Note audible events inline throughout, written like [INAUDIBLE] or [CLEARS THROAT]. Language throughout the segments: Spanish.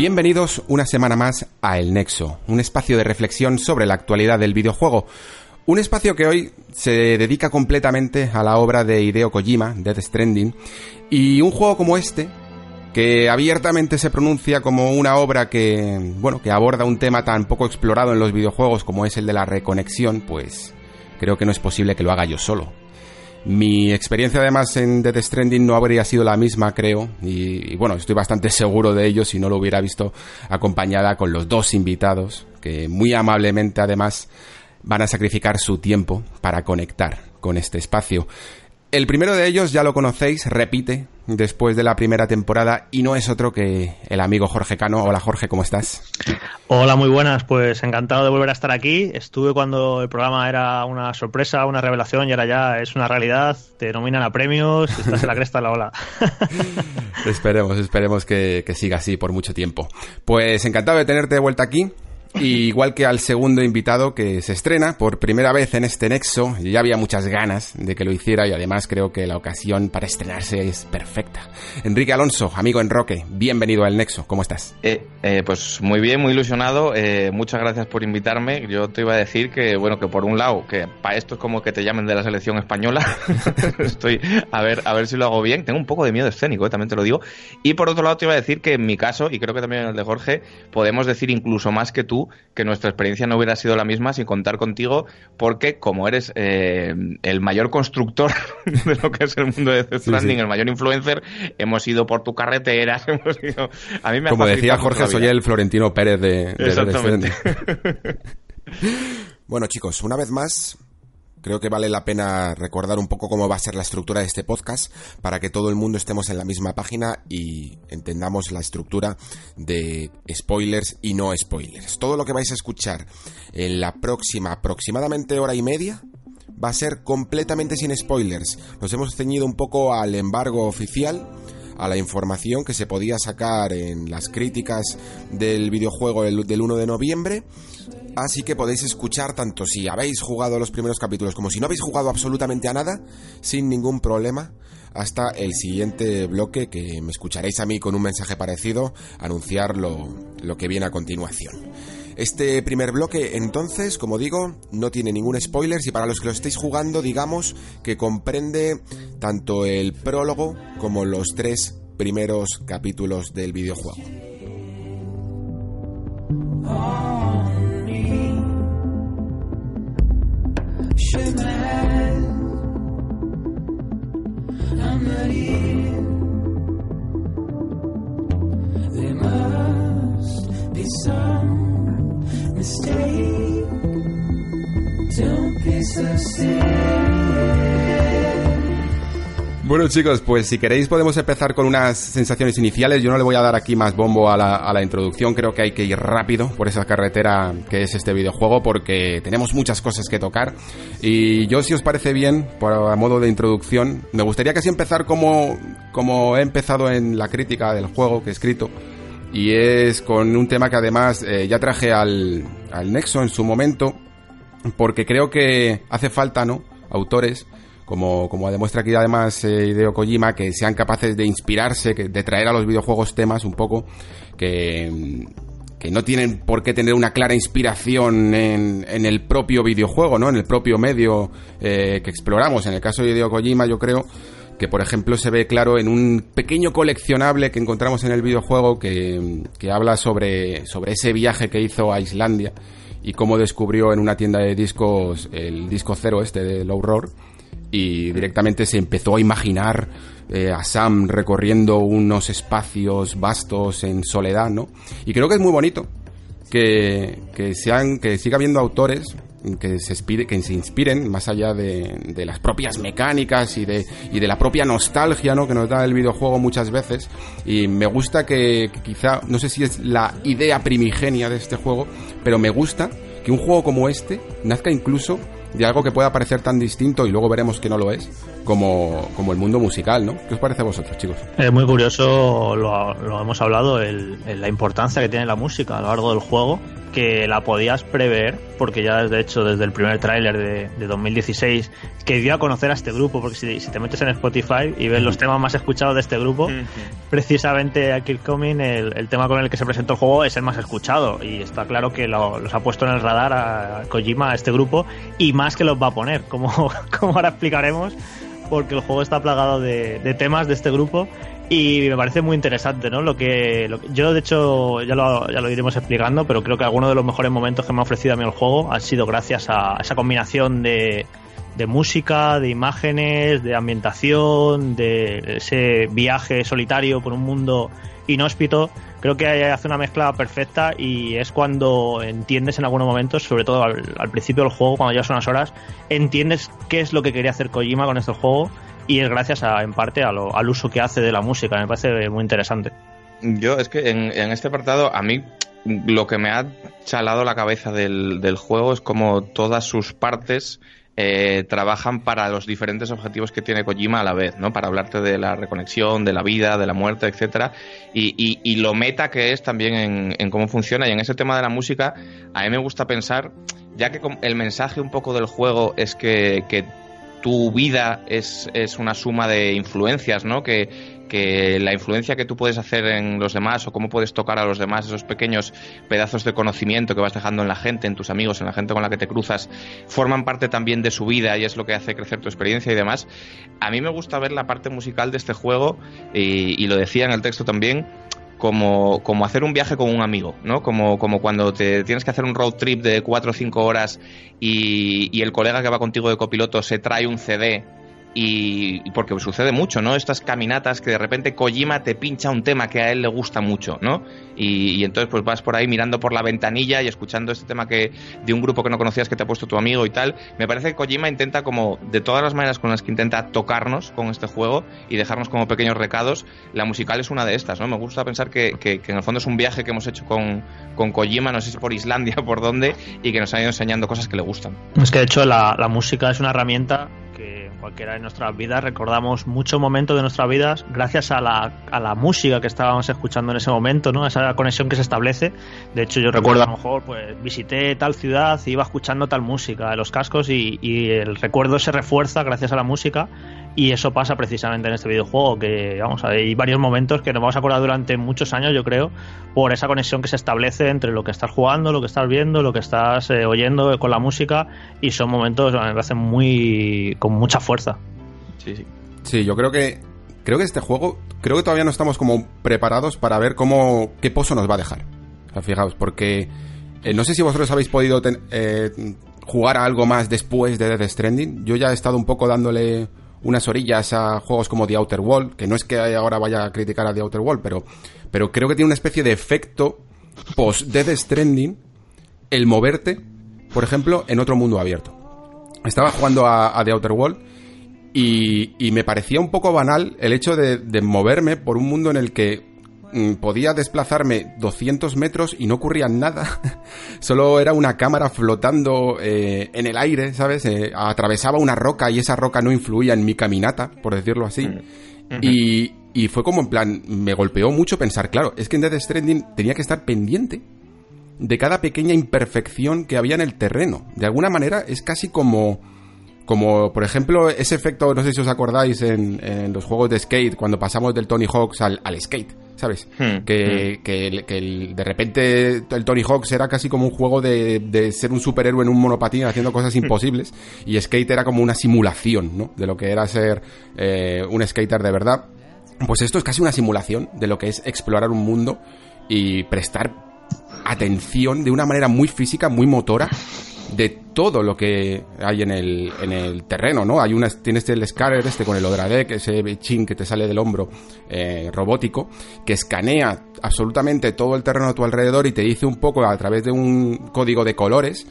Bienvenidos una semana más a El Nexo, un espacio de reflexión sobre la actualidad del videojuego. Un espacio que hoy se dedica completamente a la obra de Hideo Kojima, Death Stranding, y un juego como este, que abiertamente se pronuncia como una obra que, bueno, que aborda un tema tan poco explorado en los videojuegos como es el de la reconexión, pues creo que no es posible que lo haga yo solo. Mi experiencia además en Death Stranding no habría sido la misma, creo, y, y, bueno, estoy bastante seguro de ello si no lo hubiera visto acompañada con los dos invitados, que muy amablemente además van a sacrificar su tiempo para conectar con este espacio. El primero de ellos ya lo conocéis, repite después de la primera temporada y no es otro que el amigo Jorge Cano. Hola Jorge, ¿cómo estás? Hola, muy buenas, pues encantado de volver a estar aquí. Estuve cuando el programa era una sorpresa, una revelación y ahora ya es una realidad. Te nominan a premios estás en la cresta de la ola. [LAUGHS] esperemos, esperemos que, que siga así por mucho tiempo. Pues encantado de tenerte de vuelta aquí. Y igual que al segundo invitado que se estrena por primera vez en este nexo, ya había muchas ganas de que lo hiciera y además creo que la ocasión para estrenarse es perfecta. Enrique Alonso, amigo en Roque, bienvenido al nexo, ¿cómo estás? Eh, eh, pues muy bien, muy ilusionado, eh, muchas gracias por invitarme. Yo te iba a decir que, bueno, que por un lado, que para esto es como que te llamen de la selección española, [LAUGHS] estoy a ver, a ver si lo hago bien, tengo un poco de miedo escénico, también te lo digo. Y por otro lado te iba a decir que en mi caso, y creo que también en el de Jorge, podemos decir incluso más que tú, que nuestra experiencia no hubiera sido la misma sin contar contigo, porque como eres eh, el mayor constructor [LAUGHS] de lo que es el mundo de Death Stranding, sí, sí. el mayor influencer, hemos ido por tu carretera, [LAUGHS] hemos ido... A mí me como decía Jorge, soy el Florentino Pérez de, de Exactamente. [LAUGHS] bueno chicos, una vez más, Creo que vale la pena recordar un poco cómo va a ser la estructura de este podcast para que todo el mundo estemos en la misma página y entendamos la estructura de spoilers y no spoilers. Todo lo que vais a escuchar en la próxima aproximadamente hora y media va a ser completamente sin spoilers. Nos hemos ceñido un poco al embargo oficial a la información que se podía sacar en las críticas del videojuego del 1 de noviembre Así que podéis escuchar tanto si habéis jugado los primeros capítulos como si no habéis jugado absolutamente a nada, sin ningún problema, hasta el siguiente bloque que me escucharéis a mí con un mensaje parecido anunciar lo, lo que viene a continuación. Este primer bloque, entonces, como digo, no tiene ningún spoiler y para los que lo estéis jugando, digamos que comprende tanto el prólogo como los tres primeros capítulos del videojuego. Mistake. Don't be so serious. Bueno chicos, pues si queréis podemos empezar con unas sensaciones iniciales. Yo no le voy a dar aquí más bombo a la, a la, introducción, creo que hay que ir rápido por esa carretera que es este videojuego porque tenemos muchas cosas que tocar. Y yo si os parece bien, por a modo de introducción, me gustaría casi empezar como, como he empezado en la crítica del juego que he escrito. Y es con un tema que además eh, ya traje al, al Nexo en su momento, porque creo que hace falta, ¿no? Autores como, como demuestra aquí además eh, Hideo Kojima, que sean capaces de inspirarse, que, de traer a los videojuegos temas un poco que, no tienen por qué tener una clara inspiración en, en el propio videojuego, ¿no? En el propio medio eh, que exploramos. En el caso de Hideo Kojima, yo creo que por ejemplo se ve claro en un pequeño coleccionable que encontramos en el videojuego que, que habla sobre, sobre ese viaje que hizo a Islandia y cómo descubrió en una tienda de discos el disco cero este de Low Roar y directamente se empezó a imaginar eh, a Sam recorriendo unos espacios vastos en soledad, ¿no? Y creo que es muy bonito que, que, sean, que siga habiendo autores que se, que se inspiren más allá de, de, las propias mecánicas y de, y de la propia nostalgia ¿no? que nos da el videojuego muchas veces. Y me gusta que quizá, no sé si es la idea primigenia de este juego, pero me gusta que un juego como este nazca incluso de algo que pueda parecer tan distinto y luego veremos que no lo es, como, como el mundo musical, ¿no? ¿Qué os parece a vosotros, chicos? Es muy curioso, lo, lo hemos hablado, el, el, la importancia que tiene la música a lo largo del juego, que la podías prever, porque ya de hecho desde el primer tráiler de, de, 2016, que dio a conocer a este grupo, porque si, si te metes en Spotify y ves los temas más escuchados de este grupo, precisamente a Kill Coming, el, el, tema con el que se presentó el juego es el más escuchado, y está claro que lo, los ha puesto en el radar a Kojima, a este grupo, y más que los va a poner, como, [LAUGHS] como ahora explicaremos, porque el juego está plagado de, de temas de este grupo y me parece muy interesante, ¿no? Lo que, lo que yo, de hecho, ya lo, ya lo iremos explicando, pero creo que algunos de los mejores momentos que me ha ofrecido a mí el juego han sido gracias a esa combinación de, de música, de imágenes, de ambientación, de ese viaje solitario por un mundo inhóspito. Creo que hace una mezcla perfecta y es cuando entiendes en algunos momentos, sobre todo al, principio del juego, cuando llevas unas horas, entiendes qué es lo que quería hacer Kojima con este juego y es gracias a, en parte al uso que hace de la música. Me parece muy interesante. Yo es que en, en este apartado a mí lo que me ha chalado la cabeza del, del juego es como todas sus partes eh, trabajan para los diferentes objetivos que tiene Kojima a la vez, ¿no? Para hablarte de la reconexión, de la vida, de la muerte, etcétera, y, y, y lo meta que es también en, cómo funciona. Y en ese tema de la música, a mí me gusta pensar, ya que el mensaje un poco del juego es que, que tu vida es, es, una suma de influencias, ¿no? Que, que la influencia que tú puedes hacer en los demás o cómo puedes tocar a los demás, esos pequeños pedazos de conocimiento que vas dejando en la gente, en tus amigos, en la gente con la que te cruzas, forman parte también de su vida y es lo que hace crecer tu experiencia y demás. A mí me gusta ver la parte musical de este juego y, lo decía en el texto también, como, como, hacer un viaje con un amigo, ¿no? Como, como cuando te tienes que hacer un road trip de 4 o 5 horas y, el colega que va contigo de copiloto se trae un CD y, porque sucede mucho, ¿no? Estas caminatas que de repente Kojima te pincha un tema que a él le gusta mucho, ¿no? Y, entonces pues vas por ahí mirando por la ventanilla y escuchando este tema que de un grupo que no conocías que te ha puesto tu amigo y tal. Me parece que Kojima intenta como de todas las maneras con las que intenta tocarnos con este juego y dejarnos como pequeños recados, la musical es una de estas, ¿no? Me gusta pensar que, que, en el fondo es un viaje que hemos hecho con, con Kojima, no sé si por Islandia o por dónde, y que nos ha ido enseñando cosas que le gustan. Es que de hecho la, la música es una herramienta cualquiera de nuestras vidas recordamos muchos momentos de nuestras vidas gracias a la, a la música que estábamos escuchando en ese momento, ¿no? Esa conexión que se establece. De hecho, yo recuerdo a lo mejor, pues visité tal ciudad iba escuchando tal música en los cascos y el recuerdo se refuerza gracias a la música y eso pasa precisamente en este videojuego, que vamos, hay varios momentos que nos vamos a acordar durante muchos años, yo creo, por esa conexión que se establece entre lo que estás jugando, lo que estás viendo, lo que estás eh, oyendo con la música, y son momentos me parecen muy con mucha fuerza. Sí, sí. Sí, yo creo que creo que este juego, creo que todavía no estamos como preparados para ver cómo qué pozo nos va a dejar. Fijaos, porque eh, no sé si vosotros habéis podido ten, eh, jugar a algo más después de Death Stranding. Yo ya he estado un poco dándole unas orillas a juegos como The Outer World, que no es que ahora vaya a criticar a The Outer World, pero, pero creo que tiene una especie de efecto post Death Stranding el moverte, por ejemplo, en otro mundo abierto. Estaba jugando a, The Outer World y, me parecía un poco banal el hecho de, moverme por un mundo en el que podía desplazarme 200 metros y no ocurría nada. [LAUGHS] Solo era una cámara flotando eh, en el aire, ¿sabes? Eh, atravesaba una roca y esa roca no influía en mi caminata, por decirlo así. Mm. Uh -huh. y, y, fue como en plan, me golpeó mucho pensar, claro, es que en Death Stranding tenía que estar pendiente de cada pequeña imperfección que había en el terreno. De alguna manera es casi como como, por ejemplo, ese efecto, no sé si os acordáis, en, en los juegos de skate, cuando pasamos del Tony Hawks al, al skate, ¿sabes? Hmm, que, hmm. que, que el, de repente el Tony Hawks era casi como un juego de, de ser un superhéroe en un monopatín haciendo cosas imposibles, y skate era como una simulación, ¿no? De lo que era ser eh, un skater de verdad. Pues esto es casi una simulación de lo que es explorar un mundo y prestar atención de una manera muy física, muy motora de todo lo que hay en el, en el terreno, ¿no? Hay una, tienes el scanner este con el Odradek, ese chin que te sale del hombro eh, robótico, que escanea absolutamente todo el terreno a tu alrededor y te dice un poco a través de un código de colores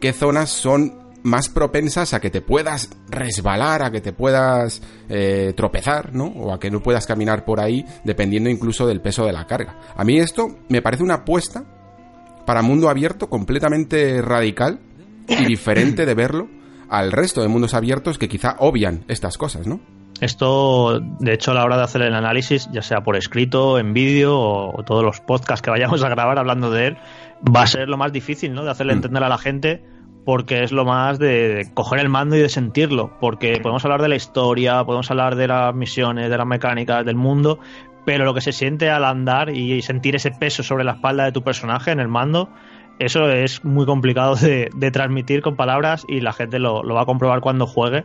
qué zonas son más propensas a que te puedas resbalar, a que te puedas eh, tropezar, ¿no? O a que no puedas caminar por ahí, dependiendo incluso del peso de la carga. A mí esto me parece una apuesta para mundo abierto completamente radical y [LAUGHS] diferente de verlo al resto de mundos abiertos que quizá obvian estas cosas, ¿no? Esto, de hecho, a la hora de hacer el análisis, ya sea por escrito, en vídeo o, todos los podcasts que vayamos a grabar hablando de él, va a ser lo más difícil, ¿no? De hacerle Mm. entender a la gente porque es lo más de, de coger el mando y de sentirlo. Porque podemos hablar de la historia, podemos hablar de las misiones, de las mecánicas, del mundo, pero lo que se siente al andar y sentir ese peso sobre la espalda de tu personaje en el mando, eso es muy complicado de, de transmitir con palabras y la gente lo, va a comprobar cuando juegue.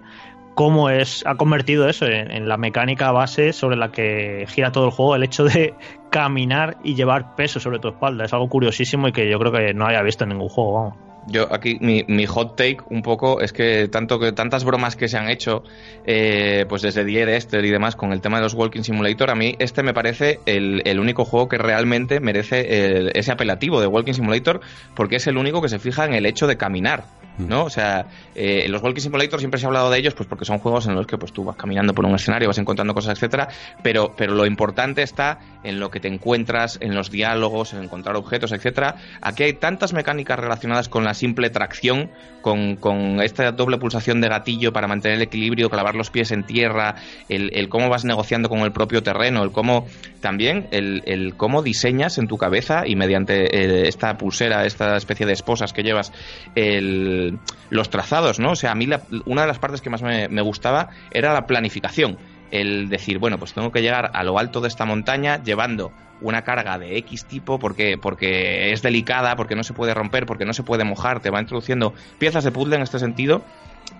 Cómo es ha convertido eso en, en la mecánica base sobre la que gira todo el juego el hecho de caminar y llevar peso sobre tu espalda es algo curiosísimo y que yo creo que no había visto en ningún juego vamos Yo aquí mi, mi hot take un poco es que tanto que tantas bromas que se han hecho eh, pues desde Dier Esther y demás con el tema de los Walking Simulator a mí este me parece el, el único juego que realmente merece ese apelativo de Walking Simulator porque es el único que se fija en el hecho de caminar ¿no? O sea, eh, los Walking Simulator siempre se ha hablado de ellos pues porque son juegos en los que pues tú vas caminando por un escenario, vas encontrando cosas, etcétera, pero, pero lo importante está en lo que te encuentras, en los diálogos, en encontrar objetos, etcétera. Aquí hay tantas mecánicas relacionadas con la simple tracción, con, con esta doble pulsación de gatillo para mantener el equilibrio, clavar los pies en tierra, el, el cómo vas negociando con el propio terreno, el cómo también el, el cómo diseñas en tu cabeza y mediante eh, esta pulsera, esta especie de esposas que llevas, el, los trazados, ¿no? O sea, a mí la- una de las partes que más me, me gustaba era la planificación. El decir, bueno, pues tengo que llegar a lo alto de esta montaña llevando una carga de X tipo porque, porque es delicada, porque no se puede romper, porque no se puede mojar, te va introduciendo piezas de puzzle en este sentido.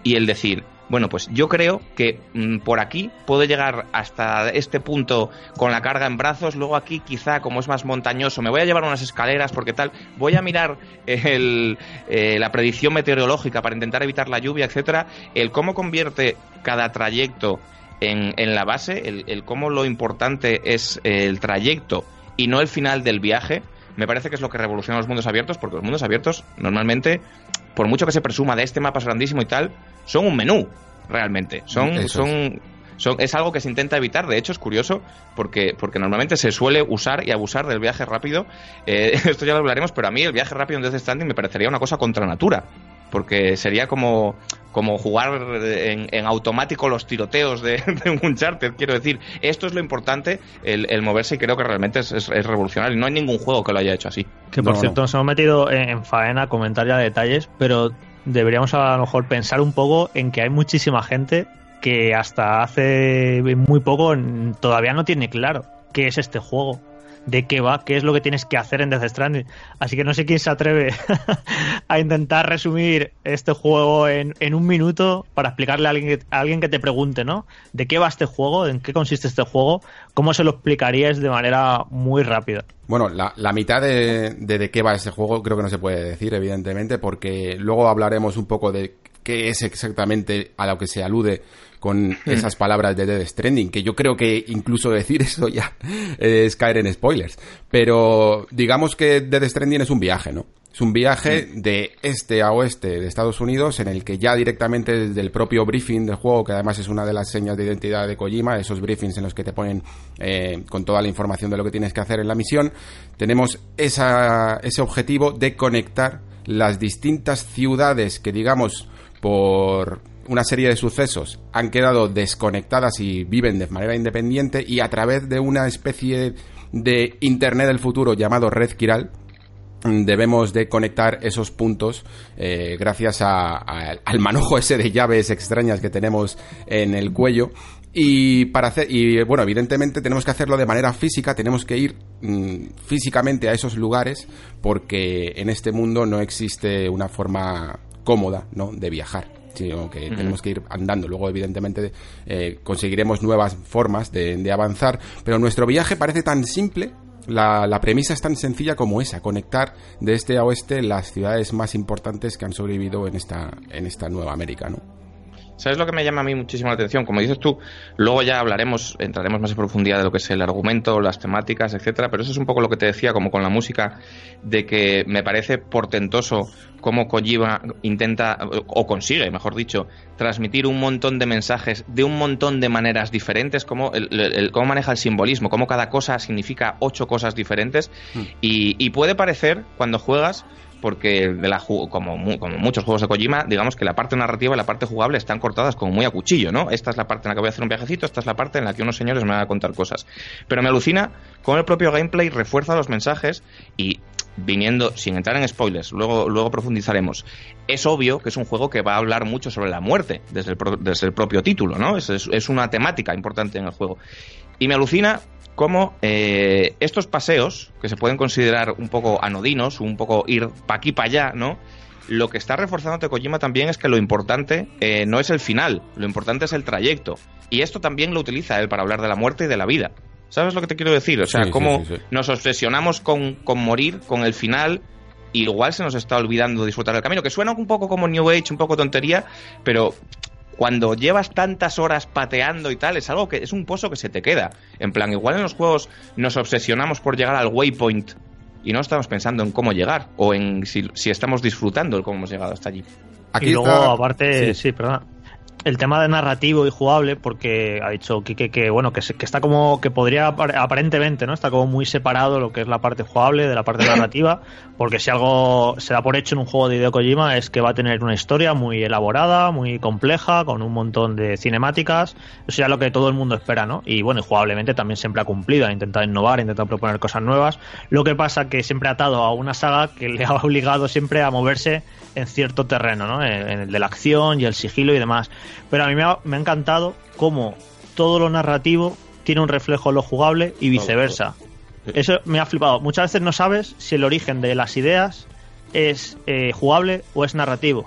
Y el decir, bueno, pues yo creo que mm, por aquí puedo llegar hasta este punto con la carga en brazos, luego aquí quizá como es más montañoso me voy a llevar unas escaleras porque tal, voy a mirar el, eh, la predicción meteorológica para intentar evitar la lluvia, etcétera, el cómo convierte cada trayecto en, en la base, el, el cómo lo importante es el trayecto y no el final del viaje, me parece que es lo que revoluciona los mundos abiertos, porque los mundos abiertos normalmente, por mucho que se presuma de este mapa es grandísimo y tal, son un menú, realmente. Son, Eso son, son, es algo que se intenta evitar, de hecho es curioso, porque, porque normalmente se suele usar y abusar del viaje rápido. Eh, [LAUGHS] esto ya lo hablaremos, pero a mí el viaje rápido en Death Stranding me parecería una cosa contra natura. Porque sería como, como jugar en, en automático los tiroteos de, [LAUGHS] de un Uncharted, quiero decir. Esto es lo importante, el, el moverse, y creo que realmente es, es- es revolucionario. No hay ningún juego que lo haya hecho así. Que por No, cierto, no. nos hemos metido en, en faena a comentar ya detalles, pero deberíamos a lo mejor pensar un poco en que hay muchísima gente que hasta hace muy poco todavía no tiene claro qué es este juego, de qué va, qué es lo que tienes que hacer en Death Stranding. Así que no sé quién se atreve [LAUGHS] a intentar resumir este juego en, en un minuto para explicarle a alguien, a alguien que te pregunte, ¿no? ¿De qué va este juego? ¿En qué consiste este juego? ¿Cómo se lo explicarías de manera muy rápida? Bueno, la, la mitad de, de de qué va ese juego creo que no se puede decir, evidentemente, porque luego hablaremos un poco de qué es exactamente a lo que se alude con esas palabras de Dead Stranding, que yo creo que incluso decir [LAUGHS] eso ya es caer en spoilers. Pero digamos que Dead Stranding es un viaje, ¿no? Es un viaje de este a oeste de Estados Unidos en el que ya directamente desde el propio briefing del juego, que además es una de las señas de identidad de Kojima, esos briefings en los que te ponen eh, con toda la información de lo que tienes que hacer en la misión, tenemos esa, ese objetivo de conectar las distintas ciudades que digamos por una serie de sucesos han quedado desconectadas y viven de manera independiente y a través de una especie de Internet del futuro llamado Red Kiral, debemos de conectar esos puntos eh, gracias a- a- al manojo ese de llaves extrañas que tenemos en el cuello. Y para hacer y bueno evidentemente tenemos que hacerlo de manera física tenemos que ir mm, físicamente a esos lugares porque en este mundo no existe una forma cómoda no de viajar sino que tenemos que ir andando. Luego, evidentemente, eh, conseguiremos nuevas formas de, de avanzar, pero nuestro viaje parece tan simple. La, la premisa es tan sencilla como esa, conectar de este a oeste las ciudades más importantes que han sobrevivido en esta, en esta nueva América, ¿no? ¿Sabes lo que me llama a mí muchísimo la atención? Como dices tú, luego ya hablaremos, entraremos más en profundidad de lo que es el argumento, las temáticas, etcétera, pero eso es un poco lo que te decía, como con la música, de que me parece portentoso cómo Kojima intenta, o consigue, mejor dicho, transmitir un montón de mensajes de un montón de maneras diferentes, cómo, el, el- cómo maneja el simbolismo, cómo cada cosa significa ocho cosas diferentes, y, y puede parecer, cuando juegas, porque de la como, como muchos juegos de Kojima, digamos que la parte narrativa y la parte jugable están cortadas como muy a cuchillo, ¿no? Esta es la parte en la que voy a hacer un viajecito, esta es la parte en la que unos señores me van a contar cosas. Pero me alucina cómo el propio gameplay refuerza los mensajes y viniendo, sin entrar en spoilers, luego, luego profundizaremos. Es obvio que es un juego que va a hablar mucho sobre la muerte desde el, pro- desde el propio título, ¿no? Es- es una temática importante en el juego. Y me alucina cómo eh, estos paseos, que se pueden considerar un poco anodinos, un poco ir pa' aquí, pa' allá, ¿no? Lo que está reforzando Kojima también es que lo importante eh, no es el final, lo importante es el trayecto. Y esto también lo utiliza él para hablar de la muerte y de la vida. ¿Sabes lo que te quiero decir? O sea, Sí, cómo sí, sí. nos obsesionamos con, con morir, con el final, y igual se nos está olvidando disfrutar del camino, que suena un poco como New Age, un poco tontería, pero cuando llevas tantas horas pateando y tal, es algo que es un pozo que se te queda. En plan, igual en los juegos nos obsesionamos por llegar al waypoint y no estamos pensando en cómo llegar o en si, si estamos disfrutando el cómo hemos llegado hasta allí. Aquí y luego, está- aparte, sí. sí, perdona. El tema de narrativo y jugable, porque ha dicho Kike que, bueno, que, se- que está como, que podría, apar- aparentemente, ¿no? Está como muy separado lo que es la parte jugable de la parte [LAUGHS] narrativa, porque si algo se da por hecho en un juego de Hideo Kojima es que va a tener una historia muy elaborada, muy compleja, con un montón de cinemáticas, eso ya es lo que todo el mundo espera, ¿no? Y bueno, y jugablemente también siempre ha cumplido, ha intentado innovar, ha intentado proponer cosas nuevas, lo que pasa que siempre ha atado a una saga que le ha [LAUGHS] obligado siempre a moverse en cierto terreno, ¿no? En, en el de la acción y el sigilo y demás. Pero a mí me ha, me ha encantado cómo todo lo narrativo tiene un reflejo en lo jugable y viceversa. Eso me ha flipado. Muchas veces no sabes si el origen de las ideas es eh, jugable o es narrativo.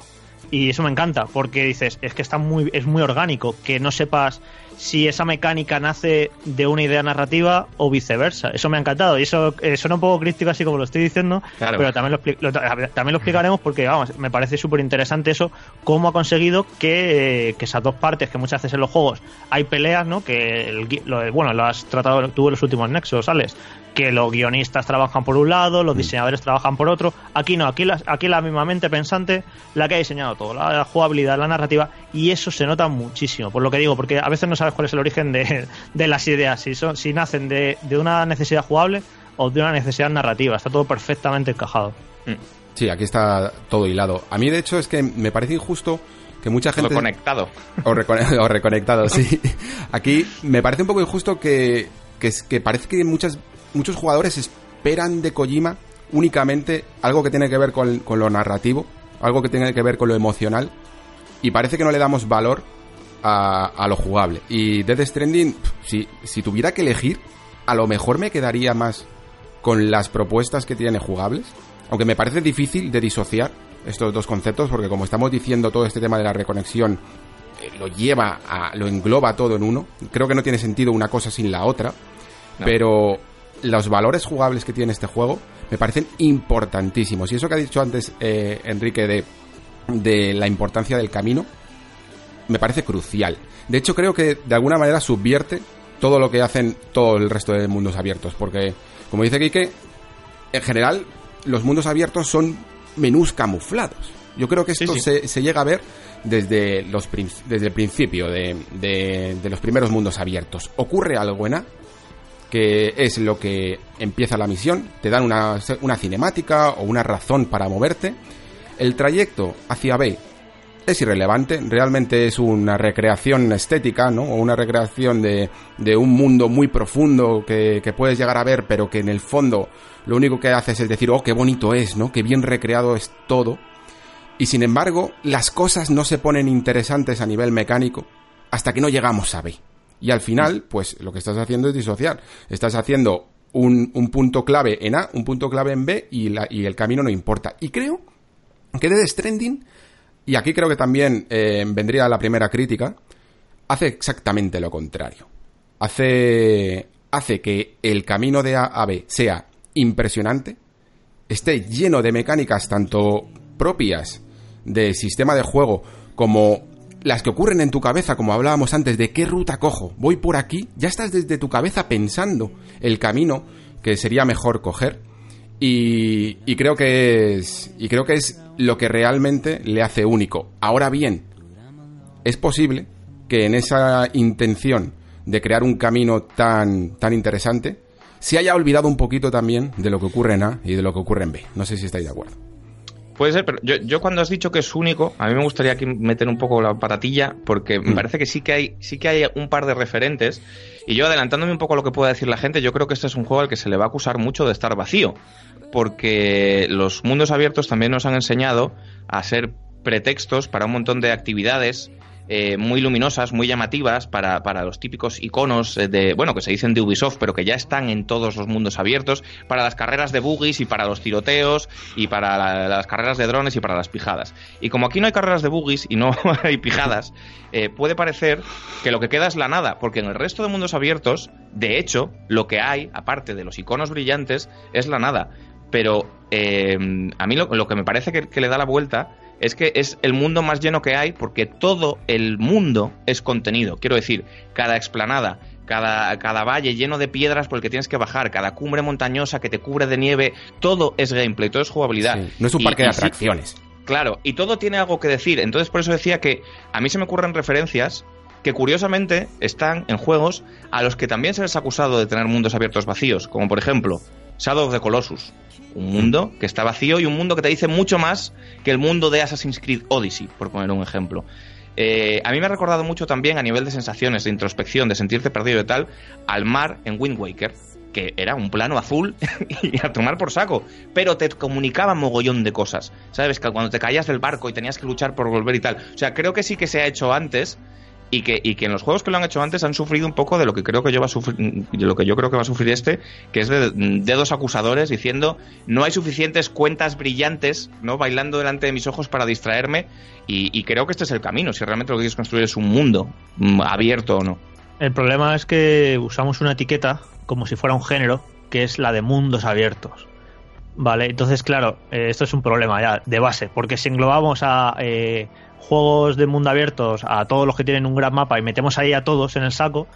Y eso me encanta, porque dices, es que está muy, es muy orgánico, que no sepas si esa mecánica nace de una idea narrativa o viceversa. Eso me ha encantado. Y eso eh, suena un poco crítico así como lo estoy diciendo, Claro. pero también lo, también lo explicaremos porque, vamos, me parece súper interesante eso, cómo ha conseguido que, eh, que esas dos partes, que muchas veces en los juegos hay peleas, ¿no? Que, el lo- bueno, lo has tratado tú en los últimos nexos, Alex, que los guionistas trabajan por un lado, los diseñadores trabajan por otro. Aquí no, aquí, las, aquí la misma mente pensante, la que ha diseñado todo, la jugabilidad, la narrativa, y eso se nota muchísimo, por lo que digo, porque a veces no sabes cuál es el origen de, de las ideas, si, son, si nacen de, de una necesidad jugable o de una necesidad narrativa, está todo perfectamente encajado. Sí, aquí está todo hilado. A mí, de hecho, es que me parece injusto que mucha Todo gente... conectado. O, recone- [LAUGHS] o reconectado, sí. Aquí me parece un poco injusto que, que, es- que parece que muchas, muchos jugadores esperan de Kojima únicamente algo que tiene que ver con, con lo narrativo, algo que tiene que ver con lo emocional, y parece que no le damos valor a, a lo jugable. Y Death Stranding, si, si tuviera que elegir, a lo mejor me quedaría más con las propuestas que tiene jugables, aunque me parece difícil de disociar estos dos conceptos, porque como estamos diciendo, todo este tema de la reconexión eh, lo lleva a, lo engloba todo en uno. Creo que no tiene sentido una cosa sin la otra, No. pero los valores jugables que tiene este juego me parecen importantísimos. Y eso que ha dicho antes eh, Enrique de, de la importancia del camino, me parece crucial. De hecho, creo que de alguna manera subvierte todo lo que hacen todo el resto de mundos abiertos, porque, como dice Quique, en general, los mundos abiertos son menús camuflados. Yo creo que esto Sí, sí. Se, se llega a ver desde, los, desde el principio de, de- de los primeros mundos abiertos. Ocurre algo buena, que es lo que empieza la misión, te dan una, una cinemática o una razón para moverte. El trayecto hacia B es irrelevante, realmente es una recreación estética, ¿no? O una recreación de, de un mundo muy profundo que, que puedes llegar a ver, pero que en el fondo lo único que haces es decir, oh, qué bonito es, ¿no? Qué bien recreado es todo. Y sin embargo, las cosas no se ponen interesantes a nivel mecánico hasta que no llegamos a B. Y al final, pues lo que estás haciendo es disociar. Estás haciendo un, un punto clave en A, un punto clave en B y, la- y el camino no importa. Y creo que Death Stranding, y aquí creo que también eh, vendría la primera crítica, hace exactamente lo contrario. Hace, hace que el camino de A a B sea impresionante, esté lleno de mecánicas tanto propias del sistema de juego como las que ocurren en tu cabeza, como hablábamos antes, de qué ruta cojo, voy por aquí, ya estás desde tu cabeza pensando el camino que sería mejor coger. Y, y creo que es. Y creo que es lo que realmente le hace único. Ahora bien, es posible que en esa intención de crear un camino tan, tan interesante, se haya olvidado un poquito también de lo que ocurre en A y de lo que ocurre en B. No sé si estáis de acuerdo. Puede ser, pero yo, yo cuando has dicho que es único, a mí me gustaría aquí meter un poco la patatilla, porque me Mm. parece que sí que hay, sí que hay un par de referentes. Y yo adelantándome un poco a lo que pueda decir la gente, yo creo que este es un juego al que se le va a acusar mucho de estar vacío. Porque los mundos abiertos también nos han enseñado a ser pretextos para un montón de actividades eh, muy luminosas, muy llamativas para, para los típicos iconos eh, de, bueno, que se dicen de Ubisoft, pero que ya están en todos los mundos abiertos, para las carreras de buggies y para los tiroteos y para la- las carreras de drones y para las pijadas. Y como aquí no hay carreras de buggies y no [LAUGHS] hay pijadas, eh, puede parecer que lo que queda es la nada, porque en el resto de mundos abiertos, de hecho, lo que hay, aparte de los iconos brillantes, es la nada. Pero eh, a mí lo, lo que me parece que le da la vuelta es que es el mundo más lleno que hay porque todo el mundo es contenido. Quiero decir, cada explanada, cada, cada valle lleno de piedras por el que tienes que bajar, cada cumbre montañosa que te cubre de nieve, todo es gameplay, todo es jugabilidad. Sí, no es un parque y de sí- atracciones. Claro, y todo tiene algo que decir. Entonces, por eso decía que a mí se me ocurren referencias que curiosamente están en juegos a los que también se les ha acusado de tener mundos abiertos vacíos, como por ejemplo Shadow of the Colossus, un mundo que está vacío y un mundo que te dice mucho más que el mundo de Assassin's Creed Odyssey, por poner un ejemplo. Eh, a mí me ha recordado mucho también a nivel de sensaciones, de introspección, de sentirte perdido y tal, al mar en Wind Waker, que era un plano azul [LAUGHS] y a tomar por saco, pero te comunicaba mogollón de cosas. ¿Sabes? Que cuando te caías del barco y tenías que luchar por volver y tal. O sea, creo que sí que se ha hecho antes y que, y que en los juegos que lo han hecho antes han sufrido un poco de lo que creo que yo va a sufrir, de lo que yo creo que va a sufrir este, que es de dedos acusadores diciendo no hay suficientes cuentas brillantes, ¿no? bailando delante de mis ojos para distraerme, y, creo que este es el camino, si realmente lo que quieres construir es un mundo mm, abierto o no. El problema es que usamos una etiqueta como si fuera un género, que es la de mundos abiertos. Vale, entonces, claro, eh, esto es un problema ya de base, porque si englobamos a eh, juegos de mundo abiertos a todos los que tienen un gran mapa y metemos ahí a todos en el saco,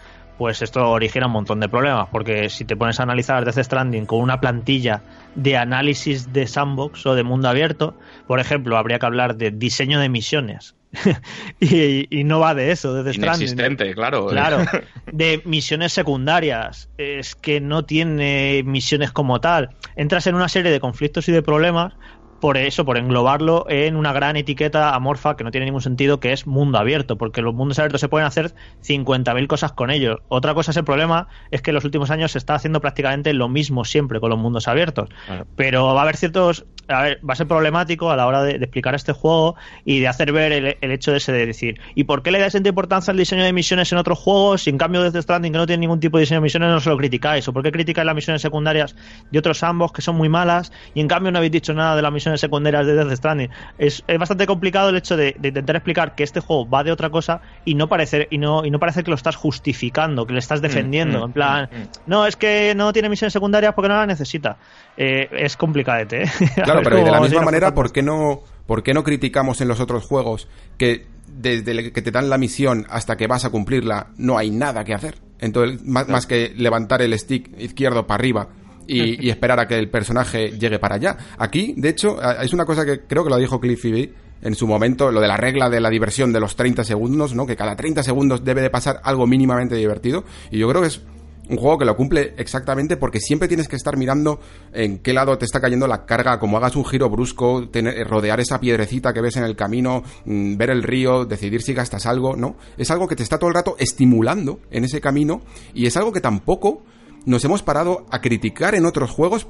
pues esto origina un montón de problemas, porque si te pones a analizar Death Stranding con una plantilla de análisis de sandbox o de mundo abierto, por ejemplo, habría que hablar de diseño de misiones. [LAUGHS] y, y no va de eso, Death Stranding. Inexistente, claro. Claro, [LAUGHS] de misiones secundarias. Es que no tiene misiones como tal. Entras en una serie de conflictos y de problemas por eso, por englobarlo en una gran etiqueta amorfa que no tiene ningún sentido, que es mundo abierto, porque los mundos abiertos se pueden hacer 50.000 cosas con ellos. Otra cosa es el problema, es que en los últimos años se está haciendo prácticamente lo mismo siempre con los mundos abiertos. Claro. Pero va a haber ciertos. A ver, va a ser problemático a la hora de, de explicar este juego y de hacer ver el, el hecho ese de decir, ¿y por qué le dais tanta importancia al diseño de misiones en otros juegos? Si en cambio desde Stranding, que no tiene ningún tipo de diseño de misiones, no se lo criticáis. ¿O por qué criticáis las misiones secundarias de otros ambos que son muy malas y en cambio no habéis dicho nada de las misiones secundarias de Death Stranding? Es, es bastante complicado el hecho de, de intentar explicar que este juego va de otra cosa y no parecer y no, y no parece que lo estás justificando, que le estás defendiendo. mm, en plan, mm, mm. no, es que no tiene misiones secundarias porque no las necesita. Eh, es complicadete, ¿eh? A Claro, pero de la misma manera, ¿por qué no, por qué no criticamos en los otros juegos que desde que te dan la misión hasta que vas a cumplirla no hay nada que hacer? Entonces, más, más que levantar el stick izquierdo para arriba y, y [LAUGHS] esperar a que el personaje llegue para allá. Aquí, de hecho, es una cosa que creo que lo dijo Cliffy B en su momento, lo de la regla de la diversión de los 30 segundos, ¿no? Que cada 30 segundos debe de pasar algo mínimamente divertido. Y yo creo que es un juego que lo cumple exactamente porque siempre tienes que estar mirando en qué lado te está cayendo la carga, como hagas un giro brusco, rodear esa piedrecita que ves en el camino, mm, ver el río, decidir si gastas algo, ¿no? Es algo que te está todo el rato estimulando en ese camino y es algo que tampoco nos hemos parado a criticar en otros juegos,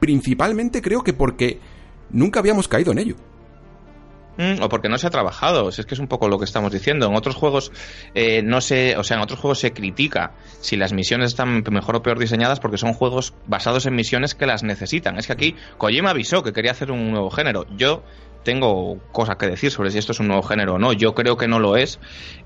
principalmente creo que porque nunca habíamos caído en ello. Mm, o porque no se ha trabajado, si es que es un poco lo que estamos diciendo. En otros juegos eh, no se, o sea, en otros juegos se critica si las misiones están mejor o peor diseñadas porque son juegos basados en misiones que las necesitan. Es que aquí Kojima avisó que quería hacer un nuevo género. Yo tengo cosas que decir sobre si esto es un nuevo género o no. Yo creo que no lo es,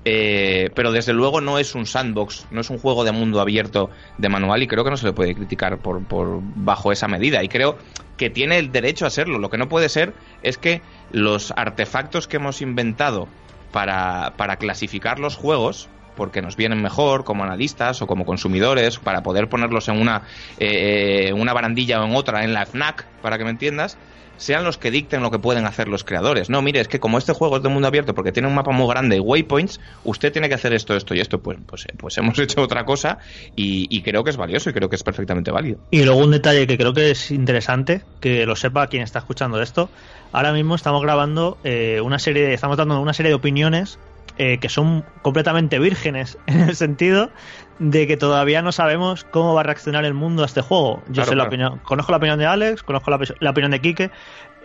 eh, pero desde luego no es un sandbox, no es un juego de mundo abierto de manual y creo que no se le puede criticar por, por bajo esa medida. Y creo que tiene el derecho a serlo. Lo que no puede ser es que los artefactos que hemos inventado para, para clasificar los juegos porque nos vienen mejor como analistas o como consumidores para poder ponerlos en una, eh, una barandilla o en otra en la FNAC, para que me entiendas, sean los que dicten lo que pueden hacer los creadores. No, mire, es que como este juego es de mundo abierto porque tiene un mapa muy grande y waypoints, usted tiene que hacer esto, esto y esto. Pues, pues, pues hemos [LAUGHS] hecho otra cosa y, y, creo que es valioso y creo que es perfectamente válido. Y luego un detalle que creo que es interesante, que lo sepa quien está escuchando esto. Ahora mismo estamos grabando eh, una serie, estamos dando una serie de opiniones eh, que son completamente vírgenes [LAUGHS] en el sentido de que todavía no sabemos cómo va a reaccionar el mundo a este juego. Yo Claro, sé la claro. opinión, conozco la opinión de Alex, conozco la, la opinión de Quique.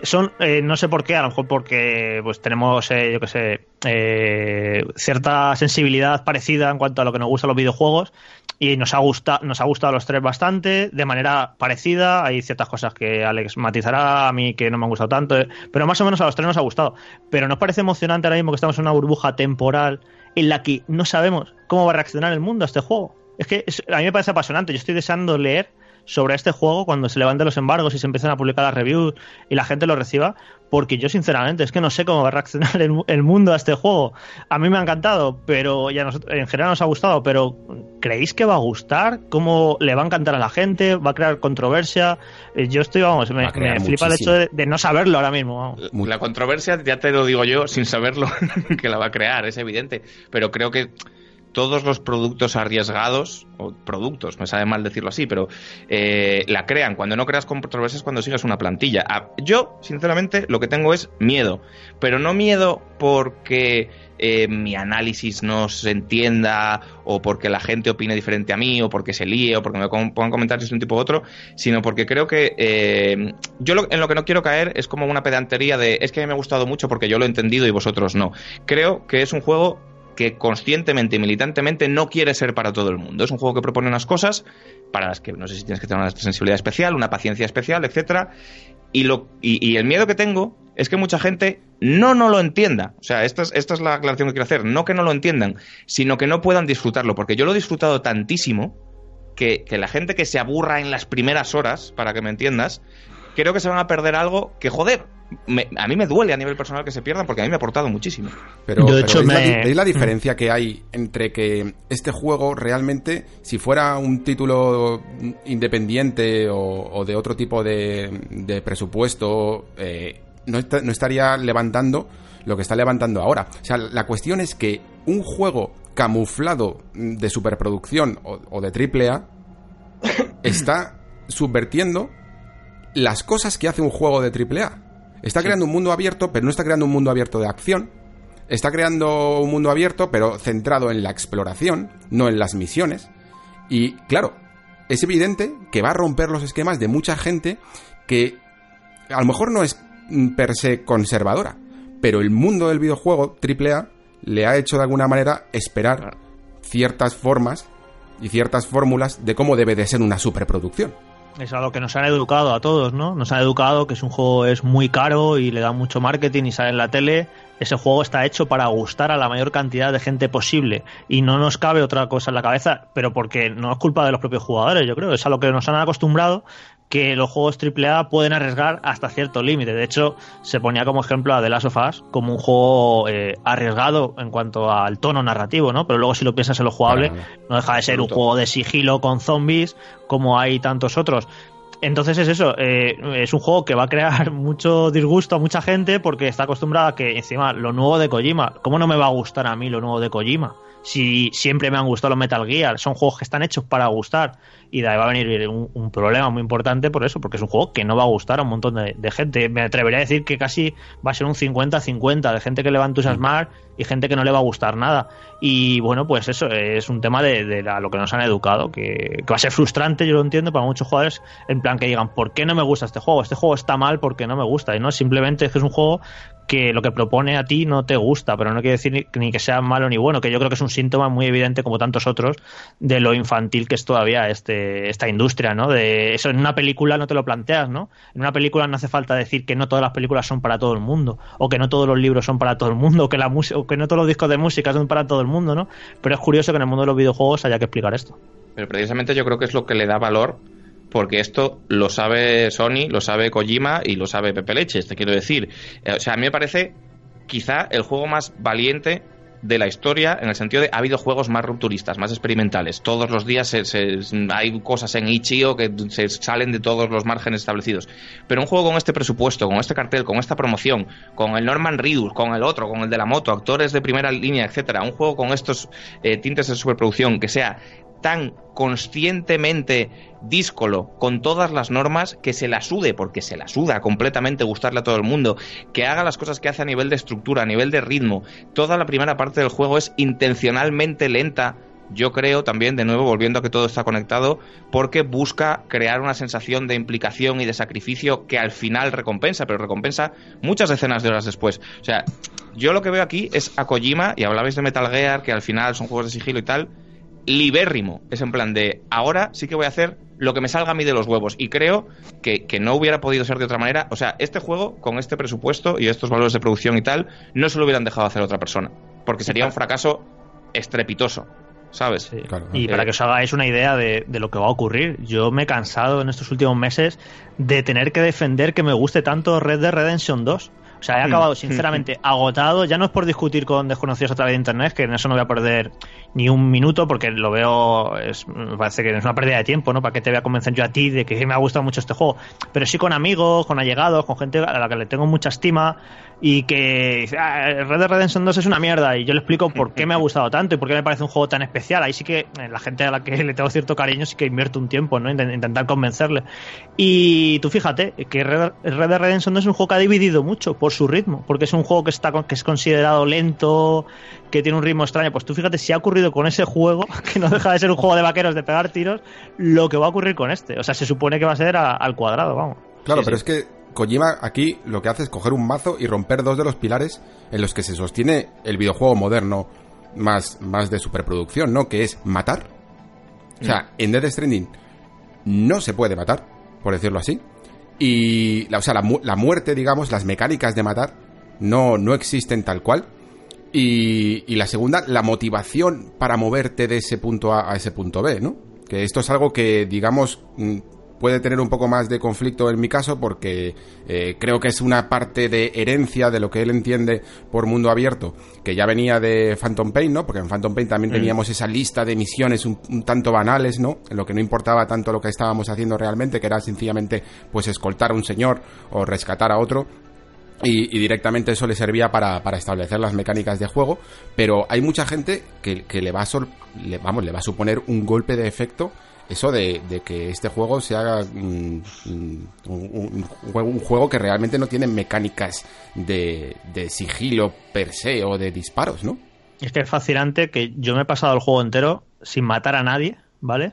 Son, eh, no sé por qué, a lo mejor porque pues tenemos, eh, yo qué sé, eh, cierta sensibilidad parecida en cuanto a lo que nos gustan los videojuegos y nos ha gustado, nos ha gustado a los tres bastante, de manera parecida. Hay ciertas cosas que Alex matizará, a mí que no me han gustado tanto, eh, pero más o menos a los tres nos ha gustado. Pero nos parece emocionante ahora mismo que estamos en una burbuja temporal en la que no sabemos cómo va a reaccionar el mundo a este juego. Es que a mí me parece apasionante. Yo estoy deseando leer sobre este juego cuando se levanten los embargos y se empiecen a publicar las reviews y la gente lo reciba, porque yo sinceramente es que no sé cómo va a reaccionar el, el mundo a este juego. A mí me ha encantado, pero ya nos- en general nos ha gustado, pero ¿creéis que va a gustar? ¿Cómo le va a encantar a la gente? ¿Va a crear controversia? Eh, Yo estoy, vamos, me, flipa el hecho de, de no saberlo ahora mismo. vamos. La controversia, ya te lo digo yo, sin saberlo, [LAUGHS] que la va a crear, es evidente. Pero creo que todos los productos arriesgados, o productos, me sabe mal decirlo así, pero eh, la crean. Cuando no creas controversias, cuando sigas una plantilla. Ah, Yo, sinceramente, lo que tengo es miedo. Pero no miedo porque eh, mi análisis no se entienda, o porque la gente opine diferente a mí, o porque se líe, o porque me pongan comentarios de un tipo u otro, sino porque creo que eh, yo en lo que no quiero caer es como una pedantería de es que a mí me ha gustado mucho porque yo lo he entendido y vosotros no. Creo que es un juego que conscientemente y militantemente no quiere ser para todo el mundo. Es un juego que propone unas cosas para las que no sé si tienes que tener una sensibilidad especial, una paciencia especial, etcétera. Y, lo, y, el miedo que tengo es que mucha gente no no lo entienda. O sea, esta es, esta es la aclaración que quiero hacer. No que no lo entiendan, sino que no puedan disfrutarlo. Porque yo lo he disfrutado tantísimo que, que la gente que se aburra en las primeras horas, para que me entiendas, creo que se van a perder algo que, joder, me- a mí me duele a nivel personal que se pierdan porque a mí me ha aportado muchísimo. Pero, Yo, de pero hecho, ¿veis, la, me- di- veis la diferencia que hay entre que este juego realmente, si fuera un título independiente o, o de otro tipo de, de presupuesto, eh, no, esta- no estaría levantando lo que está levantando ahora? O sea, la cuestión es que un juego camuflado de superproducción o, o de triple A [COUGHS] está subvertiendo las cosas que hace un juego de triple A. Está creando un mundo abierto, pero no está creando un mundo abierto de acción. Está creando un mundo abierto, pero centrado en la exploración, no en las misiones. Y claro, es evidente que va a romper los esquemas de mucha gente que a lo mejor no es mm, per se conservadora, pero el mundo del videojuego AAA le ha hecho de alguna manera esperar ciertas formas y ciertas fórmulas de cómo debe de ser una superproducción. Es a lo que nos han educado a todos, ¿no? Nos han educado que es un juego es muy caro y le da mucho marketing y sale en la tele. Ese juego está hecho para gustar a la mayor cantidad de gente posible y no nos cabe otra cosa en la cabeza, pero porque no es culpa de los propios jugadores, yo creo. Es a lo que nos han acostumbrado que los juegos AAA pueden arriesgar hasta cierto límite. De hecho, se ponía como ejemplo a The Last of Us como un juego eh, arriesgado en cuanto al tono narrativo, ¿no? Pero luego si lo piensas en lo jugable, no deja de ser un juego de sigilo con zombies como hay tantos otros. Entonces es eso, eh, es un juego que va a crear [LAUGHS] mucho disgusto a mucha gente porque está acostumbrada a que encima lo nuevo de Kojima, ¿cómo no me va a gustar a mí lo nuevo de Kojima? Si siempre me han gustado los Metal Gear, son juegos que están hechos para gustar y de ahí va a venir un, un problema muy importante por eso, porque es un juego que no va a gustar a un montón de, de gente. Me atrevería a decir que casi va a ser un 50-50 de gente que le va a entusiasmar y gente que no le va a gustar nada. Y bueno, pues eso es un tema de, de lo que nos han educado, que, va a ser frustrante, yo lo entiendo, para muchos jugadores, en plan que digan, ¿por qué no me gusta este juego? Este juego está mal porque no me gusta. Y no, simplemente es que es un juego que lo que propone a ti no te gusta, pero no quiere decir ni, ni que sea malo ni bueno, que yo creo que es un síntoma muy evidente, como tantos otros, de lo infantil que es todavía este, esta industria, ¿no? De eso en una película no te lo planteas, ¿no? En una película no hace falta decir que no todas las películas son para todo el mundo, o que no todos los libros son para todo el mundo, o que la música, que no todos los discos de música son para todo el mundo, ¿no? Pero es curioso que en el mundo de los videojuegos haya que explicar esto. Pero precisamente yo creo que es lo que le da valor, porque esto lo sabe Sony, lo sabe Kojima y lo sabe Pepe Leches, te quiero decir. Eh, o sea, a mí me parece quizá el juego más valiente de la historia en el sentido de ha habido juegos más rupturistas, más experimentales. Todos los días se- se- hay cosas en Itch.io que se salen de todos los márgenes establecidos. Pero un juego con este presupuesto, con este cartel, con esta promoción, con el Norman Reedus, con el otro, con el de la moto, actores de primera línea, etcétera, un juego con estos eh, tintes de superproducción que sea tan conscientemente díscolo con todas las normas que se la sude, porque se la suda completamente gustarle a todo el mundo, que haga las cosas que hace a nivel de estructura, a nivel de ritmo. Toda la primera parte del juego es intencionalmente lenta. Yo creo también, de nuevo, volviendo a que todo está conectado, porque busca crear una sensación de implicación y de sacrificio que al final recompensa, pero recompensa muchas decenas de horas después. O sea, yo lo que veo aquí es a Kojima, y hablabais de Metal Gear, que al final son juegos de sigilo y tal, libérrimo. Es en plan de, ahora sí que voy a hacer lo que me salga a mí de los huevos. Y creo que, que no hubiera podido ser de otra manera. O sea, este juego, con este presupuesto y estos valores de producción y tal, no se lo hubieran dejado hacer a otra persona. Porque sería un fracaso estrepitoso. ¿Sabes? Sí. Claro. Y Eh, para que os hagáis una idea de, de lo que va a ocurrir, yo me he cansado en estos últimos meses de tener que defender que me guste tanto Red Dead Redemption 2. O sea, he Mm. acabado sinceramente agotado. Ya no es por discutir con desconocidos a través de internet, que en eso no voy a perder ni un minuto, porque lo veo, es, me parece que es una pérdida de tiempo, ¿no? Para que te voy a convencer yo a ti de que me ha gustado mucho este juego. Pero sí con amigos, con allegados, con gente a la que le tengo mucha estima y que dice, "Ah, Red Dead Redemption 2 es una mierda. Y yo le explico por qué me ha [LAUGHS] gustado tanto y por qué me parece un juego tan especial. Ahí sí que eh, la gente a la que le tengo cierto cariño sí que invierto un tiempo, ¿no? Intent- Intentar convencerle. Y tú fíjate que Red Red Dead Redemption 2 es un juego que ha dividido mucho por su ritmo, porque es un juego que está con- que es considerado lento, que tiene un ritmo extraño. Pues tú fíjate si ha ocurrido con ese juego, [LAUGHS] que no deja de ser un juego de vaqueros de pegar tiros, lo que va a ocurrir con este. O sea, se supone que va a ser a- al cuadrado, vamos. Claro, Sí, pero sí. es que Kojima aquí lo que hace es coger un mazo y romper dos de los pilares en los que se sostiene el videojuego moderno más, más de superproducción, ¿no? Que es matar. O sea, en Death Stranding no se puede matar, por decirlo así. Y, la, o sea, la muerte, digamos, las mecánicas de matar no, no existen tal cual. Y, y la segunda, la motivación para moverte de ese punto A a ese punto B, ¿no? Que esto es algo que, digamos, mm, puede tener un poco más de conflicto en mi caso porque eh, creo que es una parte de herencia de lo que él entiende por mundo abierto, que ya venía de Phantom Pain, ¿no? Porque en Phantom Pain también teníamos esa lista de misiones un, un tanto banales, ¿no? En lo que no importaba tanto lo que estábamos haciendo realmente, que era sencillamente pues escoltar a un señor o rescatar a otro. Y, y directamente eso le servía para, para establecer las mecánicas de juego, pero hay mucha gente que, que le va a sor- le, vamos, le va a suponer un golpe de efecto eso de, de que este juego se haga mm, mm, un, un- un juego que realmente no tiene mecánicas de, de sigilo per se o de disparos, ¿no? Es que es fascinante que yo me he pasado el juego entero sin matar a nadie, ¿vale?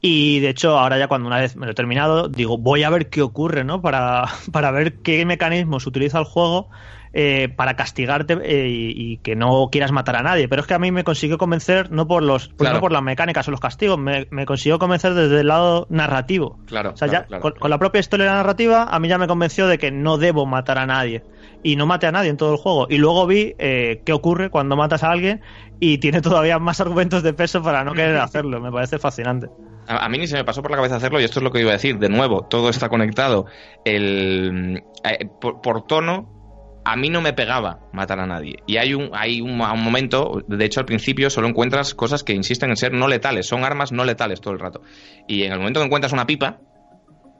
Y de hecho, ahora ya cuando una vez me lo he terminado, digo, voy a ver qué ocurre, ¿no? Para, [LAUGHS] para ver qué mecanismos utiliza el juego eh, para castigarte eh, y, y que no quieras matar a nadie. Pero es que a mí me consiguió convencer, no por los Claro. no por las mecánicas o los castigos, me, me consiguió convencer desde el lado narrativo. Claro, O sea, claro, ya claro. con, con la propia historia narrativa, a mí ya me convenció de que no debo matar a nadie. Y no maté a nadie en todo el juego. Y luego vi eh, qué ocurre cuando matas a alguien y tiene todavía más argumentos de peso para no querer hacerlo. Me parece fascinante. A, a mí ni se me pasó por la cabeza hacerlo y esto es lo que iba a decir. De nuevo, todo está conectado. El, eh, por, por tono, a mí no me pegaba matar a nadie. Y hay un, hay un, un momento, de hecho al principio solo encuentras cosas que insisten en ser no letales, son armas no letales todo el rato. Y en el momento que encuentras una pipa,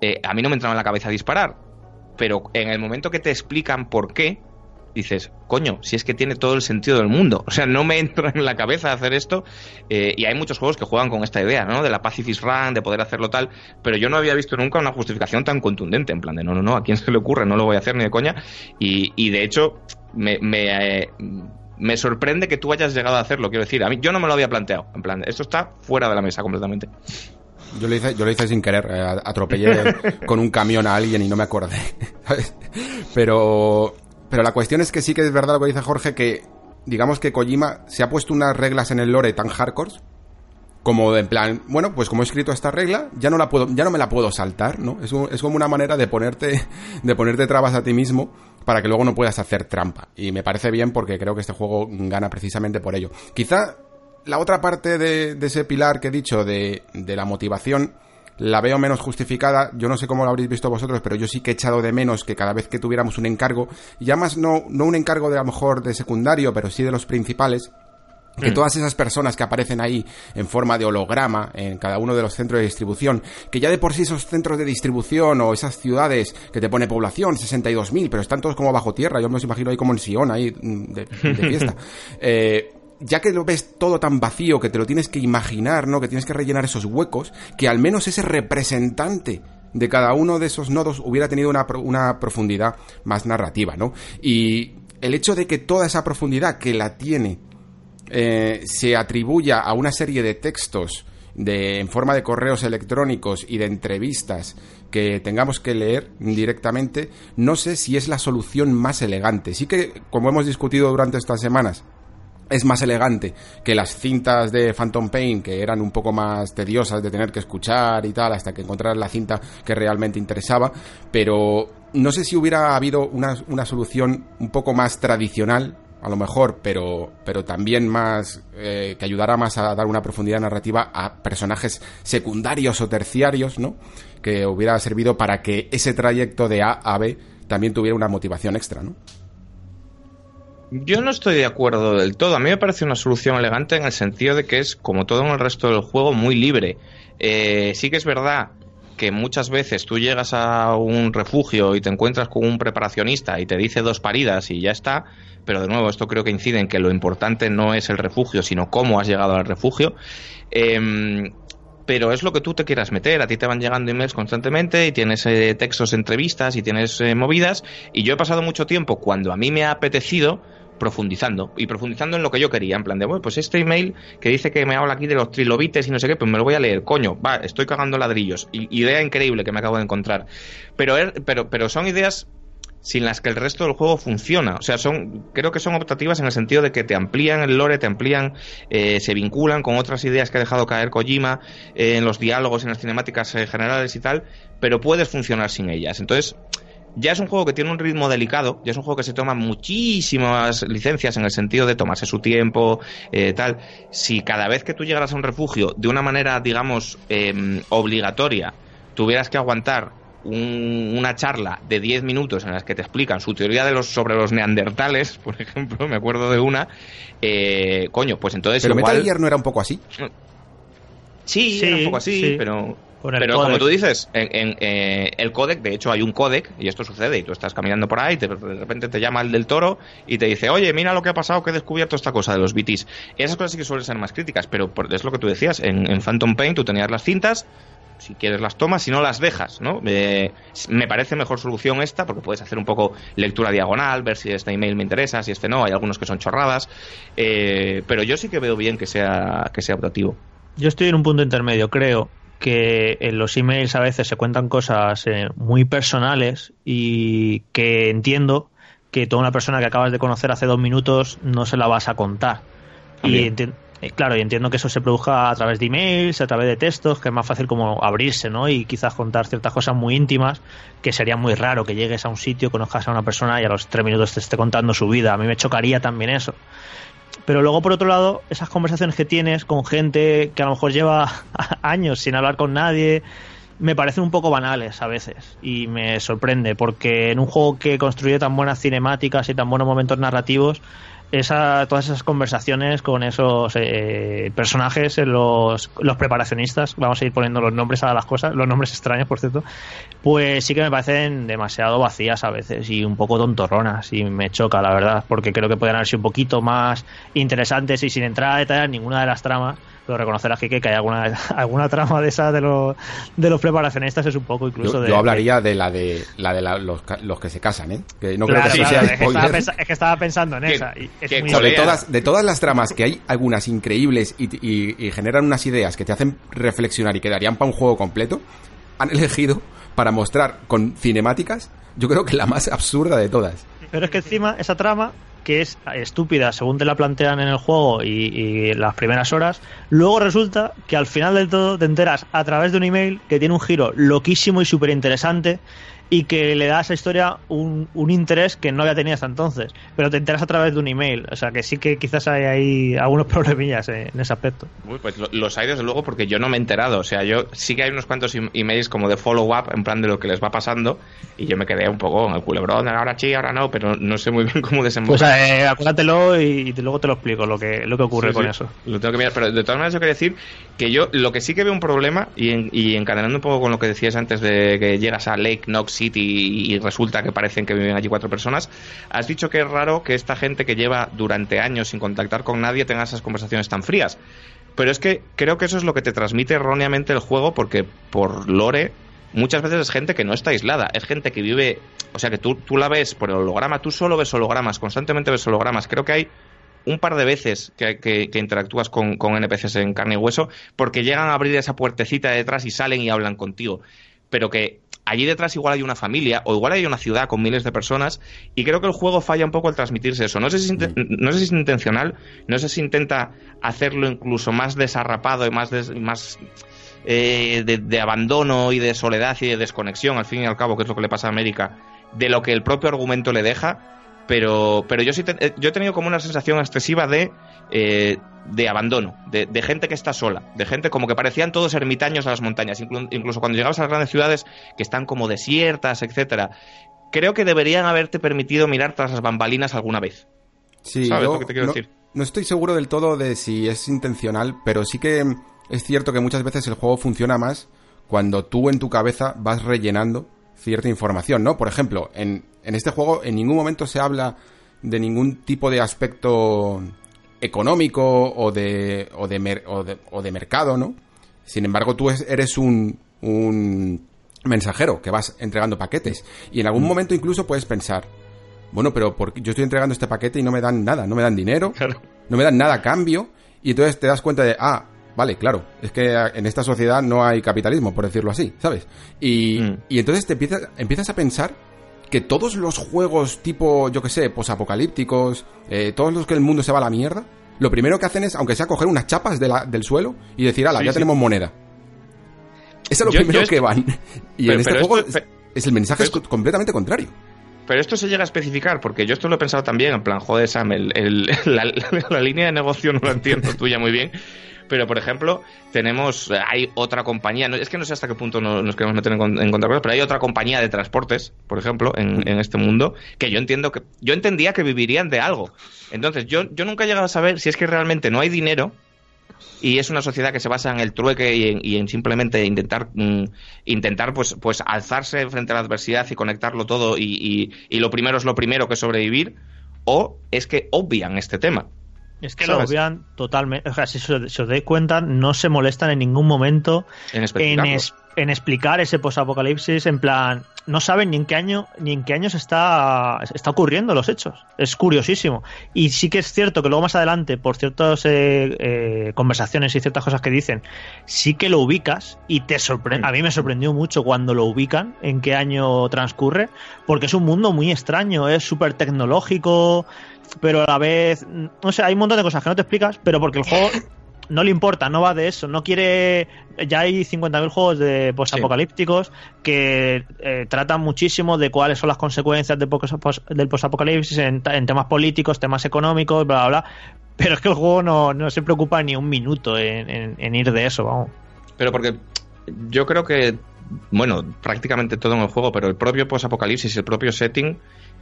eh, a mí no me entraba en la cabeza disparar. Pero en el momento que te explican por qué, dices, coño, si es que tiene todo el sentido del mundo. O sea, no me [LAUGHS] entra en la cabeza hacer esto. eh, y hay muchos juegos que juegan con esta idea, ¿no? De la pacifist run, de poder hacerlo tal. Pero yo no había visto nunca una justificación tan contundente. En plan de, no, no, no, ¿a quién se le ocurre? No lo voy a hacer ni de coña. Y, y de hecho, me, me, eh, me sorprende que tú hayas llegado a hacerlo. Quiero decir, a mí yo no me lo había planteado. En plan, esto está fuera de la mesa completamente. Yo lo hice, yo lo hice sin querer, eh, atropellé [LAUGHS] con un camión a alguien y no me acordé. [LAUGHS] ¿sabes? Pero, pero la cuestión es que sí que es verdad lo que dice Jorge, que digamos que Kojima se ha puesto unas reglas en el lore tan hardcore como en plan, bueno, pues como he escrito esta regla, ya no la puedo, ya no me la puedo saltar, ¿no? Es, un- es como una manera de ponerte, de ponerte trabas a ti mismo para que luego no puedas hacer trampa. Y me parece bien porque creo que este juego gana precisamente por ello. Quizá la otra parte de, de ese pilar que he dicho de, de la motivación la veo menos justificada. Yo no sé cómo lo habréis visto vosotros, pero yo sí que he echado de menos que cada vez que tuviéramos un encargo, ya más no, no un encargo de a lo mejor de secundario, pero sí de los principales, que todas esas personas que aparecen ahí en forma de holograma en cada uno de los centros de distribución, que ya de por sí esos centros de distribución o esas ciudades que te pone población, 62.000, pero están todos como bajo tierra, yo me los imagino ahí como en Sion, ahí mm, de, de fiesta. [LAUGHS] Eh, ya que lo ves todo tan vacío, que te lo tienes que imaginar, ¿no? Que tienes que rellenar esos huecos, que al menos ese representante de cada uno de esos nodos hubiera tenido una, una profundidad más narrativa, ¿no? Y el hecho de que toda esa profundidad que la tiene eh, se atribuya a una serie de textos de, en forma de correos electrónicos y de entrevistas que tengamos que leer directamente, no sé si es la solución más elegante. Sí que, como hemos discutido durante estas semanas, es más elegante que las cintas de Phantom Pain, que eran un poco más tediosas de tener que escuchar y tal, hasta que encontraras la cinta que realmente interesaba, pero no sé si hubiera habido una, una solución un poco más tradicional, a lo mejor, pero, pero también más, eh, que ayudara más a dar una profundidad narrativa a personajes secundarios o terciarios, ¿no? Que hubiera servido para que ese trayecto de A a B también tuviera una motivación extra, ¿no? Yo no estoy de acuerdo del todo. A mí me parece una solución elegante en el sentido de que es, como todo en el resto del juego, muy libre. Eh, sí que es verdad que muchas veces tú llegas a un refugio y te encuentras con un preparacionista y te dice dos paridas y ya está, pero de nuevo esto creo que incide en que lo importante no es el refugio, sino cómo has llegado al refugio. Em, pero es lo que tú te quieras meter. A ti te van llegando emails constantemente y tienes eh, textos, entrevistas y tienes eh, movidas. Y yo he pasado mucho tiempo cuando a mí me ha apetecido profundizando y profundizando en lo que yo quería, en plan de, bueno, pues este email que dice que me habla aquí de los trilobites y no sé qué, pues me lo voy a leer, coño, va, estoy cagando ladrillos, idea increíble que me acabo de encontrar, pero, er- pero, pero son ideas sin las que el resto del juego funciona. O sea, son, creo que son optativas en el sentido de que te amplían el lore, te amplían, eh, se vinculan con otras ideas que ha dejado caer Kojima eh, en los diálogos, en las cinemáticas eh, generales y tal, pero puedes funcionar sin ellas. Entonces, ya es un juego que tiene un ritmo delicado, ya es un juego que se toma muchísimas licencias en el sentido de tomarse su tiempo, eh, tal. Si cada vez que tú llegaras a un refugio de una manera, digamos, em, obligatoria, tuvieras que aguantar un- una charla de 10 minutos en las que te explican su teoría de los sobre los neandertales, [LAUGHS] por ejemplo, me acuerdo de una, eh, coño, pues entonces Pero igual... Metal Gear no era un poco así. Sí, Sí, era un poco así, sí. pero, Con el pero como tú dices, en, en, eh, el códec, de hecho hay un códec, y esto sucede, y tú estás caminando por ahí, te- de repente te llama el del toro y te dice, oye, mira lo que ha pasado, que he descubierto esta cosa de los BTs. Esas cosas sí que suelen ser más críticas, pero por- es lo que tú decías, en, en Phantom Pain tú tenías las cintas, si quieres las tomas, si no las dejas, ¿no? Eh, me parece mejor solución esta, porque puedes hacer un poco lectura diagonal, ver si este email me interesa, si este no, hay algunos que son chorradas, eh, pero yo sí que veo bien que sea, que sea optativo. Yo estoy en un punto intermedio, creo que en los emails a veces se cuentan cosas eh, muy personales y que entiendo que toda una persona que acabas de conocer hace dos minutos no se la vas a contar. Y También. enti- eh, claro, y entiendo que eso se produzca a través de emails, a través de textos, que es más fácil como abrirse, ¿no? Y quizás contar ciertas cosas muy íntimas, que sería muy raro que llegues a un sitio, conozcas a una persona y a los tres minutos te esté contando su vida. A mí me chocaría también eso. Pero luego, por otro lado, esas conversaciones que tienes con gente que a lo mejor lleva [LAUGHS] años sin hablar con nadie, me parecen un poco banales a veces. Y me sorprende, porque en un juego que construye tan buenas cinemáticas y tan buenos momentos narrativos, esa, todas esas conversaciones con esos eh, personajes, eh, los, los preparacionistas, vamos a ir poniendo los nombres a las cosas, los nombres extraños, por cierto, pues sí que me parecen demasiado vacías a veces y un poco tontorronas y me choca, la verdad, porque creo que pueden haber sido un poquito más interesantes y sin entrar a detallar ninguna de las tramas, pero reconocerás que, que hay alguna, [LAUGHS] alguna trama de esa de los, de los preparacionistas es un poco incluso Yo, de... yo hablaría de la de la de la- los, ca- los que se casan, ¿eh? Que no Claro, creo que claro, sea es, que estaba es que estaba pensando en Que- esa. Y es que muy Colea. todas, de todas las tramas que hay, algunas increíbles y, y- y generan unas ideas que te hacen reflexionar y quedarían para un juego completo, han elegido para mostrar con cinemáticas, yo creo que la más absurda de todas. Pero es que encima esa trama, que es estúpida según te la plantean en el juego y, las primeras horas, luego resulta que al final del todo te enteras a través de un email que tiene un giro loquísimo y súper interesante y que le da a esa historia un, un interés que no había tenido hasta entonces. Pero te enteras a través de un email. O sea que sí que quizás hay ahí algunos [LAUGHS] problemillas eh, en ese aspecto. Uy, pues lo- los hay desde luego porque yo no me he enterado. O sea, yo sí que hay unos cuantos em- emails como de follow-up en plan de lo que les va pasando y yo me quedé un poco en el culebrón, ahora sí, ahora no, pero no sé muy [LAUGHS] bien cómo Pues desembocar. eh, acuérdatelo y, y luego te lo explico lo que, lo que ocurre Sí, con sí, eso. Lo tengo que mirar, pero de todas maneras yo quería decir que yo lo que sí que veo un problema y, en- y encadenando un poco con lo que decías antes de que llegas a Lake Knox Y resulta que parecen que viven allí cuatro personas, has dicho que es raro que esta gente que lleva durante años sin contactar con nadie tenga esas conversaciones tan frías. Pero es que creo que eso es lo que te transmite erróneamente el juego porque por lore muchas veces es gente que no está aislada, es gente que vive, o sea que tú, tú la ves por el holograma, tú solo ves hologramas, constantemente ves hologramas. Creo que hay un par de veces que, que- que interactúas con, con NPCs en carne y hueso porque llegan a abrir esa puertecita de detrás y salen y hablan contigo. Pero que allí detrás igual hay una familia o igual hay una ciudad con miles de personas y creo que el juego falla un poco al transmitirse eso. No sé si es, inte- no sé si es intencional, no sé si intenta hacerlo incluso más desarrapado y más, des- más eh, de, de abandono y de soledad y de desconexión, al fin y al cabo, que es lo que le pasa a América, de lo que el propio argumento le deja. Pero, pero yo sí te- eh, yo he tenido como una sensación excesiva de, eh, de abandono, de, de gente que está sola, de gente como que parecían todos ermitaños a las montañas, inclu- incluso cuando llegabas a las grandes ciudades que están como desiertas, etcétera. Creo que deberían haberte permitido mirar tras las bambalinas alguna vez. Sí, ¿Sabes yo lo que te quiero no, decir? no estoy seguro del todo de si es intencional, pero sí que es cierto que muchas veces el juego funciona más cuando tú en tu cabeza vas rellenando cierta información, ¿no? Por ejemplo, en, en este juego en ningún momento se habla de ningún tipo de aspecto económico o de, o de, mer- o de, o de mercado, ¿no? Sin embargo, tú es- eres un, un mensajero que vas entregando paquetes. Y en algún momento incluso puedes pensar, bueno, pero porque yo estoy entregando este paquete y no me dan nada, no me dan dinero, [LAUGHS] Claro. no me dan nada a cambio, y entonces te das cuenta de, ah, vale, claro, es que en esta sociedad no hay capitalismo, por decirlo así, ¿sabes? Y, Mm. y entonces te empiezas, empiezas a pensar que todos los juegos tipo, yo que sé, posapocalípticos, eh, todos los que el mundo se va a la mierda, lo primero que hacen es, aunque sea coger unas chapas de la- del suelo y decir, ala, Sí, ya sí. tenemos moneda. Eso es lo Yo- primero yo es- que van. Y Pero- en este juego esto- es, es el mensaje es co- completamente contrario. Pero esto se llega a especificar, porque yo esto lo he pensado también, en plan, joder, Sam, el- el- [LAUGHS] la, la línea de negocio no la entiendo tuya muy bien. Pero, por ejemplo, tenemos, hay otra compañía, no- es que no sé hasta qué punto no- nos queremos meter en, en contrapeso, pero hay otra compañía de transportes, por ejemplo, en, en este mundo, que yo entiendo que, yo entendía que vivirían de algo. Entonces, yo, yo nunca he llegado a saber si es que realmente no hay dinero y es una sociedad que se basa en el trueque y en, y en simplemente intentar mm, intentar pues pues alzarse frente a la adversidad y conectarlo todo y, y- y lo primero es lo primero que es sobrevivir o es que obvian este tema Es que ¿Sabes? lo obvian totalmente. O sea, si os, si os dais cuenta, no se molestan en ningún momento en en, especificarlo. es- en explicar ese posapocalipsis. En plan, no saben ni en qué año ni en qué años está, está ocurriendo los hechos. Es curiosísimo. Y sí que es cierto que luego más adelante, por ciertas eh, eh, conversaciones y ciertas cosas que dicen, sí que lo ubicas y te sorprende. A mí me sorprendió mucho cuando lo ubican, en qué año transcurre, porque es un mundo muy extraño, es súper tecnológico, pero a la vez, no sé, hay un montón de cosas que no te explicas, pero porque el juego [LAUGHS] no le importa, no va de eso, no quiere... Ya hay 50.000 juegos de posapocalípticos que eh, tratan muchísimo de cuáles son las consecuencias de pos- del posapocalipsis en, en temas políticos, temas económicos, bla, bla, bla. Pero es que el juego no, no se preocupa ni un minuto en, en- en ir de eso, vamos. pero porque yo creo que bueno prácticamente todo en el juego pero el propio posapocalipsis el propio setting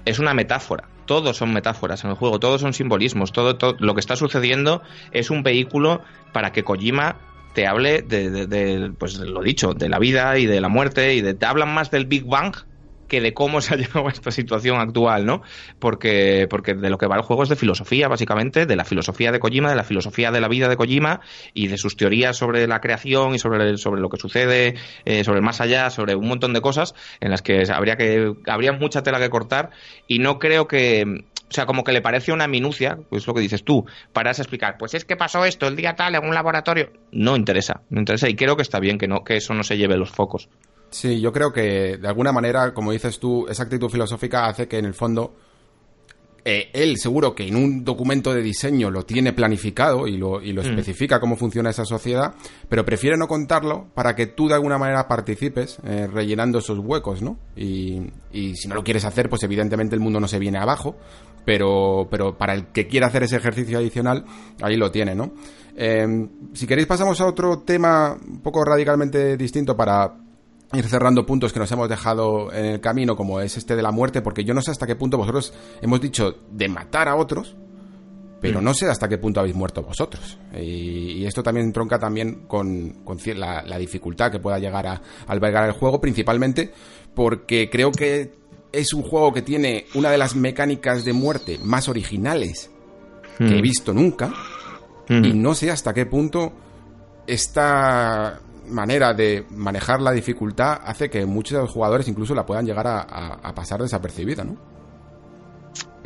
es una metáfora. Todos son metáforas en el juego todos son simbolismos todo, todo lo que está sucediendo es un vehículo para que Kojima te hable de, de- de, pues lo dicho de la vida y de la muerte y de te hablan más del Big Bang que de cómo se ha [LAUGHS] llegado a esta situación actual, ¿no? Porque, porque de lo que va el juego es de filosofía, básicamente, de la filosofía de Kojima, de la filosofía de la vida de Kojima y de sus teorías sobre la creación y sobre, sobre lo que sucede, eh, sobre el más allá, sobre un montón de cosas en las que habría que habría mucha tela que cortar y no creo que o sea, como que le parece una minucia, pues lo que dices tú, para explicar, pues es que pasó esto el día tal en un laboratorio. No interesa, no interesa y creo que está bien que no que eso no se lleve los focos. Sí, yo creo que de alguna manera, como dices tú, esa actitud filosófica hace que en el fondo eh, él seguro que en un documento de diseño lo tiene planificado y lo, y lo especifica cómo funciona esa sociedad, pero prefiere no contarlo para que tú de alguna manera participes eh, rellenando esos huecos, ¿no? Y, y si no lo quieres hacer, pues evidentemente el mundo no se viene abajo, pero, pero para el que quiera hacer ese ejercicio adicional, ahí lo tiene, ¿no? Eh, si queréis pasamos a otro tema un poco radicalmente distinto para ir cerrando puntos que nos hemos dejado en el camino, como es este de la muerte, porque yo no sé hasta qué punto vosotros hemos dicho de matar a otros, pero no sé hasta qué punto habéis muerto vosotros. Y, y esto también tronca también con, con la, la dificultad que pueda llegar a albergar el juego, principalmente porque creo que es un juego que tiene una de las mecánicas de muerte más originales que he visto nunca. Y no sé hasta qué punto esta manera de manejar la dificultad hace que muchos de los jugadores incluso la puedan llegar a, a- a pasar desapercibida, ¿no?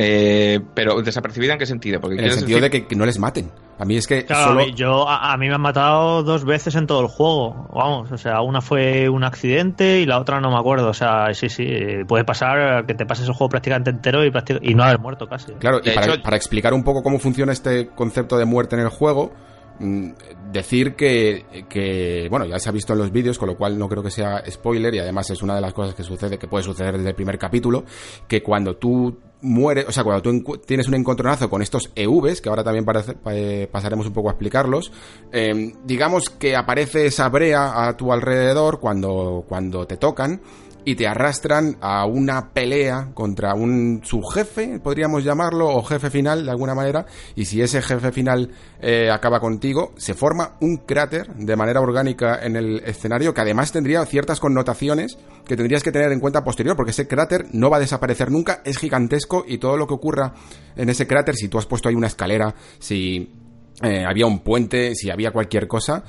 Eh, pero desapercibida en qué sentido? Porque En el sentido decir- de que, no les maten. A mí es que Claro, solo... a mí- yo, a, a mí me han matado dos veces en todo el juego. Vamos, o sea, una fue un accidente y la otra no me acuerdo. O sea, sí, sí, eh, puede pasar que te pases el juego prácticamente entero y, practi- y no haber muerto casi. Claro, y para, hecho- para explicar un poco cómo funciona este concepto de muerte en el juego, mm, decir que, que, bueno, ya se ha visto en los vídeos, con lo cual no creo que sea spoiler, y además es una de las cosas que sucede, que puede suceder desde el primer capítulo, que cuando tú mueres, o sea, cuando tú tienes un encontronazo con estos EVs, que ahora también eh, pasaremos un poco a explicarlos, eh, digamos que aparece esa brea a tu alrededor cuando, cuando te tocan, y te arrastran a una pelea contra un subjefe, podríamos llamarlo, o jefe final de alguna manera, y si ese jefe final eh, acaba contigo, se forma un cráter de manera orgánica en el escenario que además tendría ciertas connotaciones que tendrías que tener en cuenta posterior, porque ese cráter no va a desaparecer nunca, es gigantesco y todo lo que ocurra en ese cráter, si tú has puesto ahí una escalera, si eh, había un puente, si había cualquier cosa,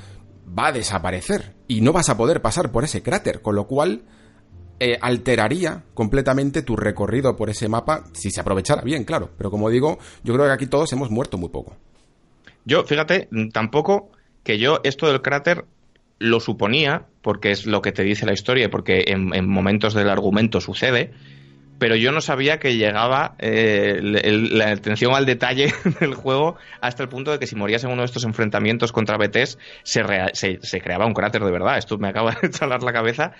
va a desaparecer y no vas a poder pasar por ese cráter, con lo cual eh, alteraría completamente tu recorrido por ese mapa si se aprovechara bien, claro. Pero como digo, yo creo que aquí todos hemos muerto muy poco. Yo, fíjate, mm, tampoco que yo esto del cráter lo suponía, porque es lo que te dice la historia, porque en momentos del argumento sucede, pero yo no sabía que llegaba eh, el- la atención al detalle [LAUGHS] del juego hasta el punto de que si morías en uno de estos enfrentamientos contra BTs se, rea- se, se creaba un cráter de verdad. Esto me acaba de [LAUGHS] chalar la cabeza.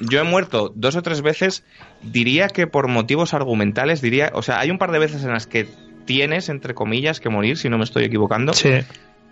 Yo he muerto dos o tres veces, diría que por motivos argumentales, diría, o sea, hay un par de veces en las que tienes, entre comillas, que morir, si no me estoy equivocando. Sí.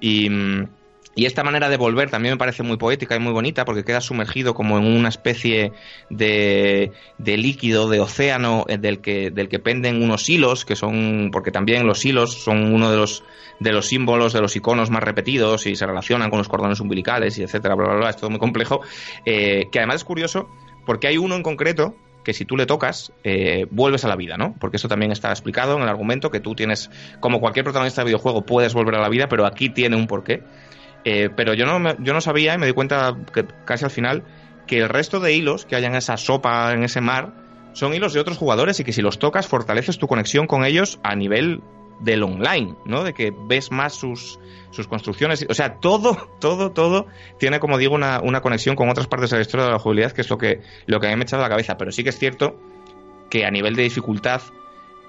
Y, mm, y esta manera de volver también me parece muy poética y muy bonita porque quedas sumergido como en una especie de, de líquido, de océano, eh, del que, del que penden unos hilos, que son, porque también los hilos son uno de los, de los símbolos, de los iconos más repetidos y se relacionan con los cordones umbilicales y etcétera, bla, bla, bla, es todo muy complejo, eh, que además es curioso porque hay uno en concreto que si tú le tocas, eh, vuelves a la vida, ¿no? Porque eso también está explicado en el argumento, que tú tienes, como cualquier protagonista de videojuego, puedes volver a la vida, pero aquí tiene un porqué. Eh, pero yo no, yo no sabía y me di cuenta casi al final que el resto de hilos que hay en esa sopa, en ese mar, son hilos de otros jugadores y que si los tocas fortaleces tu conexión con ellos a nivel del online, ¿no? De que ves más sus, sus construcciones. O sea, todo, [LAUGHS] todo, todo tiene, como digo, una, una conexión con otras partes de la historia de la jugabilidad, que es lo que, lo que a mí me ha echado la cabeza. Pero sí que es cierto que a nivel de dificultad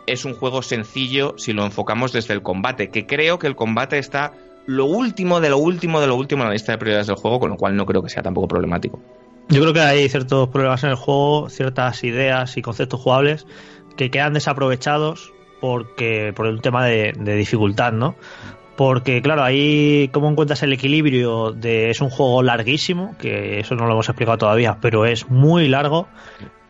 es un juego sencillo si lo enfocamos desde el combate, que creo que el combate está lo último de lo último de lo último en la lista de prioridades del juego, con lo cual no creo que sea tampoco problemático. Yo creo que hay ciertos problemas en el juego, ciertas ideas y conceptos jugables que quedan desaprovechados porque por el tema de, de dificultad, ¿no? Porque, claro, ahí cómo encuentras el equilibrio de es un juego larguísimo, que eso no lo hemos explicado todavía, pero es muy largo.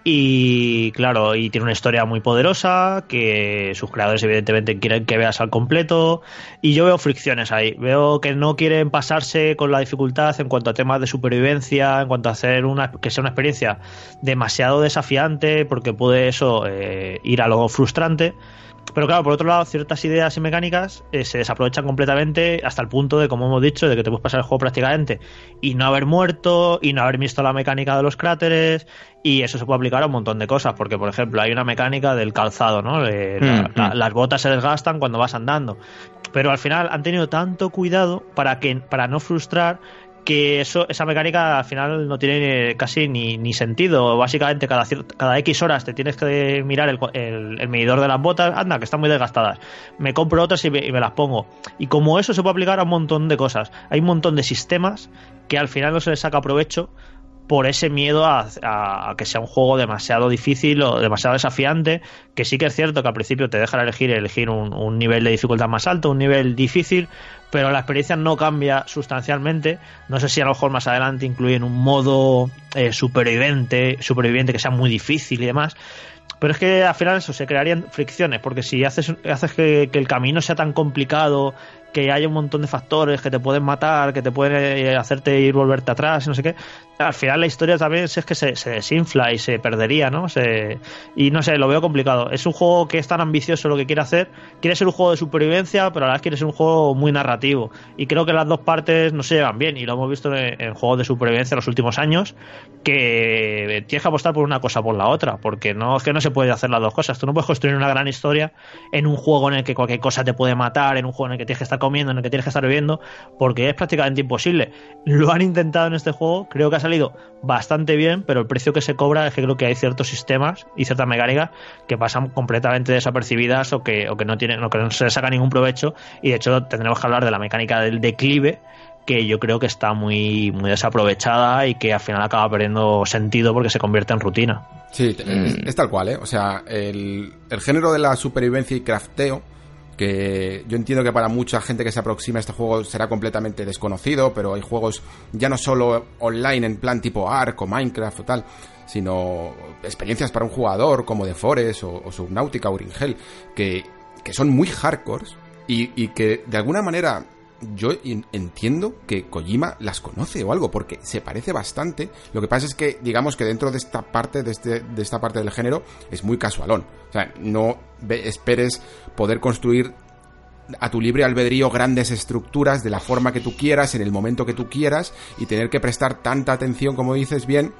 Y claro, y tiene una historia muy poderosa, que sus creadores evidentemente quieren que veas al completo. Y yo veo fricciones ahí. Veo que no quieren pasarse con la dificultad en cuanto a temas de supervivencia, en cuanto a hacer una que sea una experiencia demasiado desafiante, porque puede eso eh, ir a lo frustrante. Pero claro, por otro lado, ciertas ideas y mecánicas eh, se desaprovechan completamente hasta el punto de, como hemos dicho, de que te puedes pasar el juego prácticamente y no haber muerto y no haber visto la mecánica de los cráteres y eso se puede aplicar a un montón de cosas, porque por ejemplo hay una mecánica del calzado, ¿no? Eh, la- Mm, la- mm. las botas se desgastan cuando vas andando, pero al final han tenido tanto cuidado para que para no frustrar que eso, esa mecánica al final no tiene casi ni, ni sentido. Básicamente, cada, cada X horas te tienes que mirar el, el, medidor de las botas, anda, que están muy desgastadas. Me compro otras y me, y me, las pongo. Y como eso se puede aplicar a un montón de cosas. Hay un montón de sistemas que al final no se les saca provecho por ese miedo a, que sea un juego demasiado difícil o demasiado desafiante, que sí que es cierto que al principio te dejan elegir elegir un, nivel de dificultad más alto, un nivel difícil, pero la experiencia no cambia sustancialmente. No sé si a lo mejor más adelante incluyen un modo eh, superviviente, superviviente que sea muy difícil y demás. Pero es que al final eso se crearían fricciones, porque si haces, haces que el camino sea tan complicado, que haya un montón de factores que te pueden matar, que te pueden eh, hacerte ir volverte atrás y no sé qué. Al final la historia también es que se, desinfla y se perdería, ¿no? Se, y no sé, lo veo complicado. Es un juego que es tan ambicioso lo que quiere hacer. Quiere ser un juego de supervivencia, pero a la vez quiere ser un juego muy narrativo. Y creo que las dos partes no se llevan bien. Y lo hemos visto en, juegos de supervivencia en los últimos años, que tienes que apostar por una cosa por la otra. Porque no es que no se puede hacer las dos cosas. Tú no puedes construir una gran historia en un juego en el que cualquier cosa te puede matar, en un juego en el que tienes que estar comiendo, en el que tienes que estar bebiendo, porque es prácticamente imposible. Lo han intentado en este juego, creo que ha salido bastante bien, pero el precio que se cobra es que creo que hay ciertos sistemas y ciertas mecánicas que pasan completamente desapercibidas o que, o que no tienen, o que no se saca ningún provecho, y de hecho tendremos que hablar de la mecánica del declive que yo creo que está muy, muy desaprovechada y que al final acaba perdiendo sentido porque se convierte en rutina. Sí, es, es tal cual, ¿eh? O sea, el, el género de la supervivencia y crafteo que yo entiendo que para mucha gente que se aproxima a este juego será completamente desconocido, pero hay juegos ya no solo online en plan tipo Ark o Minecraft o tal, sino experiencias para un jugador como The Forest o, Subnautica o que, que son muy hardcore y, y que de alguna manera yo entiendo que Kojima las conoce o algo, porque se parece bastante. Lo que pasa es que, digamos que dentro de esta parte, de, este, de esta parte del género, es muy casualón. O sea, no esperes poder construir a tu libre albedrío grandes estructuras de la forma que tú quieras, en el momento que tú quieras, y tener que prestar tanta atención, como dices bien,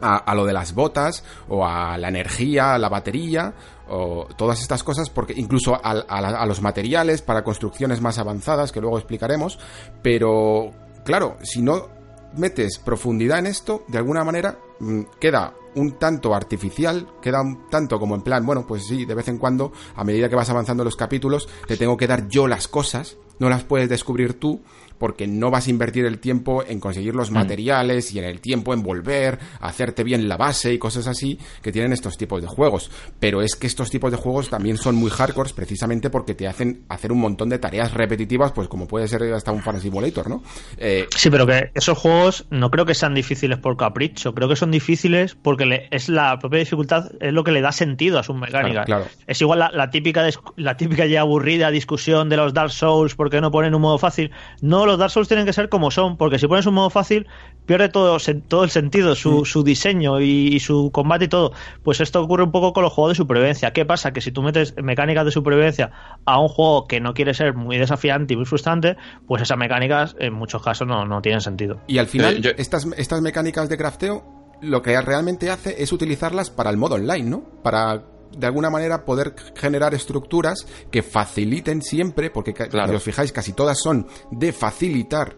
a, lo de las botas o a la energía, a la batería o todas estas cosas porque incluso a, a, los materiales para construcciones más avanzadas que luego explicaremos pero claro si no metes profundidad en esto de alguna manera mmm, queda un tanto artificial, queda un tanto como en plan, bueno, pues sí, de vez en cuando, a medida que vas avanzando los capítulos, te tengo que dar yo las cosas, no las puedes descubrir tú, porque no vas a invertir el tiempo en conseguir los materiales y en el tiempo en volver, a hacerte bien la base y cosas así que tienen estos tipos de juegos. Pero es que estos tipos de juegos también son muy hardcore precisamente porque te hacen hacer un montón de tareas repetitivas, pues como puede ser hasta un Fan Simulator, ¿no? Eh, sí, pero que esos juegos no creo que sean difíciles por capricho, creo que son difíciles porque le, es la propia dificultad, es lo que le da sentido a sus mecánicas. Claro, claro. Es igual la, la, típica la típica ya aburrida discusión de los Dark Souls, ¿por qué no ponen un modo fácil? No, los Dark Souls tienen que ser como son, porque si pones un modo fácil, pierde todo, todo el sentido, su, mm. su diseño y, y, su combate y todo. Pues esto ocurre un poco con los juegos de supervivencia. ¿Qué pasa? Que si tú metes mecánicas de supervivencia a un juego que no quiere ser muy desafiante y muy frustrante, pues esas mecánicas en muchos casos no, no tienen sentido. Y al final, eh, yo... estas, estas mecánicas de crafteo, lo que realmente hace es utilizarlas para el modo online, ¿no? Para de alguna manera poder generar estructuras que faciliten siempre, porque claro. si os fijáis, casi todas son de facilitar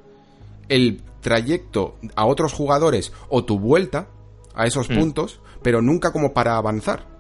el trayecto a otros jugadores o tu vuelta a esos mm. puntos, pero nunca como para avanzar.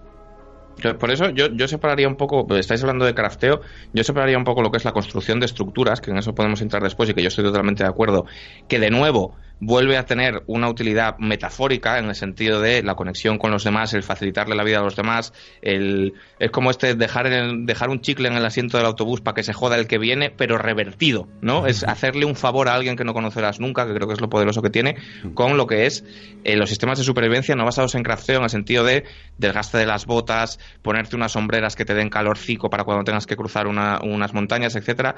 Por eso yo, yo separaría un poco, estáis hablando de crafteo, yo separaría un poco lo que es la construcción de estructuras, que en eso podemos entrar después y que yo estoy totalmente de acuerdo, que de nuevo vuelve a tener una utilidad metafórica en el sentido de la conexión con los demás, el facilitarle la vida a los demás, el, es como este dejar, el, dejar un chicle en el asiento del autobús para que se joda el que viene, pero revertido, ¿no? Es hacerle un favor a alguien que no conocerás nunca, que creo que es lo poderoso que tiene, con lo que es eh, los sistemas de supervivencia no basados en crafteo, en el sentido de desgaste de las botas, ponerte unas sombreras que te den calorcico para cuando tengas que cruzar una, unas montañas, etcétera.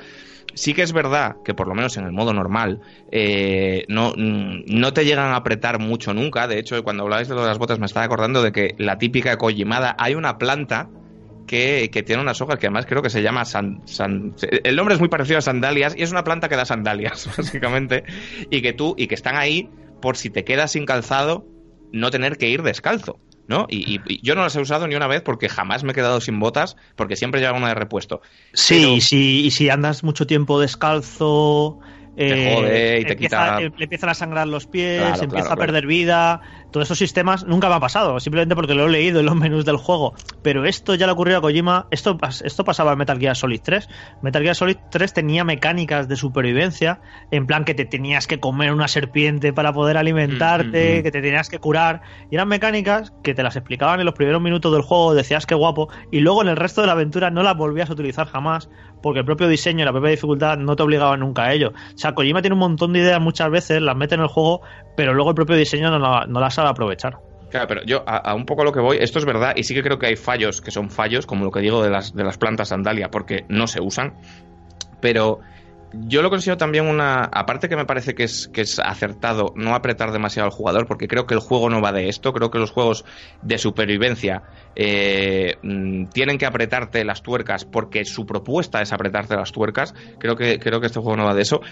Sí que es verdad que por lo menos en el modo normal eh, no no te llegan a apretar mucho nunca. De hecho, cuando hablabais de lo de las botas, me estaba acordando de que la típica Kojimada, hay una planta que, que, tiene unas hojas que además creo que se llama el nombre es muy parecido a sandalias y es una planta que da sandalias [LAUGHS] básicamente y que tú y que están ahí por si te quedas sin calzado no tener que ir descalzo ¿no? Y, y, y, yo no las he usado ni una vez porque jamás me he quedado sin botas, porque siempre llevo una de repuesto. Sí, Pero... y, si, y si andas mucho tiempo descalzo, eh, jode y te empieza- quita- eh, le empiezan a sangrar los pies, Claro, empieza claro, a perder claro. vida. Todos esos sistemas nunca me ha pasado, simplemente porque lo he leído en los [LAUGHS] menús del juego. Pero esto ya le ocurrió a Kojima. Esto, esto pasaba en Metal Gear Solid 3. Metal Gear Solid 3 tenía mecánicas de supervivencia, en plan que te tenías que comer una serpiente para poder alimentarte, Mm, mm, mm. que te tenías que curar. Y eran mecánicas que te las explicaban en los primeros minutos del juego, decías que guapo, y luego en el resto de la aventura no las volvías a utilizar jamás, porque el propio diseño y la propia dificultad no te obligaban nunca a ello. O sea, Kojima tiene un montón de ideas muchas veces, las mete en el juego, pero luego el propio diseño no, la- no las sabe aprovechar. Claro, pero yo a, un poco lo que voy, esto es verdad y sí que creo que hay fallos que son fallos, como lo que digo de las, de las plantas sandalia, porque no se usan, pero yo lo considero también una, aparte que me parece que es, que es acertado no apretar demasiado al jugador, porque creo que el juego no va de esto, creo que los juegos de supervivencia eh, mm, tienen que apretarte las tuercas porque su propuesta es apretarte las tuercas, creo que, creo que este juego no va de eso.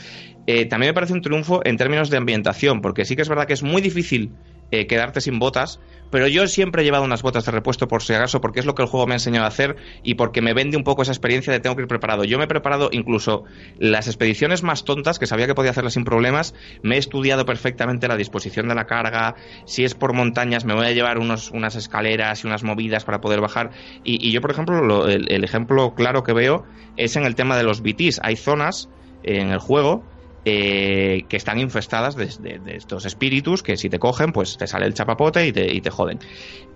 Eh, también me parece un triunfo en términos de ambientación, porque sí que es verdad que es muy difícil eh, quedarte sin botas, pero yo siempre he llevado unas botas de repuesto por si acaso, porque es lo que el juego me ha enseñado a hacer y porque me vende un poco esa experiencia de tengo que ir preparado. Yo me he preparado incluso las expediciones más tontas, que sabía que podía hacerlas sin problemas, me he estudiado perfectamente la disposición de la carga, si es por montañas me voy a llevar unos, unas escaleras y unas movidas para poder bajar. Y, y yo, por ejemplo, lo- el, el ejemplo claro que veo es en el tema de los BTs. Hay zonas en el juego eh, que están infestadas de, estos espíritus que si te cogen, pues te sale el chapapote y te, y te joden.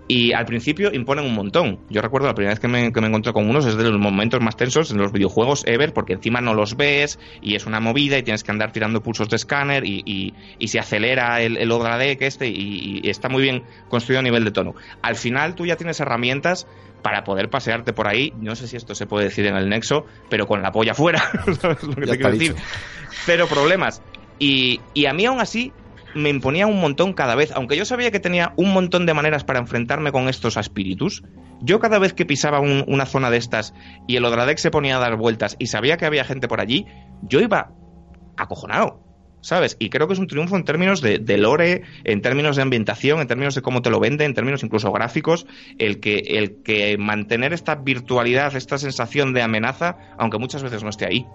Y al principio imponen un montón. Yo recuerdo la primera vez que me, que me encontré con unos es de los momentos más tensos en los videojuegos ever, porque encima no los ves y es una movida y tienes que andar tirando pulsos de escáner y, y- y se acelera el, el Odradek este y, y está muy bien construido a nivel de tono. Al final tú ya tienes herramientas para poder pasearte por ahí. No sé si esto se puede decir en el nexo, pero con la polla fuera. [LAUGHS] ¿Sabes lo que Ya te quiero decir? Cero problemas. Y, y a mí aún así me imponía un montón cada vez, aunque yo sabía que tenía un montón de maneras para enfrentarme con estos espíritus, yo cada vez que pisaba un- una zona de estas y el Odradek se ponía a dar vueltas y sabía que había gente por allí, yo iba acojonado. ¿Sabes? Y creo que es un triunfo en términos de, lore, en términos de ambientación, en términos de cómo te lo vende, en términos incluso gráficos, el que, el que mantener esta virtualidad, esta sensación de amenaza, aunque muchas veces no esté ahí.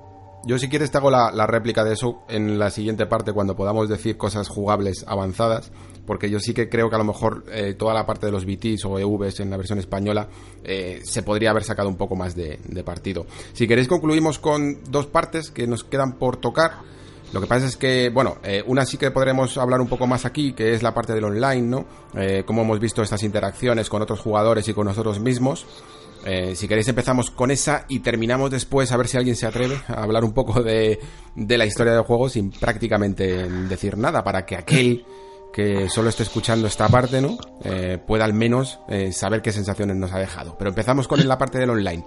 Yo si quieres te hago la, réplica de eso en la siguiente parte cuando podamos decir cosas jugables avanzadas, porque yo sí que creo que a lo mejor eh, toda la parte de los BTs o EVs en la versión española eh, se podría haber sacado un poco más de partido. Si queréis concluimos con dos partes que nos quedan por tocar. Lo que pasa es que, bueno, eh, una sí que podremos hablar un poco más aquí, que es la parte del online, ¿no? Eh, cómo hemos visto estas interacciones con otros jugadores y con nosotros mismos. Eh, si queréis empezamos con esa y terminamos después a ver si alguien se atreve a hablar un poco de, de la historia del juego sin prácticamente decir nada para que aquel que solo esté escuchando esta parte, ¿no? Eh, pueda al menos eh, saber qué sensaciones nos ha dejado. Pero empezamos con la parte del online.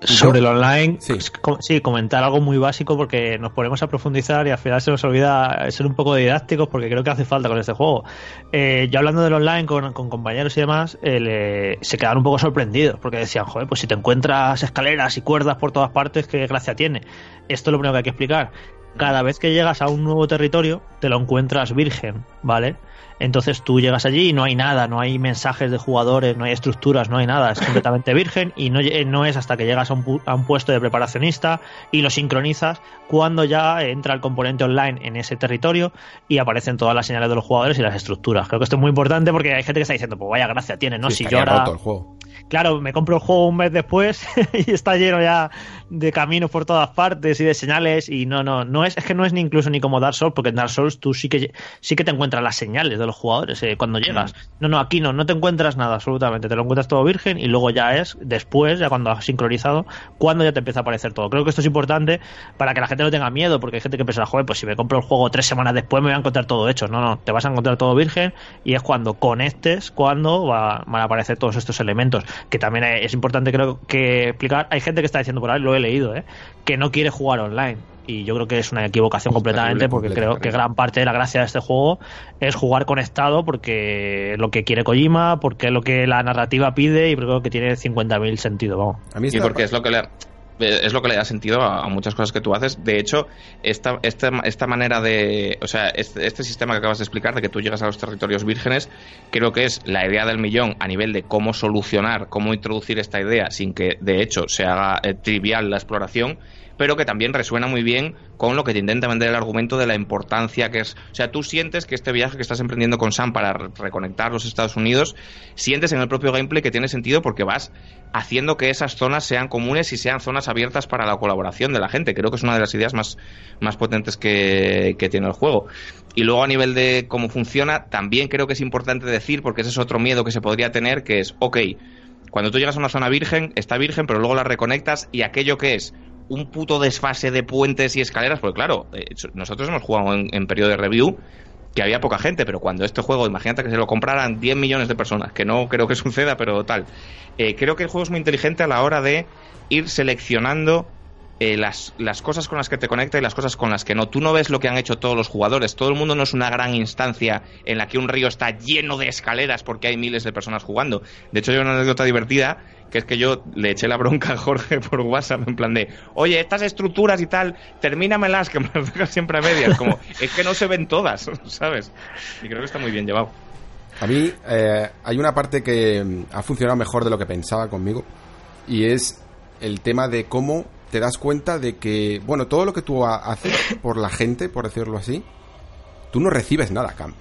Sobre el online, Sí. pues, sí, comentar algo muy básico porque nos ponemos a profundizar y al final se nos olvida ser un poco didácticos porque creo que hace falta con este juego. Eh, yo hablando del online con, con compañeros y demás, eh, le- se quedaron un poco sorprendidos porque decían, joder, pues si te encuentras escaleras y cuerdas por todas partes, qué gracia tiene. Esto es lo primero que hay que explicar. Cada vez que llegas a un nuevo territorio, te lo encuentras virgen, ¿vale? Entonces tú llegas allí y no hay nada, no hay mensajes de jugadores, no hay estructuras, no hay nada, es completamente virgen y no, lle- no es hasta que llegas a un, a un puesto de preparacionista y lo sincronizas cuando ya entra el componente online en ese territorio y aparecen todas las señales de los jugadores y las estructuras. Creo que esto es muy importante porque hay gente que está diciendo, pues vaya gracia tiene, ¿no? Sí, si ahora roto el juego. Claro, me compro el juego un mes después [LAUGHS] y está lleno ya de caminos por todas partes y de señales y no, no, no es, es que no es ni incluso ni como Dark Souls, porque en Dark Souls tú sí que sí que te encuentras las señales de los jugadores eh, cuando llegas. No, no, aquí no, no te encuentras nada absolutamente, te lo encuentras todo virgen y luego ya es después, ya cuando has sincronizado, cuando ya te empieza a aparecer todo. Creo que esto es importante para que la gente no tenga miedo, porque hay gente que piensa, joder, pues si me compro el juego tres semanas después me voy a encontrar todo hecho. No, no, te vas a encontrar todo virgen y es cuando conectes, cuando va- van a aparecer todos estos elementos. Que también es importante creo que explicar. Hay gente que está diciendo por ahí, lo he leído, ¿eh? que no quiere jugar online. Y yo creo que es una equivocación completamente, Terrible, porque creo que gran parte de la gracia de este juego es jugar conectado, porque es lo que quiere Kojima, porque es lo que la narrativa pide y creo que tiene 50.000 sentido, vamos. A mí Y porque es lo que le es lo que le da sentido a, muchas cosas que tú haces. De hecho, esta, esta, esta manera de. O sea, este, sistema que acabas de explicar, de que tú llegas a los territorios vírgenes, creo que es la idea del millón a nivel de cómo solucionar, cómo introducir esta idea sin que, de hecho, se haga eh, trivial la exploración. pero que también resuena muy bien con lo que te intenta vender el argumento de la importancia que es. O sea, tú sientes que este viaje que estás emprendiendo con Sam para re- reconectar los Estados Unidos, sientes en el propio gameplay que tiene sentido porque vas haciendo que esas zonas sean comunes y sean zonas abiertas para la colaboración de la gente. Creo que es una de las ideas más, más potentes que, que tiene el juego. Y luego a nivel de cómo funciona, también creo que es importante decir, porque ese es otro miedo que se podría tener, que es, ok, cuando tú llegas a una zona virgen, está virgen, pero luego la reconectas y aquello que es un puto desfase de puentes y escaleras, porque claro, nosotros hemos jugado en periodo de review había poca gente, pero cuando este juego, imagínate que se lo compraran 10 millones de personas, que no creo que [LAUGHS] suceda, pero tal. Eh, creo que el juego es muy inteligente a la hora de ir seleccionando eh, las, las cosas con las que te conecta y las cosas con las que no. Tú no ves lo que han hecho todos los jugadores. Todo el mundo no es una gran instancia en la que un río está lleno de escaleras porque hay miles de personas jugando. De hecho, hay una anécdota divertida que es que yo le eché la bronca a Jorge [LAUGHS] por WhatsApp en plan de, oye, estas estructuras y tal, termínamelas, [LAUGHS] que me las dejas siempre a medias. Como, es que no se ven todas, [LAUGHS] ¿sabes? Y creo que está muy bien llevado. A mí eh, hay una parte que mm, ha funcionado mejor de lo que pensaba conmigo y es el tema de cómo te das cuenta de que, bueno, todo lo que tú ha- haces por la gente, por decirlo así, tú no recibes nada cambio.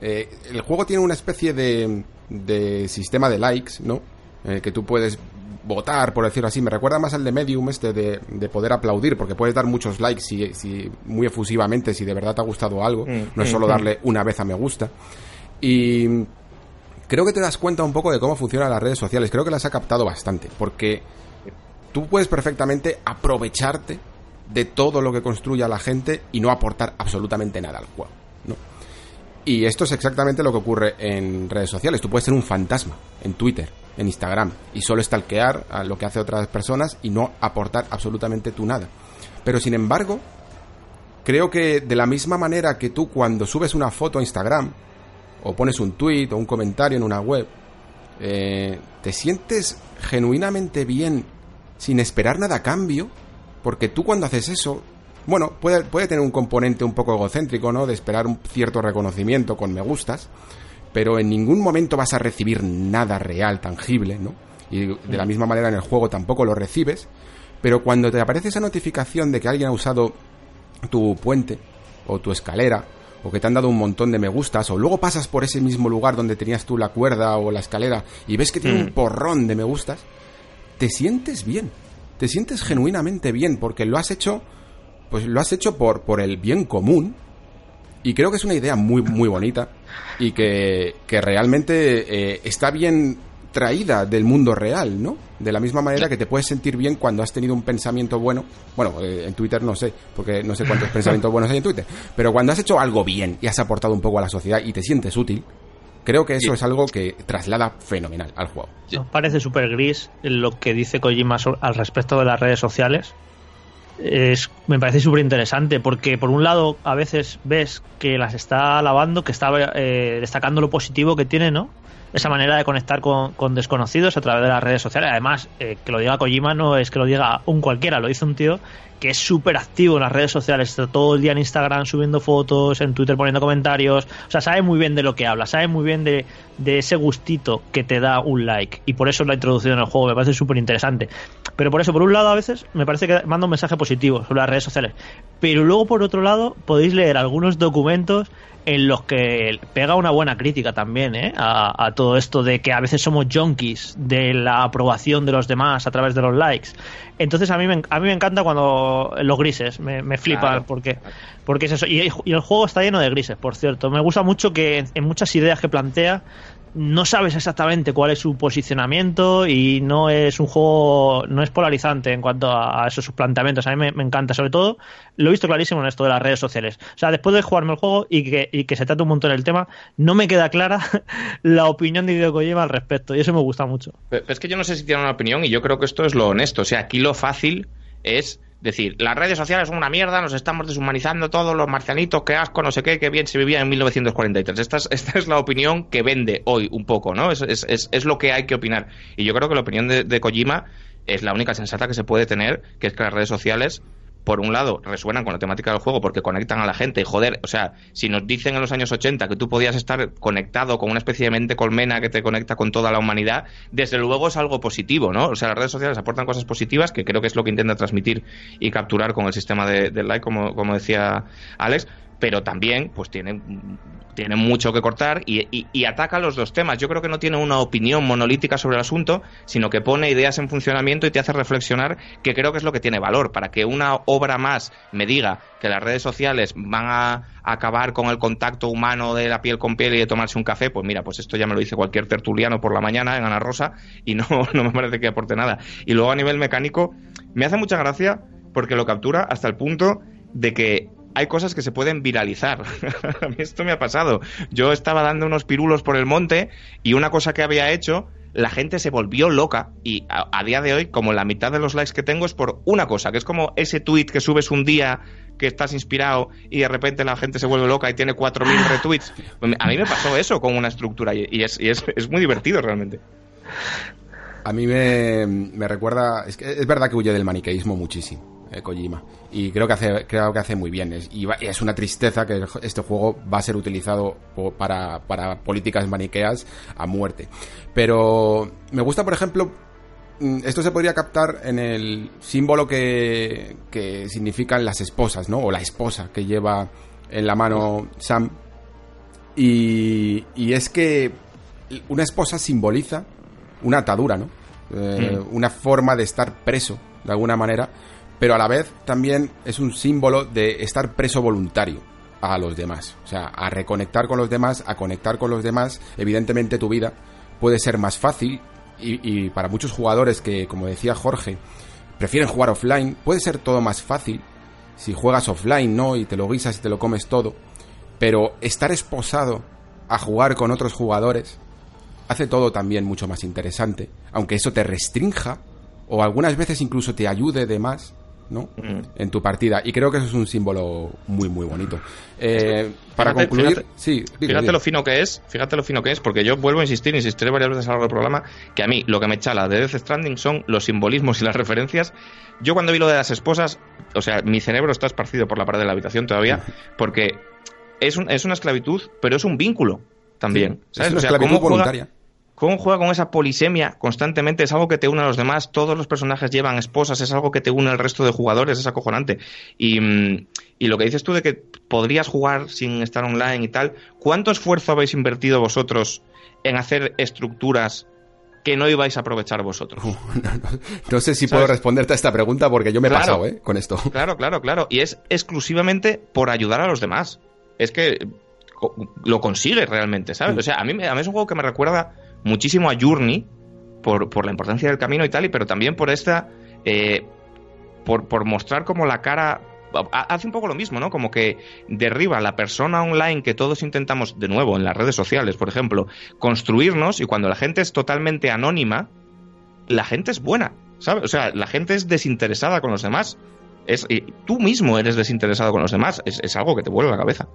Eh, el juego tiene una especie de, de sistema de likes, ¿no? Eh, que tú puedes votar, por decirlo así. Me recuerda más al de Medium este de, de poder aplaudir, porque puedes dar muchos likes si, si muy efusivamente, si de verdad te ha gustado algo. No es solo darle una vez a me gusta. Y creo que te das cuenta un poco de cómo funcionan las redes sociales. Creo que las ha captado bastante, porque tú puedes perfectamente aprovecharte de todo lo que construya la gente y no aportar absolutamente nada al juego, ¿no? Y esto es exactamente lo que ocurre en redes sociales. Tú puedes ser un fantasma en Twitter, en Instagram, y solo stalkear a lo que hace otras personas y no aportar absolutamente tú nada. Pero sin embargo, creo que de la misma manera que tú cuando subes una foto a Instagram, o pones un tweet o un comentario en una web, eh, te sientes genuinamente bien sin esperar nada a cambio, porque tú cuando haces eso, bueno, puede, puede tener un componente un poco egocéntrico, ¿no? De esperar un cierto reconocimiento con me gustas, pero en ningún momento vas a recibir nada real, tangible, ¿no? Y de la misma manera en el juego tampoco lo recibes, pero cuando te aparece esa notificación de que alguien ha usado tu puente o tu escalera o que te han dado un montón de me gustas o luego pasas por ese mismo lugar donde tenías tú la cuerda o la escalera y ves que tiene un porrón de me gustas, te sientes bien, te sientes genuinamente bien porque lo has hecho pues lo has hecho por por el bien común y creo que es una idea muy muy bonita y que, que realmente eh, está bien traída del mundo real, ¿no? De la misma manera que te puedes sentir bien cuando has tenido un pensamiento bueno. Bueno, eh, en Twitter no sé, porque no sé cuántos [LAUGHS] pensamientos buenos hay en Twitter. Pero cuando has hecho algo bien y has aportado un poco a la sociedad y te sientes útil, creo que eso es algo que traslada fenomenal al juego. Nos parece súper gris lo que dice Kojima al respecto de las redes sociales. Es, me parece súper interesante porque por un lado a veces ves que las está alabando, que está eh, destacando lo positivo que tiene, ¿no? Esa manera de conectar con, con desconocidos a través de las redes sociales. Además, eh, que lo diga Kojima no es que lo diga un cualquiera, lo dice un tío que es súper activo en las redes sociales, está todo el día en Instagram subiendo fotos, en Twitter poniendo comentarios, o sea, sabe muy bien de lo que habla, sabe muy bien de, ese gustito que te da un like, y por eso lo ha introducido en el juego, me parece súper interesante. Pero por eso, por un lado, a veces me parece que manda un mensaje positivo sobre las redes sociales, pero luego, por otro lado, podéis leer algunos documentos en los que pega una buena crítica también ¿eh? a, a todo esto de que a veces somos junkies de la aprobación de los demás a través de los likes. Entonces a mí me, a mí me encanta cuando los grises, me, me flipa Claro. porque, porque es eso. Y, y el juego está lleno de grises, por cierto. Me gusta mucho que en, en muchas ideas que plantea no sabes exactamente cuál es su posicionamiento y no es un juego, no es polarizante en cuanto a, esos sus planteamientos. A mí me, encanta, sobre todo, lo he visto clarísimo en esto de las redes sociales. O sea, después de jugarme el juego y que, y que se trate un montón el tema, no me queda clara [LAUGHS] la opinión de Hideo Kojima al respecto y eso me gusta mucho. Es que yo no sé si tiene una opinión y yo creo que esto es lo honesto. O sea, aquí lo fácil es decir, las redes sociales son una mierda, nos estamos deshumanizando todos los marcianitos, qué asco, no sé qué, qué bien se vivía en 1943. Esta es, esta es la opinión que vende hoy un poco, ¿no? Es, es, es, lo que hay que opinar. Y yo creo que la opinión de, de Kojima es la única sensata que se puede tener, que es que las redes sociales por un lado, resuenan con la temática del juego porque conectan a la gente. Y joder, o sea, si nos dicen en los años 80 que tú podías estar conectado con una especie de mente colmena que te conecta con toda la humanidad, desde luego es algo positivo, ¿no? O sea, las redes sociales aportan cosas positivas que creo que es lo que intenta transmitir y capturar con el sistema de, de like, como, como decía Alex pero también pues tiene, tiene mucho que cortar y, y, ataca los dos temas. Yo creo que no tiene una opinión monolítica sobre el asunto, sino que pone ideas en funcionamiento y te hace reflexionar, que creo que es lo que tiene valor. Para que una obra más me diga que las redes sociales van a acabar con el contacto humano de la piel con piel y de tomarse un café, pues mira, pues esto ya me lo dice cualquier tertuliano por la mañana en Ana Rosa y no, [LAUGHS] no me parece que aporte nada. Y luego a nivel mecánico, me hace mucha gracia porque lo captura hasta el punto de que hay cosas que se pueden viralizar. [LAUGHS] a mí esto me ha pasado. Yo estaba dando unos pirulos por el monte y una cosa que había hecho, la gente se volvió loca y a, a, día de hoy, como la mitad de los likes que tengo es por una cosa, que es como ese tweet que subes un día que estás inspirado y de repente la gente se vuelve loca y tiene 4.000 retweets. A mí me pasó eso con una estructura y, y, es, y es, es, muy divertido realmente. A mí me, me recuerda, es, que es verdad que huye del maniqueísmo muchísimo eh, Kojima. Y creo que hace, creo que hace muy bien. Es, y, va, y, es una tristeza que este juego va a ser utilizado para, para políticas maniqueas a muerte. Pero me gusta, por ejemplo, mm, esto se podría captar en el símbolo que, que significan las esposas, ¿no? O la esposa que lleva en la mano Sam. Y, y es que una esposa simboliza una atadura, ¿no? Eh, mm. Una forma de estar preso, de alguna manera pero a la vez también es un símbolo de estar preso voluntario a los demás. O sea, a reconectar con los demás, a conectar con los demás. Evidentemente tu vida puede ser más fácil y, para muchos jugadores que, como decía Jorge, prefieren jugar offline, puede ser todo más fácil si juegas offline, ¿no? Y te lo guisas y te lo comes todo. Pero estar esposado a jugar con otros jugadores hace todo también mucho más interesante. Aunque eso te restrinja o algunas veces incluso te ayude de más ¿no? Mm. En tu partida. Y creo que eso es un símbolo muy, muy bonito. Eh, para fíjate, concluir, fíjate, sí. Digo, fíjate lo fino que es, fíjate lo fino que es, porque yo vuelvo a insistir, insistiré varias veces a lo largo del programa, que a mí lo que me chala de Death Stranding son los simbolismos y las referencias. Yo cuando vi lo de las esposas, o sea, mi cerebro está esparcido por la pared de la habitación todavía, [LAUGHS] porque es, un, es una esclavitud, pero es un vínculo también. Sí, ¿sabes? Es una o sea, esclavitud voluntaria. Juega, cómo juega con esa polisemia constantemente, es algo que te une a los demás, todos los personajes llevan esposas, es algo que te une al resto de jugadores, es acojonante. Y, y, lo que dices tú de que podrías jugar sin estar online y tal, ¿cuánto esfuerzo habéis invertido vosotros en hacer estructuras que no ibais a aprovechar vosotros? Uh, [LAUGHS] no, no, no, sé si ¿Sabes? puedo responderte a esta pregunta porque yo me he claro, pasado ¿eh? con esto. Claro, claro, claro. Y es exclusivamente por ayudar a los demás. Es que lo consigue realmente, ¿sabes? Mm. O sea, a mí, a mí es un juego que me recuerda muchísimo a Journey por, por la importancia del camino y tal, y, pero también por esta. Eh, por, por mostrar como la cara. Hace un poco lo mismo, ¿no? Como que derriba la persona online que todos intentamos, de nuevo, en las redes sociales, por ejemplo, construirnos y cuando la gente es totalmente anónima, la gente es buena, ¿sabes? O sea, la gente es desinteresada con los demás. Es, y tú mismo eres desinteresado con los demás. Es, es algo que te vuelve la cabeza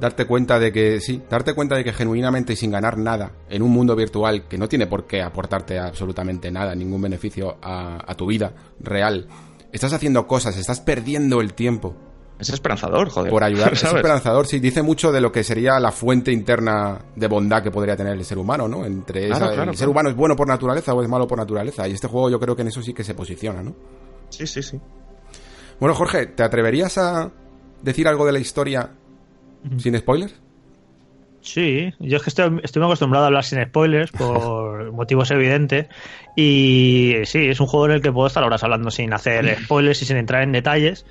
darte cuenta de que sí, darte cuenta de que genuinamente y sin ganar nada en un mundo virtual que no tiene por qué aportarte absolutamente nada, ningún beneficio a, a tu vida real, estás haciendo cosas, estás perdiendo el tiempo. Es esperanzador, joder. Por ayudar. [LAUGHS] ¿sabes? Es esperanzador, sí. Dice mucho de lo que sería la fuente interna de bondad que podría tener el ser humano, ¿no? Entre claro, esa, claro, el claro. ser humano es bueno por naturaleza o es malo por naturaleza. Y este juego yo creo que en eso sí que se posiciona, ¿no? Sí, sí, sí. Bueno, Jorge, ¿te atreverías a decir algo de la historia ¿Sin spoilers? Sí, yo es que estoy, estoy muy acostumbrado a hablar sin spoilers por [LAUGHS] motivos evidentes. Y sí, es un juego en el que puedo estar horas hablando sin hacer spoilers y sin entrar en detalles.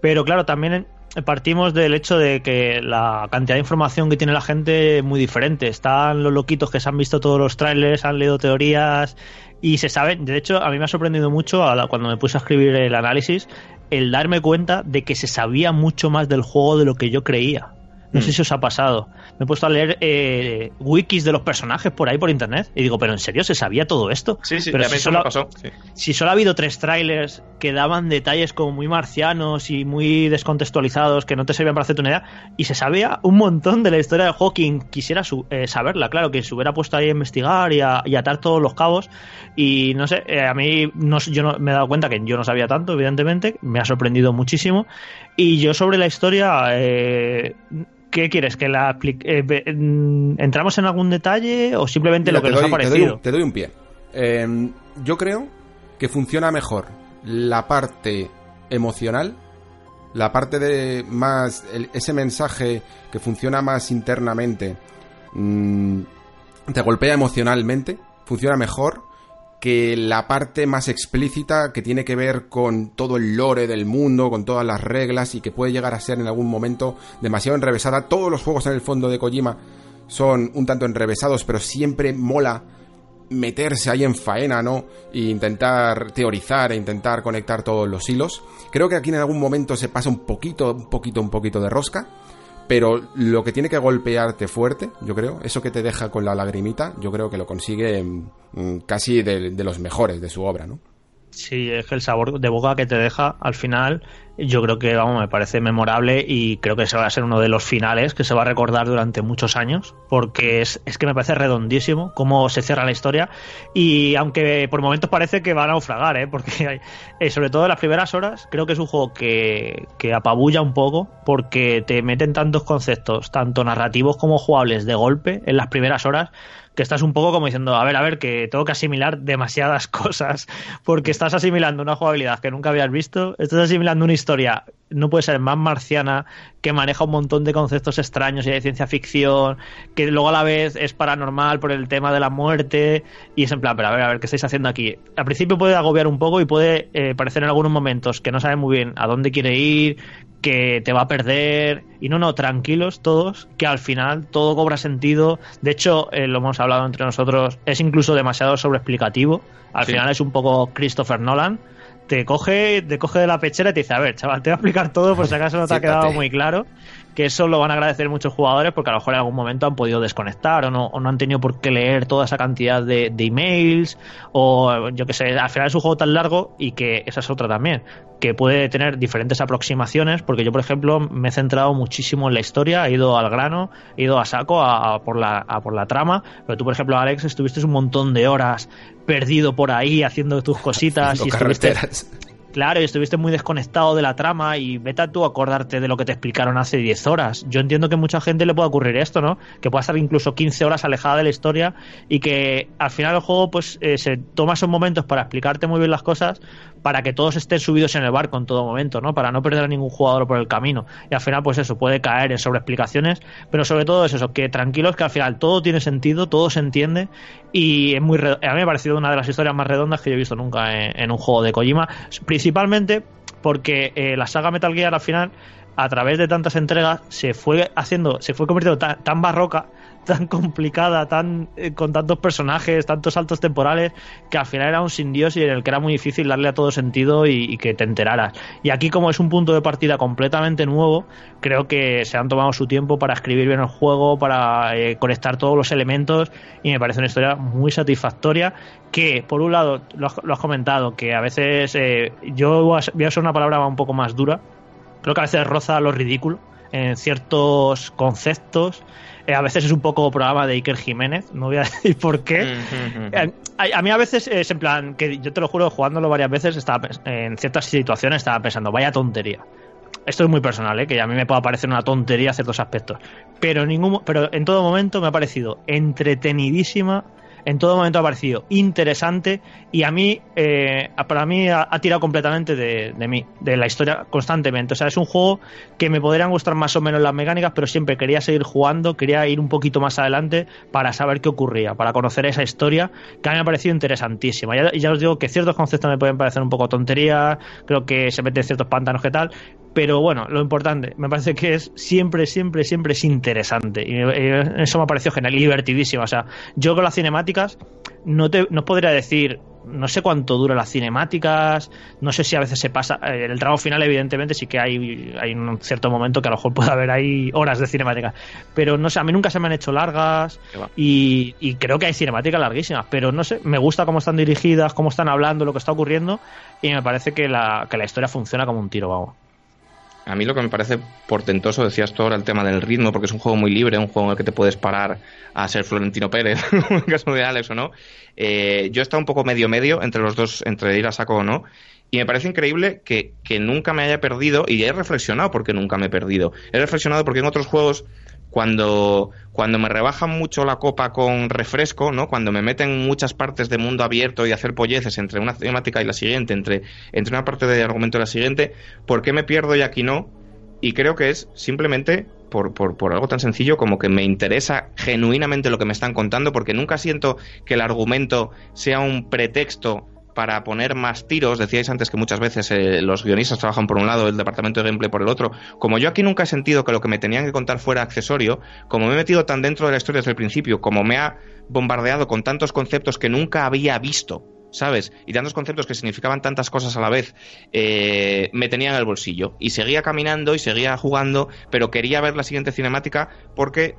Pero claro, también partimos del hecho de que la cantidad de información que tiene la gente es muy diferente. Están los loquitos que se han visto todos los trailers, han leído teorías y se saben. De hecho, a mí me ha sorprendido mucho cuando me puse a escribir el análisis el darme cuenta de que se sabía mucho más del juego de lo que yo creía. No sé si os ha pasado. Me he puesto a leer eh, wikis de los personajes por ahí por internet y digo, pero ¿en serio se sabía todo esto? Sí, sí, pero a mí si solo, pasó. sí. si solo ha habido tres trailers que daban detalles como muy marcianos y muy descontextualizados que no te servían para hacerte una idea y se sabía un montón de la historia del juego quien quisiera su- eh, saberla, claro, que se hubiera puesto ahí a investigar y a, y atar todos los cabos y no sé, eh, a mí no, yo no, me he dado cuenta que yo no sabía tanto, evidentemente, me ha sorprendido muchísimo y yo sobre la historia... Eh, ¿Qué quieres? ¿Que la eh, mm, entramos en algún detalle o simplemente Mira, lo que nos doy- ha te doy parecido? Te doy un pie. Eh, yo creo que funciona mejor la parte emocional, la parte de más el- ese mensaje que funciona más internamente, mm, te golpea emocionalmente, funciona mejor que la parte más explícita que tiene que ver con todo el lore del mundo, con todas las reglas y que puede llegar a ser en algún momento demasiado enrevesada. Todos los juegos en el fondo de Kojima son un tanto enrevesados, pero siempre mola meterse ahí en faena, ¿no? E intentar teorizar e intentar conectar todos los hilos. Creo que aquí en algún momento se pasa un poquito, un poquito, un poquito de rosca. Pero lo que tiene que golpearte fuerte, yo creo, eso que te deja con la lagrimita, yo creo que lo consigue mm, casi de, de los mejores de su obra, ¿no? Sí, es que el sabor de boca que te deja al final, yo creo que, vamos, me parece memorable y creo que se va a ser uno de los finales que se va a recordar durante muchos años, porque es, es que me parece redondísimo cómo se cierra la historia y aunque por momentos parece que va a naufragar, ¿eh? porque hay- eh, sobre todo en las primeras horas, creo que es un juego que, que apabulla un poco, porque te meten tantos conceptos, tanto narrativos como jugables de golpe en las primeras horas, que estás un poco como diciendo, a ver, a ver, que tengo que asimilar demasiadas [LAUGHS] cosas, porque estás asimilando una jugabilidad que nunca habías visto, estás asimilando una historia, no puede ser más marciana, que maneja un montón de conceptos extraños y de ciencia ficción, que luego a la vez es paranormal por el tema de la muerte, y es en plan, pero a ver, a ver, ¿qué estáis haciendo aquí? Al principio puede agobiar un poco y puede eh, parecer en algunos momentos que no sabe muy bien a dónde quiere ir, que te va a perder. Y no, no, tranquilos todos, que al final todo cobra sentido. De hecho, eh, lo hemos hablado entre nosotros, es incluso demasiado sobreexplicativo. Al Sí. final es un poco Christopher Nolan. Te coge, te coge de la pechera y te dice, a ver, chaval, te voy a explicar todo por si acaso no te ha quedado muy claro. Que eso lo van a agradecer muchos jugadores porque a lo mejor en algún momento han podido desconectar o no, o no han tenido por qué leer toda esa cantidad de, de emails o yo que sé, al final es un juego tan largo y que esa es otra también, que puede tener diferentes aproximaciones porque yo por ejemplo me he centrado muchísimo en la historia, he ido al grano, he ido a saco a, a por, la, a por la trama, pero tú por ejemplo Alex estuviste un montón de horas perdido por ahí haciendo tus cositas y estuviste. Claro, y estuviste muy desconectado de la trama y vete a tú acordarte de lo que te explicaron hace 10 horas. Yo entiendo que mucha gente le puede ocurrir esto, ¿no? Que pueda estar incluso 15 horas alejada de la historia y que al final el juego pues eh, se toma esos momentos para explicarte muy bien las cosas para que todos estén subidos en el barco en todo momento, ¿no? Para no perder a ningún jugador por el camino. Y al final pues eso, puede caer en sobreexplicaciones, pero sobre todo es eso, que tranquilos que al final todo tiene sentido, todo se entiende y es muy a mí me ha parecido una de las historias más redondas que yo he visto nunca en, en un juego de Kojima, principalmente porque eh, la saga Metal Gear al final a través de tantas entregas se fue haciendo, se fue convirtiendo tan, tan barroca, tan complicada, tan eh, con tantos personajes, tantos saltos temporales, que al final era un sin Dios y en el que era muy difícil darle a todo sentido y, que te enteraras. Y aquí, como es un punto de partida completamente nuevo, creo que se han tomado su tiempo para escribir bien el juego, para eh, conectar todos los elementos, y me parece una historia muy satisfactoria. Que, por un lado, lo has, lo has comentado, que a veces eh, yo voy a usar una palabra un poco más dura, creo que a veces roza lo ridículo en ciertos conceptos. Eh, a veces es un poco programa de Iker Jiménez, no voy a [LAUGHS] decir por qué. Eh, a, a mí a veces es en plan, que yo te lo juro, jugándolo varias veces, estaba en ciertas situaciones estaba pensando, vaya tontería. Esto es muy personal, ¿eh? que a mí me puede parecer una tontería ciertos aspectos. Pero, en ningún, pero en todo momento me ha parecido entretenidísima, en todo momento ha parecido interesante y a mí, eh, para mí ha, tirado completamente de, de mí, de la historia constantemente. O sea, es un juego que me podrían gustar más o menos las mecánicas, pero siempre quería seguir jugando, quería ir un poquito más adelante para saber qué ocurría, para conocer esa historia que a mí me ha parecido interesantísima. Ya, ya os digo que ciertos conceptos me pueden parecer un poco tonterías, creo que se meten ciertos pantanos que tal, pero bueno, lo importante, me parece que es siempre, siempre, siempre es interesante. Y eh, eso me ha parecido genial y divertidísimo. O sea, yo con las cinemáticas no te no podría decir no sé cuánto dura las cinemáticas, no sé si a veces se pasa. eh, En el tramo final, evidentemente, sí que hay, hay un cierto momento que a lo mejor puede haber ahí horas de cinemática. Pero no sé, a mí nunca se me han hecho largas y creo que hay cinemáticas larguísimas. Pero no sé, me gusta cómo están dirigidas, cómo están hablando, lo que está ocurriendo y me parece que la, que la historia funciona como un tiro, vamos. A mí lo que me parece portentoso, decías tú ahora, el tema del ritmo, porque es un juego muy libre, un juego en el que te puedes parar a ser Florentino Pérez, [LAUGHS] en el caso de Alex o no. Eh, yo he estado un poco medio-medio entre los dos, entre ir a saco o no. Y me parece increíble que, que nunca me haya perdido, y he reflexionado porque nunca me he perdido. He reflexionado porque en otros juegos, cuando, cuando me rebajan mucho la copa con refresco, ¿no? Cuando me meten en muchas partes de mundo abierto y hacer polleces entre una temática y la siguiente, entre, entre una parte de argumento y la siguiente, ¿por qué me pierdo y aquí no? Y creo que es simplemente por, por, por algo tan sencillo como que me interesa genuinamente lo que me están contando, porque nunca siento que el argumento sea un pretexto para poner más tiros. Decíais antes que muchas veces eh, los guionistas trabajan por un lado, el departamento de gameplay por el otro. Como yo aquí nunca he sentido que lo que me tenían que contar fuera accesorio, como me he metido tan dentro de la historia desde el principio, como me ha bombardeado con tantos conceptos que nunca había visto, ¿sabes? Y tantos conceptos que significaban tantas cosas a la vez, eh, me tenía en el bolsillo. Y seguía caminando y seguía jugando, pero quería ver la siguiente cinemática porque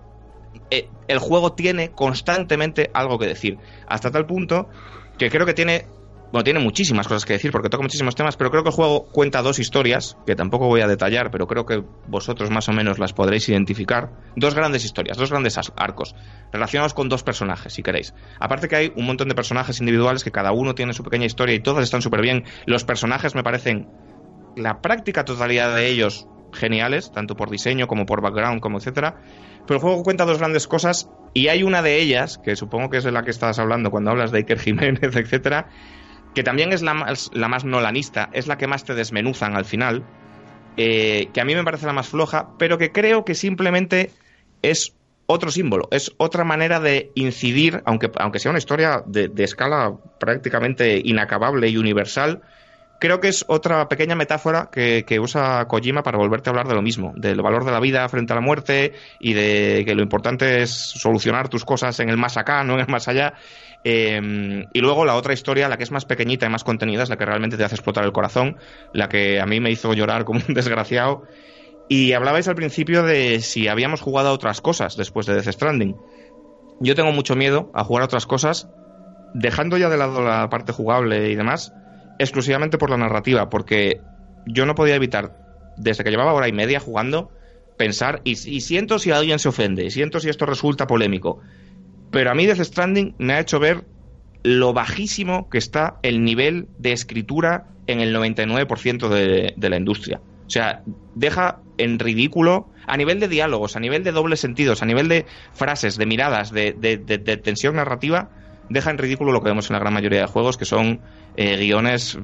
eh, el juego tiene constantemente algo que decir. Hasta tal punto que creo que tiene. Bueno, tiene muchísimas cosas que decir porque toca muchísimos temas, pero creo que el juego cuenta dos historias, que tampoco voy a detallar, pero creo que vosotros más o menos las podréis identificar. Dos grandes historias, dos grandes arcos, relacionados con dos personajes, si queréis. Aparte que hay un montón de personajes individuales que cada uno tiene su pequeña historia y todas están súper bien. Los personajes me parecen la práctica totalidad de ellos geniales, tanto por diseño como por background, como etcétera. Pero el juego cuenta dos grandes cosas y hay una de ellas, que supongo que es de la que estabas hablando cuando hablas de Iker Jiménez, [LAUGHS] etcétera, que también es la más, la más nolanista, es la que más te desmenuzan al final, eh, que a mí me parece la más floja, pero que creo que simplemente es otro símbolo, es otra manera de incidir, aunque, aunque sea una historia de, escala prácticamente inacabable y universal, creo que es otra pequeña metáfora que, que usa Kojima para volverte a hablar de lo mismo, del valor de la vida frente a la muerte y de que lo importante es solucionar tus cosas en el más acá, no en el más allá. Eh, y luego la otra historia, la que es más pequeñita y más contenida, es la que realmente te hace explotar el corazón, la que a mí me hizo llorar como un [LAUGHS] desgraciado. Y hablabais al principio de si habíamos jugado a otras cosas después de Death Stranding. Yo tengo mucho miedo a jugar a otras cosas, dejando ya de lado la parte jugable y demás, exclusivamente por la narrativa, porque yo no podía evitar, desde que llevaba hora y media jugando, pensar, y, y siento si alguien se ofende, y siento si esto resulta polémico, pero a mí Death Stranding me ha hecho ver lo bajísimo que está el nivel de escritura en el 99% de, la industria. O sea, deja en ridículo a nivel de diálogos, a nivel de dobles sentidos, a nivel de frases, de miradas, de, tensión narrativa, deja en ridículo lo que vemos en la gran mayoría de juegos, que son eh, guiones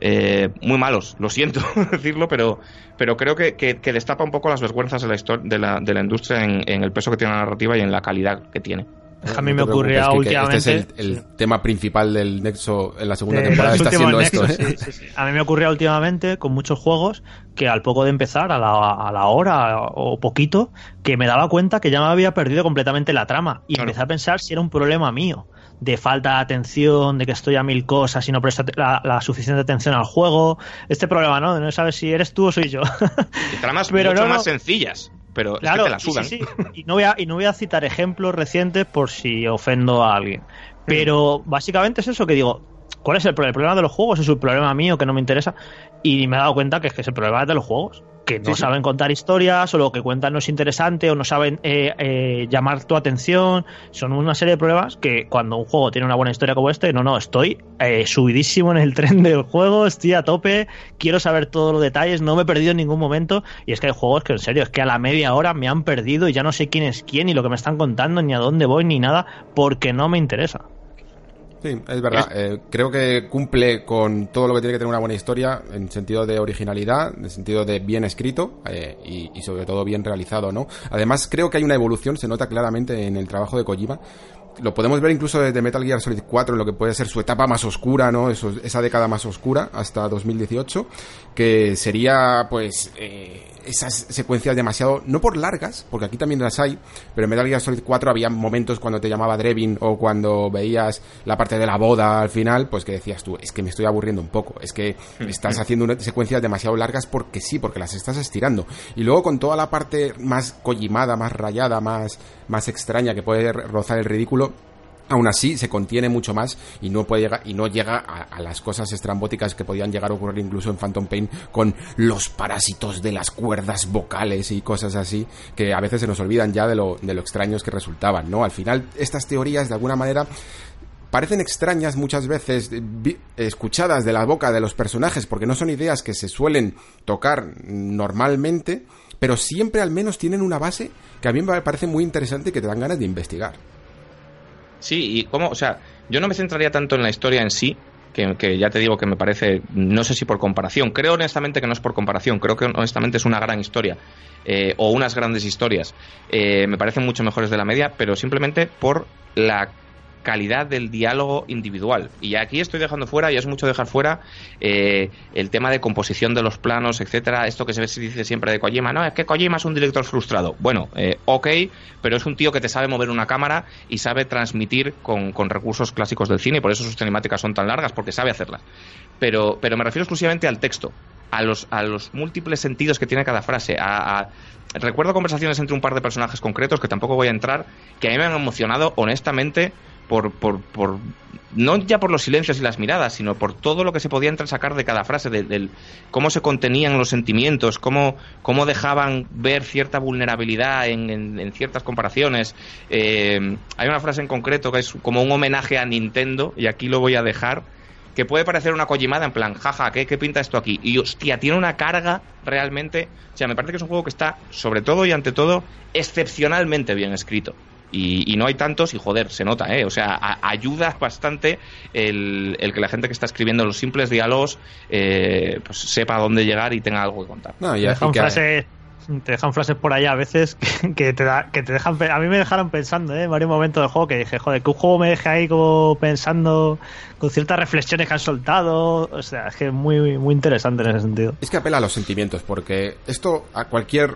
eh, muy malos. Lo siento [LAUGHS] decirlo, pero, pero creo que, que- que destapa un poco las vergüenzas de la, de la, de la industria en, en el peso que tiene la narrativa y en la calidad que tiene. Que a mí me ocurría Quique, últimamente. Este es el, el tema principal del Nexo en la segunda de temporada. Está siendo esto, ¿eh? sí, sí, sí. A mí me ocurría últimamente con muchos juegos que al poco de empezar, a la, a la hora o poquito, que me daba cuenta que ya me había perdido completamente la trama. Y Claro. empecé a pensar si era un problema mío. De falta de atención, de que estoy a mil cosas y no presto la, la suficiente atención al juego. Este problema, ¿no? No saber si eres tú o soy yo. [LAUGHS] Y tramas Pero mucho no, no. más sencillas, pero Claro, es que te la sudan. sí, sí. Y, no voy a, y no voy a citar ejemplos recientes por si ofendo a alguien. Pero básicamente es eso que digo. ¿Cuál es el problema? ¿El problema de los juegos? ¿Es un problema mío que no me interesa? Y me he dado cuenta que es que es el problema de los juegos. Que no Sí, sí. saben contar historias, o lo que cuentan no es interesante, o no saben eh, eh, llamar tu atención. Son una serie de problemas que cuando un juego tiene una buena historia como este, no, no, estoy eh, subidísimo en el [LAUGHS] tren del juego, estoy a tope, quiero saber todos los detalles, no me he perdido en ningún momento. Y es que hay juegos que en serio, es que a la media hora me han perdido y ya no sé quién es quién, ni lo que me están contando, ni a dónde voy, ni nada, porque no me interesa. Sí, es verdad. Eh, creo que cumple con todo lo que tiene que tener una buena historia en sentido de originalidad, en sentido de bien escrito eh, y, y sobre todo bien realizado, ¿no? Además, creo que hay una evolución, se nota claramente en el trabajo de Kojima, lo podemos ver incluso desde Metal Gear Solid 4, en lo que puede ser su etapa más oscura, ¿no? Eso, esa década más oscura, hasta 2018, que sería, pues, eh, esas secuencias demasiado, no por largas, porque aquí también las hay, pero en Metal Gear Solid 4 había momentos cuando te llamaba Drevin o cuando veías la parte de la boda al final, pues que decías tú, es que me estoy aburriendo un poco, es que estás haciendo unas secuencias demasiado largas porque sí, porque las estás estirando. Y luego con toda la parte más collimada, más rayada, más, más extraña que puede rozar el ridículo, aún así se contiene mucho más y no puede llegar y no llega a, las cosas estrambóticas que podían llegar a ocurrir incluso en Phantom Pain con los parásitos de las cuerdas vocales y cosas así que a veces se nos olvidan ya de lo, de lo extraños que resultaban, ¿no? Al final estas teorías de alguna manera parecen extrañas muchas veces escuchadas de la boca de los personajes porque no son ideas que se suelen tocar normalmente, pero siempre al menos tienen una base que a mí me parece muy interesante y que te dan ganas de investigar. Sí, y cómo, o sea, yo no me centraría tanto en la historia en sí, que, ya te digo que me parece, no sé si por comparación, creo honestamente que no es por comparación, creo que honestamente es una gran historia, eh, o unas grandes historias, eh, me parecen mucho mejores de la media, pero simplemente por la calidad del diálogo individual. Y aquí estoy dejando fuera, y es mucho dejar fuera, eh, el tema de composición de los planos, etcétera. Esto que se dice siempre de Kojima, no, es que Kojima es un director frustrado. Bueno, eh, ok, pero es un tío que te sabe mover una cámara y sabe transmitir con, recursos clásicos del cine, y por eso sus cinemáticas son tan largas, porque sabe hacerlas. Pero, pero me refiero exclusivamente al texto. A los, a los múltiples sentidos que tiene cada frase, recuerdo conversaciones entre un par de personajes concretos que tampoco voy a entrar, que a mí me han emocionado honestamente por, por, por, no ya por los silencios y las miradas, sino por todo lo que se podía sacar de cada frase, del cómo se contenían los sentimientos, cómo, cómo dejaban ver cierta vulnerabilidad en, en, ciertas comparaciones. Eh, hay una frase en concreto que es como un homenaje a Nintendo, y aquí lo voy a dejar, que puede parecer una collimada en plan, jaja, ¿qué, ¿qué, pinta esto aquí? Y hostia, tiene una carga realmente. O sea, me parece que es un juego que está, sobre todo y ante todo, excepcionalmente bien escrito. Y, no hay tantos y joder, se nota, ¿eh? O sea, ayuda bastante el, que la gente que está escribiendo los simples diálogos eh, pues sepa dónde llegar y tenga algo que contar. No, te, dejan frases, te dejan frases por allá a veces que, te, da, que te dejan... A mí me dejaron pensando, ¿eh? En varios momentos del juego que dije, joder, que un juego me deje ahí como pensando con ciertas reflexiones que han soltado. O sea, es que es muy, muy interesante en ese sentido. Es que apela a los sentimientos, porque esto a cualquier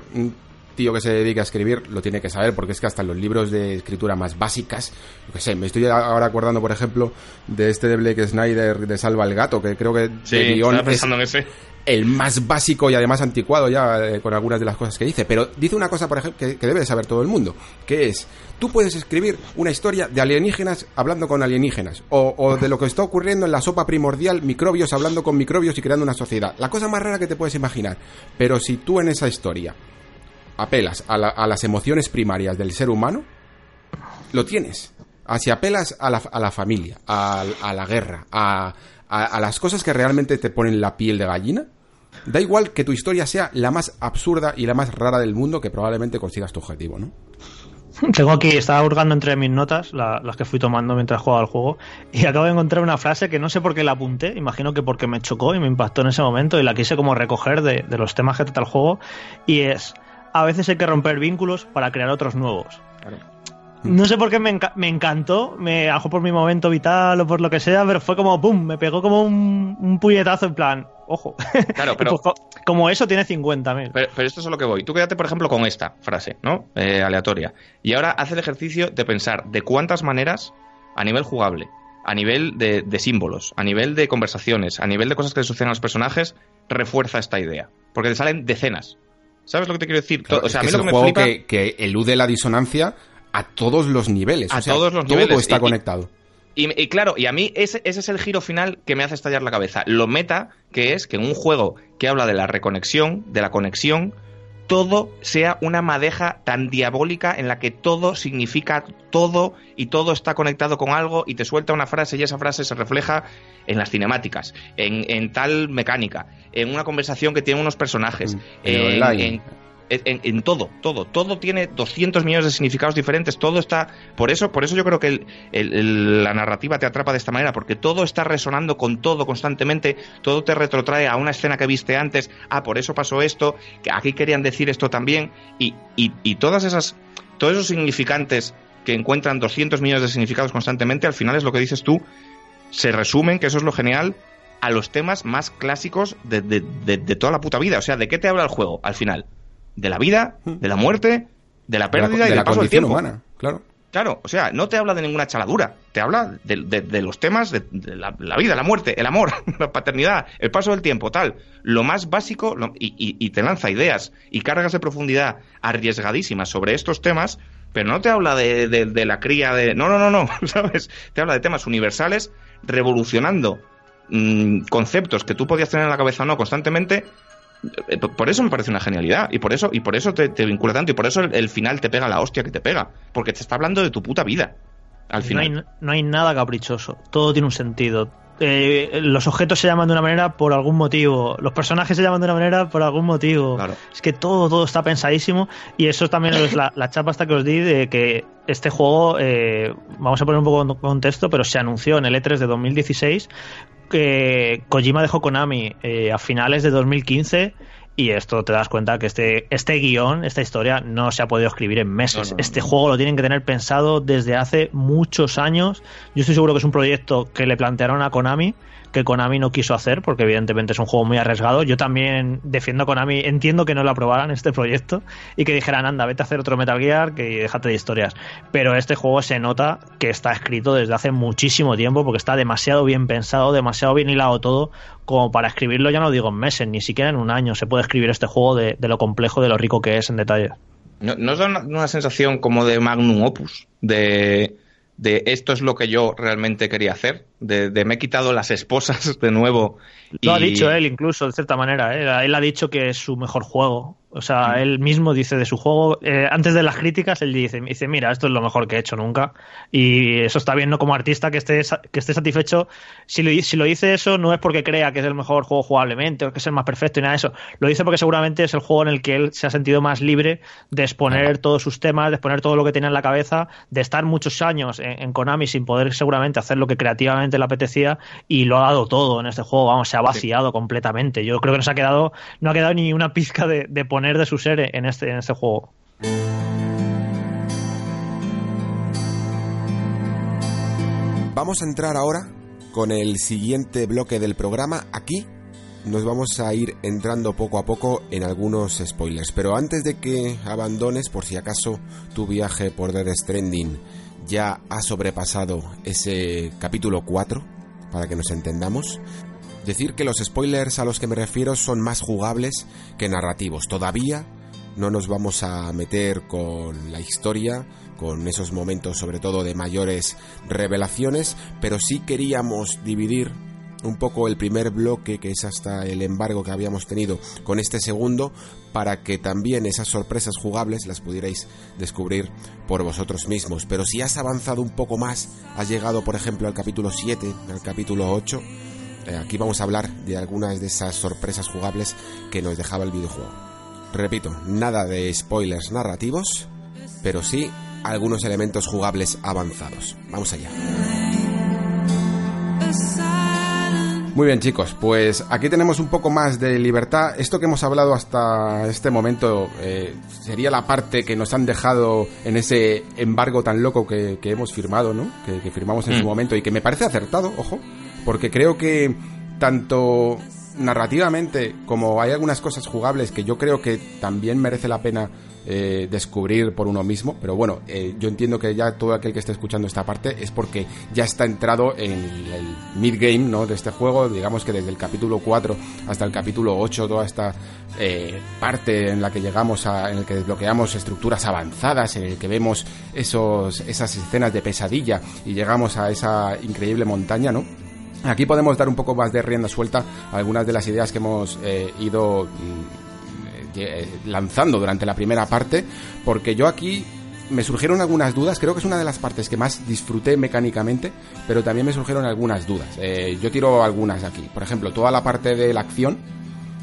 tío que se dedica a escribir lo tiene que saber, porque es que hasta en los libros de escritura más básicas, yo que sé, me estoy ahora acordando, por ejemplo, de este de Blake Snyder de Salva el Gato, que creo que sí, pensando en ese. el más básico y además anticuado ya eh, con algunas de las cosas que dice, pero dice una cosa, por ejemplo, que, que debe de saber todo el mundo, que es, tú puedes escribir una historia de alienígenas hablando con alienígenas, o, o de lo que está ocurriendo en la sopa primordial, microbios hablando con microbios y creando una sociedad, la cosa más rara que te puedes imaginar, pero si tú en esa historia apelas a, las emociones primarias del ser humano, lo tienes. Ah, si apelas a la, a la familia, a, la guerra, a, a, las cosas que realmente te ponen la piel de gallina, da igual que tu historia sea la más absurda y la más rara del mundo que probablemente consigas tu objetivo, ¿no? Tengo aquí, estaba hurgando entre mis notas, las que fui tomando mientras jugaba al juego, y acabo de encontrar una frase que no sé por qué la apunté, imagino que porque me chocó y me impactó en ese momento y la quise como recoger de, de los temas que trata el juego, y es, a veces hay que romper vínculos para crear otros nuevos. No sé por qué me, me encantó, me bajó por mi momento vital o por lo que sea, pero fue como, ¡pum! Me pegó como un, puñetazo en plan, ojo. Claro, [LAUGHS] pero. Pues como eso tiene 50.000. Pero, pero esto es a lo que voy. Tú quédate, por ejemplo, con esta frase, ¿no? Eh, aleatoria. Y ahora haz el ejercicio de pensar de cuántas maneras, a nivel jugable, a nivel de, de símbolos, a nivel de conversaciones, a nivel de cosas que le suceden a los personajes, refuerza esta idea. Porque te salen decenas. ¿Sabes lo que te quiero decir? o sea, a mí es lo que me juego que, elude la disonancia a todos los niveles. A todos los niveles. Todo está conectado. Y, claro, y a mí ese, ese, es el giro final que me hace estallar la cabeza. Lo meta, que es que en un juego que habla de la reconexión, de la conexión, todo sea una madeja tan diabólica en la que todo significa todo y todo está conectado con algo y te suelta una frase y esa frase se refleja en las cinemáticas, en, tal mecánica, en una conversación que tiene unos personajes, mm, en, en, todo, todo, todo tiene 200 millones de significados diferentes, todo está, por eso, por eso yo creo que la narrativa te atrapa de esta manera, porque todo está resonando con todo constantemente, todo te retrotrae a una escena que viste antes, ah, por eso pasó esto, aquí querían decir esto también, y, y, todas esas, todos esos significantes que encuentran 200 millones de significados constantemente, al final es lo que dices tú, se resumen, que eso es lo genial, a los temas más clásicos de- de toda la puta vida. O sea, ¿de qué te habla el juego al final? De la vida, de la muerte, de la Hmm. De la, pérdida y de del la paso del tiempo. humana, claro. Claro, o sea, no te habla de ninguna chaladura, te habla de, de- de los temas de, de la, la vida, la muerte, el amor, [LAUGHS] la paternidad, el paso del tiempo, tal. Lo más básico lo- y, y- y te lanza ideas y cargas de profundidad arriesgadísimas sobre estos temas, pero no te habla de, de- de la cría de... No, no, no, no, [LAUGHS] ¿sabes? Te habla de temas universales revolucionando mm, conceptos que tú podías tener en la cabeza o no constantemente por- por eso me parece una genialidad y por eso y por eso te, te vincula tanto y por eso el, el final te pega la hostia que te pega porque te está hablando de tu puta vida al No final hay, no hay nada caprichoso, todo tiene un sentido. Eh, los objetos se llaman de una manera por algún motivo, los personajes se llaman de una manera por algún motivo. Claro. Es que todo, todo está pensadísimo y eso también es la, la chapa hasta que os di de que este juego, eh, vamos a poner un poco en contexto, pero se anunció en el E3 de 2016 que Kojima dejó Konami eh, a finales de 2015 y esto te das cuenta que este, este guion, esta historia, no se ha podido escribir en meses. No, no, no. este juego lo tienen que tener pensado desde hace muchos años. Yo estoy seguro que es un proyecto que le plantearon a Konami, que Konami no quiso hacer, porque evidentemente es un juego muy arriesgado. Yo también defiendo a Konami, entiendo que no lo aprobaran este proyecto y que dijeran, anda, vete a hacer otro Metal Gear que déjate de historias. Pero este juego se nota que está escrito desde hace muchísimo tiempo, porque está demasiado bien pensado, demasiado bien hilado todo, como para escribirlo, ya no digo en meses, ni siquiera en un año se puede escribir este juego de, lo complejo, de lo rico que es en detalle. ¿No, ¿no da una, una sensación como de magnum opus de, de esto es lo que yo realmente quería hacer de, de me he quitado las esposas de nuevo Lo ha dicho él incluso, de cierta manera. ¿eh? Él ha dicho que es su mejor juego. O sea, él mismo dice de su juego, eh, antes de las críticas, él dice, dice, mira, esto es lo mejor que he hecho nunca. Y eso está bien, ¿no? Como artista que esté, que esté satisfecho. Si lo, si lo dice eso, no es porque crea que es el mejor juego jugablemente o que es el más perfecto y nada de eso. Lo dice porque seguramente es el juego en el que él se ha sentido más libre de exponer todos sus temas, de exponer todo lo que tenía en la cabeza, de estar muchos años en, en Konami sin poder seguramente hacer lo que creativamente le apetecía y lo ha dado todo en este juego, vamos, se ha vaciado completamente. Yo creo que no se ha quedado, no ha quedado ni una pizca de, de poner de su ser en este, en este juego. Vamos a entrar ahora con el siguiente bloque del programa. Aquí nos vamos a ir entrando poco a poco en algunos spoilers. Pero antes de que abandones, por si acaso tu viaje por Dead Stranding ya ha sobrepasado ese capítulo 4, para que nos entendamos, decir que los spoilers a los que me refiero son más jugables que narrativos. Todavía no nos vamos a meter con la historia, con esos momentos sobre todo de mayores revelaciones, pero sí queríamos dividir un poco el primer bloque, que es hasta el embargo que habíamos tenido, con este segundo, para que también esas sorpresas jugables las pudierais descubrir por vosotros mismos. Pero si has avanzado un poco más, has llegado por ejemplo al capítulo 7, al capítulo 8, eh, aquí vamos a hablar de algunas de esas sorpresas jugables que nos dejaba el videojuego. Repito, nada de spoilers narrativos, pero sí algunos elementos jugables avanzados. Vamos allá. Muy bien chicos, pues aquí tenemos un poco más de libertad. Esto que hemos hablado hasta este momento eh, sería la parte que nos han dejado en ese embargo tan loco que, que hemos firmado, ¿no? Que, que firmamos en su momento y que me parece acertado, ojo, porque creo que tanto narrativamente como hay algunas cosas jugables que yo creo que también merece la pena eh, descubrir por uno mismo, pero bueno, eh, yo entiendo que ya todo aquel que esté escuchando esta parte es porque ya está entrado en el mid-game ¿no? de este juego, digamos que desde el capítulo 4 hasta el capítulo 8, toda esta eh, parte en la que llegamos a, en el que desbloqueamos estructuras avanzadas, en el que vemos esos, esas escenas de pesadilla y llegamos a esa increíble montaña, ¿no? Aquí podemos dar un poco más de rienda suelta a algunas de las ideas que hemos ido mm, lanzando durante la primera parte, porque yo aquí me surgieron algunas dudas, creo que es una de las partes que más disfruté mecánicamente, pero también me surgieron algunas dudas. Eh, yo tiro algunas aquí, por ejemplo, toda la parte de la acción,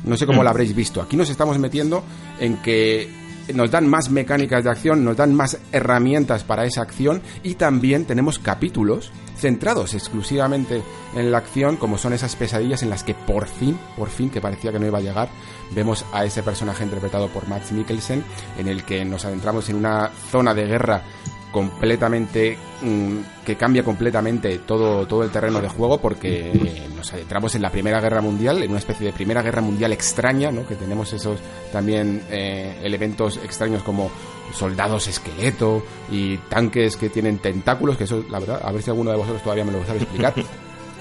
no sé cómo la habréis visto, aquí nos estamos metiendo en que nos dan más mecánicas de acción, nos dan más herramientas para esa acción y también tenemos capítulos centrados exclusivamente en la acción, como son esas pesadillas en las que por fin, por fin, que parecía que no iba a llegar, vemos a ese personaje interpretado por Max Mikkelsen, en el que nos adentramos en una zona de guerra completamente mm, que cambia completamente todo todo el terreno de juego porque eh, nos adentramos en la Primera Guerra Mundial en una especie de Primera Guerra Mundial extraña ¿no? que tenemos esos también eh, elementos extraños como soldados esqueleto y tanques que tienen tentáculos que eso la verdad a ver si alguno de vosotros todavía me lo sabe explicar. [LAUGHS]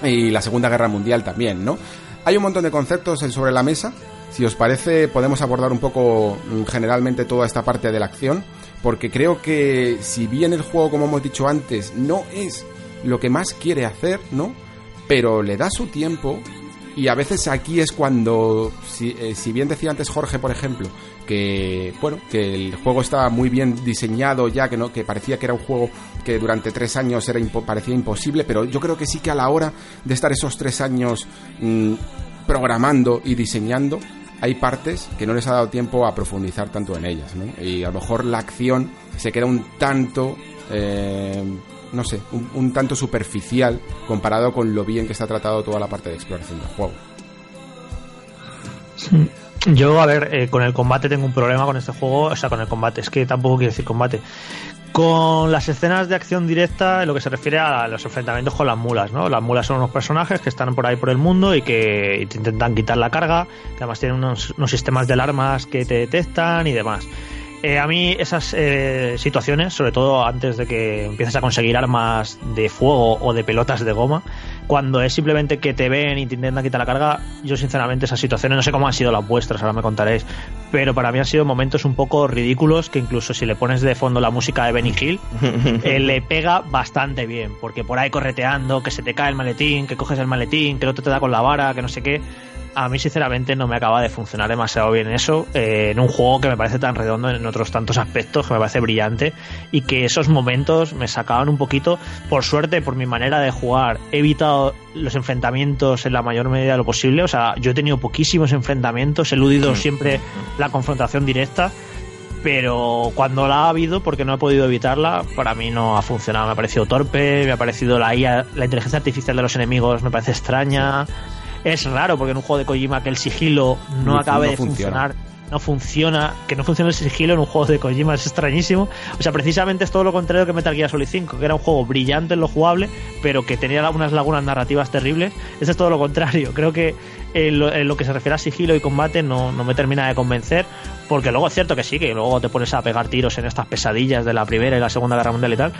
Y la Segunda Guerra Mundial también no hay un montón de conceptos sobre la mesa. Si os parece podemos abordar un poco mm, generalmente toda esta parte de la acción porque creo que si bien el juego, como hemos dicho antes, no es lo que más quiere hacer, ¿no? Pero le da su tiempo y a veces aquí es cuando, si, eh, si, bien decía antes Jorge, por ejemplo, que bueno, que el juego estaba muy bien diseñado ya, que no, que parecía que era un juego que durante tres años era parecía imposible, pero yo creo que sí que a la hora de estar esos tres años mmm, programando y diseñando, hay partes que no les ha dado tiempo a profundizar tanto en ellas, ¿no? Y a lo mejor la acción se queda un tanto, eh, no sé, un, tanto superficial comparado con lo bien que está tratado toda la parte de exploración del juego. Yo, a ver, eh, con el combate tengo un problema con este juego, o sea, con el combate, es que tampoco quiero decir combate. Con las escenas de acción directa, en lo que se refiere a los enfrentamientos con las mulas, ¿no? Las mulas son unos personajes que están por ahí por el mundo y que te intentan quitar la carga, que además tienen unos, unos sistemas de alarmas que te detectan y demás. Eh, a mí esas eh, situaciones, sobre todo antes de que empieces a conseguir armas de fuego o de pelotas de goma, cuando es simplemente que te ven y te intentan quitar la carga, yo sinceramente esas situaciones no sé cómo han sido las vuestras, ahora me contaréis, pero para mí han sido momentos un poco ridículos que incluso si le pones de fondo la música de Benny Hill, [LAUGHS] eh, le pega bastante bien, porque por ahí correteando, que se te cae el maletín, que coges el maletín, que el otro te da con la vara, que no sé qué a mí sinceramente no me acaba de funcionar demasiado bien eso eh, en un juego que me parece tan redondo en otros tantos aspectos que me parece brillante y que esos momentos me sacaban un poquito. Por suerte por mi manera de jugar he evitado los enfrentamientos en la mayor medida de lo posible. O sea yo he tenido poquísimos enfrentamientos he eludido siempre la confrontación directa pero cuando la ha habido, porque no he podido evitarla, para mí no ha funcionado. Me ha parecido torpe, me ha parecido la IA, la inteligencia artificial de los enemigos, me parece extraña es raro porque en un juego de Kojima que el sigilo no, no acabe no de funcionar no funciona, que no funcione el sigilo en un juego de Kojima es extrañísimo. O sea, precisamente es todo lo contrario que Metal Gear Solid 5, que era un juego brillante en lo jugable, pero que tenía unas lagunas narrativas terribles. Este es todo lo contrario. [LAUGHS] Creo que en lo, en lo que se refiere a sigilo y combate no, no, me termina de convencer, porque luego es cierto que sí, que luego te pones a pegar tiros en estas pesadillas de la Primera y la Segunda Guerra Mundial y tal.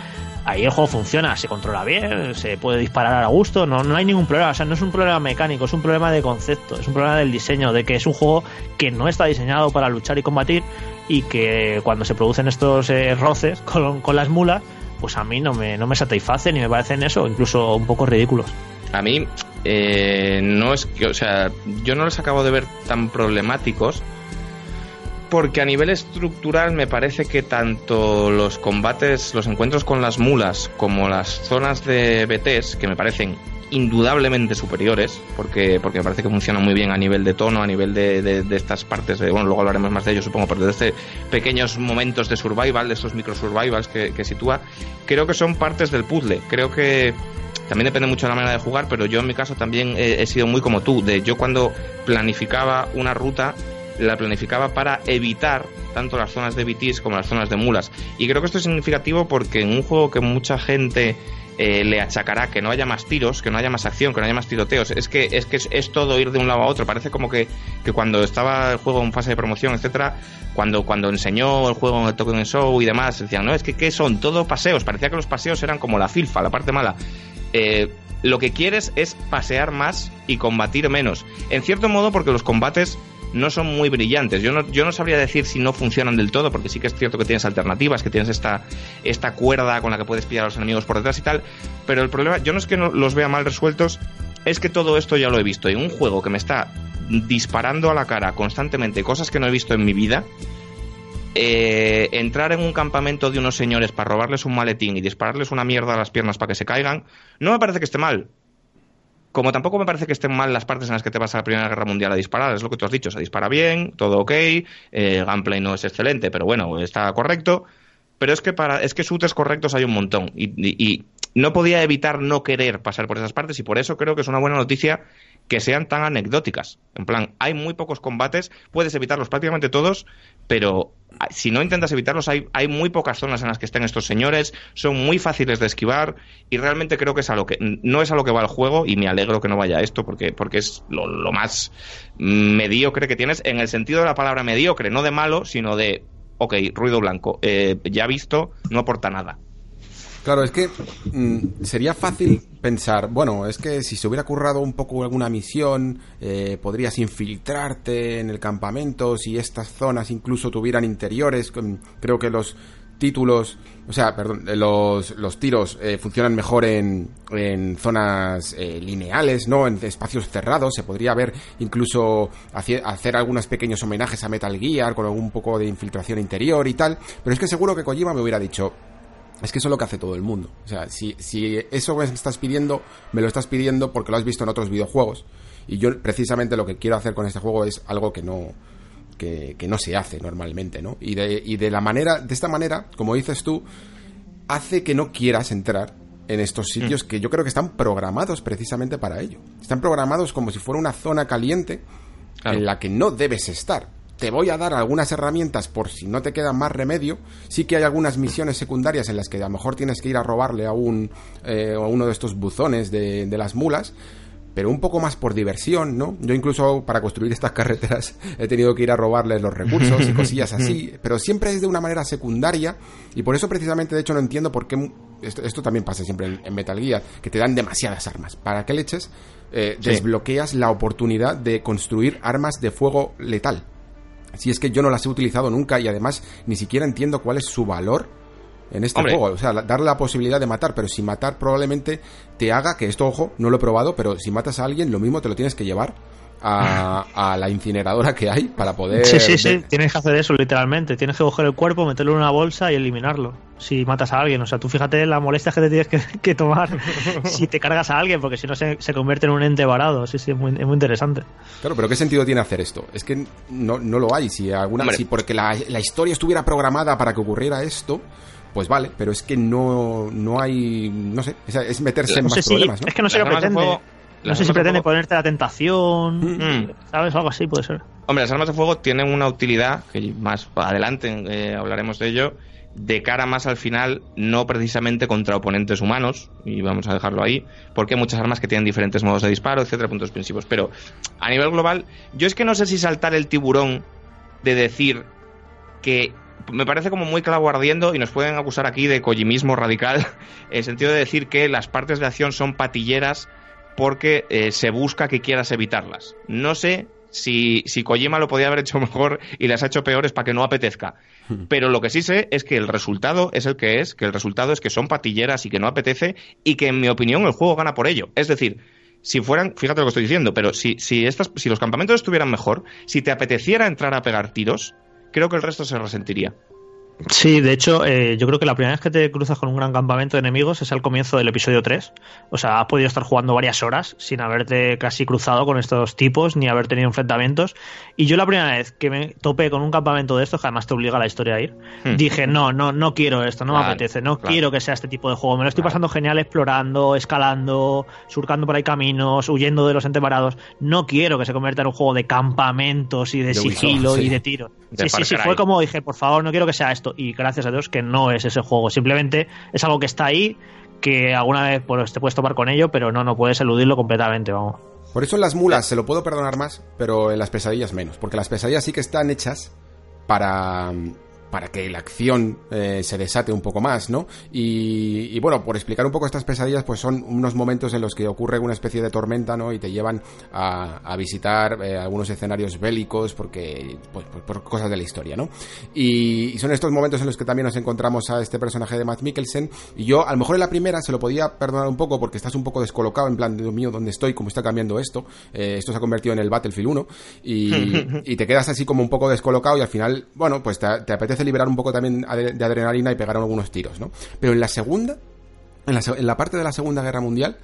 Ahí el juego funciona, se controla bien, se puede disparar a gusto, no, no hay ningún problema. O sea, no es un problema mecánico, es un problema de concepto, es un problema del diseño, de que es un juego que no está diseñado para luchar y combatir y que cuando se producen estos eh, roces [LAUGHS] con, con, las mulas, pues a mí no me, no me satisfacen y me parecen eso, incluso un poco ridículos. A mí eh, no es que, o sea, yo no los acabo de ver tan problemáticos porque a nivel estructural me parece que tanto los combates, los encuentros con las mulas como las zonas de BTs, que me parecen indudablemente superiores, porque, porque me parece que funcionan muy bien a nivel de tono, a nivel de, de, estas partes de, bueno, luego hablaremos más de ello supongo, pero de este pequeños momentos de survival, de estos micro survivals que, que sitúa, creo que son partes del puzzle, creo que también depende mucho de la manera de jugar, pero yo en mi caso también he, he sido muy como tú, de yo cuando planificaba una ruta la planificaba para evitar tanto las zonas de BTs como las zonas de mulas. Y creo que esto es significativo porque en un juego que mucha gente eh, le achacará que no haya más tiros, que no haya más acción, que no haya más tiroteos, es que es, que es, todo ir de un lado a otro. Parece como que, que, cuando estaba el juego en fase de promoción, etcétera, cuando, cuando enseñó el juego en el Tokyo Show y demás, decían, no, es que ¿qué son? Todo paseos. Parecía que los paseos eran como la filfa, la parte mala. Eh, lo que quieres es pasear más y combatir menos. En cierto modo, porque los combates no son muy brillantes. Yo no, yo no sabría decir si no funcionan del todo, porque sí que es cierto que tienes alternativas, que tienes esta, esta cuerda con la que puedes pillar a los enemigos por detrás y tal, pero el problema, yo no es que no los vea mal resueltos, es que todo esto ya lo he visto. En un juego que me está disparando a la cara constantemente cosas que no he visto en mi vida, eh, entrar en un campamento de unos señores para robarles un maletín y dispararles una mierda a las piernas para que se caigan, no me parece que esté mal. Como tampoco me parece que estén mal las partes en las que te vas a la Primera Guerra Mundial a disparar, es lo que tú has dicho, se dispara bien, todo ok, eh, el gameplay no es excelente, pero bueno, está correcto. Pero es que para es que shooters correctos hay un montón y, y, no podía evitar no querer pasar por esas partes y por eso creo que es una buena noticia que sean tan anecdóticas. En plan, hay muy pocos combates, puedes evitarlos prácticamente todos, pero ah, si no intentas evitarlos, hay, hay muy pocas zonas en las que estén estos señores, son muy fáciles de esquivar y realmente creo que es a lo que no es a lo que va el juego y me alegro que no vaya esto porque, porque es lo, lo más mediocre que tienes en el sentido de la palabra mediocre, no de malo, sino de, ok, ruido blanco, eh, ya visto, no aporta nada. Claro, es que mm, sería fácil pensar, bueno, es que si se hubiera currado un poco alguna misión, eh, podrías infiltrarte en el campamento, si estas zonas incluso tuvieran interiores, creo que los títulos, o sea, perdón, eh, los, los tiros eh, funcionan mejor en, en zonas eh, lineales, ¿no? En espacios cerrados, se podría ver incluso hacie- hacer algunos pequeños homenajes a Metal Gear con algún poco de infiltración interior y tal, pero es que seguro que Kojima me hubiera dicho, es que eso es lo que hace todo el mundo. O sea, si, si eso que me estás pidiendo, me lo estás pidiendo porque lo has visto en otros videojuegos. Y yo precisamente lo que quiero hacer con este juego es algo que no, que, que no se hace normalmente, ¿no? Y de, y de la manera, de esta manera, como dices tú, hace que no quieras entrar en estos sitios que yo creo que están programados precisamente para ello. Están programados como si fuera una zona caliente Claro. en la que no debes estar. Te voy a dar algunas herramientas por si no te queda más remedio. Sí que hay algunas misiones secundarias en las que a lo mejor tienes que ir a robarle a, un, eh, a uno de estos buzones de, de las mulas, pero un poco más por diversión, ¿no? Yo incluso para construir estas carreteras he tenido que ir a robarles los recursos y cosillas así, pero siempre es de una manera secundaria y por eso precisamente de hecho no entiendo por qué esto, esto también pasa siempre en, en Metal Gear, que te dan demasiadas armas. ¿Para qué leches eh, Sí. desbloqueas la oportunidad de construir armas de fuego letal? Si es que yo no las he utilizado nunca y además ni siquiera entiendo cuál es su valor en este Hombre. juego. O sea, darle la posibilidad de matar, pero si matar probablemente te haga que esto, ojo, no lo he probado, pero si matas a alguien, lo mismo te lo tienes que llevar a, a la incineradora que hay para poder. Sí, sí, sí, tienes que hacer eso literalmente. Tienes que coger el cuerpo, meterlo en una bolsa y eliminarlo. Si matas a alguien, o sea, tú fíjate la molestia que te tienes que, [LAUGHS] que tomar [LAUGHS] si te cargas a alguien, porque si no se, se convierte en un ente varado. Sí, sí, es muy, es muy interesante. Claro, pero ¿qué sentido tiene hacer esto? Es que no, no lo hay. Si alguna, Hombre. si porque la, la historia estuviera programada para que ocurriera esto, pues vale, pero es que no, no hay, no sé, es, meterse en más sé problemas, ¿no? es que no sé qué pretende. No sé si pretende fuego- ponerte la tentación, Mm. ¿sabes? Algo así puede ser. Hombre, las armas de fuego tienen una utilidad, que más adelante eh, hablaremos de ello, de cara más al final, no precisamente contra oponentes humanos, y vamos a dejarlo ahí, porque hay muchas armas que tienen diferentes modos de disparo, etcétera, puntos suspensivos. Pero a nivel global, yo es que no sé si saltar el tiburón de decir que me parece como muy clavo ardiendo y nos pueden acusar aquí de coyimismo radical, [LAUGHS] en el sentido de decir que las partes de acción son patilleras porque eh, se busca que quieras evitarlas. No sé si, si Kojima lo podía haber hecho [LAUGHS] mejor y las ha hecho peores para que no apetezca. Pero lo que sí sé es que el resultado es el que es, que el resultado es que son patilleras y que no apetece y que en mi opinión el juego gana por ello. Es decir, si fueran, fíjate lo que estoy diciendo, pero si, si, estas, si los campamentos estuvieran mejor, si te apeteciera entrar a pegar tiros, creo que el resto se resentiría. Sí, de hecho, eh, yo creo que la primera vez que te cruzas con un gran campamento de enemigos es al comienzo del episodio 3. O sea, has podido estar jugando varias horas sin haberte casi cruzado con estos tipos ni haber tenido enfrentamientos. Y yo la primera vez que me topé con un campamento de estos, que además te obliga a la historia a ir, Hmm. dije, no, no, no quiero esto, no me apetece, no claro. quiero que sea este tipo de juego. Me lo estoy Claro. pasando genial explorando, escalando, surcando por ahí caminos, huyendo de los entebarados. No quiero que se convierta en un juego de campamentos y de, De Ubisoft, sigilo sí. y de tiro. De sí, sí, sí, fue como dije, por favor, no quiero que sea esto. Y gracias a Dios que no es ese juego. Simplemente es algo que está ahí, que alguna vez pues, te puedes topar con ello, pero no, no puedes eludirlo completamente, vamos. Por eso en las mulas se lo puedo perdonar más, pero en las pesadillas menos. Porque las pesadillas sí que están hechas para, para que la acción eh, se desate un poco más, ¿no? Y, y bueno, por explicar un poco estas pesadillas, pues son unos momentos en los que ocurre una especie de tormenta, ¿no? Y te llevan a, a visitar eh, algunos escenarios bélicos porque, pues, pues, por cosas de la historia, ¿no? Y, y son estos momentos en los que también nos encontramos a este personaje de Matt Mikkelsen. Y yo, a lo mejor en la primera se lo podía perdonar un poco porque estás un poco descolocado, en plan, Dios mío, ¿dónde estoy? ¿Cómo está cambiando esto? Eh, esto se ha convertido en el Battlefield 1 y, [LAUGHS] y te quedas así como un poco descolocado y al final, bueno, pues te, te apetece liberar un poco también de adrenalina y pegar algunos tiros, ¿no? Pero en la segunda, en la, en la parte de la Segunda Guerra Mundial,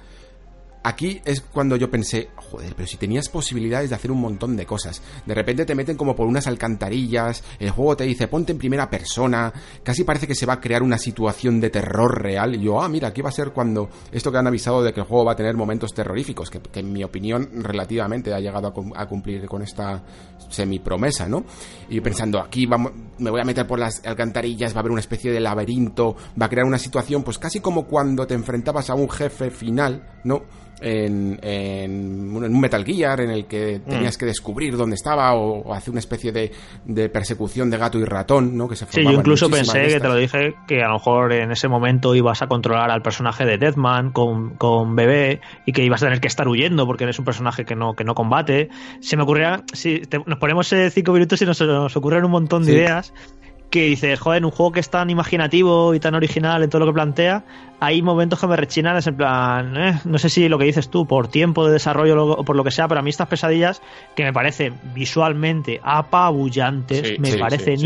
aquí es cuando yo pensé, joder, pero si tenías posibilidades de hacer un montón de cosas. De repente te meten como por unas alcantarillas, el juego te dice ponte en primera persona, casi parece que se va a crear una situación de terror real. Y yo, ah, mira, aquí va a ser cuando esto que han avisado de que el juego va a tener momentos terroríficos, que, en mi opinión relativamente ha llegado a cumplir con esta semi-promesa, ¿no? Y pensando, aquí vamos, me voy a meter por las alcantarillas, va a haber una especie de laberinto, va a crear una situación, pues casi como cuando te enfrentabas a un jefe final, ¿no? En, en un en un Metal Gear en el que tenías que descubrir dónde estaba o, o hacer una especie de, de persecución de gato y ratón, ¿no? Que se Sí, yo incluso pensé que te lo dije que a lo mejor en ese momento ibas a controlar al personaje de Deathman con, con bebé y que ibas a tener que estar huyendo porque eres un personaje que no, que no combate. Se me ocurría, si te- nos ponemos cinco minutos y nos, nos ocurren un montón de Sí. ideas que dices, joder, en un juego que es tan imaginativo y tan original en todo lo que plantea, hay momentos que me rechinan, es en plan, eh, no sé si lo que dices tú, por tiempo de desarrollo o por lo que sea, pero a mí estas pesadillas que me parecen visualmente apabullantes, Sí, me sí, parecen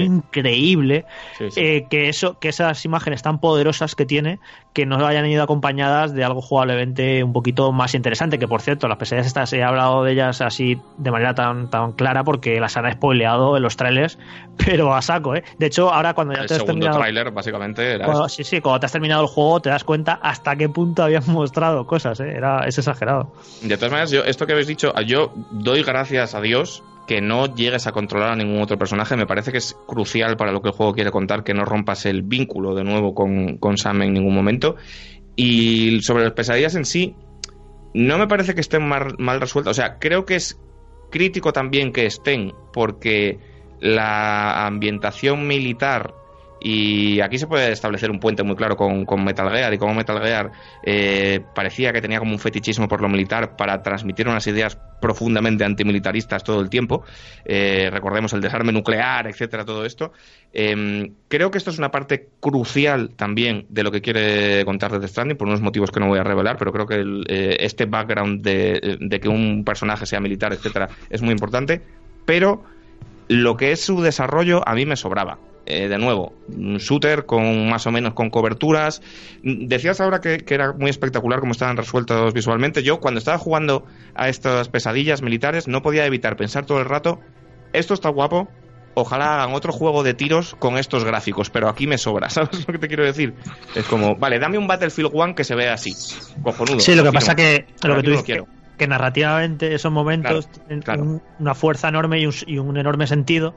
sí, sí. eh, que eso, que esas imágenes tan poderosas que tiene, que no hayan ido acompañadas de algo jugablemente un poquito más interesante, que por cierto, las pesadillas estas he hablado de ellas así de manera tan, tan clara porque las han spoileado en los trailers, [LAUGHS] pero a saco, ¿eh? De hecho, ahora cuando ya El te has segundo terminado... tráiler, básicamente, era cuando- sí, sí, cuando te has terminado el juego te das cuenta hasta qué punto habían [LAUGHS] mostrado cosas, ¿eh? Era, es exagerado. De todas maneras, yo, esto que habéis dicho, yo doy gracias a Dios que no llegues a controlar a ningún otro personaje. Me parece que es crucial para lo que el juego quiere contar, que no rompas el vínculo de nuevo con, con Sam en ningún momento. Y sobre las pesadillas en sí, no me parece que estén mal, mal resueltas. O sea, creo que es crítico también que estén, porque la ambientación militar y aquí se puede establecer un puente muy claro con, Metal Gear y como Metal Gear eh, parecía que tenía como un fetichismo por lo militar para transmitir unas ideas profundamente antimilitaristas todo el tiempo. Eh, recordemos el desarme nuclear, etcétera, todo esto. Eh, creo que esto es una parte crucial también de lo que quiere contar Death Stranding, por unos motivos que no voy a revelar, pero creo que eh, este background de, de que un personaje sea militar, etcétera, es muy importante. Pero lo que es su desarrollo a mí me sobraba. Eh, de nuevo, un shooter con más o menos con coberturas. Decías ahora que, que era muy espectacular cómo estaban resueltos visualmente. Yo cuando estaba jugando a estas pesadillas militares no podía evitar pensar todo el rato, esto está guapo, ojalá hagan otro juego de tiros con estos gráficos, pero aquí me sobra, [LAUGHS] ¿sabes lo que te quiero decir? Es como, vale, dame un Battlefield 1 que se vea así, cojonudo. Sí, lo que pasa que lo que tú dices que, que narrativamente esos momentos Claro, tienen claro. un- una fuerza enorme y un, y un enorme sentido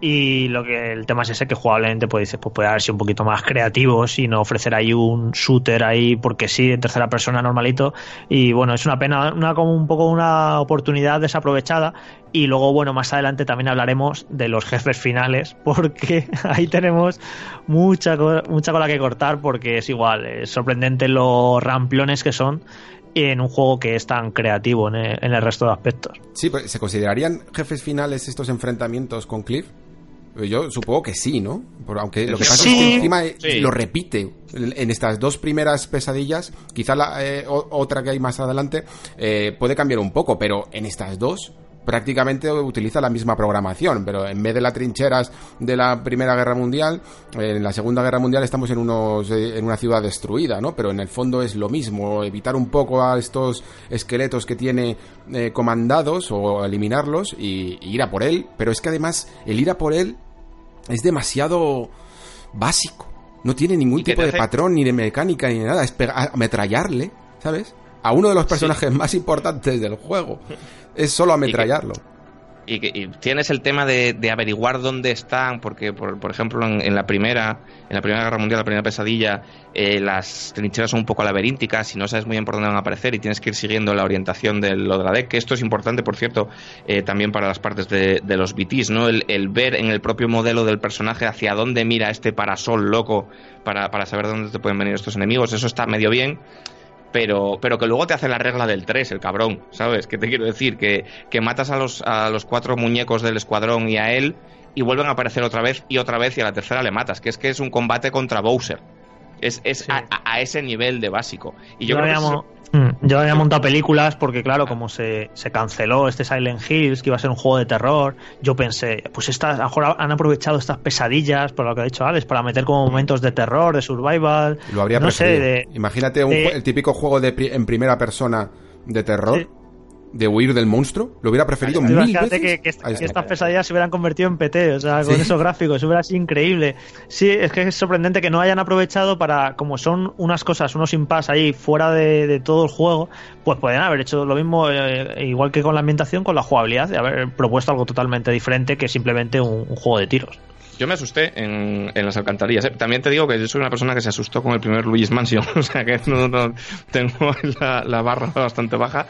y lo que el tema es ese que jugablemente pues pues puede haber sido un poquito más creativos y no ofrecer ahí un shooter ahí porque sí en tercera persona normalito. Y bueno es una pena una como un poco una oportunidad desaprovechada. Y luego bueno más adelante también hablaremos de los jefes finales [LAUGHS] porque ahí tenemos mucha mucha cola que cortar porque es igual es sorprendente los ramplones que son en un juego que es tan creativo en el resto de aspectos. Sí, pues, ¿se considerarían jefes finales estos enfrentamientos con Cliff? Yo supongo que sí, ¿no? Por- aunque lo que pasa es que encima eh, Sí. lo repite en estas dos primeras pesadillas. Quizá la eh, otra que hay más adelante eh, puede cambiar un poco, pero en estas dos prácticamente utiliza la misma programación, pero en vez de las trincheras de la Primera Guerra Mundial, en la Segunda Guerra Mundial estamos en unos eh, en una ciudad destruida, ¿no? Pero en el fondo es lo mismo, evitar un poco a estos esqueletos que tiene eh, comandados o eliminarlos y, y ir a por él, pero es que además el ir a por él es demasiado básico. No tiene ningún ¿Y qué tipo de hace? patrón, ni de mecánica, ni de nada. Es ametrallarle, ¿sabes? A uno de los personajes más [LAUGHS] importantes del juego. Es solo ametrallarlo. Y, y tienes el tema de, de averiguar dónde están, porque por, por ejemplo en, en la primera, en la primera guerra mundial, la primera pesadilla, eh, las trincheras son un poco laberínticas y no sabes muy bien por dónde van a aparecer y tienes que ir siguiendo la orientación de lo de la deck, que esto es importante, por cierto, eh, también para las partes de, de los BTs, ¿no? El, el ver en el propio modelo del personaje hacia dónde mira este parasol loco para, para saber dónde te pueden venir estos enemigos, eso está medio bien pero, pero que luego te hace la regla del 3, el cabrón, ¿sabes? ¿Qué te quiero decir? Que, que matas a los, a los cuatro muñecos del escuadrón y a él y vuelven a aparecer otra vez y otra vez y a la tercera le matas, que es que es un combate contra Bowser. Es, es Sí. a, ese nivel de básico. Y yo, yo, creo que eso- yo había montado películas porque, claro, como se, se canceló este Silent Hills, que iba a ser un juego de terror, yo pensé, pues estas, a lo mejor han aprovechado estas pesadillas, por lo que ha dicho Alex, para meter como momentos de terror, de survival. Lo habría no sé, de, Imagínate un de- el típico juego de pri- en primera persona de terror, Sí. De huir del monstruo, lo hubiera preferido mil Imagínate veces. que, que, que estas pesadillas se hubieran convertido en PT, o sea, con Sí. esos gráficos, hubiera sido increíble. Sí, es que es sorprendente que no hayan aprovechado para, como son unas cosas, unos impas ahí fuera de, de todo el juego, pues podrían haber hecho lo mismo, eh, igual que con la ambientación, con la jugabilidad, de haber propuesto algo totalmente diferente que simplemente un, un juego de tiros. Yo me asusté en, en las alcantarillas. ¿eh? También te digo que yo soy una persona que se asustó con el primer Luigi's Mansion. [LAUGHS] O sea que no, no- tengo [LAUGHS] la, la barra bastante baja.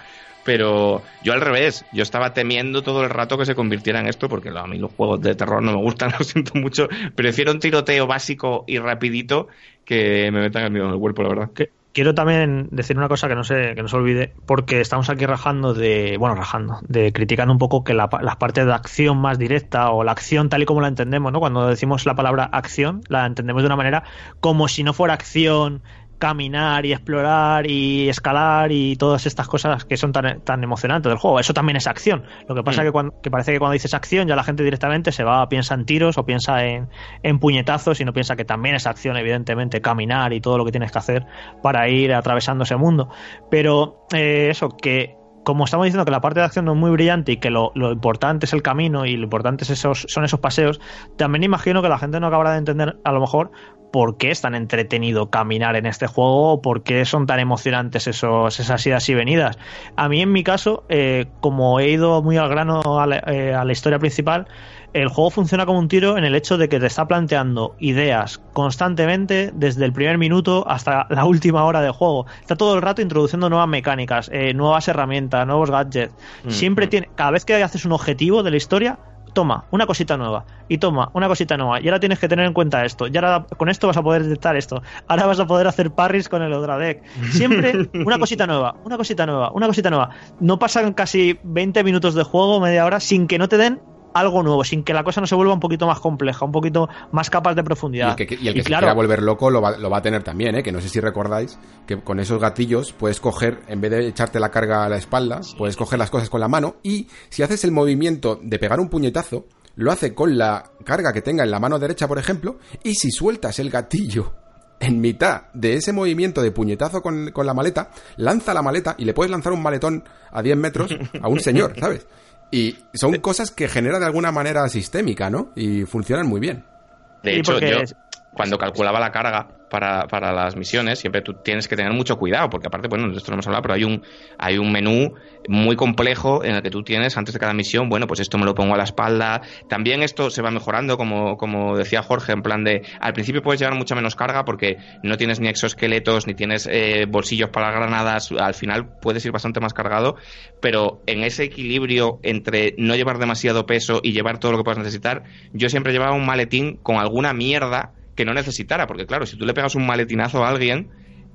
Pero yo al revés, yo estaba temiendo todo el rato que se convirtiera en esto, porque a mí los juegos de terror no me gustan, [LAUGHS] lo siento mucho. Prefiero un tiroteo básico y rapidito que me metan el miedo en el cuerpo, la verdad. Quiero también decir una cosa que no se, que no se olvide, porque estamos aquí rajando de, bueno, rajando, de criticando un poco que la, las partes de acción más directa o la acción tal y como la entendemos, ¿no? Cuando decimos la palabra acción, la entendemos de una manera como si no fuera acción caminar y explorar y escalar y todas estas cosas que son tan, tan emocionantes del juego. Eso también es acción. Lo que pasa Mm. que, cuando, que parece que cuando dices acción ya la gente directamente se va, piensa en tiros o piensa en, en puñetazos y no piensa que también es acción, evidentemente, caminar y todo lo que tienes que hacer para ir atravesando ese mundo. Pero eh, eso, que como estamos diciendo que la parte de acción no es muy brillante y que lo, lo importante es el camino y lo importante es esos, son esos paseos, también imagino que la gente no acabará de entender a lo mejor por qué es tan entretenido caminar en este juego o por qué son tan emocionantes esos, esas idas y venidas. A mí en mi caso, eh, como he ido muy al grano a la, eh, a la historia principal, el juego funciona como un tiro en el hecho de que te está planteando ideas constantemente desde el primer minuto hasta la última hora de juego. Está todo el rato introduciendo nuevas mecánicas, eh, nuevas herramientas, nuevos gadgets. Mm, Siempre mm. tiene, cada vez que haces un objetivo de la historia, toma una cosita nueva y toma una cosita nueva y ahora tienes que tener en cuenta esto y ahora con esto vas a poder detectar esto ahora vas a poder hacer parries con el Odra Deck siempre una cosita nueva una cosita nueva una cosita nueva. No pasan casi 20 minutos de juego media hora sin que no te den algo nuevo, sin que la cosa no se vuelva un poquito más compleja, un poquito más capaz de Y profundidad. el que, y el que Y se claro, quiera volver loco lo va, lo va a tener también, ¿eh? Que no sé si recordáis que con esos gatillos puedes coger, en vez de echarte la carga a la espalda, puedes coger las cosas con la mano y si haces el movimiento de pegar un puñetazo, lo hace con la carga que tenga en la mano derecha, por ejemplo, y si sueltas el gatillo en mitad de ese movimiento de puñetazo con, con la maleta, lanza la maleta y le puedes lanzar un maletón a 10 metros a un señor, [LAUGHS] ¿sabes? Y son cosas que generan de alguna manera sistémica, ¿no? Y funcionan muy bien. De hecho, porque yo cuando calculaba la carga para, para las misiones, siempre tú tienes que tener mucho cuidado, porque aparte, bueno, de esto no hemos hablado, pero hay un, hay un menú muy complejo en el que tú tienes antes de cada misión, bueno, pues esto me lo pongo a la espalda. También esto se va mejorando, como, como decía Jorge, en plan de, al principio puedes llevar mucha menos carga porque no tienes ni exoesqueletos, ni tienes eh, bolsillos para granadas, al final puedes ir bastante más cargado, pero en ese equilibrio entre no llevar demasiado peso y llevar todo lo que puedas necesitar, yo siempre llevaba un maletín con alguna mierda que no necesitara, porque claro, si tú le pegas un maletinazo a alguien,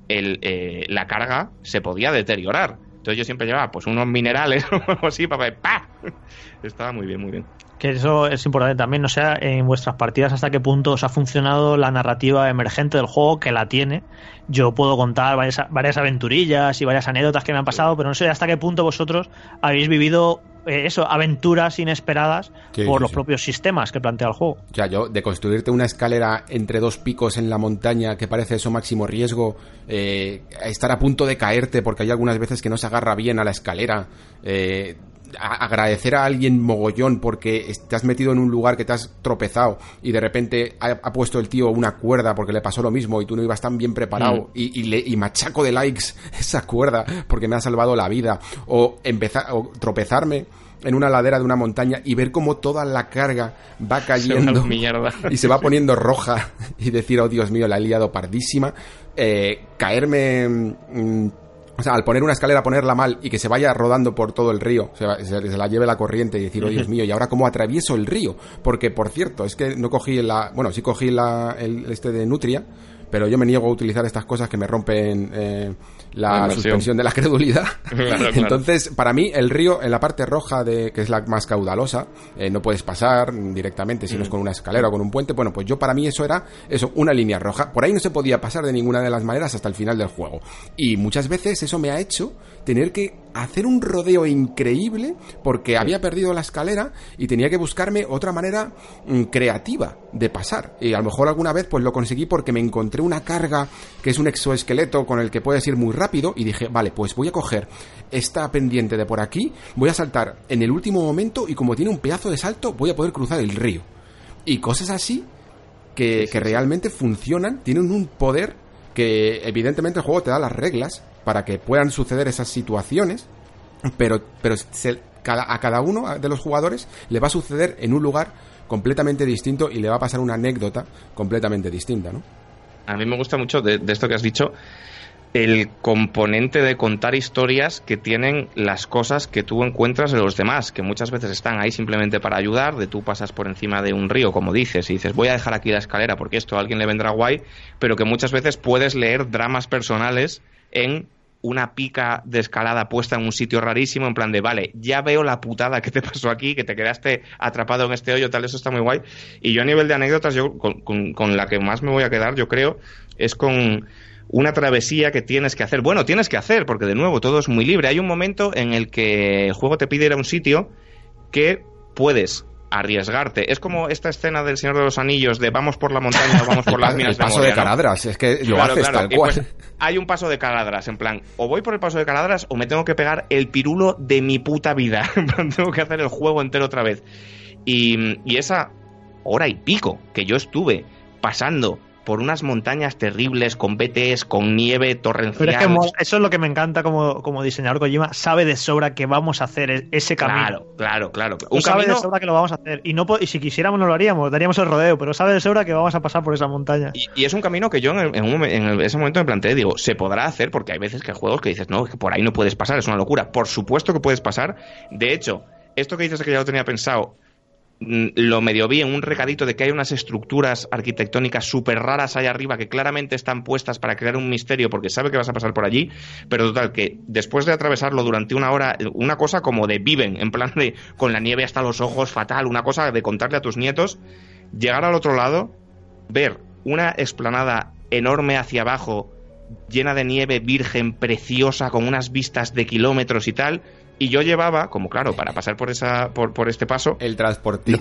el, eh, la carga se podía deteriorar. Entonces yo siempre llevaba pues unos minerales [LAUGHS] o algo así para ¡pa! [LAUGHS] Estaba muy bien, muy bien. Que eso es importante también, no sé en vuestras partidas hasta qué punto os ha funcionado la narrativa emergente del juego, que la tiene. Yo puedo contar varias aventurillas y varias anécdotas que me han pasado, pero no sé hasta qué punto vosotros habéis vivido eh, eso, aventuras inesperadas Sí, por sí, los sí. propios sistemas que plantea el juego. O sea, yo, de construirte una escalera entre dos picos en la montaña que parece eso máximo riesgo, eh, estar a punto de caerte porque hay algunas veces que no se agarra bien a la escalera, eh, a- agradecer a alguien mogollón porque te has metido en un lugar que te has tropezado y de repente ha, ha puesto el tío una cuerda porque le pasó lo mismo y tú no ibas tan bien preparado y, y, le, y machaco de likes [LAUGHS] esa cuerda porque me ha salvado la vida. O empezar o tropezarme en una ladera de una montaña y ver cómo toda la carga va [LAUGHS] cayendo y se va [LAUGHS] poniendo roja y decir, oh Dios mío, la he liado pardísima, eh, caerme, mm, o sea, al poner una escalera, ponerla mal y que se vaya rodando por todo el río, se, va- se- se la lleve la corriente y decir, oh Dios mío, ¿y ahora cómo atravieso el río? Porque, por cierto, es que no cogí la, bueno, sí cogí la, el, este de Nutria, pero yo me niego a utilizar estas cosas que me rompen eh, La suspensión de la credulidad. [LAUGHS] Claro, claro. Entonces, para mí, el río en la parte roja, de que es la más caudalosa, eh, no puedes pasar directamente si no es con una escalera o con un puente. Bueno, pues yo para mí eso era eso, una línea roja. Por ahí no se podía pasar de ninguna de las maneras hasta el final del juego. Y muchas veces eso me ha hecho tener que hacer un rodeo increíble porque había perdido la escalera y tenía que buscarme otra manera mm, creativa de pasar. Y a lo mejor alguna vez pues lo conseguí porque me encontré una carga que es un exoesqueleto con el que puedes ir muy rápido y dije, vale, pues voy a coger esta pendiente de por aquí, voy a saltar en el último momento y como tiene un pedazo de salto voy a poder cruzar el río. Y cosas así que, que realmente funcionan, tienen un poder que evidentemente el juego te da las reglas para que puedan suceder esas situaciones, pero, pero se- cada- a cada uno de los jugadores le va a suceder en un lugar completamente distinto y le va a pasar una anécdota completamente distinta, ¿no? A mí me gusta mucho de, esto que has dicho el componente de contar historias que tienen las cosas que tú encuentras de los demás, que muchas veces están ahí simplemente para ayudar, de tú pasas por encima de un río, como dices, y dices, voy a dejar aquí la escalera porque esto a alguien le vendrá guay, pero que muchas veces puedes leer dramas personales en una pica de escalada puesta en un sitio rarísimo, en plan de, vale, ya veo la putada que te pasó aquí, que te quedaste atrapado en este hoyo, tal, eso está muy guay. Y yo a nivel de anécdotas, yo con, con- la que más me voy a quedar, yo creo, es con una travesía que tienes que hacer. Bueno, tienes que hacer, porque de nuevo todo es muy libre. Hay un momento en el que el juego te pide ir a un sitio que puedes arriesgarte. Es como esta escena del Señor de los Anillos de vamos por la montaña o vamos por las [LAUGHS] el minas paso Moria, de ¿no? Caladras, es que lo Claro, haces claro. tal Y cual. pues hay un paso de caladras, en plan, o voy por el paso de caladras o me tengo que pegar el pirulo de mi puta vida. [LAUGHS] Tengo que hacer el juego entero otra vez. Y, y esa hora y pico que yo estuve pasando por unas montañas terribles con BTs, con nieve torrencial. Pero es que eso es lo que me encanta como, como diseñador Kojima. Sabe de sobra que vamos a hacer e- ese camino. Claro, claro, claro. Un sabe camino de sobra que lo vamos a hacer. Y, no, y si quisiéramos no lo haríamos, daríamos el rodeo, pero sabe de sobra que vamos a pasar por esa montaña. Y, y es un camino que yo en, el- en un ese momento me planteé, digo, se podrá hacer porque hay veces que hay juegos que dices, no, que por ahí no puedes pasar, es una locura. Por supuesto que puedes pasar. De hecho, esto que dices que ya lo tenía pensado, lo medio vi en un recadito de que hay unas estructuras arquitectónicas súper raras ahí arriba que claramente están puestas para crear un misterio porque sabe que vas a pasar por allí, pero total, que después de atravesarlo durante una hora, una cosa como de viven, en plan de con la nieve hasta los ojos, fatal, una cosa de contarle a tus nietos, llegar al otro lado, ver una explanada enorme hacia abajo, llena de nieve virgen, preciosa, con unas vistas de kilómetros y tal. Y yo llevaba, como claro, para pasar por esa, por, por este paso, El transportín.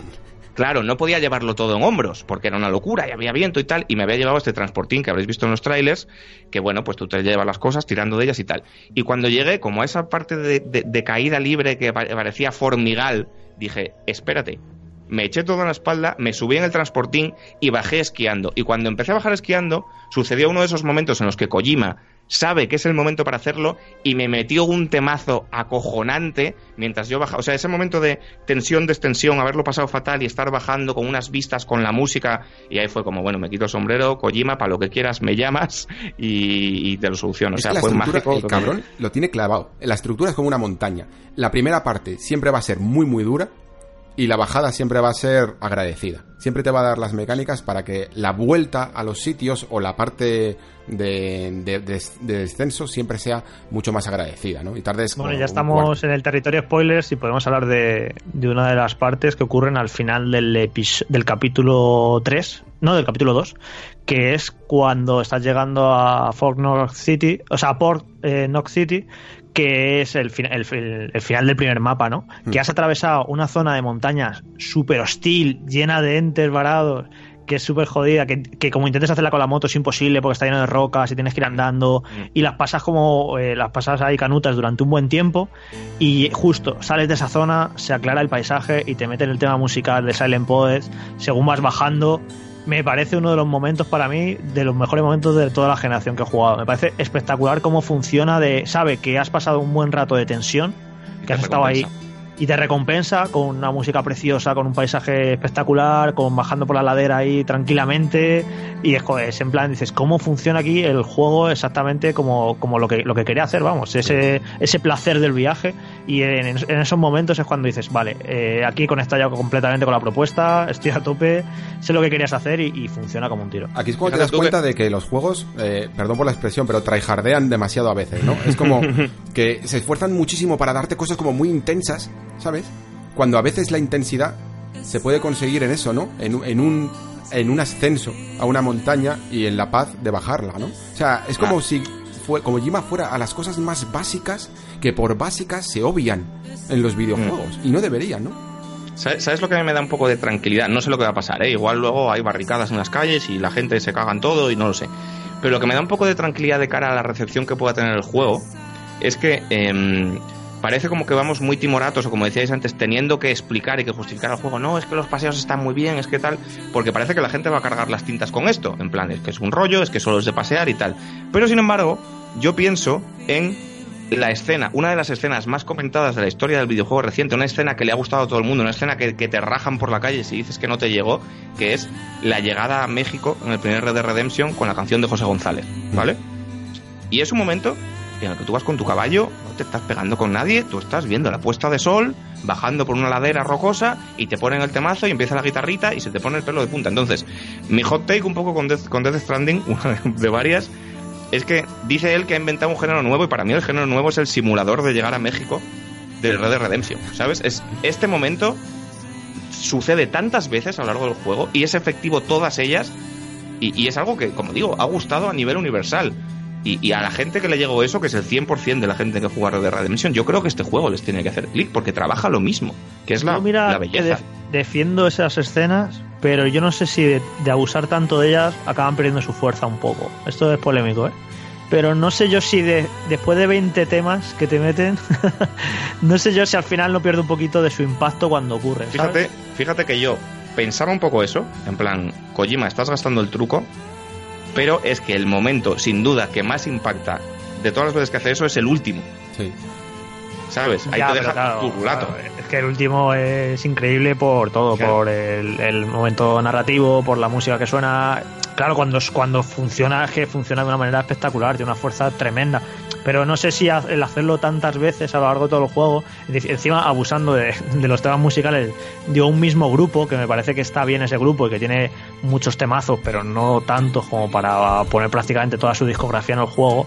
claro, no podía llevarlo todo en hombros, porque era una locura, y había viento y tal, y me había llevado este transportín que habréis visto en los trailers, que bueno, pues tú te llevas las cosas tirando de ellas y tal. Y cuando llegué, como a esa parte de, de- de caída libre que pa- parecía formigal, dije, espérate. Me eché todo en la espalda, me subí en el transportín y bajé esquiando. Y cuando empecé a bajar esquiando, sucedió uno de esos momentos en los que Kojima sabe que es el momento para hacerlo y me metió un temazo acojonante mientras yo bajaba. O sea, ese momento de tensión, destensión, haberlo pasado fatal y estar bajando con unas vistas, con la música. Y ahí fue como, bueno, me quito el sombrero, Kojima, para lo que quieras me llamas y, y te lo soluciono. O sea, fue mágico. el cabrón lo tiene clavado. La estructura es como una montaña. La primera parte siempre va a ser muy, muy dura. Y la bajada siempre va a ser agradecida. Siempre te va a dar las mecánicas para que la vuelta a los sitios o la parte de, de- de- de descenso siempre sea mucho más agradecida, ¿no? Y tardes. Bueno, ya estamos en el territorio spoilers y podemos hablar de, de una de las partes que ocurren al final del, del capítulo 3, no, del capítulo 2, que es cuando estás llegando a Fort Knox City, o sea, a Port eh, Knox City, que es el, fin- el, el- el final del primer mapa, ¿no? Que has atravesado una zona de montañas súper hostil, llena de entes varados, que es súper jodida, que, que como intentes hacerla con la moto es imposible porque está lleno de rocas y tienes que ir andando y las pasas como eh, las pasas ahí canutas durante un buen tiempo y justo sales de esa zona, se aclara el paisaje y te meten el tema musical de Silent Poets según vas bajando. Me parece uno de los momentos para mí, de los mejores momentos de toda la generación que he jugado. Me parece espectacular cómo funciona de, sabe que has pasado un buen rato de tensión, que has estado ahí. Y te recompensa con una música preciosa, con un paisaje espectacular, con bajando por la ladera ahí tranquilamente y es, joder, es en plan dices cómo funciona aquí el juego exactamente como, como lo que lo que quería hacer, vamos, ese ese placer del viaje y en, en esos momentos es cuando dices, vale, eh, aquí he conectado ya completamente con la propuesta, estoy a tope, sé lo que querías hacer y, y funciona como un tiro. Aquí es cuando te das cuenta de que los juegos, eh, perdón por la expresión, pero tryhardean demasiado a veces, ¿no? Es como [LAUGHS] que se esfuerzan muchísimo para darte cosas como muy intensas, ¿sabes? Cuando a veces la intensidad se puede conseguir en eso, ¿no? En, un- en un en un ascenso a una montaña y en la paz de bajarla, ¿no? O sea, es como si fue, Kojima fuera a las cosas más básicas que por básicas se obvian en los videojuegos. Y no deberían, ¿no? ¿Sabes sabes lo que a mí me da un poco de tranquilidad? No sé lo que va a pasar, ¿eh? Igual luego hay barricadas en las calles y la gente se caga en todo y no lo sé. Pero lo que me da un poco de tranquilidad de cara a la recepción que pueda tener el juego es que em, parece como que vamos muy timoratos, o como decíais antes, teniendo que explicar y que justificar el juego. No, es que los paseos están muy bien, es que tal. Porque parece que la gente va a cargar las tintas con esto. En plan, es que es un rollo, es que solo es de pasear y tal. Pero sin embargo, yo pienso en la escena, una de las escenas más comentadas de la historia del videojuego reciente, una escena que le ha gustado a todo el mundo, una escena que, que te rajan por la calle si dices que no te llegó, que es la llegada a México en el primer Red Redemption con la canción de José González, ¿vale? Y es un momento en el que tú vas con tu caballo, estás pegando con nadie, tú estás viendo la puesta de sol, bajando por una ladera rocosa y te ponen el temazo y empieza la guitarrita y se te pone el pelo de punta. Entonces, mi hot take un poco con Death, con Death Stranding, [LAUGHS] una de varias, es que dice él que ha inventado un género nuevo y para mí el género nuevo es el simulador de llegar a México del Red Dead Redemption, ¿sabes? Es este momento sucede tantas veces a lo largo del juego y es efectivo todas ellas y, y es algo que, como digo, ha gustado a nivel universal. Y, y, a la gente que le llegó eso, que es el 100% de la gente que juega Red Dead Redemption, yo creo que este juego les tiene que hacer clic porque trabaja lo mismo, que es la, Yo, mira, la belleza. que defiendo esas escenas, pero yo no sé si de, de abusar tanto de ellas acaban perdiendo su fuerza un poco. Esto es polémico, ¿eh? Pero no sé yo si de, después de 20 temas que te meten, [LAUGHS] no sé yo si al final no pierde un poquito de su impacto cuando ocurre. ¿sabes? Fíjate, fíjate que yo pensaba un poco eso, en plan, Kojima, estás gastando el truco, pero es que el momento, sin duda, que más impacta de todas las veces que hace eso es el último, Sí. ¿sabes? Ahí Ya, te deja claro, turulato. claro, es que el último es increíble por todo, Claro. por el, el momento narrativo, por la música que suena. Claro, cuando, cuando funciona, es que funciona de una manera espectacular, tiene una fuerza tremenda. Pero no sé si el hacerlo tantas veces a lo largo de todo el juego, encima abusando de, de los temas musicales de un mismo grupo, que me parece que está bien ese grupo y que tiene muchos temazos, pero no tantos como para poner prácticamente toda su discografía en el juego.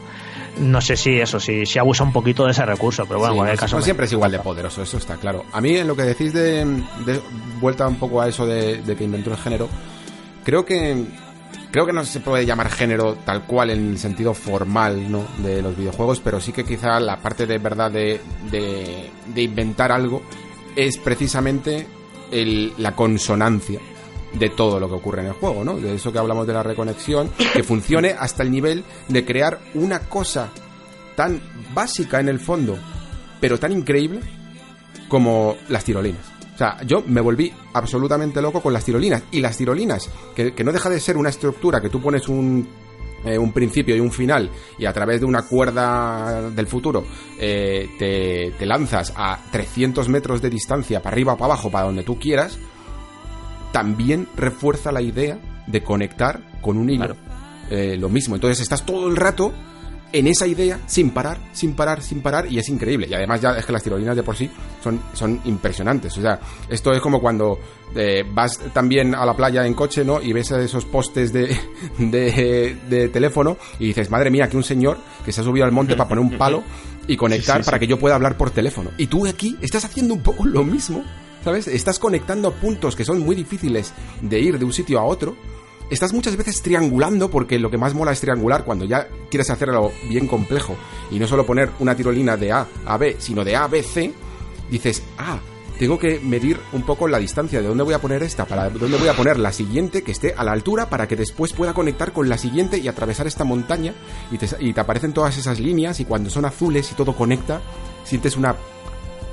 No sé si eso, si, si abusa un poquito de ese recurso, pero bueno, Sí, en no, caso. no me- siempre es igual de poderoso, eso está claro. A mí en lo que decís de, de vuelta un poco a eso de, de que inventó el género, creo que creo que no se puede llamar género tal cual en el sentido formal ¿no? de los videojuegos, pero sí que quizá la parte de verdad de, de, inventar algo es precisamente el- la consonancia de todo lo que ocurre en el juego, ¿no? De eso que hablamos de la reconexión, que funcione hasta el nivel de crear una cosa tan básica en el fondo, pero tan increíble como las tirolinas. O sea, yo me volví absolutamente loco con las tirolinas. Y las tirolinas, que, que no deja de ser una estructura que tú pones un, eh, un principio y un final y a través de una cuerda del futuro eh, te, te lanzas a 300 metros de distancia para arriba o para abajo, para donde tú quieras, también refuerza la idea de conectar con un hilo. Eh, lo mismo, entonces estás todo el rato en esa idea sin parar, sin parar, sin parar y es increíble. Y además ya es que las tirolinas de por sí son, son impresionantes. O sea, esto es como cuando eh, vas también a la playa en coche, ¿no? Y ves esos postes de, [LAUGHS] de, de teléfono y dices, madre mía, que un señor que se ha subido al monte para poner un palo [LAUGHS] y conectar Sí, sí, para que yo pueda hablar por teléfono. Y tú aquí estás haciendo un poco lo mismo, ¿sabes? Estás conectando puntos que son muy difíciles de ir de un sitio a otro estás muchas veces triangulando, porque lo que más mola es triangular cuando ya quieres hacerlo bien complejo. Y no solo poner una tirolina de A a B, sino de A a B, C, dices, ah, tengo que medir un poco la distancia. De dónde voy a poner esta, para dónde voy a poner la siguiente que esté a la altura para que después pueda conectar con la siguiente y atravesar esta montaña y te, y te aparecen todas esas líneas y cuando son azules y todo conecta, sientes una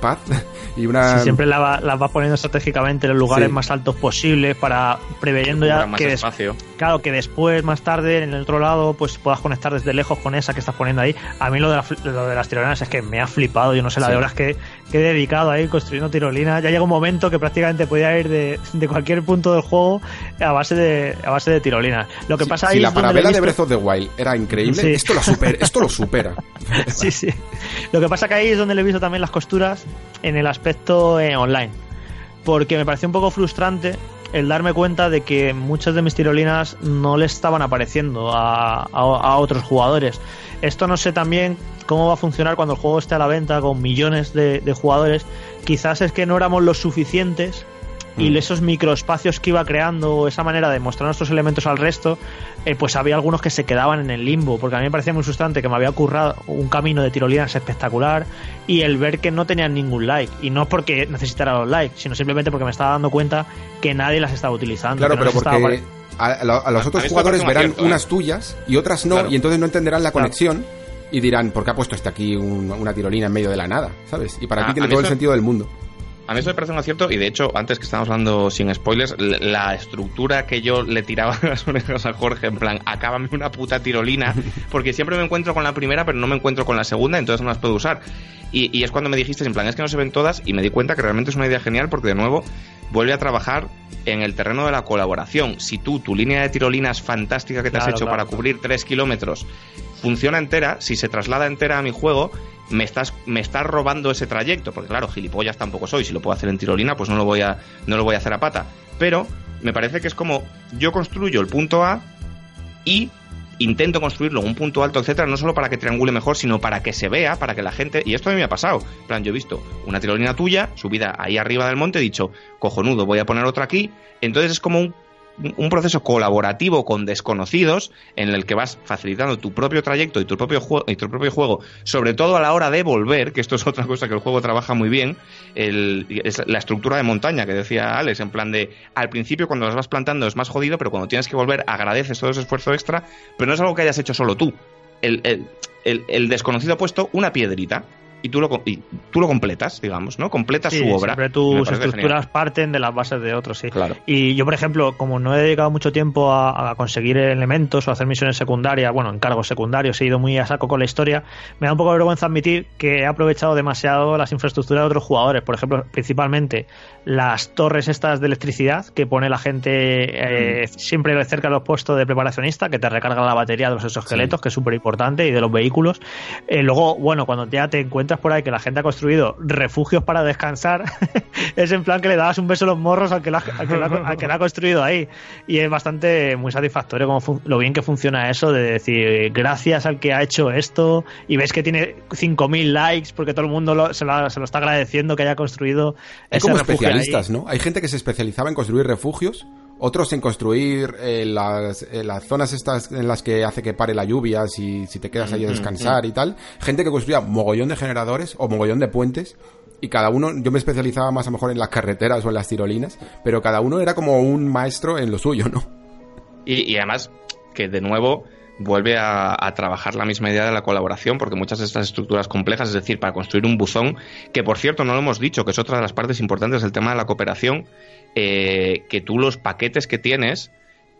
paz [LAUGHS] y una... Si siempre la va- las vas poniendo estratégicamente en los lugares Sí. más altos posibles para preveyendo ya más que, espacio. claro, que después, más tarde, en el otro lado, pues puedas conectar desde lejos con esa que estás poniendo ahí. A mí lo de, la lo de las tirolinas es que me ha flipado. Yo no sé la Sí. de horas que, que he dedicado ahí construyendo tirolinas. Ya llega un momento que prácticamente podía ir de, de cualquier punto del juego a base de, a base de tirolinas. Lo que Si- pasa si ahí la es donde parabela de Breath of the Wild era increíble, Sí. esto, lo supera, esto lo supera. [LAUGHS] sí, sí. Lo que pasa que ahí es donde le he visto también las costuras en el aspecto eh, online. Porque me pareció un poco frustrante el darme cuenta de que muchas de mis tirolinas no le estaban apareciendo a, a- otros jugadores. Esto no sé también cómo va a funcionar cuando el juego esté a la venta con millones de jugadores. Quizás es que no éramos los suficientes y Mm. esos microespacios que iba creando, esa manera de mostrar nuestros elementos al resto, eh, pues había algunos que se quedaban en el limbo, porque a mí me parecía muy frustrante que me había currado un camino de tirolinas espectacular y el ver que no tenían ningún like. Y no porque necesitara los likes, sino simplemente porque me estaba dando cuenta que nadie las estaba utilizando. Claro, que no pero estaba porque pare- a, a lo- a los otros a jugadores verán ¿eh? unas tuyas y otras no, Claro. y entonces no entenderán la Claro. conexión y dirán, ¿por qué ha puesto este aquí un- una tirolina en medio de la nada? ¿Sabes? Y para A- ti tiene todo el sentido del mundo. A mí eso me parece un acierto y de hecho, antes que estábamos hablando sin spoilers, la estructura que yo le tiraba [LAUGHS] a las orejas a Jorge, en plan, acábame una puta tirolina, [LAUGHS] porque siempre me encuentro con la primera, pero no me encuentro con la segunda, entonces no las puedo usar. Y, y es cuando me dijiste, en plan, es que no se ven todas, y me di cuenta que realmente es una idea genial, porque de nuevo vuelve a trabajar en el terreno de la colaboración. Si tú, tu línea de tirolinas fantástica que te has hecho claro, para claro. cubrir 3 kilómetros funciona entera, si se traslada entera a mi juego, me estás, me estás robando ese trayecto. Porque claro, gilipollas tampoco soy. Si lo puedo hacer en tirolina, pues no lo voy a, no lo voy a hacer a pata. Pero me parece que es como yo construyo el punto A y intento construirlo un punto alto, etcétera, no solo para que triangule mejor, sino para que se vea, para que la gente. Y esto a mí me ha pasado. Plan, yo he visto una tirolina tuya, subida ahí arriba del monte, he dicho, cojonudo, voy a poner otra aquí. Entonces es como un un proceso colaborativo con desconocidos en el que vas facilitando tu propio trayecto y tu propio juego y tu propio juego sobre todo a la hora de volver que esto es otra cosa que el juego trabaja muy bien es la estructura de montaña que decía Alex en plan de al principio cuando las vas plantando es más jodido pero cuando tienes que volver agradeces todo ese esfuerzo extra pero no es algo que hayas hecho solo tú. El- el- el desconocido ha puesto una piedrita y tú lo, y tú lo completas digamos no completas Sí, su obra Siempre tus estructuras parten de las bases de otros, sí. Claro. Y yo, por ejemplo, como no he dedicado mucho tiempo a, a conseguir elementos o hacer misiones secundarias, bueno, encargos secundarios, he ido muy a saco con la historia, me da un poco de vergüenza admitir que he aprovechado demasiado las infraestructuras de otros jugadores. Por ejemplo, principalmente las torres estas de electricidad que pone la gente eh, siempre cerca de los puestos de preparacionista, que te recarga la batería de los exoesqueletos, que es súper importante, y de los vehículos. Eh, luego, bueno, cuando ya te encuentras por ahí que la gente ha construido refugios para descansar, [LAUGHS] es en plan que le dabas un beso a los morros al que la, al que la- al que la ha construido ahí. Y es bastante muy satisfactorio como lo bien que funciona eso de decir gracias al que ha hecho esto y ves que tiene 5.000 likes porque todo el mundo lo- se, lo, se lo está agradeciendo que haya construido ese como refugio. Especialistas, ¿no? Hay gente que se especializaba en construir refugios, otros en construir eh, las, eh, las zonas estas en las que hace que pare la lluvia si, si te quedas ahí a descansar y tal. Gente que construía mogollón de generadores o mogollón de puentes. Y cada uno, yo me especializaba más a lo mejor en las carreteras o en las tirolinas, pero cada uno era como un maestro en lo suyo, ¿no? Y, y además, que de nuevo vuelve a, trabajar la misma idea de la colaboración, porque muchas de estas estructuras complejas, es decir, para construir un buzón, que por cierto no lo hemos dicho, que es otra de las partes importantes del tema de la cooperación, eh, que tú los paquetes que tienes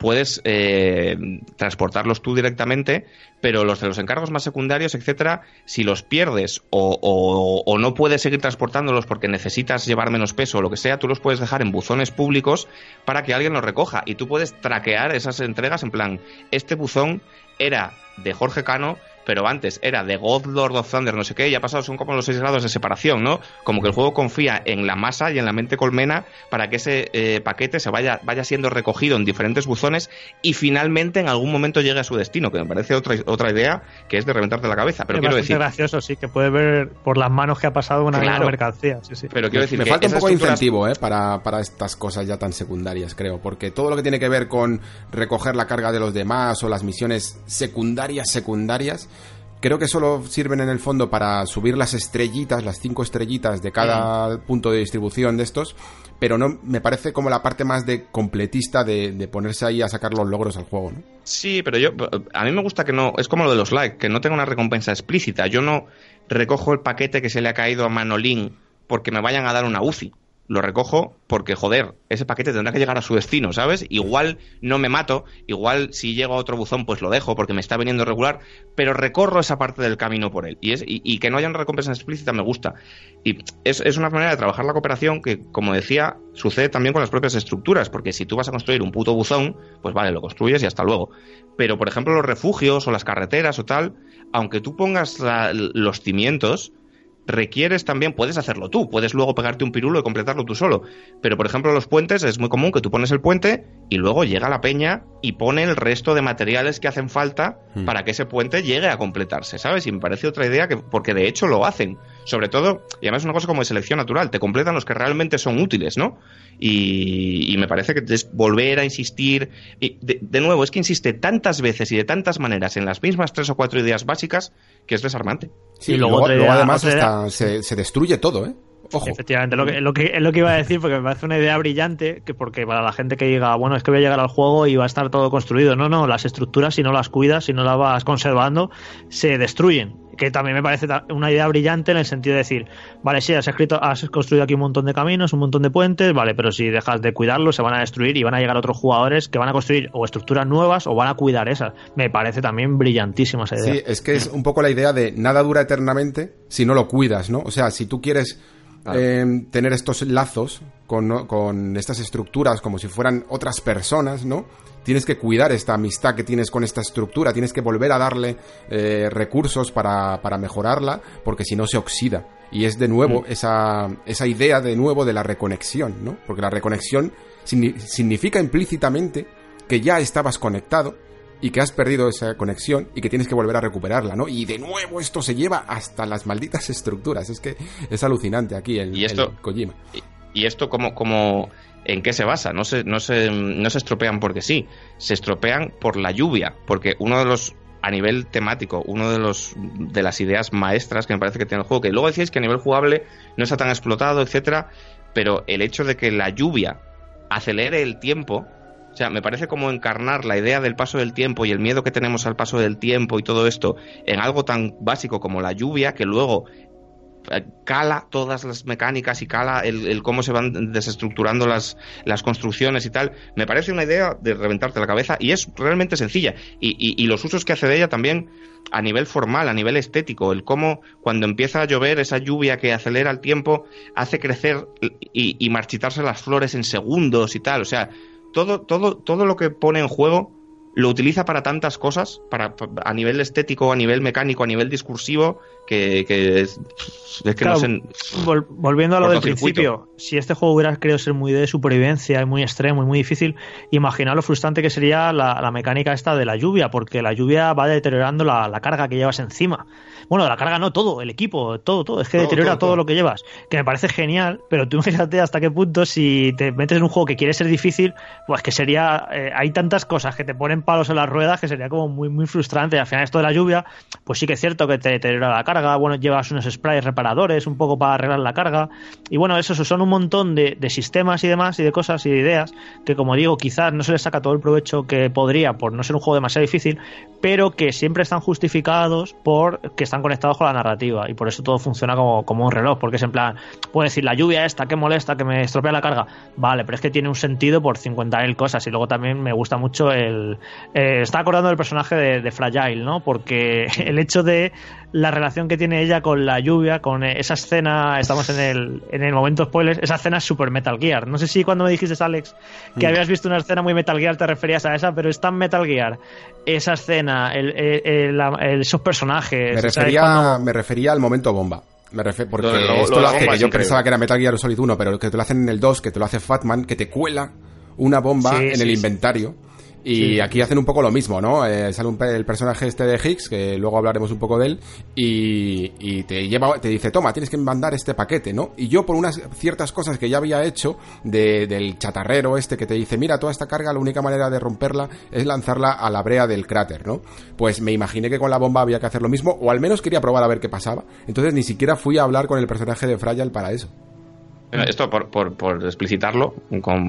puedes eh, transportarlos tú directamente, pero los de los encargos más secundarios, etcétera, si los pierdes o, o- o no puedes seguir transportándolos porque necesitas llevar menos peso o lo que sea, tú los puedes dejar en buzones públicos para que alguien los recoja. Y tú puedes traquear esas entregas en plan, este buzón era de Jorge Cano, pero antes era de God Lord of Thunder, no sé qué, y ha pasado, son como los seis grados de separación, ¿no? Como que el juego confía en la masa y en la mente colmena para que ese eh, paquete se vaya, vaya siendo recogido en diferentes buzones y finalmente en algún momento llegue a su destino, que me parece otra, otra idea que es de reventarte la cabeza. Pero es quiero bastante decir, gracioso, sí, que puede ver por las manos que ha pasado una Claro. mercancía. Sí, sí. pero quiero decir me que falta un poco de estructuras- incentivo ¿eh? para, para estas cosas ya tan secundarias, creo. Porque todo lo que tiene que ver con recoger la carga de los demás o las misiones secundarias, secundarias, creo que solo sirven en el fondo para subir las estrellitas, las cinco estrellitas de cada punto de distribución de estos. Pero no me parece como la parte más de completista de, de ponerse ahí a sacar los logros al juego, ¿no? Sí, pero yo a mí me gusta que no, es como lo de los likes, que no tenga una recompensa explícita. Yo no recojo el paquete que se le ha caído a Manolín porque me vayan a dar una UCI. Lo recojo porque, joder, ese paquete tendrá que llegar a su destino, ¿sabes? Igual no me mato, igual si llego a otro buzón, pues lo dejo porque me está viniendo regular, pero recorro esa parte del camino por él. Y, es, y, que no haya una recompensa explícita me gusta. Y es, es una manera de trabajar la cooperación que, como decía, sucede también con las propias estructuras, porque si tú vas a construir un puto buzón, pues vale, lo construyes y hasta luego. Pero, por ejemplo, los refugios o las carreteras o tal, aunque tú pongas los cimientos, requieres también, puedes hacerlo tú, puedes luego pegarte un pirulo y completarlo tú solo. Pero, por ejemplo, los puentes es muy común que tú pones el puente y luego llega la peña y pone el resto de materiales que hacen falta Hmm. para que ese puente llegue a completarse, ¿sabes? Y me parece otra idea que, porque de hecho lo hacen. Sobre todo, y además es una cosa como de selección natural, te completan los que realmente son útiles, ¿no? Y, y me parece que es volver a insistir. Y de, de nuevo, es que insiste tantas veces y de tantas maneras en las mismas tres o cuatro ideas básicas que es desarmante. Sí, Y luego además hasta se, se destruye todo, ¿eh? Ojo. Efectivamente, lo que, lo que, es lo que iba a decir, porque me parece una idea brillante, que porque para la gente que diga, bueno, es que voy a llegar al juego y va a estar todo construido. No, no, las estructuras, si no las cuidas, si no las vas conservando, se destruyen. Que también me parece una idea brillante en el sentido de decir, vale, sí, has escrito, has construido aquí un montón de caminos, un montón de puentes, vale, pero si dejas de cuidarlos, se van a destruir y van a llegar otros jugadores que van a construir o estructuras nuevas o van a cuidar esas. Me parece también brillantísima esa idea. Sí, es que es un poco la idea de nada dura eternamente si no lo cuidas, ¿no? O sea, si tú quieres eh, tener estos lazos con, ¿no? con estas estructuras como si fueran otras personas, ¿no? Tienes que cuidar esta amistad que tienes con esta estructura, tienes que volver a darle eh, recursos para, para mejorarla, porque si no se oxida. Y es de nuevo esa, esa idea de nuevo de la reconexión, ¿no? Porque la reconexión signi- significa implícitamente que ya estabas conectado y que has perdido esa conexión y que tienes que volver a recuperarla, ¿no? Y de nuevo esto se lleva hasta las malditas estructuras. Es que es alucinante aquí el, Y esto- el Kojima. Y, esto como, como ¿en qué se basa? No se, no, se, no se estropean porque sí, se estropean por la lluvia, porque uno de los a nivel temático, uno de los de las ideas maestras que me parece que tiene el juego, que luego decís que a nivel jugable no está tan explotado, etcétera, pero el hecho de que la lluvia acelere el tiempo, o sea, me parece como encarnar la idea del paso del tiempo y el miedo que tenemos al paso del tiempo y todo esto en algo tan básico como la lluvia, que luego eh, cala todas las mecánicas y cala el, cómo se van desestructurando las, las construcciones y tal. Me parece una idea de reventarte la cabeza y es realmente sencilla. Y, y- y los usos que hace de ella también a nivel formal, a nivel estético, el cómo cuando empieza a llover esa lluvia que acelera el tiempo hace crecer y, y marchitarse las flores en segundos y tal. O sea, todo, todo, todo lo que pone en juego lo utiliza para tantas cosas, para, a nivel estético, a nivel mecánico, a nivel discursivo, que, que es, es que Claro, no. Vol- volviendo a lo del principio, si este juego hubiera querido ser muy de supervivencia y muy extremo y muy difícil, imaginar lo frustrante que sería la, la mecánica esta de la lluvia, porque la lluvia va deteriorando la, la carga que llevas encima. Bueno, la carga no, todo, el equipo, todo, todo, es que Todo, deteriora todo, todo, todo. lo que llevas, que me parece genial, pero tú [LAUGHS] imagínate hasta qué punto si te metes en un juego que quiere ser difícil, pues que sería, eh, hay tantas cosas que te ponen palos en las ruedas que sería como muy, muy frustrante. Al final esto de la lluvia, pues sí que es cierto que te deteriora la carga, bueno, llevas unos sprays reparadores un poco para arreglar la carga, y bueno, eso, eso son un montón de, de sistemas y demás, y de cosas y de ideas, que como digo, quizás no se les saca todo el provecho que podría por no ser un juego demasiado difícil, pero que siempre están justificados por que están conectados con la narrativa, y por eso todo funciona como, como un reloj, porque es en plan, puedo decir, la lluvia esta, que molesta, que me estropea la carga, vale, pero es que tiene un sentido por 50.000 cosas, y luego también me gusta mucho el... Eh, está acordando del personaje de, de Fragile, ¿no? Porque [LAUGHS] el hecho de la relación que tiene ella con la lluvia, con esa escena, estamos en el, en el momento spoilers, esa escena es super Metal Gear. No sé si cuando me dijiste, Alex, que Mm. habías visto una escena muy Metal Gear te referías a esa, pero es tan Metal Gear. Esa escena, el, el- el- esos personajes. Me refería, Cuando- me refería al momento bomba. Me refer- porque Lo de- lo- esto lo hace, que yo pensaba que era Metal Gear Solid 1, pero que te lo hacen en el 2, que te lo hace Fatman, que te cuela una bomba Sí, en sí, el sí. Y Sí. aquí hacen un poco lo mismo, ¿no? Eh, sale un el personaje este de Higgs, que luego hablaremos un poco de él, y, y te lleva, te dice, toma, tienes que mandar este paquete, ¿no? Y yo por unas ciertas cosas que ya había hecho, de- del chatarrero este que te dice, mira, toda esta carga, la única manera de romperla es lanzarla a la brea del cráter, ¿no? Pues me imaginé que con la bomba había que hacer lo mismo, o al menos quería probar a ver qué pasaba. Entonces ni siquiera fui a hablar con el personaje de Fragile para eso. Esto, por, por, explicitarlo,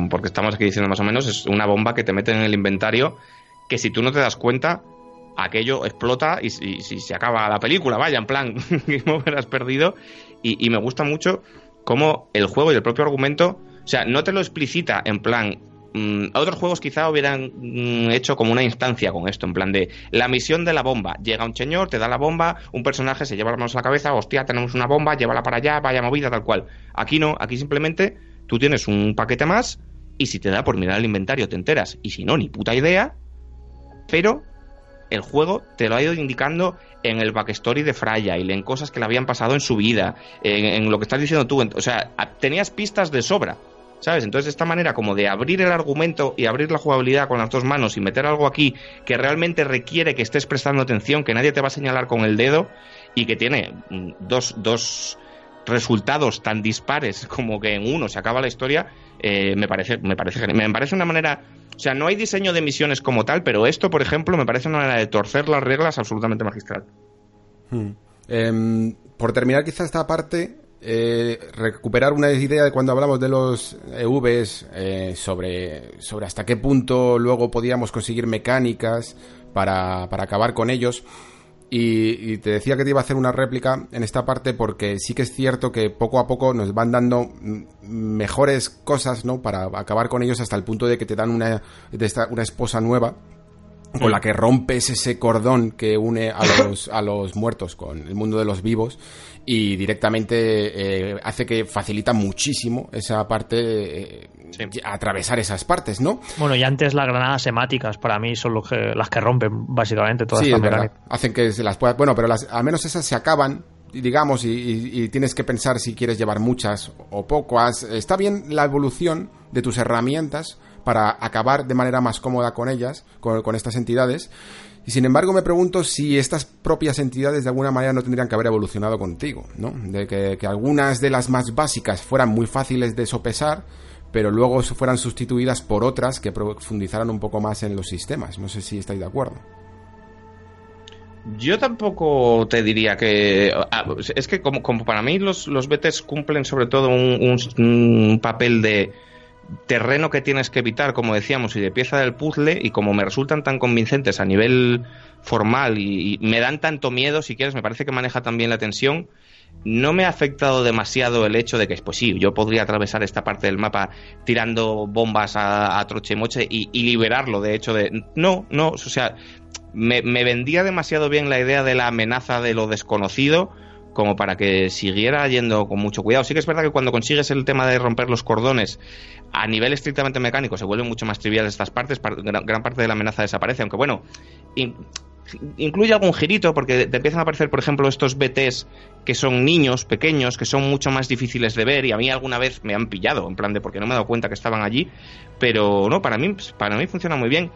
porque estamos aquí diciendo más o menos, es una bomba que te meten en el inventario que si tú no te das cuenta, aquello explota y si, si se acaba la película, vaya, en plan, [LAUGHS] Over has perdido. Y, y me gusta mucho cómo el juego y el propio argumento, o sea, no te lo explicita en plan. Mm, otros juegos quizá hubieran mm, hecho como una instancia con esto, en plan de la misión de la bomba. Llega un señor, te da la bomba, un personaje se lleva las manos a la cabeza, hostia, tenemos una bomba, llévala para allá, vaya movida, tal cual. Aquí no, aquí simplemente tú tienes un paquete más y si te da por mirar el inventario te enteras y si no, ni puta idea, pero el juego te lo ha ido indicando en el backstory de Fragile, en cosas que le habían pasado en su vida, en, en lo que estás diciendo tú. O sea, tenías pistas de sobra. ¿Sabes? Entonces, esta manera como de abrir el argumento y abrir la jugabilidad con las dos manos y meter algo aquí que realmente requiere que estés prestando atención, que nadie te va a señalar con el dedo y que tiene mm, dos, dos resultados tan dispares [LAUGHS] como que en uno se acaba la historia, eh, me parece, me parece. Me parece una manera. O sea, no hay diseño de misiones como tal, pero esto, por ejemplo, me parece una manera de torcer las reglas absolutamente magistral. Em, por terminar quizá esta parte, eh, recuperar una idea de cuando hablamos de los EVs eh, sobre, sobre hasta qué punto luego podíamos conseguir mecánicas para, para acabar con ellos. Y, y te decía que te iba a hacer una réplica en esta parte porque sí que es cierto que poco a poco nos van dando mm, mejores cosas, ¿no? Para acabar con ellos hasta el punto de que te dan una, de esta- una esposa nueva con la que rompes ese cordón que une a [LAUGHS] los, a los muertos con el mundo de los vivos y directamente eh, hace que facilita muchísimo esa parte, eh, atravesar esas partes, ¿no? Bueno, y antes las granadas semáticas para mí son los que, las que rompen básicamente todas sí, estas es verdad. Hacen que se las pueda... Bueno, pero las, al menos esas se acaban, digamos, y, y- y tienes que pensar si quieres llevar muchas o pocas. Está bien la evolución de tus herramientas para acabar de manera más cómoda con ellas, con, con estas entidades. Y sin embargo me pregunto si estas propias entidades de alguna manera no tendrían que haber evolucionado contigo, ¿no? De que, que algunas de las más básicas fueran muy fáciles de sopesar, pero luego fueran sustituidas por otras que profundizaran un poco más en los sistemas. No sé si estáis de acuerdo. Yo tampoco te diría que. ah, Es que, como, como para mí, los, los BTs cumplen sobre todo un, papel de terreno que tienes que evitar, como decíamos, y de pieza del puzzle, y como me resultan tan convincentes a nivel formal y, me dan tanto miedo, si quieres, me parece que maneja también la tensión. No me ha afectado demasiado el hecho de que, pues sí, yo podría atravesar esta parte del mapa tirando bombas a, a troche y moche y, liberarlo, de hecho, de. No, no, o sea, me vendía demasiado bien la idea de la amenaza de lo desconocido como para que siguiera yendo con mucho cuidado. Sí que es verdad que cuando consigues el tema de romper los cordones a nivel estrictamente mecánico se vuelven mucho más triviales estas partes, par- gran, parte de la amenaza desaparece, aunque bueno, in- incluye algún girito porque te empiezan a aparecer, por ejemplo, estos BTs que son niños pequeños, que son mucho más difíciles de ver y a mí alguna vez me han pillado, en plan de porque no me he dado cuenta que estaban allí, pero no, para mí, para mí funciona muy bien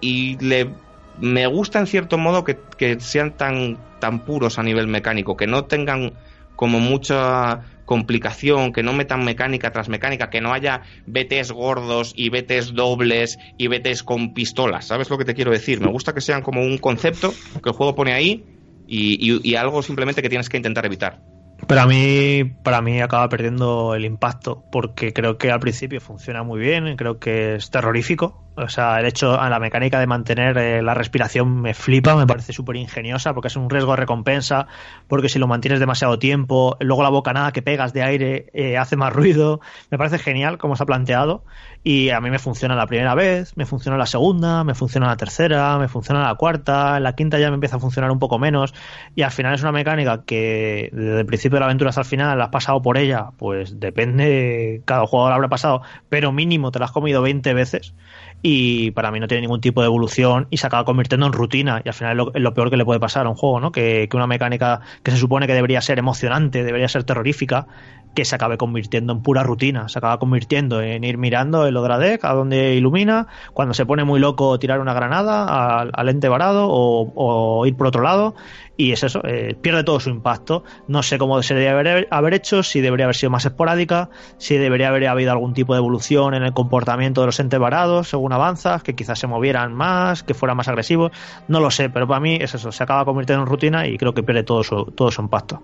y le me gusta en cierto modo que, sean tan, tan puros a nivel mecánico, que no tengan como mucha complicación, que no metan mecánica tras mecánica, que no haya BTs gordos y BTs dobles y BTs con pistolas, ¿sabes lo que te quiero decir? Me gusta que sean como un concepto que el juego pone ahí y, y- y algo simplemente que tienes que intentar evitar. Pero a mí, para mí acaba perdiendo el impacto, porque creo que al principio funciona muy bien, creo que es terrorífico. O sea, el hecho, a la mecánica de mantener eh, la respiración me flipa, me parece súper ingeniosa, porque es un riesgo de recompensa, porque si lo mantienes demasiado tiempo, luego la bocanada que pegas de aire eh, hace más ruido. Me parece genial como se ha planteado, y a mí me funciona la primera vez, me funciona la segunda, me funciona la tercera, me funciona la cuarta, la quinta ya me empieza a funcionar un poco menos, y al final es una mecánica que desde el principio de la aventura hasta el final has pasado por ella, pues depende, cada jugador habrá pasado, pero mínimo te la has comido 20 veces y para mí no tiene ningún tipo de evolución y se acaba convirtiendo en rutina y al final es lo, es lo peor que le puede pasar a un juego, ¿no? Que, que una mecánica que se supone que debería ser emocionante, debería ser terrorífica, que se acabe convirtiendo en pura rutina, se acaba convirtiendo en ir mirando el Odradec a donde ilumina, cuando se pone muy loco tirar una granada al, al ente varado o, ir por otro lado y es eso, eh, pierde todo su impacto. No sé cómo se debería haber, haber hecho, si debería haber sido más esporádica, si debería haber habido algún tipo de evolución en el comportamiento de los entes varados según avanzas, que quizás se movieran más, que fueran más agresivos, no lo sé, pero para mí es eso, se acaba convirtiendo en rutina y creo que pierde todo su, todo su impacto.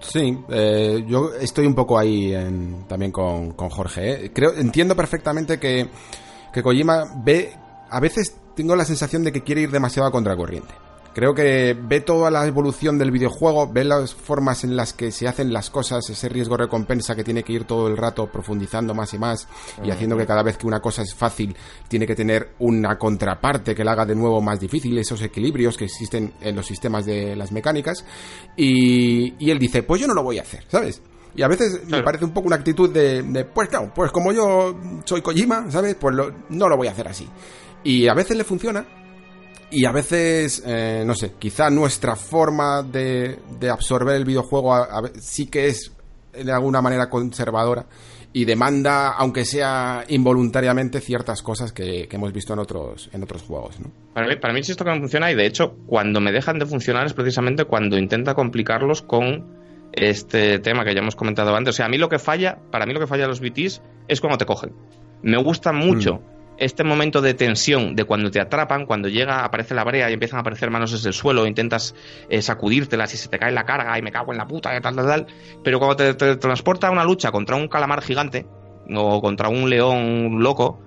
Sí, eh, yo estoy un poco ahí en- también con, con Jorge. ¿eh? Creo, entiendo perfectamente que, que Kojima ve, a veces tengo la sensación de que quiere ir demasiado a contracorriente. Creo que ve toda la evolución del videojuego, ve las formas en las que se hacen las cosas, ese riesgo recompensa que tiene que ir todo el rato profundizando más y más y haciendo que cada vez que una cosa es fácil tiene que tener una contraparte que la haga de nuevo más difícil, esos equilibrios que existen en los sistemas de las mecánicas. Y, y él dice, pues yo no lo voy a hacer, ¿sabes? Y a veces me parece un poco una actitud de, de, pues claro, pues como yo soy Kojima, ¿sabes? Pues lo- no lo voy a hacer así. Y a veces le funciona y a veces, eh, no sé, quizá nuestra forma de, de absorber el videojuego a- a ve- sí que es de alguna manera conservadora y demanda, aunque sea involuntariamente, ciertas cosas que, que hemos visto en otros, en otros juegos, ¿no? Para mí, para mí esto que no funciona y de hecho cuando me dejan de funcionar es precisamente cuando intenta complicarlos con este tema que ya hemos comentado antes. O sea, a mí lo que falla, para mí lo que falla a los BTs es cuando te cogen. Me gusta mucho este momento de tensión de cuando te atrapan, cuando llega, aparece la brea y empiezan a aparecer manos desde el suelo, intentas eh, sacudírtelas y se te cae la carga y me cago en la puta y tal, tal, tal. Pero cuando te, te transporta a una lucha contra un calamar gigante o contra un león loco,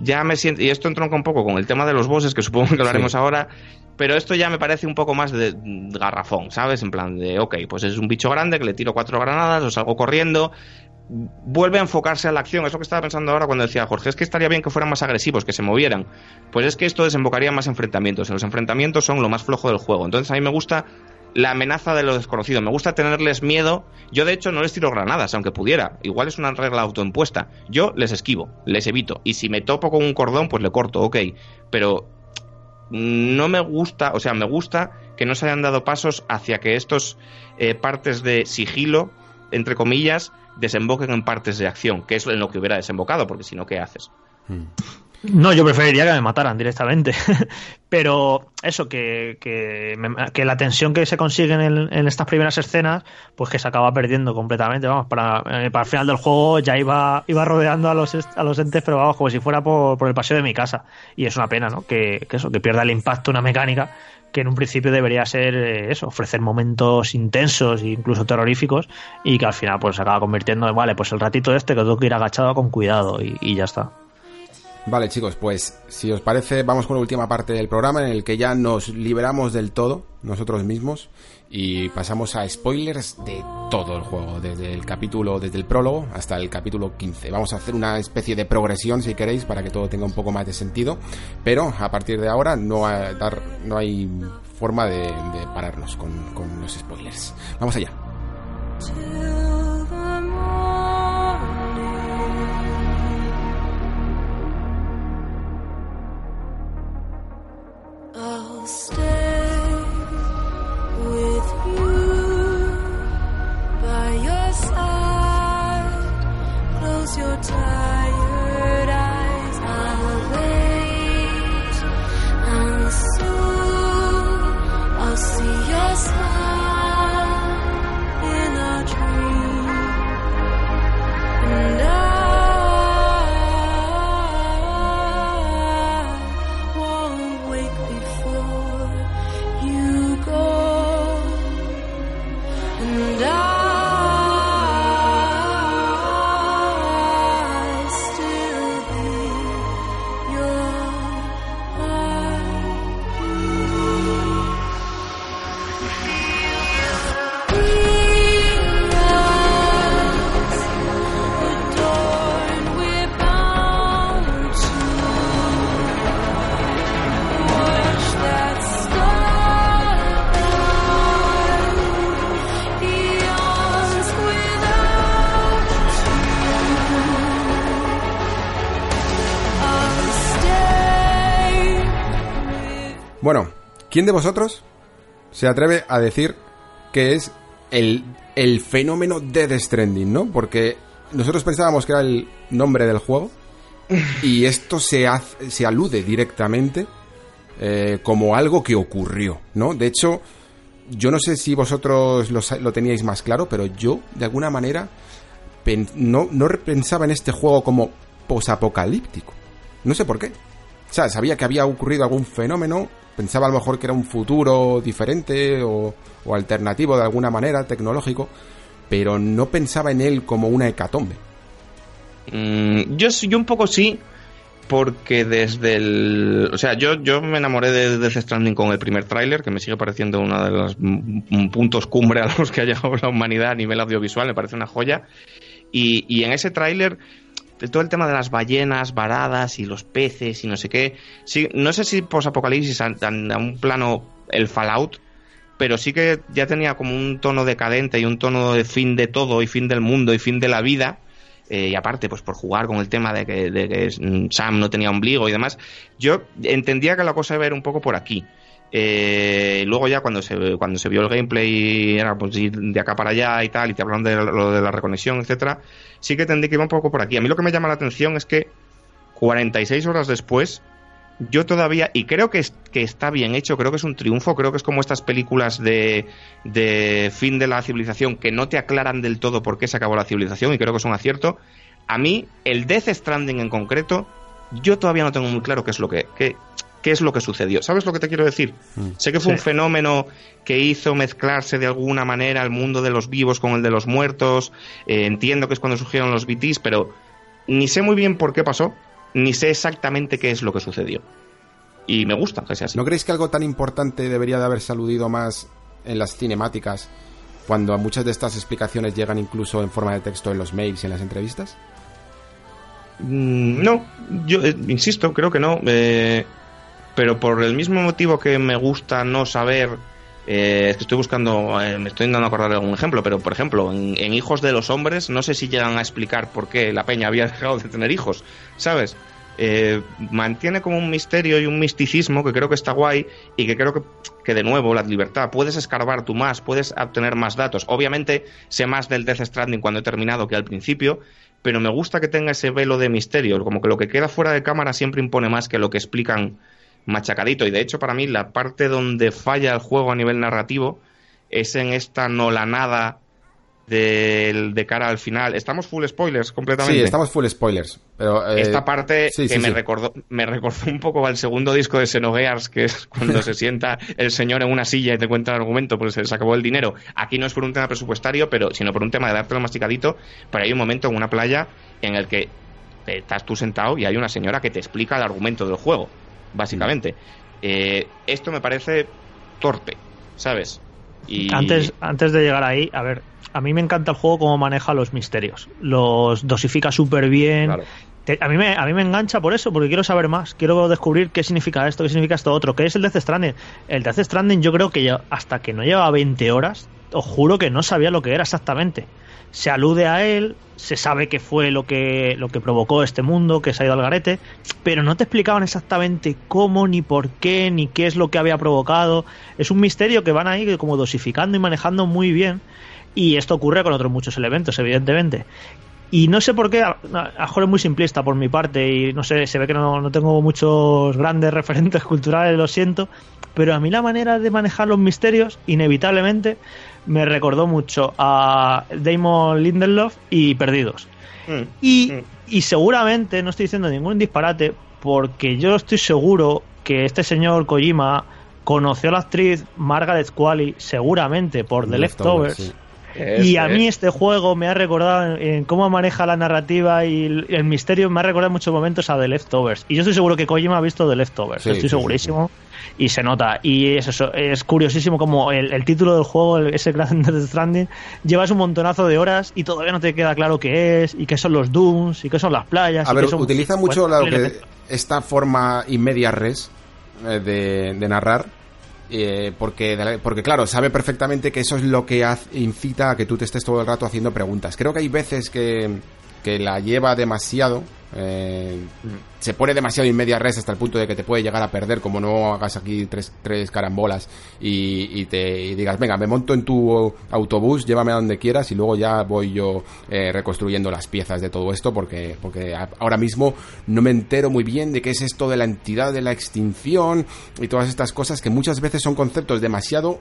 ya me siento. Y esto entronca un poco con el tema de los bosses, que supongo que hablaremos Sí. ahora. Pero esto ya me parece un poco más de garrafón, ¿sabes? En plan de, ok, pues es un bicho grande que le tiro cuatro granadas, o salgo corriendo. Vuelve a enfocarse a la acción. Es lo que estaba pensando ahora cuando decía Jorge. Es que estaría bien que fueran más agresivos, que se movieran. Pues es que esto desembocaría en más enfrentamientos. Los enfrentamientos son lo más flojo del juego. Entonces a mí me gusta la amenaza de lo desconocido. Me gusta tenerles miedo. Yo, de hecho, no les tiro granadas, aunque pudiera. Igual es una regla autoimpuesta. Yo les esquivo, les evito. Y si me topo con un cordón, pues le corto, ok. Pero no me gusta, o sea, me gusta que no se hayan dado pasos hacia que estos eh, partes de sigilo, entre comillas, desemboquen en partes de acción, que es en lo que hubiera desembocado, porque si no, ¿qué haces? No, yo preferiría que me mataran directamente. [LAUGHS] Pero eso, que, que, me- que la tensión que se consigue en, el- en estas primeras escenas, pues que se acaba perdiendo completamente. Vamos, para, eh, para el final del juego ya iba, iba rodeando a los, a los entes, pero vamos, como si fuera por, por el paseo de mi casa. Y es una pena, ¿no? Que, que eso, que pierda el impacto una mecánica que en un principio debería ser eh, eso, ofrecer momentos intensos e incluso terroríficos y que al final pues se acaba convirtiendo en, vale, pues el ratito este que tengo que ir agachado con cuidado y, y ya está. Vale, chicos, pues si os parece, vamos con la última parte del programa en el que ya nos liberamos del todo, nosotros mismos, y pasamos a spoilers de todo el juego, desde el capítulo, desde el prólogo hasta el capítulo 15. Vamos a hacer una especie de progresión, si queréis, para que todo tenga un poco más de sentido, pero a partir de ahora no, hay- forma de, pararnos con los spoilers. Vamos allá. ¿Quién de vosotros se atreve a decir que es el, el fenómeno de Death Stranding, ¿no? Porque nosotros pensábamos que era el nombre del juego y [LAUGHS] esto se, hace- se alude directamente eh, como algo que ocurrió, ¿no? De hecho, yo no sé si vosotros lo, teníais más claro, pero yo, de alguna manera, pen- no, no pensaba en este juego como posapocalíptico. No sé por qué. O sea, sabía que había ocurrido algún fenómeno, pensaba a lo mejor que era un futuro diferente o, o alternativo de alguna manera, tecnológico, pero no pensaba en él como una hecatombe. Mm, yo, yo un poco sí, porque desde el... O sea, yo, yo me enamoré de Death Stranding con el primer tráiler, que me sigue pareciendo uno de los puntos cumbre a los que ha llegado la humanidad a nivel audiovisual, me parece una joya. Y, y en ese tráiler, todo el tema de las ballenas varadas y los peces y no sé qué, sí, no sé si posapocalipsis a, a- un plano el Fallout, pero sí que ya tenía como un tono decadente y un tono de fin de todo y fin del mundo y fin de la vida. Eh, y aparte, pues por jugar con el tema de que, de que mm, Sam no tenía ombligo y demás, yo entendía que la cosa iba a ir un poco por aquí. Eh, luego ya cuando se, cuando se vio el gameplay era pues ir de acá para allá y tal, y te hablan de lo de la reconexión, etcétera, sí que entendí que iba un poco por aquí. A mí lo que me llama la atención es que 46 horas después, yo todavía, y creo que, es- que está bien hecho, creo que es un triunfo, creo que es como estas películas de, de fin de la civilización que no te aclaran del todo por qué se acabó la civilización, y creo que es un acierto. A mí, el Death Stranding en concreto, yo todavía no tengo muy claro qué es lo que, qué es lo que sucedió. ¿Sabes lo que te quiero decir? Sé que fue un fenómeno que hizo mezclarse de alguna manera el mundo de los vivos con el de los muertos. Eh, entiendo que es cuando surgieron los BTs, pero ni sé muy bien por qué pasó, ni sé exactamente qué es lo que sucedió. Y me gusta que sea así. ¿No creéis que algo tan importante debería de haberse aludido más en las cinemáticas cuando a muchas de estas explicaciones llegan incluso en forma de texto en los mails y en las entrevistas? Mm, No, yo eh, insisto, creo que no. eh, pero por el mismo motivo que me gusta no saber. eh, es que estoy buscando, eh, me estoy intentando acordar de algún ejemplo, pero por ejemplo, en, en Hijos de los Hombres, no sé si llegan a explicar por qué la peña había [LAUGHS] dejado de tener hijos, ¿sabes? Eh, mantiene como un misterio y un misticismo que creo que está guay y que creo que, que de nuevo la libertad, puedes escarbar tú más, puedes obtener más datos. Obviamente sé más del Death Stranding cuando he terminado que al principio, pero me gusta que tenga ese velo de misterio, como que lo que queda fuera de cámara siempre impone más que lo que explican machacadito. Y de hecho, para mí, la parte donde falla el juego a nivel narrativo es en esta nolanada del- de cara al final. Estamos full spoilers completamente. Sí, estamos full spoilers. Pero, eh, Esta parte sí, que sí, me sí. recordó me recordó un poco al segundo disco de Xenogears, que es cuando se [LAUGHS] sienta el señor en una silla y te cuenta el argumento, pues se les acabó el dinero. Aquí no es por un tema presupuestario, pero sino por un tema de dártelo masticadito. Pero hay un momento en una playa en el que estás tú sentado y hay una señora que te explica el argumento del juego, básicamente. Eh, esto me parece torpe, ¿sabes? Y Antes, antes de llegar ahí, a ver, a mí me encanta el juego cómo maneja los misterios. Los dosifica súper bien. Claro. Te- a, mí me, a mí me engancha por eso, porque quiero saber más. Quiero descubrir qué significa esto, qué significa esto otro. ¿Qué es el Death Stranding? El Death Stranding yo creo que ya- hasta que no llevaba 20 horas, os juro que no sabía lo que era exactamente. Se alude a él, se sabe que fue lo que, lo que provocó este mundo, que se ha ido al garete, pero no te explicaban exactamente cómo, ni por qué, ni qué es lo que había provocado. Es un misterio que van ahí como dosificando y manejando muy bien. Y esto ocurre con otros muchos elementos, evidentemente. Y no sé por qué, a lo mejor es muy simplista por mi parte y no sé, se ve que no, no tengo muchos grandes [LAUGHS] referentes culturales, lo siento, pero a mí la manera de manejar los misterios, inevitablemente, me recordó mucho a Damon Lindelof y Perdidos. Mm, Y, mm. y seguramente, no estoy diciendo ningún disparate, porque yo estoy seguro que este señor Kojima conoció a la actriz Margaret Qualley seguramente por The Leftovers. Y a mí es. este juego me ha recordado en, cómo maneja la narrativa y el, misterio, me ha recordado en muchos momentos a The Leftovers. Y yo estoy seguro que Kojima ha visto The Leftovers, Sí, estoy sí, segurísimo. Y se nota. Y es eso, es curiosísimo como el, el título del juego, el- ese Grand [LAUGHS] Death Stranding, llevas un montonazo de horas y todavía no te queda claro qué es, y qué son los dunes, y qué son las playas. A y ver, son- utiliza mucho Bueno, que, esta forma inmedia res eh, de, de narrar. Eh, porque, porque, claro, sabe perfectamente que eso es lo que haz- incita a que tú te estés todo el rato haciendo preguntas. Creo que hay veces que, que la lleva demasiado. eh, se pone demasiado en media res hasta el punto de que te puede llegar a perder, como no hagas aquí tres, tres carambolas y, te digas, venga, me monto en tu autobús, llévame a donde quieras y luego ya voy yo eh, reconstruyendo las piezas de todo esto porque, porque ahora mismo no me entero muy bien de qué es esto de la entidad de la extinción y todas estas cosas que muchas veces son conceptos demasiado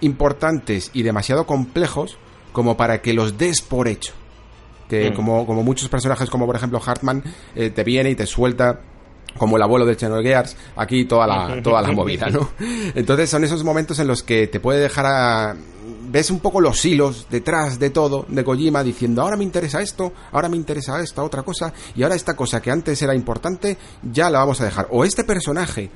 importantes y demasiado complejos como para que los des por hecho que Mm. como, como muchos personajes como por ejemplo Hartman eh, te viene y te suelta como el abuelo de Xenogears, aquí toda la, toda la movida, ¿no? [LAUGHS] Entonces son esos momentos en los que te puede dejar a... Ves un poco los hilos detrás de todo de Kojima diciendo, ahora me interesa esto, ahora me interesa esta otra cosa, y ahora esta cosa que antes era importante, ya la vamos a dejar. O este personaje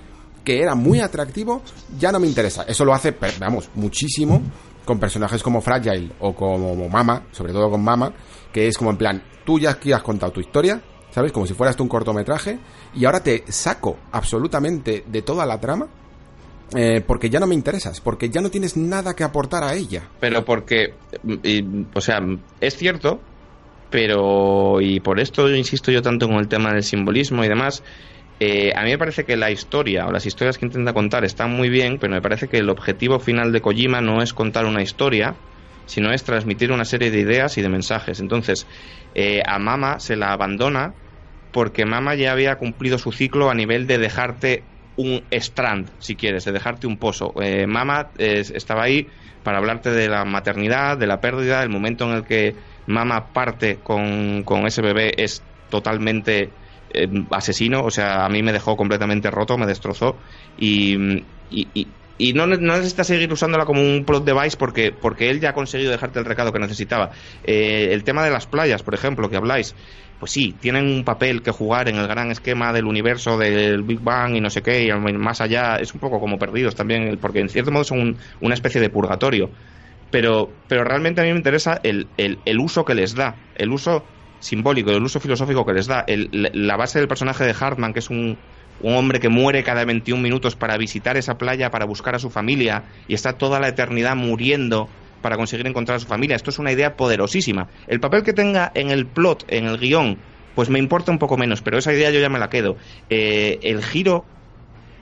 que era muy atractivo, ya no me interesa. Eso lo hace, vamos, muchísimo con personajes como Fragile o como Mama, sobre todo con Mama, que es como en plan, tú ya aquí has contado tu historia, ¿sabes? Como si fueras tú un cortometraje, y ahora te saco absolutamente de toda la trama, eh, porque ya no me interesas, porque ya no tienes nada que aportar a ella. Pero porque, o sea, es cierto, pero, y por esto insisto yo tanto con el tema del simbolismo y demás, eh, a mí me parece que la historia o las historias que intenta contar están muy bien, pero me parece que el objetivo final de Kojima no es contar una historia, sino es transmitir una serie de ideas y de mensajes. Entonces, eh, a Mama se la abandona porque Mama ya había cumplido su ciclo a nivel de dejarte un strand, si quieres, de dejarte un pozo. Eh, Mama eh, estaba ahí para hablarte de la maternidad, de la pérdida, el momento en el que Mama parte con, con ese bebé es totalmente asesino, o sea, a mí me dejó completamente roto, me destrozó y, y, y- y no, no necesitas seguir usándola como un plot device porque, porque él ya ha conseguido dejarte el recado que necesitaba. Eh, el tema de las playas, por ejemplo, que habláis, pues sí, tienen un papel que jugar en el gran esquema del universo del Big Bang y no sé qué, y más allá es un poco como perdidos también, porque en cierto modo son un- una especie de purgatorio. Pero, pero realmente a mí me interesa el, el, el uso que les da, el uso simbólico, el uso filosófico que les da, el- la- la base del personaje de Hartman, que es un, un hombre que muere cada 21 minutos para visitar esa playa, para buscar a su familia, y está toda la eternidad muriendo para conseguir encontrar a su familia. Esto es una idea poderosísima. El papel que tenga en el plot, en el guion, pues me importa un poco menos, pero esa idea yo ya me la quedo. Eh, el giro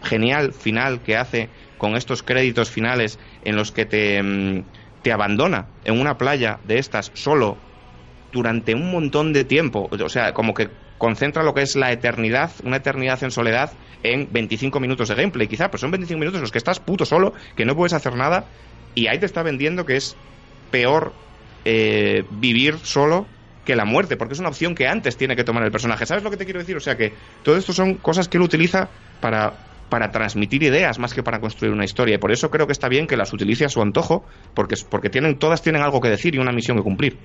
genial final que hace con estos créditos finales en los que te, mm, te abandona en una playa de estas solo durante un montón de tiempo. O sea, como que concentra lo que es la eternidad, una eternidad en soledad, en 25 minutos de gameplay, quizá, pero son 25 minutos los que estás puto solo, que no puedes hacer nada, y ahí te está vendiendo que es peor eh, vivir solo que la muerte, porque es una opción que antes tiene que tomar el personaje. ¿Sabes lo que te quiero decir? O sea que todo esto son cosas que él utiliza para, para transmitir ideas más que para construir una historia. Y por eso creo que está bien que las utilice a su antojo, porque, porque tienen, todas tienen algo que decir y una misión que cumplir.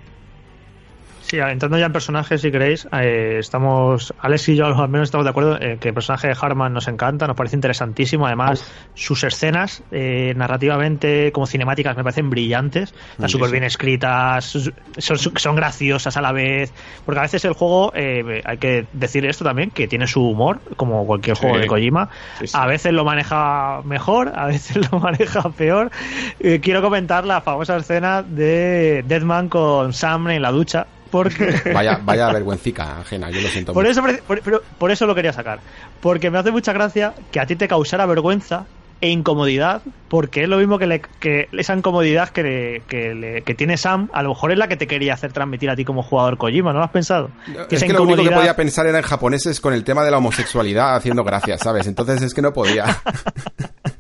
Sí, entrando ya en personajes, si queréis, eh, estamos, Alex y yo al menos estamos de acuerdo en que el personaje de Harman nos encanta, nos parece interesantísimo. Además, sus escenas, eh, narrativamente, como cinemáticas, me parecen brillantes, están súper bien escritas, son, son graciosas a la vez. Porque a veces el juego, eh, hay que decir esto también, que tiene su humor, como cualquier juego Sí. de Kojima. Sí, sí. A veces lo maneja mejor, a veces [LAUGHS] lo maneja peor. Eh, quiero comentar la famosa escena de Deadman con Sam en la ducha. Porque [LAUGHS] Vaya, [LAUGHS] vaya vergüencica ajena, yo lo siento por mucho. eso, por, pero por eso lo quería sacar. Porque me hace mucha gracia que a ti te causara vergüenza e incomodidad, porque es lo mismo que, le- que esa incomodidad que, le- que, le- que tiene Sam, a lo mejor es la que te quería hacer transmitir a ti como jugador Kojima, ¿no lo has pensado? es esa que lo único que podía pensar era en japoneses con el tema de la homosexualidad haciendo gracias, ¿sabes? Entonces es que no podía. [LAUGHS]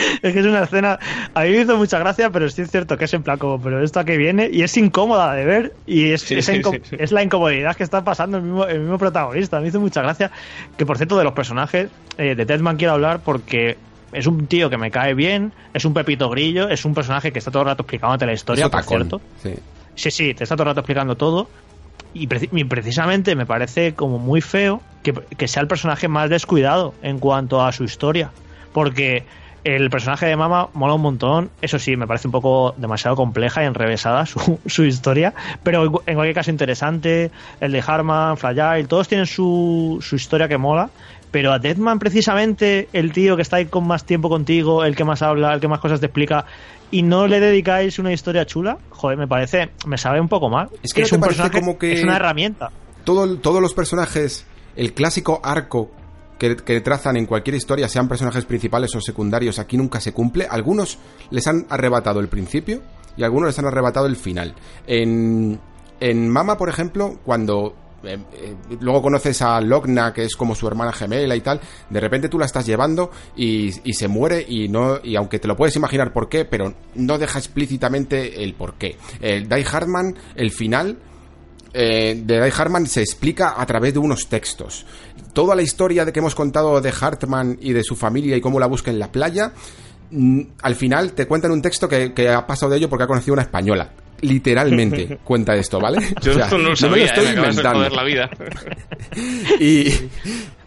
[LAUGHS] Es que es una escena. A mí me hizo mucha gracia, pero sí es cierto que es en plan como, pero esto a qué viene, y es incómoda de ver, y es, Sí, sí, sí, es la incomodidad que está pasando el mismo, el mismo protagonista. Me hizo mucha gracia. Que por cierto, de los personajes, eh, de Deadman quiero hablar porque. Es un tío que me cae bien, es un pepito grillo, es un personaje que está todo el rato explicándote la historia, por cierto. sí. Sí, sí, te está todo el rato explicando todo. Y, y precisamente me parece como muy feo que, que sea el personaje más descuidado en cuanto a su historia. Porque el personaje de Mama mola un montón. Eso sí, me parece un poco demasiado compleja y enrevesada su, [LAUGHS] su historia. Pero en cu- en cualquier caso interesante. El de Harman, Fragile, todos tienen su, su historia que mola. Pero a Deadman, precisamente, el tío que está ahí con más tiempo contigo, el que más habla, el que más cosas te explica, y no le dedicáis una historia chula, joder, me parece, me sabe un poco mal. Es que ¿no te un personaje, como que- es una herramienta. Todo, todos los personajes, el clásico arco que, trazan en cualquier historia, sean personajes principales o secundarios, aquí nunca se cumple. Algunos les han arrebatado el principio y algunos les han arrebatado el final. En, en Mama, por ejemplo, cuando eh, eh, luego conoces a Logna, que es como su hermana gemela y tal, de repente tú la estás llevando y, y se muere y no y aunque te lo puedes imaginar por qué, pero no deja explícitamente el por qué. El Die Hardman, el final eh, de Die Hartman se explica a través de unos textos. Toda la historia de que hemos contado de Hartman y de su familia y cómo la busca en la playa, mm, al final te cuentan un texto que, que ha pasado de ello porque ha conocido una española. Literalmente [LAUGHS] cuenta esto, ¿vale? Yo O sea, esto no lo me sabía, estoy eh, me acabas de inventando. joder la vida. [LAUGHS] Y,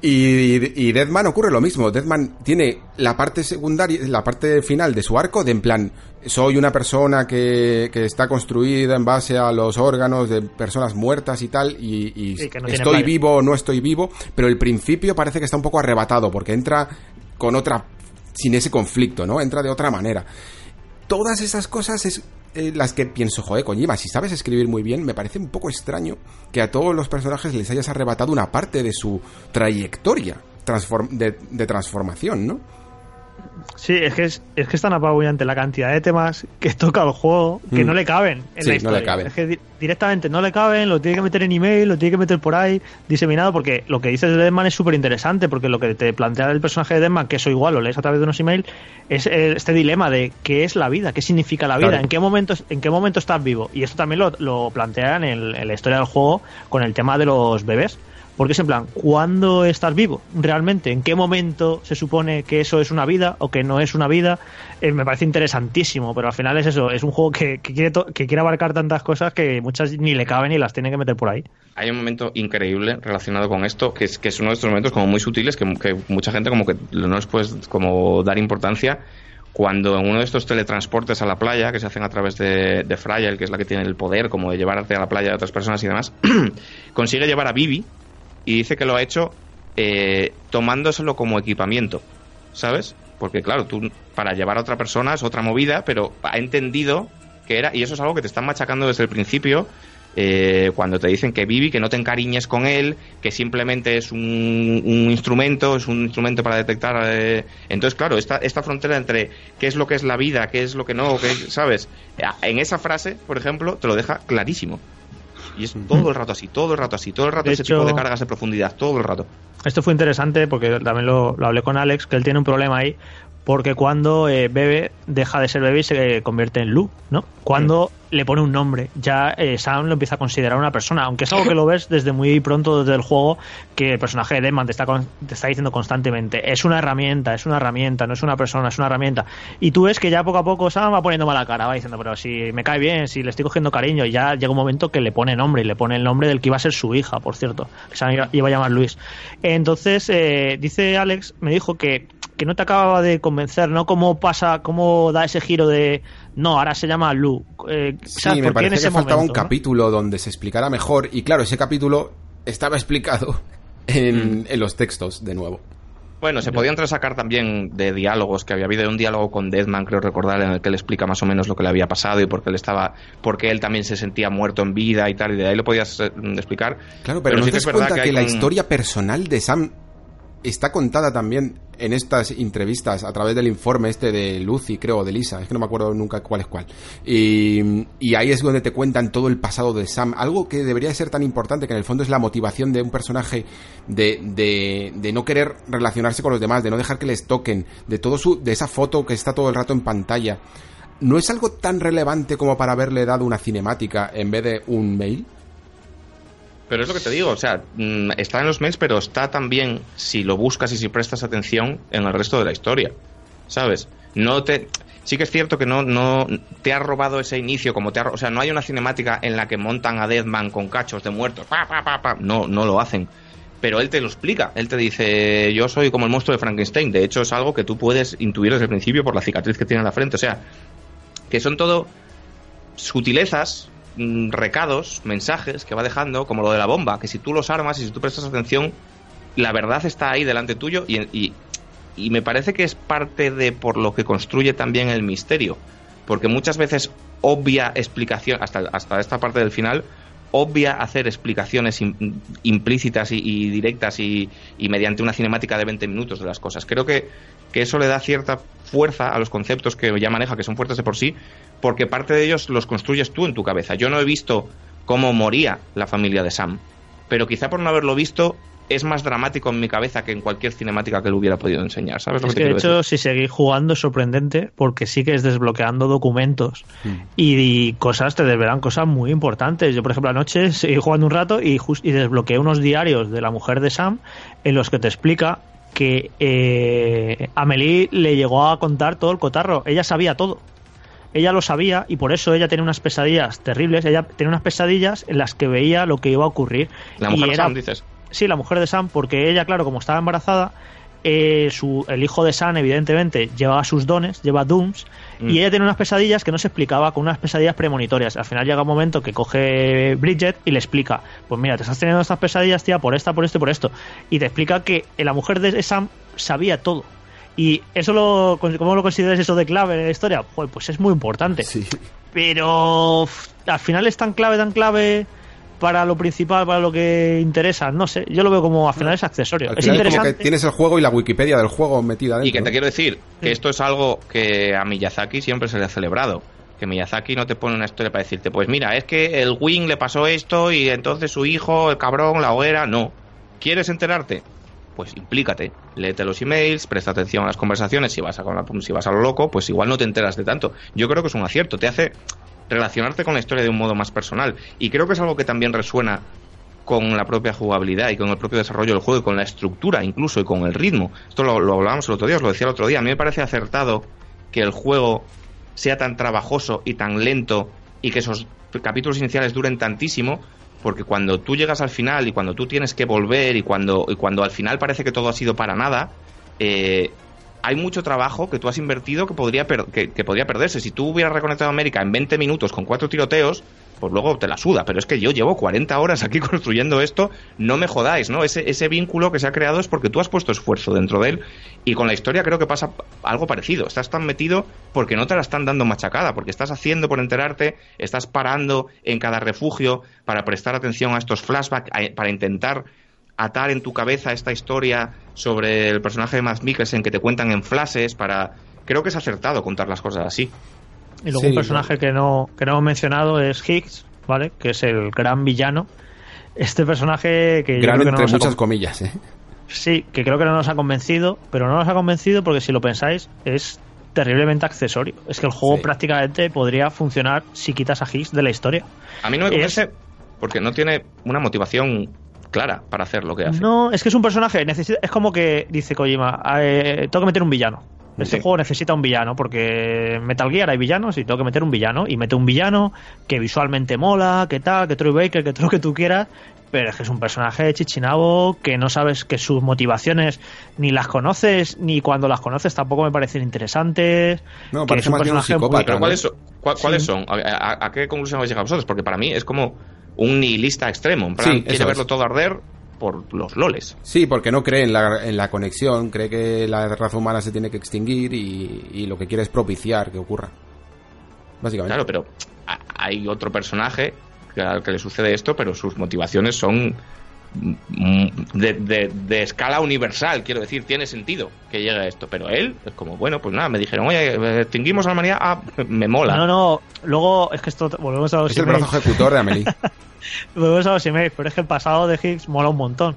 y, y Deadman ocurre lo mismo. Deadman tiene la parte secundaria, la parte final de su arco de en plan, soy una persona que, que está construida en base a los órganos de personas muertas y tal, y, no estoy vivo o no estoy vivo, pero el principio parece que está un poco arrebatado, porque entra con otra, sin ese conflicto, ¿no? Entra de otra manera. Todas esas cosas es eh, las que pienso, joder, Kojima, si sabes escribir muy bien, me parece un poco extraño que a todos los personajes les hayas arrebatado una parte de su trayectoria transform- de, de transformación, ¿no? Sí, es que es, es que es tan apabullante la cantidad de temas que [LAUGHS] toca el juego que Mm. no le caben en Sí, la no le caben. Es que di- directamente no le caben, lo tiene que meter en email, lo tiene que meter por ahí diseminado, porque lo que dices de Deadman es súper interesante, porque lo que te plantea el personaje de Deadman, que eso igual lo lees a través de unos email, es este dilema de qué es la vida, qué significa la vida, Claro. en qué momento en qué momento estás vivo. Y esto también lo, lo plantean en, en la historia del juego con el tema de los bebés. Porque es en plan, ¿cuándo estás vivo realmente? ¿En qué momento se supone que eso es una vida o que no es una vida? Eh, me parece interesantísimo, pero al final es eso, es un juego que, que quiere que quiere abarcar tantas cosas que muchas ni le caben y las tiene que meter por ahí. Hay un momento increíble relacionado con esto, que es, que es uno de estos momentos como muy sutiles, que, mucha gente como que no les puedes como dar importancia, cuando en uno de estos teletransportes a la playa, que se hacen a través de, de Fragile, que es la que tiene el poder como de llevarte a la playa de otras personas y demás, [CLEARS THROAT] consigue llevar a Vivi y dice que lo ha hecho eh, tomándoselo como equipamiento, ¿sabes? Porque claro, tú para llevar a otra persona es otra movida, pero ha entendido que era, y eso es algo que te están machacando desde el principio, eh, cuando te dicen que Vivi, que no te encariñes con él, que simplemente es un, un instrumento, es un instrumento para detectar. eh, Entonces, claro, esta, esta frontera entre qué es lo que es la vida, qué es lo que no, qué, ¿sabes? En esa frase, por ejemplo, te lo deja clarísimo. Y es todo el rato así, todo el rato así, todo el rato De ese hecho- tipo de cargas de profundidad, todo el rato. Esto fue interesante porque también lo, lo hablé con Alex, que él tiene un problema ahí, porque cuando eh, bebe deja de ser bebé y se convierte en Lu, ¿no? Cuando le pone un nombre, ya eh, Sam lo empieza a considerar una persona, aunque es algo que lo ves desde muy pronto desde el juego, que el personaje de Deadman te está, con- te está diciendo constantemente, es una herramienta, es una herramienta, no es una persona, es una herramienta. Y tú ves que ya poco a poco Sam va poniendo mala cara, va diciendo, pero si me cae bien, si le estoy cogiendo cariño, y ya llega un momento que le pone nombre, y le pone el nombre del que iba a ser su hija, por cierto, que iba iba a llamar Luis. Entonces, eh, dice Alex, me dijo que, que no te acababa de convencer, ¿no? ¿Cómo pasa, cómo da ese giro de, no, ahora se llama Lu? Eh, Sí, ¿sabes me en parece ese que faltaba momento, un no? capítulo donde se explicara mejor. Y claro, ese capítulo estaba explicado en, Mm. en los textos de nuevo. Bueno, se podía entresacar también de diálogos que había habido un diálogo con Deadman, creo recordar, en el que él explica más o menos lo que le había pasado y por qué él estaba, porque él también se sentía muerto en vida y tal, y de ahí lo podías eh, explicar. Claro, pero, ¿no sí te que das es verdad cuenta que, la un- historia personal de Sam está contada también en estas entrevistas a través del informe este de Lucy, creo, o de Lisa, es que no me acuerdo nunca cuál es cuál. Y, y ahí es donde te cuentan todo el pasado de Sam, algo que debería ser tan importante, que en el fondo es la motivación de un personaje de, de, de no querer relacionarse con los demás, de no dejar que les toquen, de todo su, de esa foto que está todo el rato en pantalla. ¿No es algo tan relevante como para haberle dado una cinemática en vez de un mail? Pero es lo que te digo, o sea, mm, está en los mails, pero está también, si lo buscas y si prestas atención, en el resto de la historia. ¿Sabes? No te. Sí que es cierto que no, no te ha robado ese inicio, como te ha, o sea, no hay una cinemática en la que montan a Deadman con cachos de muertos, pa, pa, pa, pa. no, no lo hacen. Pero él te lo explica, él te dice, yo soy como el monstruo de Frankenstein, de hecho es algo que tú puedes intuir desde el principio por la cicatriz que tiene en la frente, o sea, que son todo sutilezas, recados, mensajes que va dejando, como lo de la bomba, que si tú los armas y si tú prestas atención, la verdad está ahí delante tuyo y, y, y me parece que es parte de por lo que construye también el misterio, porque muchas veces obvia explicación, hasta, hasta esta parte del final, obvia hacer explicaciones im- implícitas y, y directas y, y mediante una cinemática de 20 minutos de las cosas. Creo que, que eso le da cierta fuerza a los conceptos que ya maneja, que son fuertes de por sí, porque parte de ellos los construyes tú en tu cabeza. Yo no he visto cómo moría la familia de Sam, pero quizá por no haberlo visto es más dramático en mi cabeza que en cualquier cinemática que le hubiera podido enseñar. ¿Sabes lo Es que que te de hecho, decir? si seguís jugando es sorprendente porque sí que es desbloqueando documentos y, y cosas, te desvelan cosas muy importantes. Yo, por ejemplo, anoche seguí jugando un rato y, jus- y desbloqueé unos diarios de la mujer de Sam en los que te explica que eh, Amelie le llegó a contar todo el cotarro. Ella sabía todo. Ella lo sabía y por eso ella tenía unas pesadillas terribles. Ella tenía unas pesadillas en las que veía lo que iba a ocurrir. La Y mujer de era- Sam, dices. Sí, la mujer de Sam, porque ella, claro, como estaba embarazada, eh, su, el hijo de Sam, evidentemente, llevaba sus dones, lleva Dooms, Mm. y ella tiene unas pesadillas que no se explicaba, con unas pesadillas premonitorias. Al final llega un momento que coge Bridget y le explica, pues mira, te estás teniendo estas pesadillas, tía, por esta, por esto y por esto. Y te explica que la mujer de Sam sabía todo. Y eso lo, ¿cómo lo consideras eso de clave en la historia? Pues es muy importante. Sí. Pero al final es tan clave, tan clave para lo principal, para lo que interesa. No sé, yo lo veo como al final es accesorio. Al es es como interesante. que tienes el juego y la Wikipedia del juego metida dentro. Y que te quiero decir que esto es algo que a Miyazaki siempre se le ha celebrado. Que Miyazaki no te pone una historia para decirte, pues mira, es que el Wing le pasó esto y entonces su hijo, el cabrón, la hoguera. No. ¿Quieres enterarte? Pues implícate. Léete los emails, presta atención a las conversaciones. Si vas a, con la- si vas a lo loco, pues igual no te enteras de tanto. Yo creo que es un acierto. Te hace relacionarte con la historia de un modo más personal. Y creo que es algo que también resuena con la propia jugabilidad y con el propio desarrollo del juego y con la estructura incluso y con el ritmo. Esto lo, lo hablábamos el otro día, os lo decía el otro día. A mí me parece acertado que el juego sea tan trabajoso y tan lento y que esos capítulos iniciales duren tantísimo porque cuando tú llegas al final y cuando tú tienes que volver y cuando, y cuando al final parece que todo ha sido para nada, eh, hay mucho trabajo que tú has invertido que podría, que, podría perderse. Si tú hubieras reconectado América en 20 minutos con cuatro tiroteos, pues luego te la suda. Pero es que yo llevo 40 horas aquí [LAUGHS] construyendo esto, no me jodáis, ¿no? Ese, ese vínculo que se ha creado es porque tú has puesto esfuerzo dentro de él. Y con la historia creo que pasa algo parecido. Estás tan metido porque no te la están dando machacada, porque estás haciendo por enterarte, estás parando en cada refugio para prestar atención a estos flashbacks, para intentar atar en tu cabeza esta historia sobre el personaje de Matt Mikkelsen que te cuentan en flashes para... Creo que es acertado contar las cosas así. Y luego Sí, un personaje que no, que no hemos mencionado es Higgs, ¿vale? Que es el gran villano. Este personaje que yo Gran creo que no entre muchas comillas, ¿eh? Sí, que creo que no nos ha convencido, pero no nos ha convencido porque si lo pensáis es terriblemente accesorio. Es que el juego Sí. prácticamente podría funcionar si quitas a Higgs de la historia. A mí no me Es- convence porque no tiene una motivación clara para hacer lo que hace. No, es que es un personaje, necesita, es como que dice Kojima, eh, tengo que meter un villano. Este Sí. juego necesita un villano, porque en Metal Gear hay villanos y tengo que meter un villano. Y mete un villano que visualmente mola, que tal, que Troy Baker, que todo lo que tú quieras. Pero es que es un personaje chichinabo que no sabes que sus motivaciones ni las conoces, ni cuando las conoces tampoco me parecen interesantes. No, que parece es un más bien un psicópata. Pero ¿no? ¿cuáles son? ¿Cuál- ¿Cuáles Sí. son? ¿A, a- a qué conclusión habéis llegado vosotros? Porque para mí es como un nihilista extremo. En plan, Sí, quiere verlo es. todo arder por los loles. Sí, porque no cree en la, en la conexión, cree que la raza humana se tiene que extinguir y, y lo que quiere es propiciar que ocurra. Básicamente. Claro, pero hay otro personaje al que le sucede esto, pero sus motivaciones son de, de- de escala universal, quiero decir, tiene sentido que llegue a esto, pero él es como, bueno, pues nada, me dijeron, oye, extinguimos a la humanidad, ah, me mola. No, no, luego es que esto, volvemos a los Es el emails. brazo ejecutor de Amelie. [LAUGHS] Volvemos a los emails, pero es que el pasado de Higgs mola un montón.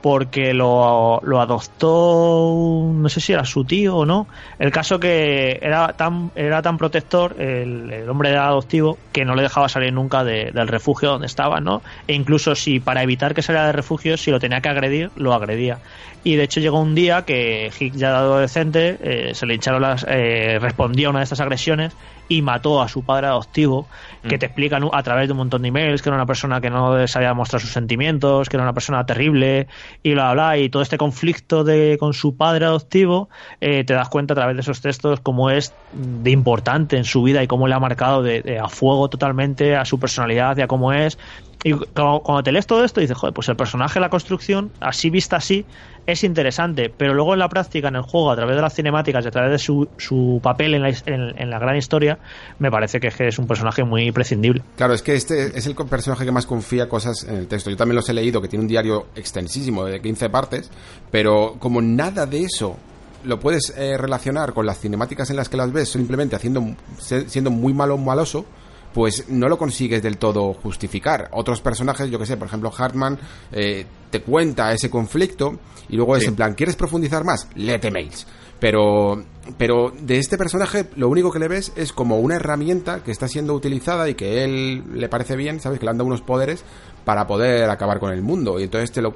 Porque lo, lo adoptó, no sé si era su tío o no. El caso que era tan, era tan protector, el, el hombre adoptivo, que no le dejaba salir nunca de- del refugio donde estaba, ¿no? E incluso si para evitar que saliera del refugio, si lo tenía que agredir, lo agredía. Y de hecho llegó un día que Higgs, ya adolescente, eh, se le hincharon las. eh, respondió a una de estas agresiones y mató a su padre adoptivo, que Mm. te explican a través de un montón de emails que era una persona que no sabía mostrar sus sentimientos, que era una persona terrible, y bla, bla, y todo este conflicto de, con su padre adoptivo, eh, te das cuenta a través de esos textos cómo es de importante en su vida y cómo le ha marcado de, de a fuego totalmente a su personalidad y a cómo es. Y cuando, te lees todo esto, dices, joder, pues el personaje, la construcción, así vista así, es interesante, pero luego en la práctica, en el juego, a través de las cinemáticas y a través de su, su papel en la, en, la gran historia, me parece que es, un personaje muy prescindible. Claro, es que este es el personaje que más confía cosas en el texto. Yo también los he leído, que tiene un diario extensísimo de 15 partes, pero como nada de eso lo puedes eh, relacionar con las cinemáticas en las que las ves, simplemente haciendo siendo muy malo o maloso, pues no lo consigues del todo justificar. Otros personajes, yo que sé, por ejemplo, Hartman eh, te cuenta ese conflicto y luego es Sí. en plan, ¿quieres profundizar más? Léete mails. Pero, pero de este personaje lo único que le ves es como una herramienta que está siendo utilizada y que él le parece bien, ¿sabes? Que le han dado unos poderes para poder acabar con el mundo. Y entonces te lo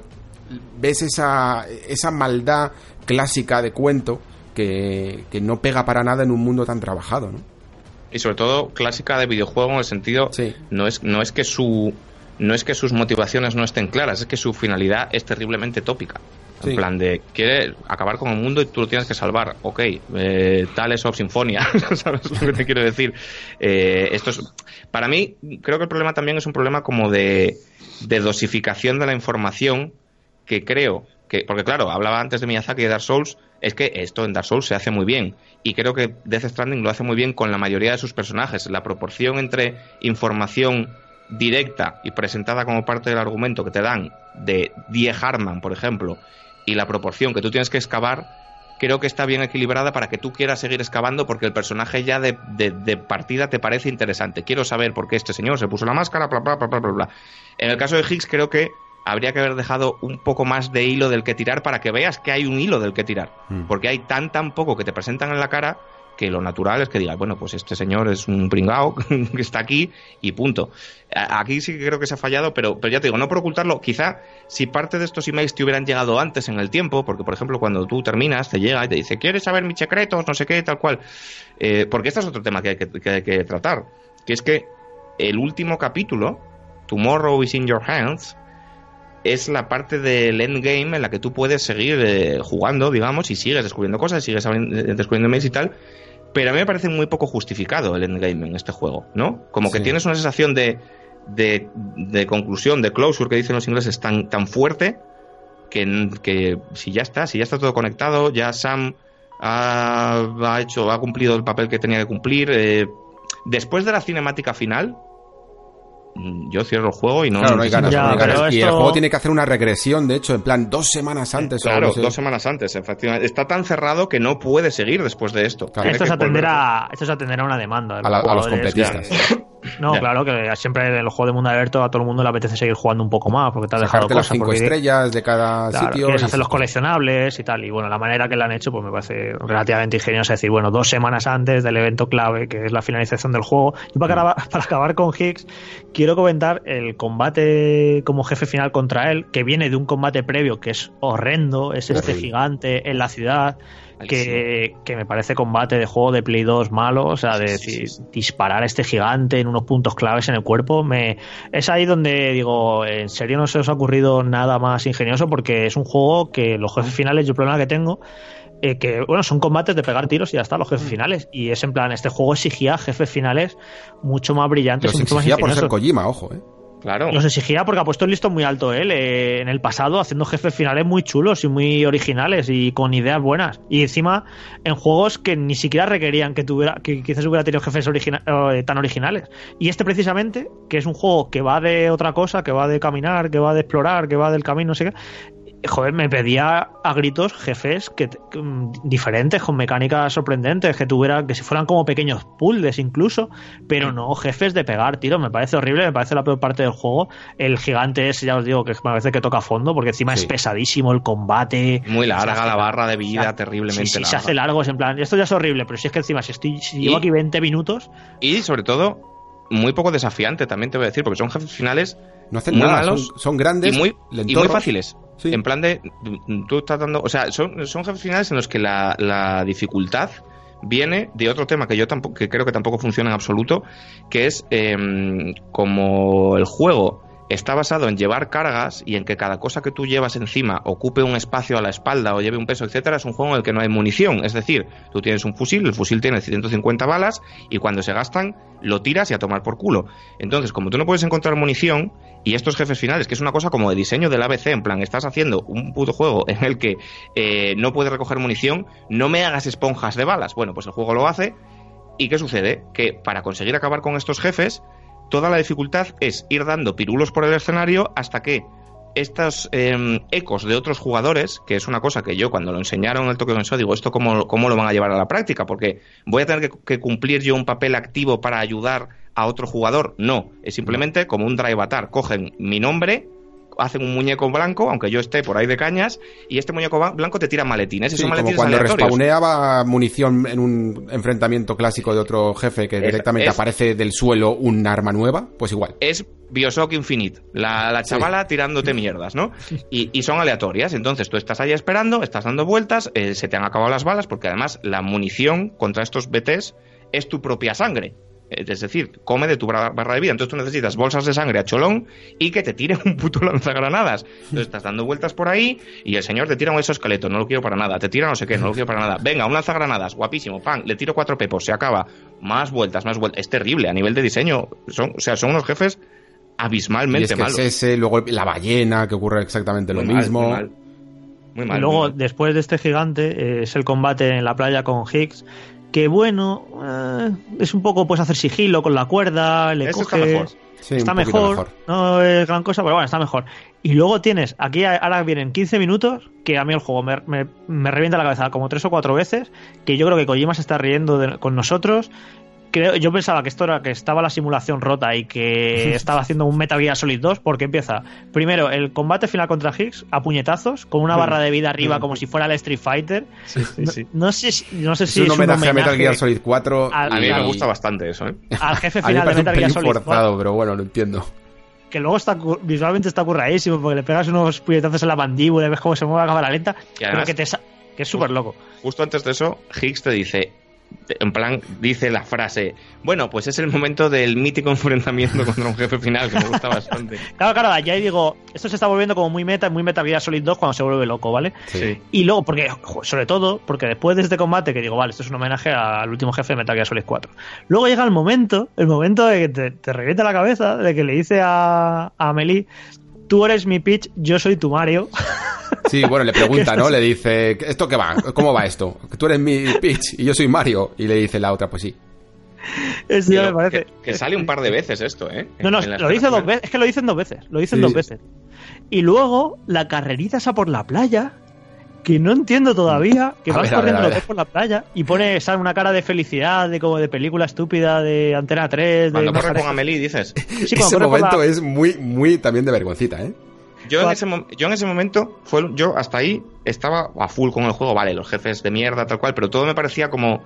ves esa, esa maldad clásica de cuento que, que no pega para nada en un mundo tan trabajado, ¿no? Y sobre todo clásica de videojuego en el sentido, Sí. no, es, no es que su... No es que sus motivaciones no estén claras, es que su finalidad es terriblemente tópica. En plan de, quiere acabar con el mundo y tú lo tienes que salvar. Ok, eh, tal es of Sinfonia, [LAUGHS] ¿sabes lo que te quiero decir? Eh, esto es, para mí, creo que el problema también es un problema como de, de dosificación de la información que creo que, porque claro, hablaba antes de Miyazaki y Dark Souls, es que esto en Dark Souls se hace muy bien. Y creo que Death Stranding lo hace muy bien con la mayoría de sus personajes. La proporción entre información directa y presentada como parte del argumento que te dan de Die Harman, por ejemplo, y la proporción que tú tienes que excavar, creo que está bien equilibrada para que tú quieras seguir excavando porque el personaje ya de, de- partida te parece interesante. Quiero saber por qué este señor se puso la máscara, bla, bla, bla, bla, bla. En el caso de Higgs creo que habría que haber dejado un poco más de hilo del que tirar para que veas que hay un hilo del que tirar. Mm. Porque hay tan tan poco que te presentan en la cara que lo natural es que digas, bueno, pues este señor es un pringao [LAUGHS] que está aquí y punto. Aquí sí que creo que se ha fallado, pero, pero ya te digo, no por ocultarlo, quizá si parte de estos emails te hubieran llegado antes en el tiempo, porque por ejemplo cuando tú terminas te llega y te dice, ¿quieres saber mis secretos? No sé qué, tal cual. Eh, porque este es otro tema que hay que, que hay que tratar, que es que el último capítulo, Tomorrow is in your hands, es la parte del endgame en la que tú puedes seguir eh, jugando, digamos, y sigues descubriendo cosas, sigues eh, descubriendo emails y tal. Pero a mí me parece muy poco justificado el endgame en este juego, ¿no? Como que Sí. tienes una sensación de, de, de conclusión, de closure que dicen los ingleses tan, tan fuerte que, que si ya está, si ya está todo conectado, ya Sam ha, ha hecho, ha cumplido el papel que tenía que cumplir. eh, después de la cinemática final, yo cierro el juego y no. Claro, no hay ganas. Ya, no hay ganas. pero Y el juego tiene que hacer una regresión, de hecho, en plan dos semanas antes. o Claro, dos semanas antes, efectivamente. Está tan cerrado que no puede seguir después de esto. Claro. Esto es, que atender volver a, esto es atender a una demanda. de A la- a los completistas. [LAUGHS] No, Ya. claro, que siempre en los juegos de mundo abierto a todo el mundo le apetece seguir jugando un poco más porque te has dejado Sacarte las cosas. cinco porque- estrellas de cada Claro, sitio. quieres y- hacer los coleccionables y tal. Y bueno, la manera que lo han hecho, pues me parece relativamente ingeniosa. Es decir, bueno, dos semanas antes del evento clave, que es la finalización del juego. Y para, acabar- [LAUGHS] para acabar con Higgs, quiero comentar el combate como jefe final contra él, que viene de un combate previo que es horrendo. Es este gigante en la ciudad. Que, que me parece combate de juego de Play 2 malo, o sea, de disparar a este gigante en unos puntos claves en el cuerpo, me es ahí donde digo, en serio no se os ha ocurrido nada más ingenioso porque es un juego que los jefes finales, yo el problema que tengo, eh, que bueno, son combates de pegar tiros y ya está, los Mm. jefes finales. Y es en plan, este juego exigía jefes finales mucho más brillantes Los y mucho más exigía por ser. Kojima, ojo, eh. Claro. Los exigía porque ha puesto el listo muy alto él eh, en el pasado, haciendo jefes finales muy chulos y muy originales y con ideas buenas. Y encima en juegos que ni siquiera requerían que tuviera, que quizás hubiera tenido jefes eh, tan originales. Y este precisamente, que es un juego que va de otra cosa, que va de caminar, que va de explorar, que va del camino, no sé qué. Joder, me pedía a gritos jefes que, que, mm, diferentes, con mecánicas sorprendentes, que tuviera, que si fueran como pequeños puzzles incluso, pero no jefes de pegar tiros. Me parece horrible, me parece la peor parte del juego. El gigante ese, ya os digo, que me parece que toca fondo, porque encima Sí. es pesadísimo el combate. Muy larga hace- la barra de vida, terriblemente sí, sí, larga. se hace largo, es en plan, esto ya es horrible, pero si es que encima, si, estoy, si llevo aquí 20 minutos, Y sobre todo, muy poco desafiante, también te voy a decir, porque son jefes finales No hacen muy nada, malos son, son grandes, y muy, y muy fáciles. Sí. En plan de, tú estás dando, o sea, son, son jefes finales en los que la, la dificultad viene de otro tema que yo tampoco, que creo que tampoco funciona en absoluto, que es em, como el juego está basado en llevar cargas y en que cada cosa que tú llevas encima ocupe un espacio a la espalda o lleve un peso, etcétera, es un juego en el que no hay munición. Es decir, tú tienes un fusil, el fusil tiene 150 balas y cuando se gastan lo tiras y a tomar por culo. Entonces, como tú no puedes encontrar munición y estos jefes finales, que es una cosa como de diseño del ABC, en plan, estás haciendo un puto juego en el que eh, no puedes recoger munición, no me hagas esponjas de balas. Bueno, pues el juego lo hace. ¿Y qué sucede? Que para conseguir acabar con estos jefes, toda la dificultad es ir dando pirulos por el escenario hasta que estos eh, ecos de otros jugadores, que es una cosa que yo cuando lo enseñaron en el Game Show, digo, ¿esto cómo, cómo lo van a llevar a la práctica? Porque voy a tener que, que cumplir yo un papel activo para ayudar a otro jugador. No, es simplemente como un drive avatar. Cogen mi nombre, hacen un muñeco blanco, aunque yo esté por ahí de cañas, y este muñeco blanco te tira maletines. Sí, como cuando aleatorios. respawneaba munición en un enfrentamiento clásico de otro jefe que Es- directamente es- aparece del suelo un arma nueva, pues igual. es Bioshock Infinite, la, la chavala tirándote [LAUGHS] mierdas, ¿no? Y, y son aleatorias, entonces tú estás ahí esperando, estás dando vueltas, eh, se te han acabado las balas, porque además la munición contra estos BTs es tu propia sangre. Es decir, come de tu barra de vida. Entonces tú necesitas bolsas de sangre a cholón y que te tiren [LAUGHS] un puto lanzagranadas. Entonces estás dando vueltas por ahí y el señor te tira un exoesqueleto, no lo quiero para nada. Te tira no sé qué, no lo quiero para nada. Venga, un lanzagranadas, guapísimo, pan, le tiro cuatro pepos, se acaba. Más vueltas, más vueltas. Es terrible a nivel de diseño. Son, o sea, son unos jefes Y abismalmente es que malos. es ese, luego la ballena, que ocurre exactamente lo Muy mal, mismo. muy mal. Muy Y mal. luego, muy mal. después de este gigante, eh, es el combate en la playa con Higgs. Que bueno, eh, es un poco, puedes hacer sigilo con la cuerda, le Este está mejor. Sí, está mejor, mejor. no es gran cosa, pero bueno, está mejor. Y luego tienes, aquí ahora vienen 15 minutos, que a mí el juego me, me- me revienta la cabeza como tres o cuatro veces, que yo creo que Kojima se está riendo de- con nosotros. Creo, yo pensaba que esto era que estaba la simulación rota y que [LAUGHS] estaba haciendo un Metal Gear Solid 2, porque empieza primero el combate final contra Higgs a puñetazos, con una barra de vida arriba [LAUGHS] como si fuera el Street Fighter. Sí, sí, sí. No, no sé si, no sé Es si un homenaje a Metal Gear Solid 4. al- A mí me gusta bastante eso, ¿eh? [LAUGHS] al jefe A mí me final de un Metal Gear Solid 4 forzado, pero bueno, lo entiendo. que luego está visualmente está curradísimo porque le pegas unos puñetazos en la mandíbula y ves cómo se mueve a cámara lenta Y además- pero que te que es súper loco Justo antes de eso, Higgs te dice, en plan, dice la frase, bueno, pues es el momento del mítico enfrentamiento [LAUGHS] contra un jefe final, que me gusta bastante. [LAUGHS] claro claro ya digo esto se está volviendo como muy meta muy Metal Gear Solid 2 cuando se vuelve loco ¿vale? Sí. y luego porque sobre todo porque después de este combate que digo vale esto es un homenaje al último jefe de Metal Gear Solid 4 luego llega el momento el momento de que te, te revienta la cabeza de que le dice a, a Amelie tú eres mi Peach yo soy tu Mario [LAUGHS] Sí, bueno, le pregunta, [LAUGHS] ¿no? Le dice, ¿esto qué va? ¿Cómo va esto? Tú eres mi Peach y yo soy Mario. Y le dice la otra, pues sí. Eso ya me parece que, que sale un par de veces esto, ¿eh? No, no, lo dice dos veces. Es que lo dicen dos veces. Lo dicen Sí. dos veces. Y luego la carrerita esa por la playa, que no entiendo todavía, que A vas ver, a corriendo ver, a lo por la playa y pone sale una cara de felicidad, de como de película estúpida, de Antena 3, de Cuando corre con Amelie dices, [LAUGHS] Sí, Ese momento la- es muy, muy también de vergoncita, ¿eh? Yo en, ese, yo en ese momento, fue, yo hasta ahí estaba a full con el juego, vale, los jefes de mierda, tal cual, pero todo me parecía como,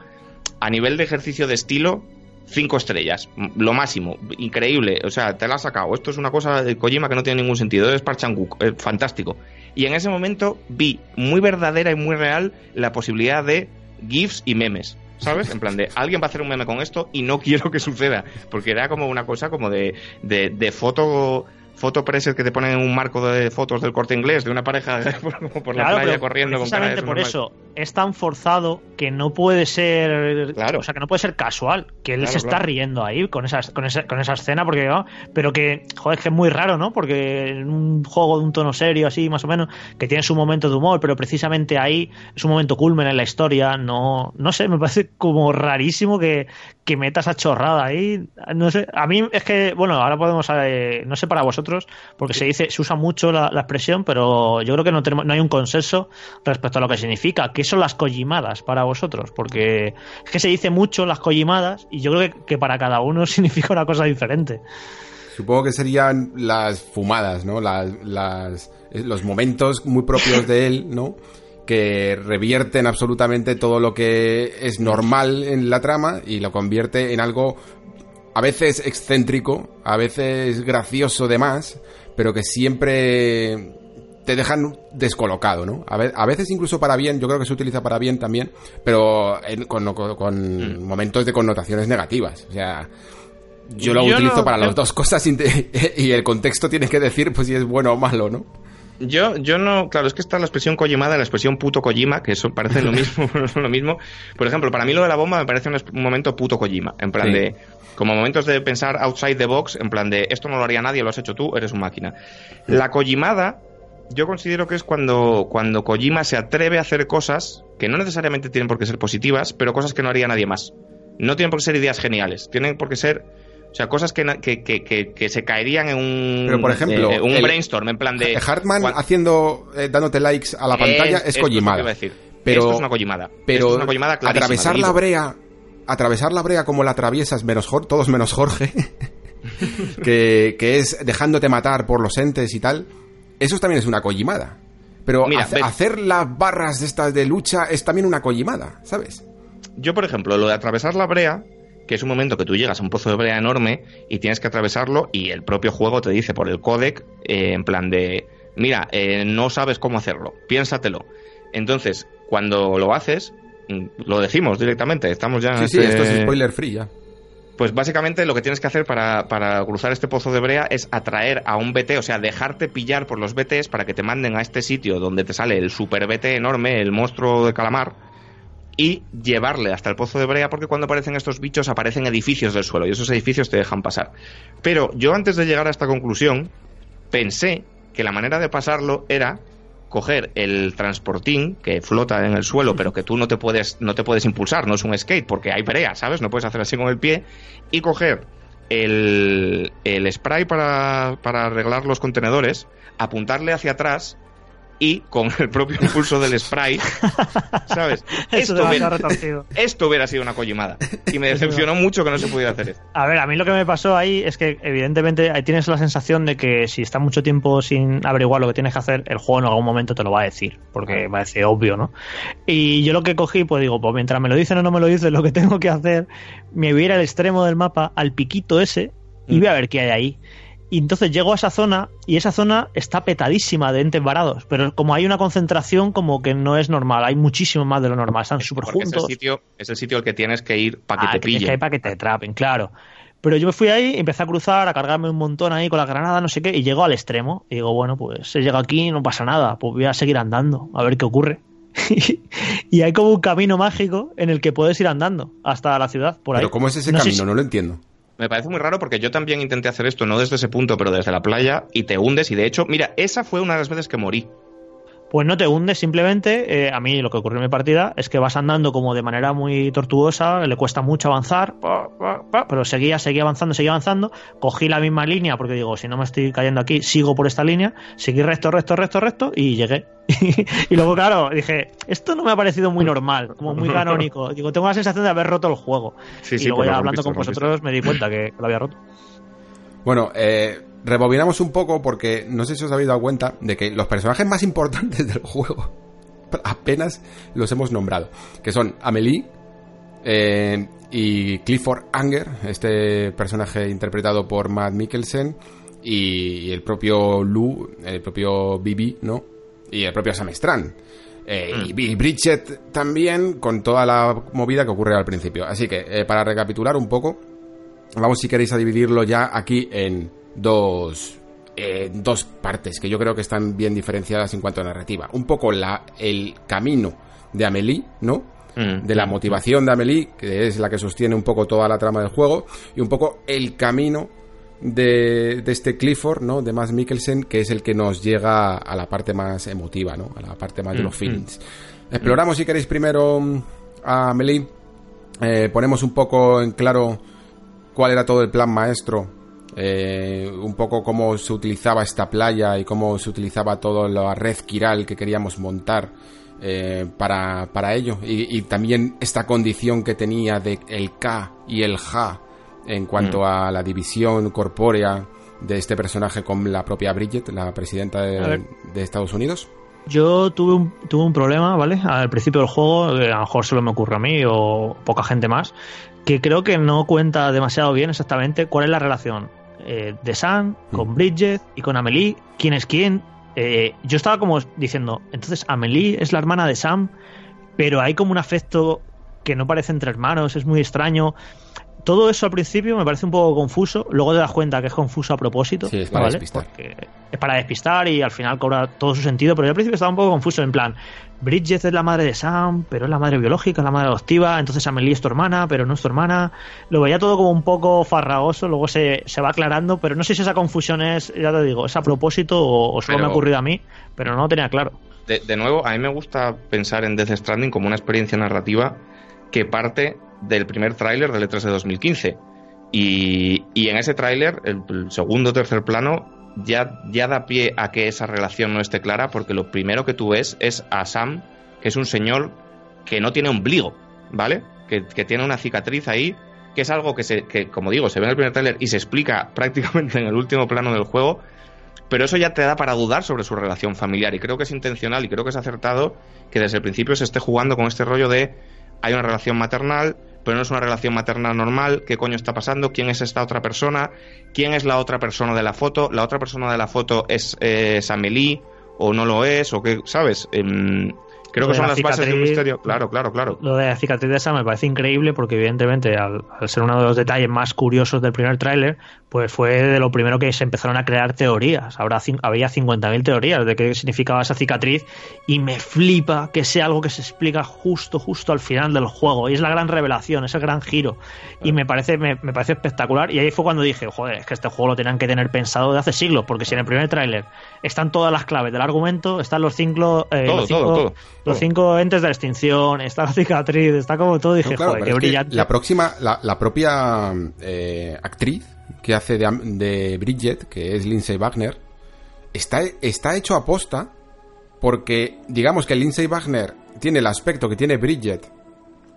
a nivel de ejercicio de estilo, cinco estrellas, lo máximo, increíble, o sea, te la has sacado, esto es una cosa de Kojima que no tiene ningún sentido, es Parchanguk, eh, fantástico. Y en ese momento vi muy verdadera y muy real la posibilidad de GIFs y memes. ¿Sabes? En plan de, alguien va a hacer un meme con esto y no [LAUGHS] quiero que suceda. Porque era como una cosa como de, de, de foto foto preset que te ponen en un marco de fotos del corte inglés de una pareja [LAUGHS] por, por la playa corriendo con precisamente por subnormal. eso es tan forzado que no puede ser Claro. o sea que no puede ser casual que él Claro, se está riendo ahí con esa, con esa con esa escena porque ¿no? pero que joder es que es muy raro no porque en un juego de un tono serio así más o menos que tiene su momento de humor pero precisamente ahí es un momento culmen en la historia no no sé me parece como rarísimo que que metas a chorrada ahí no sé a mí es que bueno ahora podemos eh, no sé para vosotros porque se dice se usa mucho la, la expresión pero yo creo que no tenemos no hay un consenso respecto a lo que significa qué son las collimadas para vosotros porque es que se dice mucho las collimadas y yo creo que, que para cada uno [LAUGHS] significa una cosa diferente Supongo que serían las fumadas, ¿no? Las, las, los momentos muy propios de él, ¿no? Que revierten absolutamente todo lo que es normal en la trama y lo convierte en algo a veces excéntrico, a veces gracioso de más, pero que siempre te dejan descolocado, ¿no? A, ve- a veces incluso para bien, yo creo que se utiliza para bien también, pero en- con, con- con momentos de connotaciones negativas. O sea, yo lo Yo utilizo no- para las dos cosas [LAUGHS] y el contexto tiene que decir pues si es bueno o malo, ¿no? Yo, yo no, claro, es que está la expresión Kojimada y la expresión puto Kojima, que eso parece lo [LAUGHS] mismo, [LAUGHS] lo mismo. Por ejemplo, para mí lo de la bomba me parece un, un momento puto Kojima, en plan Sí. de, como momentos de pensar outside the box, en plan de, esto no lo haría nadie, lo has hecho tú, eres un máquina. La Kojimada, yo considero que es cuando, cuando Kojima se atreve a hacer cosas que no necesariamente tienen por qué ser positivas, pero cosas que no haría nadie más. No tienen por qué ser ideas geniales, tienen por qué ser, sea, cosas que, que, que, que, se caerían en un, Pero, por ejemplo, eh, un el- brainstorm, en plan de... Hartman haciendo, eh, dándote likes a la pantalla es, esto Kojimada. decir. Pero- esto es una Kojimada. Pero Esto es una Kojimada clarísima, atravesar la brea, atravesar la brea como la atraviesas menos todos menos Jorge, [LAUGHS] que, que es dejándote matar por los entes y tal, eso también es una Kojimada. Pero Mira, hace- ve- hacer las barras de estas de lucha es también una Kojimada, ¿sabes? Yo, por ejemplo, lo de atravesar la brea, que es un momento que tú llegas a un pozo de brea enorme y tienes que atravesarlo y el propio juego te dice por el codec, eh, en plan de, mira, eh, no sabes cómo hacerlo, piénsatelo. Entonces, cuando lo haces, mm, lo decimos directamente, estamos ya en Sí, sí, este- esto es spoiler free ya. Pues básicamente lo que tienes que hacer para, para cruzar este pozo de brea es atraer a un BT, o sea, dejarte pillar por los BTs para que te manden a este sitio donde te sale el super BT enorme, el monstruo de calamar, y llevarle hasta el pozo de brea porque cuando aparecen estos bichos aparecen edificios del suelo y esos edificios te dejan pasar. Pero yo antes de llegar a esta conclusión pensé que la manera de pasarlo era coger el transportín que flota en el suelo, pero que tú no te puedes, no te puedes impulsar, no es un skate, porque hay brea, ¿sabes? No puedes hacer así con el pie, y coger el, el spray para, para arreglar los contenedores, apuntarle hacia atrás y con el propio impulso del spray, [LAUGHS] ¿sabes? Eso Esto hubiera, retorcido. [LAUGHS] esto hubiera sido una collimada. [LAUGHS] Y me decepcionó mucho que no se pudiera hacer esto. A ver, a mí lo que me pasó ahí es que evidentemente ahí tienes la sensación de que si estás mucho tiempo sin averiguar lo que tienes que hacer, el juego en algún momento te lo va a decir, porque parece obvio, ¿no? Y yo lo que cogí, pues digo, pues mientras me lo dicen o no me lo dicen, lo que tengo que hacer, me voy a ir al extremo del mapa, al piquito ese, y voy a ver qué hay ahí. Y entonces llego a esa zona y esa zona está petadísima de entes varados, pero como hay una concentración como que no es normal, hay muchísimo más de lo normal, están súper Porque es el, juntos. sitio, es el sitio al que tienes que ir para que Ah, te que- que para que te atrapen, claro. Pero yo me fui ahí, empecé a cruzar, a cargarme un montón ahí con la granada, no sé qué, y llego al extremo. Y digo, bueno, pues he llegado aquí, no pasa nada, pues voy a seguir andando, a ver qué ocurre. [LAUGHS] y hay como un camino mágico en el que puedes ir andando hasta la ciudad, por ahí. Pero ¿cómo es ese No camino? si- No lo entiendo. Me parece muy raro porque yo también intenté hacer esto, no desde ese punto, pero desde la playa, y te hundes. Y de hecho, mira, esa fue una de las veces que morí. Pues no te hundes, simplemente eh, a mí lo que ocurrió en mi partida es que vas andando como de manera muy tortuosa, le cuesta mucho avanzar, pa, pa, pa, pero seguía, seguía avanzando, seguía avanzando, cogí la misma línea porque digo, si no me estoy cayendo aquí, sigo por esta línea, seguí recto, recto, recto, recto y llegué. [LAUGHS] y luego, claro, dije, esto no me ha parecido muy normal, como muy canónico. [LAUGHS] Digo, tengo la sensación de haber roto el juego. Sí, y sí, luego ya hablando rompiste, con vosotros me di cuenta que lo había roto. Bueno, eh, rebobinamos un poco porque no sé si os habéis dado cuenta de que los personajes más importantes del juego apenas los hemos nombrado. Que son Amelie eh, y Clifford Anger, este personaje interpretado por Matt Mikkelsen, y el propio Lou, el propio Bibi, ¿no? Y el propio Sam Strand. Eh, y- y Bridget también, con toda la movida que ocurre al principio. Así que, eh, para recapitular un poco, Vamos, si queréis, a dividirlo ya aquí en dos, eh, dos partes que yo creo que están bien diferenciadas en cuanto a narrativa. Un poco la, el camino de Amelie, ¿no? Mm. De la motivación de Amelie, que es la que sostiene un poco toda la trama del juego, y un poco el camino de, de este Clifford, ¿no? De Mads Mikkelsen, que es el que nos llega a la parte más emotiva, ¿no? A la parte más de los feelings. Exploramos, si queréis, primero mm, a Amelie. Eh, ponemos un poco en claro cuál era todo el plan maestro, eh, un poco cómo se utilizaba esta playa y cómo se utilizaba toda la red Kiral que queríamos montar eh, para, para ello. Y, y también esta condición que tenía de el K y el Ja en cuanto a la división corpórea de este personaje con la propia Bridget, la presidenta de Estados Unidos. Yo tuve un, tuve un problema, ¿vale? Al principio del juego, eh, a lo mejor solo me ocurre a mí o poca gente más, que creo que no cuenta demasiado bien exactamente cuál es la relación eh, de Sam con Bridget y con Amelie, quién es quién. Eh, yo estaba como diciendo, entonces Amelie es la hermana de Sam, pero hay como un afecto que no parece entre hermanos, es muy extraño. Todo eso al principio me parece un poco confuso, luego te das cuenta que es confuso a propósito. Sí, es para ¿vale? despistar. Porque es para despistar y al final cobra todo su sentido, pero yo al principio estaba un poco confuso, en plan, Bridget es la madre de Sam, pero es la madre biológica, es la madre adoptiva, entonces Amelie es tu hermana, pero no es tu hermana. Lo veía todo como un poco farragoso, luego se, se va aclarando, pero no sé si esa confusión es, ya te digo, es a propósito o, o solo Pero- me ha ocurrido a mí, pero no lo tenía claro. De, de nuevo, a mí me gusta pensar en Death Stranding como una experiencia narrativa que parte del primer tráiler del E3 de 2015. Y, y en ese tráiler, el, el segundo o tercer plano, ya, ya da pie a que esa relación no esté clara, porque lo primero que tú ves es a Sam, que es un señor que no tiene ombligo, ¿vale? Que, que tiene una cicatriz ahí, que es algo que, se, que, como digo, se ve en el primer tráiler y se explica [LAUGHS] prácticamente en el último plano del juego, pero eso ya te da para dudar sobre su relación familiar y creo que es intencional y creo que es acertado que desde el principio se esté jugando con este rollo de hay una relación maternal, pero no es una relación maternal normal, ¿qué coño está pasando? ¿Quién es esta otra persona? ¿Quién es la otra persona de la foto? ¿La otra persona de la foto es, eh, es Amelie o no lo es? ¿O qué? ¿Sabes? Em, creo que son la las bases de un misterio. Claro, claro, claro. Lo de la cicatriz de esa me parece increíble porque evidentemente al, al ser uno de los detalles más curiosos del primer tráiler, pues fue de lo primero que se empezaron a crear teorías. Habrá, había 50.000 teorías de qué significaba esa cicatriz y me flipa que sea algo que se explica justo, justo al final del juego. Y es la gran revelación, es el gran giro. Y me parece, me, me parece espectacular. Y ahí fue cuando dije, joder, es que este juego lo tenían que tener pensado de hace siglos, porque si en el primer tráiler están todas las claves del argumento, están los cinco, eh, Todo, los cinco, todo, todo, los todo. cinco entes de la extinción, está la cicatriz, está como todo. Dije, No, claro, joder, qué brillante. La próxima, la, la propia eh, actriz que hace de, Am- de Bridget, que es Lindsay Wagner, está, está hecho a posta porque, digamos que Lindsay Wagner tiene el aspecto que tiene Bridget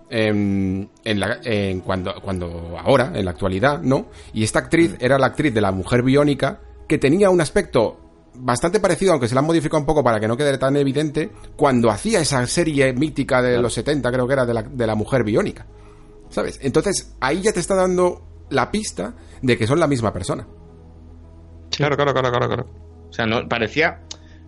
en, en la- en cuando, cuando ahora, en la actualidad, ¿no? Y esta actriz era la actriz de la mujer biónica que tenía un aspecto bastante parecido, aunque se la han modificado un poco para que no quede tan evidente, cuando hacía esa serie mítica de los 70, creo que era, de la, de la mujer biónica. ¿Sabes? Entonces, ahí ya te está dando la pista de que son la misma persona. Claro, claro, claro, claro, claro. O sea, no, parecía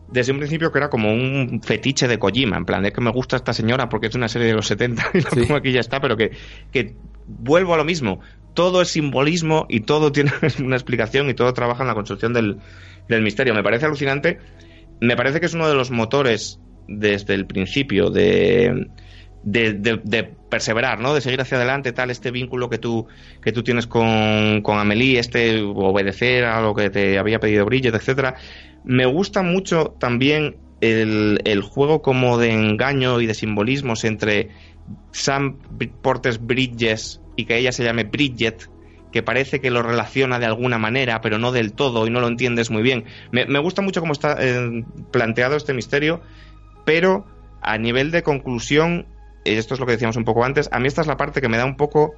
desde un principio que era como un fetiche de Kojima, en plan de que me gusta esta señora porque es una serie de los 70 [LAUGHS] y la Sí. pongo aquí y ya está, pero que, que vuelvo a lo mismo. Todo es simbolismo y todo tiene [LAUGHS] una explicación y todo trabaja en la construcción del, del misterio. Me parece alucinante. Me parece que es uno de los motores desde el principio de, de, de- perseverar, ¿no? De seguir hacia adelante, tal, este vínculo que tú, que tú tienes con, con Amelie, este obedecer a lo que te había pedido Bridget, etcétera. Me gusta mucho también el, el juego como de engaño y de simbolismos entre Sam Portes Bridges y que ella se llame Bridget, que parece que lo relaciona de alguna manera, pero no del todo y no lo entiendes muy bien. Me, me gusta mucho cómo está eh, planteado este misterio, pero a nivel de conclusión, esto es lo que decíamos un poco antes, a mí esta es la parte que me da un poco,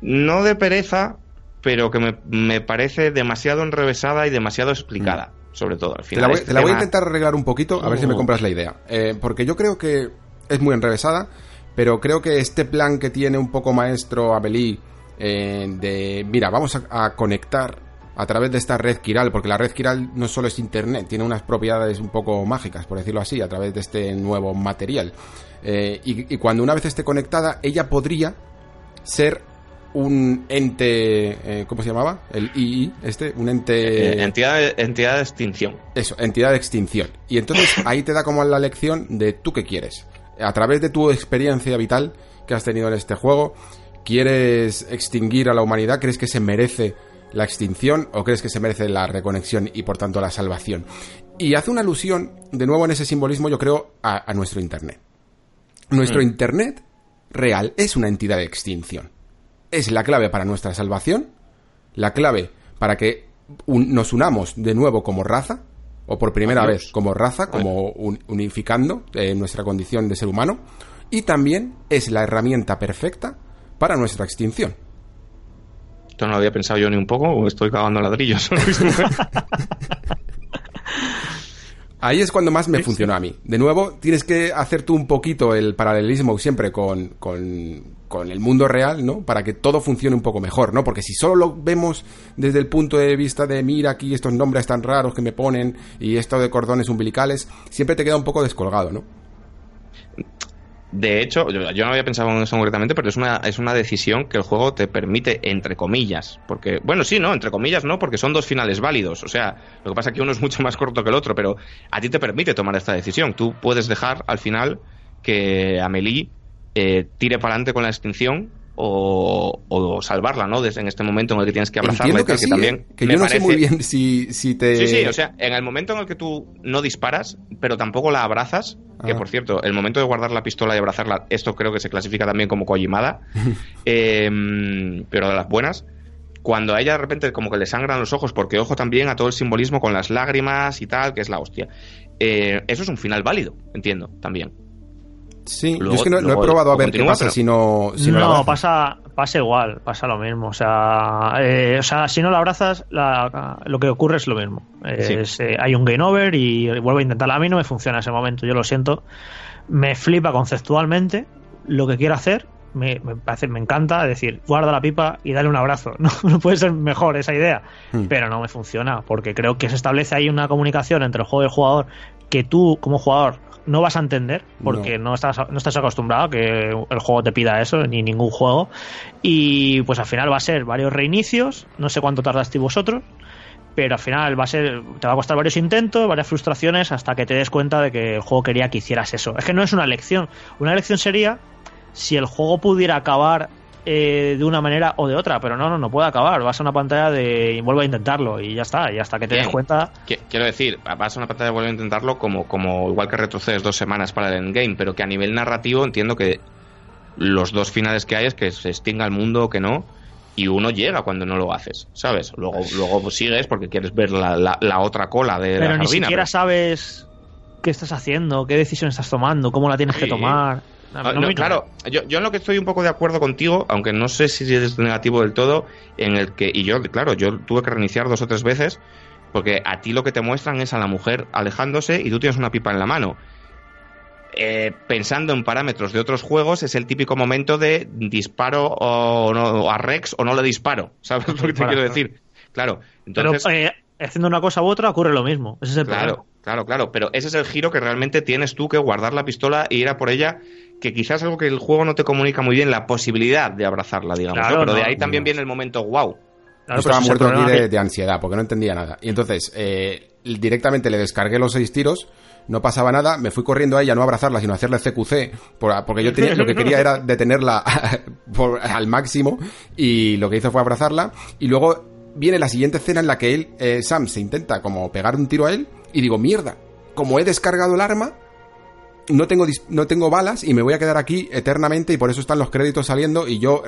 no de pereza, pero que me, me parece demasiado enrevesada y demasiado explicada, sobre todo. Al Te final, la voy, este te la voy a intentar arreglar un poquito, a ver si me Oh. compras la idea. Eh, porque yo creo que es muy enrevesada, pero creo que este plan que tiene un poco maestro Amelie eh, de, mira, vamos a, a conectar a través de esta red Kiral, porque la red Kiral no solo es internet, tiene unas propiedades un poco mágicas, por decirlo así, a través de este nuevo material. Eh, y, y cuando una vez esté conectada, ella podría ser un ente, eh, ¿cómo se llamaba? El II, este, un ente... Eh, entidad, de- entidad de extinción. Eso, entidad de extinción. Y entonces ahí te da como la lección de tú qué quieres. A través de tu experiencia vital que has tenido en este juego, ¿quieres extinguir a la humanidad? ¿Crees que se merece la extinción o crees que se merece la reconexión y por tanto la salvación? Y hace una alusión, de nuevo en ese simbolismo, yo creo, a, a nuestro Internet. Nuestro Internet real es una entidad de extinción. Es la clave para nuestra salvación, la clave para que un- nos unamos de nuevo como raza, o por primera Adiós. vez como raza, como un- unificando eh, nuestra condición de ser humano, y también es la herramienta perfecta para nuestra extinción. Esto no lo había pensado yo ni un poco, estoy cagando ladrillos. [LAUGHS] Ahí es cuando más me funcionó a mí. De nuevo, tienes que hacer tú un poquito el paralelismo siempre con, con, con el mundo real, ¿no? Para que todo funcione un poco mejor, ¿no? Porque si solo lo vemos desde el punto de vista de mira aquí estos nombres tan raros que me ponen y esto de cordones umbilicales, siempre te queda un poco descolgado, ¿no? De hecho, yo, no había pensado en eso concretamente, pero es una, es una decisión que el juego te permite, entre comillas. Porque, bueno, sí, no, entre comillas no, porque son dos finales válidos. O sea, lo que pasa es que uno es mucho más corto que el otro, pero a ti te permite tomar esta decisión. Tú puedes dejar al final que Amelie eh, tire para adelante con la extinción o, o salvarla, ¿no? Desde en este momento en el que tienes que abrazarla y que sí, también ¿eh? que me yo no sé parece- muy bien si, si te... Sí, sí, o sea, en el momento en el que tú no disparas, pero tampoco la abrazas, que Ah. por cierto, el momento de guardar la pistola y abrazarla, esto creo que se clasifica también como Kojimada, [LAUGHS] eh, pero de las buenas, cuando a ella de repente como que le sangran los ojos, porque ojo también a todo el simbolismo con las lágrimas y tal, que es la hostia. Eh, eso es un final válido, entiendo, también. Sí, yo es que no, no he probado a ver continúa, qué pasa pero- si no, si no, la no, abrazas. pasa, pasa igual, pasa lo mismo. O sea, eh, o sea si no la abrazas, la- lo que ocurre es lo mismo. Sí. Eh, hay un game over y vuelvo a intentarla. A mí no me funciona ese momento, yo lo siento. Me flipa conceptualmente lo que quiero hacer. Me, me parece, me encanta decir, guarda la pipa y dale un abrazo. [LAUGHS] No, no puede ser mejor esa idea, Hmm. pero no me funciona porque creo que se establece ahí una comunicación entre el juego y el jugador que tú, como jugador, no vas a entender porque no. estás no estás acostumbrado a que el juego te pida eso ni ningún juego. Y pues al final va a ser varios reinicios no sé cuánto tardaste vosotros pero al final va a ser te va a costar varios intentos varias frustraciones hasta que te des cuenta de que el juego quería que hicieras eso. Es que no es una lección. Una lección sería si el juego pudiera acabar eh, de una manera o de otra, pero no, no, no puede acabar. Vas a una pantalla de vuelve a intentarlo y ya está, y hasta que te des cuenta. Quiero decir, vas a una pantalla de vuelve a intentarlo como, como igual que retrocedes dos semanas para el endgame, pero que a nivel narrativo entiendo que los dos finales que hay es que se extinga el mundo o que no, y uno llega cuando no lo haces, ¿sabes? Luego, luego sigues porque quieres ver la, la, otra cola de pero la ni siquiera sabes qué estás haciendo, qué decisión estás tomando, cómo la tienes que tomar. Ah, claro, yo, yo en lo que estoy un poco de acuerdo contigo, aunque no sé si es negativo del todo, en el que, y yo, claro, yo tuve que reiniciar dos o tres veces, porque a ti lo que te muestran es a la mujer alejándose y tú tienes una pipa en la mano. Eh, pensando en parámetros de otros juegos, es el típico momento de disparo o, no, a Rex o no le disparo. [LAUGHS] ¿Sabes lo que te quiero decir? Claro. Entonces, Pero eh, haciendo una cosa u otra ocurre lo mismo. Ese es el claro, claro, claro. Pero ese es el giro que realmente tienes tú que guardar la pistola e ir a por ella que quizás algo que el juego no te comunica muy bien, la posibilidad de abrazarla, digamos. pero de ahí también viene el momento wow. estaba muerto aquí de, ansiedad porque no entendía nada. Y entonces, eh, directamente le descargué los seis tiros, no pasaba nada, me fui corriendo a ella, no abrazarla, sino hacerle CQC, porque yo tenía, lo que quería era detenerla [LAUGHS] al máximo, y lo que hizo fue abrazarla, y luego viene la siguiente escena en la que él, eh, Sam, se intenta como pegar un tiro a él, y digo, mierda, como he descargado el arma, no tengo, no tengo balas y me voy a quedar aquí eternamente y por eso están los créditos saliendo y yo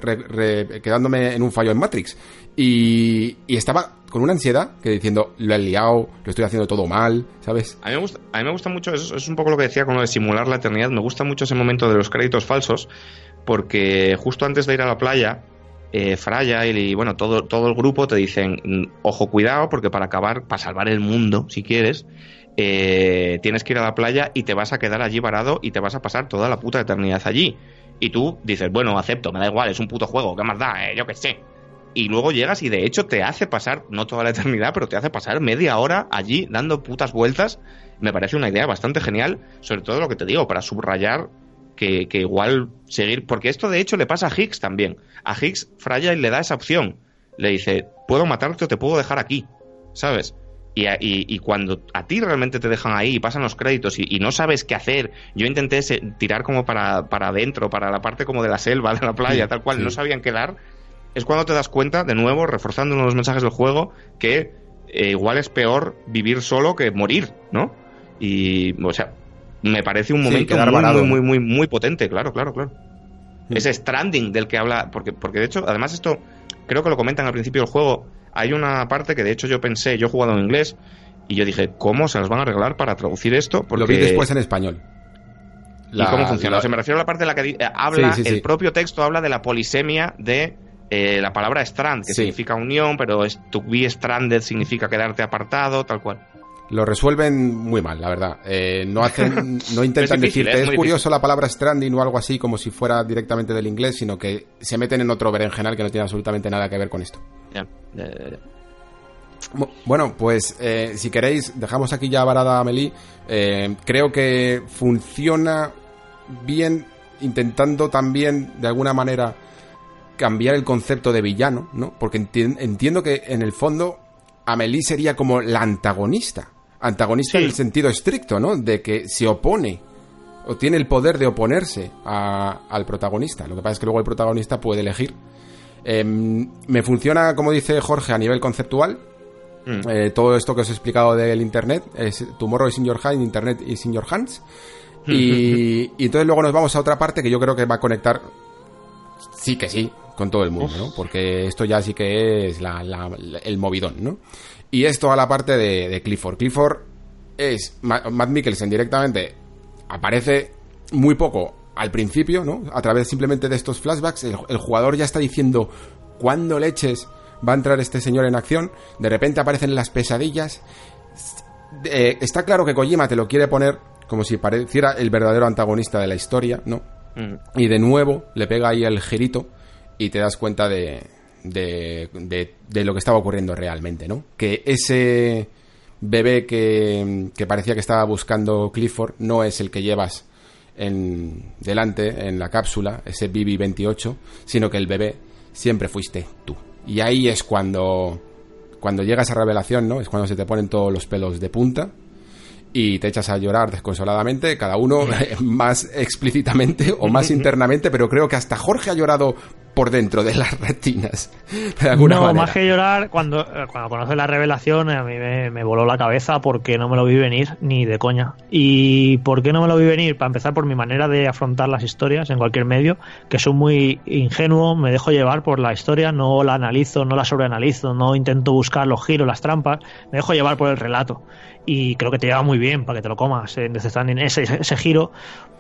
quedándome en un fallo en Matrix. Y, estaba con una ansiedad que diciendo, lo he liado, lo estoy haciendo todo mal, ¿sabes? A mí me gusta, a mí me gusta mucho, eso es un poco lo que decía con lo de simular la eternidad, me gusta mucho ese momento de los créditos falsos porque justo antes de ir a la playa, eh, Fraya y bueno, todo, todo el grupo te dicen, ojo, cuidado, porque para acabar, para salvar el mundo, si quieres, eh, tienes que ir a la playa y te vas a quedar allí varado y te vas a pasar toda la puta eternidad allí. Y tú dices, bueno, acepto, me da igual, es un puto juego, ¿qué más da? Eh, yo qué sé. Y luego llegas y de hecho te hace pasar, no toda la eternidad, pero te hace pasar media hora allí dando putas vueltas. Me parece una idea bastante genial, sobre todo lo que te digo, para subrayar que, que igual seguir, porque esto de hecho le pasa a Higgs también. A Higgs y le da esa opción. Le dice, puedo matarte o te puedo dejar aquí, ¿sabes? Y, cuando a ti realmente te dejan ahí y pasan los créditos y, no sabes qué hacer, yo intenté tirar como para, para adentro, para la parte como de la selva, de la playa, tal cual, no sabían qué dar, es cuando te das cuenta, de nuevo, reforzando uno de los mensajes del juego, que eh, igual es peor vivir solo que morir, ¿no? Y, o sea, me parece un momento muy, muy, muy, muy, potente, claro, claro, claro. Ese stranding del que habla, porque, porque de hecho, además esto creo que lo comentan al principio del juego, hay una parte que de hecho yo pensé, yo he jugado en inglés, y yo dije, ¿cómo se las van a arreglar para traducir esto? Porque... Lo vi después en español. ¿Y cómo funciona? O sea, me refiero a la parte en la que eh, habla, el propio texto habla de la polisemia de eh, la palabra strand, que significa unión, pero to be stranded significa quedarte apartado, tal cual. Lo resuelven muy mal, la verdad. Eh, no hacen, [LAUGHS] no intentan decirte, es, curioso la palabra stranding o algo así como si fuera directamente del inglés, sino que se meten en otro berenjenal que no tiene absolutamente nada que ver con esto. Bueno, pues eh, si queréis, dejamos aquí ya varada a Amelie. Eh, creo que funciona bien intentando también, de alguna manera, cambiar el concepto de villano, ¿no? Porque entiendo que en el fondo Amelie sería como la antagonista antagonista en el sentido estricto, ¿no? De que se opone o tiene el poder de oponerse al protagonista. Lo que pasa es que luego el protagonista puede elegir. Em, me funciona, como dice Jorge, a nivel conceptual. Mm. Eh, todo esto que os he explicado del Internet, es Tomorrow is in your hand, Internet is in your hands. Y, entonces luego nos vamos a otra parte que yo creo que va a conectar, sí que sí, con todo el mundo, ¿no? Porque esto ya sí que es el movidón, ¿no? Y esto a la parte de, Clifford. Clifford es Matt Mikkelsen directamente aparece muy poco al principio, ¿no? A través simplemente de estos flashbacks, el, jugador ya está diciendo cuándo leches va a entrar este señor en acción. De repente aparecen las pesadillas. Eh, está claro que Kojima te lo quiere poner como si pareciera el verdadero antagonista de la historia, ¿no? Mm. Y de nuevo le pega ahí el girito y te das cuenta de, de, de, lo que estaba ocurriendo realmente, ¿no? Que ese bebé que, que parecía que estaba buscando Clifford no es el que llevas en, delante en la cápsula, ese BB-28, sino que el bebé siempre fuiste tú. Y ahí es cuando, cuando llega esa revelación, ¿no? Es cuando se te ponen todos los pelos de punta y te echas a llorar desconsoladamente, cada uno [LAUGHS] más explícitamente o más internamente, pero creo que hasta Jorge ha llorado por dentro de las retinas. De alguna no, manera. más que llorar, cuando, eh, cuando conoces la revelación, a mí me, me voló la cabeza porque no me lo vi venir ni de coña. ¿Y por qué no me lo vi venir? Para empezar, por mi manera de afrontar las historias en cualquier medio, que soy muy ingenuo, me dejo llevar por la historia, no la analizo, no la sobreanalizo, no intento buscar los giros, las trampas, me dejo llevar por el relato. Y creo que te lleva muy bien para que te lo comas en Death Stranding, ese, ese giro,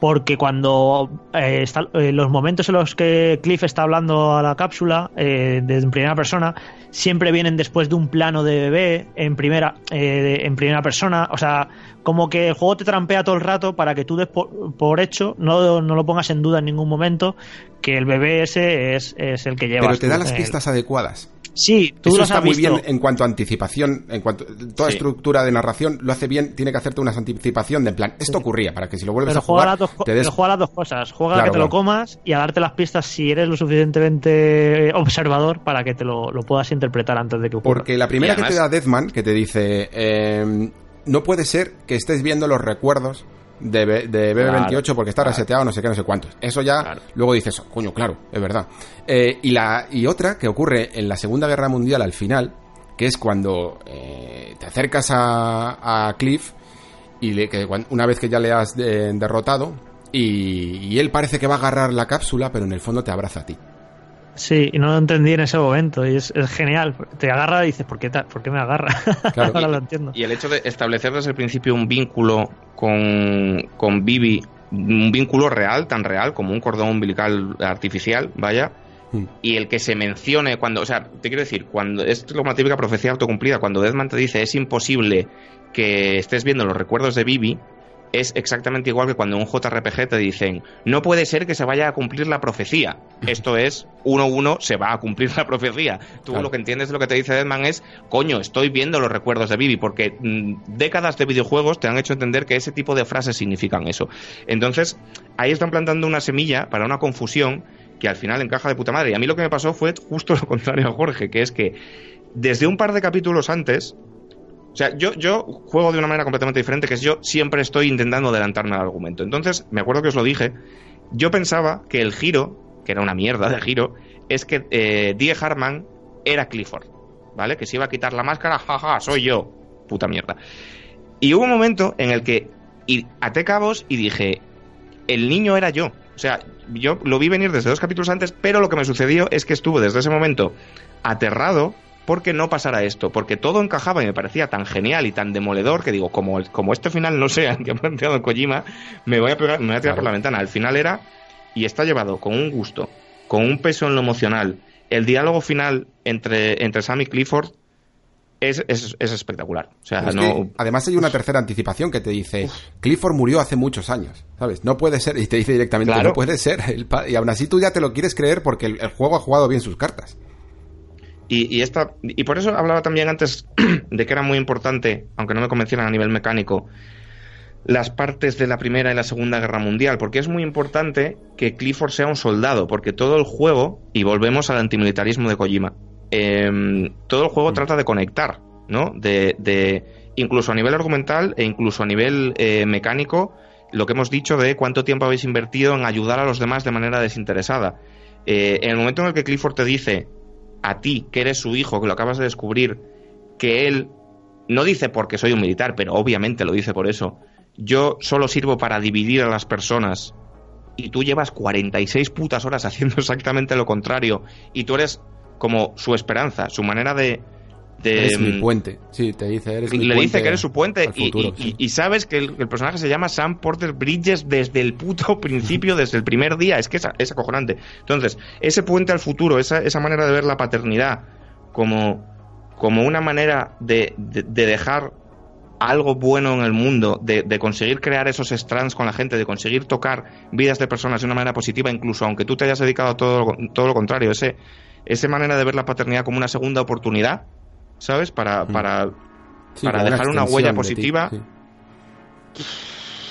porque cuando eh, está- eh, los momentos en los que Cliff está hablando a la cápsula eh, de en primera persona siempre vienen después de un plano de bebé en primera eh, en primera persona o sea como que el juego te trampea todo el rato para que tú des por, por hecho no, no lo pongas en duda en ningún momento que el bebé ese es, es el que lleva Pero te da las pistas adecuadas. Sí tú Eso está muy visto. bien en cuanto a anticipación, en cuanto toda Sí. estructura de narración lo hace bien, tiene que hacerte una anticipación de en plan, esto ocurría para que si lo vuelves Pero a jugar las dos, te des pero juega las dos cosas. Juega a que te lo comas y a darte las pistas si eres lo suficientemente observador para que te lo, lo puedas interpretar antes de que ocurra. Porque la primera además- que te da Deathman, que te dice, eh, no puede ser que estés viendo los recuerdos de, de BB28 porque está reseteado no sé qué, no sé cuántos. Eso ya, Claro. luego dices, coño, claro, es verdad. Eh, y, la, y otra que ocurre en la Segunda Guerra Mundial al final, que es cuando eh, te acercas a, a Cliff y le- que una vez que ya le has eh, derrotado y, y él parece que va a agarrar la cápsula, pero en el fondo te abraza a ti. Sí, y no lo entendí en ese momento y es, es genial. Te agarra y dices, ¿por qué, ta- ¿por qué me agarra? [LAUGHS] Claro. Ahora lo entiendo. Y el hecho de establecer desde el principio un vínculo con, con Vivi, un vínculo real, tan real como un cordón umbilical artificial, vaya, Mm. y el que se mencione cuando, o sea, te quiero decir, cuando es como la típica profecía autocumplida, cuando Deadman te dice es imposible que estés viendo los recuerdos de Vivi, es exactamente igual que cuando en un JRPG te dicen no puede ser que se vaya a cumplir la profecía. Esto es, 1-1 se va a cumplir la profecía. Tú Claro. lo que entiendes de lo que te dice Deadman es, coño, estoy viendo los recuerdos de Vivi, porque mm, décadas de videojuegos te han hecho entender que ese tipo de frases significan eso. Entonces, ahí están plantando una semilla para una confusión que al final encaja de puta madre. Y a mí lo que me pasó fue justo lo [LAUGHS] contrario a Jorge, que es que desde un par de capítulos antes, o sea, yo, yo juego de una manera completamente diferente, que es yo siempre estoy intentando adelantarme al argumento. Entonces, me acuerdo que os lo dije, yo pensaba que el giro, que era una mierda de giro, es que eh, Die Harman era Clifford, ¿vale? Que se iba a quitar la máscara, jaja, soy yo, puta mierda. Y hubo un momento en el que até cabos y dije, el niño era yo. O sea, yo lo vi venir desde dos capítulos antes, pero lo que me sucedió es que estuve desde ese momento aterrado porque no pasara esto, porque todo encajaba y me parecía tan genial y tan demoledor que digo, como, como este final no sea [LAUGHS] el que ha planteado Kojima, me voy a, pegar, me voy a tirar por la ventana. Al final era, y está llevado con un gusto, con un peso en lo emocional, el diálogo final entre, entre Sam y Clifford es, es, es espectacular. O sea, no... además hay una tercera anticipación que te dice, Clifford murió hace muchos años, ¿sabes? No puede ser, y te dice directamente, Claro. no puede ser. y aún así tú ya te lo quieres creer porque el, el juego ha jugado bien sus cartas. Y, y, esta, y por eso hablaba también antes [CLEARS THROAT] de que era muy importante, aunque no me convencieran a nivel mecánico, las partes de la Primera y la Segunda Guerra Mundial, porque es muy importante que Clifford sea un soldado, porque todo el juego, y volvemos al antimilitarismo de Kojima, em, todo el juego trata de conectar, ¿no? De, de- incluso a nivel argumental e incluso a nivel eh, mecánico, lo que hemos dicho de cuánto tiempo habéis invertido en ayudar a los demás de manera desinteresada. Eh, en el momento en el que Clifford te dice a ti, que eres su hijo, que lo acabas de descubrir, que él no dice porque soy un militar, pero obviamente lo dice por eso. Yo solo sirvo para dividir a las personas y tú llevas 46 putas horas [LAUGHS] haciendo exactamente lo contrario y tú eres como su esperanza, su manera de... eres mi mm, puente. Sí, te dice, eres mi le puente dice que eres su puente y, futuro, y- sí. y- y sabes que el, el personaje se llama Sam Porter Bridges desde el puto [LAUGHS] principio, desde el primer día. Es que es, es acojonante. Entonces, ese puente al futuro, esa, esa manera de ver la paternidad como, como una manera de, de- de dejar algo bueno en el mundo, de, de conseguir crear esos strands con la gente, de conseguir tocar vidas de personas de una manera positiva, incluso aunque tú te hayas dedicado a todo, lo- todo lo contrario, ese, esa manera de ver la paternidad como una segunda oportunidad, ¿sabes? Para, Mm. para Sí, para dejar una huella ti, positiva. sí.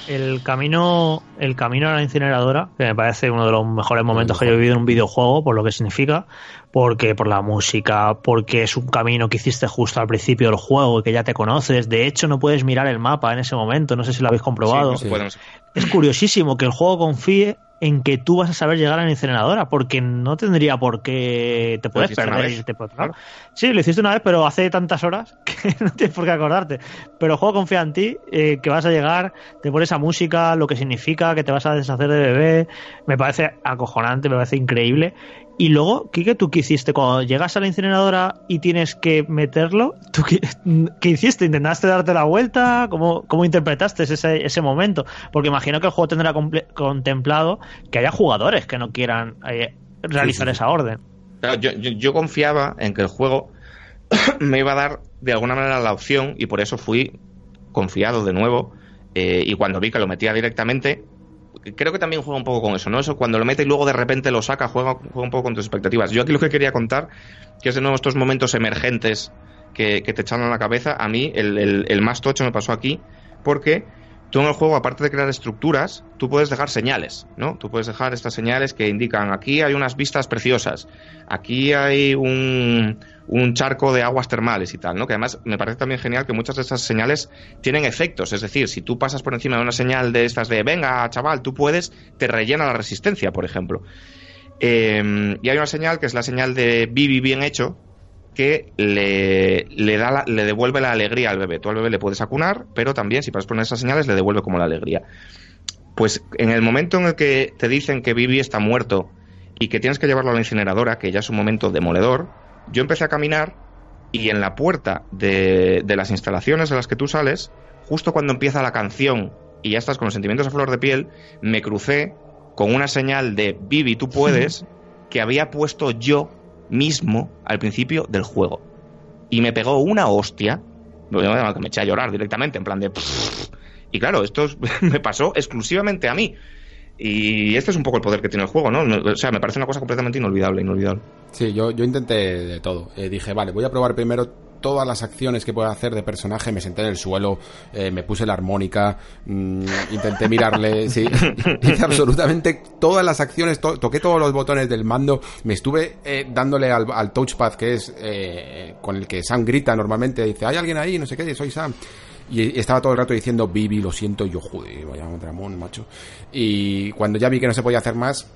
El camino, el camino a la incineradora, que me parece uno de los mejores momentos que yo he vivido en un videojuego, por lo que significa, porque por la música, porque es un camino que hiciste justo al principio del juego y que ya te conoces. De hecho, no puedes mirar el mapa en ese momento, no sé si lo habéis comprobado. Sí, no Es curiosísimo que el juego confíe en que tú vas a saber llegar a la incineradora, porque no tendría por qué te puedes perder y por otro lado. Sí, lo hiciste una vez, pero hace tantas horas [LAUGHS] que no tienes por qué acordarte. Pero el juego confía en ti, eh, que vas a llegar, te pone esa música, lo que significa, que te vas a deshacer de bebé. Me parece acojonante, me parece increíble. Y luego, Kike, ¿tú qué hiciste? Cuando llegas a la incineradora y tienes que meterlo, ¿tú qué, [LAUGHS] qué hiciste? ¿Intentaste darte la vuelta? ¿Cómo, cómo interpretaste ese, ese momento? Porque imagino que el juego tendrá contemplado que haya jugadores que no quieran eh, realizar Sí, sí, sí. esa orden. Claro, yo, yo- yo confiaba en que el juego [CLEARS THROAT] me iba a dar de alguna manera la opción y por eso fui confiado de nuevo. eh, y cuando vi que lo metía directamente, creo que también juega un poco con eso, ¿no? Eso cuando lo mete y luego de repente lo saca, juega, juega un poco con tus expectativas. Yo aquí lo que quería contar, que es de nuevo estos momentos emergentes que, que te echan en la cabeza, a mí el- el más tocho me pasó aquí, porque tú en el juego, aparte de crear estructuras, tú puedes dejar señales, ¿no? Tú puedes dejar estas señales que indican aquí hay unas vistas preciosas, aquí hay un, un charco de aguas termales y tal, ¿no? Que además me parece también genial que muchas de estas señales tienen efectos, es decir, si tú pasas por encima de una señal de estas de venga, chaval, tú puedes, te rellena la resistencia, por ejemplo. Eh, y hay una señal que es la señal de Bibi bien hecho, que le, le, da la- le devuelve la alegría al bebé. Tú al bebé le puedes acunar, pero también si pasas por esas señales le devuelve como la alegría. Pues en el momento en el que te dicen que Bibi está muerto y que tienes que llevarlo a la incineradora, que ya es un momento demoledor, yo empecé a caminar y en la puerta de, de las instalaciones de las que tú sales, justo cuando empieza la canción y ya estás con los sentimientos a flor de piel, me crucé con una señal de Bibi, tú puedes, [LAUGHS] que había puesto yo mismo al principio del juego. Y me pegó una hostia, que me eché a llorar directamente, en plan de... Y claro, esto es- [LAUGHS] me pasó exclusivamente a mí. Y este es un poco el poder que tiene el juego, ¿no? O sea, me parece una cosa completamente inolvidable, inolvidable. Sí, yo, yo intenté de todo. Eh, dije, vale, voy a probar primero todas las acciones que puedo hacer de personaje. Me senté en el suelo, eh, me puse la armónica, mm, intenté mirarle, [LAUGHS] sí. Hice absolutamente todas las acciones, to- toqué todos los botones del mando. Me estuve eh, dándole al, al touchpad, que es eh, con el que Sam grita normalmente. Dice, hay alguien ahí, no sé qué, soy Sam. Y estaba todo el rato diciendo, Bibi, lo siento, y yo, joder, vaya dramón, macho. Y cuando ya vi que no se podía hacer más,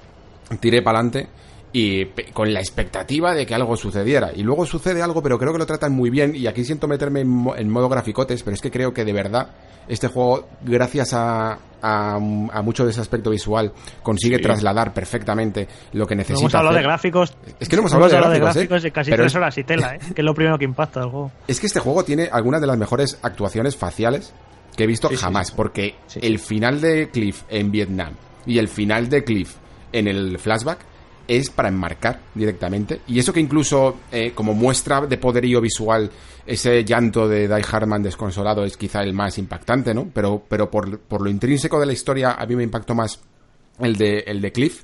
tiré para adelante y con la expectativa de que algo sucediera. Y luego sucede algo, pero creo que lo tratan muy bien. Y aquí siento meterme en, mo- en modo graficotes, pero es que creo que de verdad este juego, gracias a, a, a mucho de ese aspecto visual, consigue Sí. trasladar perfectamente lo que No necesita. hemos hablado de gráficos. Es que no hemos no hablado de gráficos, ¿eh? y casi Pero tres es- horas y tela, [LAUGHS] ¿eh? que es lo primero que impacta del juego. Es que este juego tiene algunas de las mejores actuaciones faciales que he visto Sí, jamás, sí. porque el final de Cliff en Vietnam y el final de Cliff en el flashback es para enmarcar directamente. Y eso que incluso eh, como muestra de poderío visual, ese llanto de Die Harman desconsolado es quizá el más impactante, ¿no? Pero, pero por, por lo intrínseco de la historia a mí me impactó más el de, el de Cliff.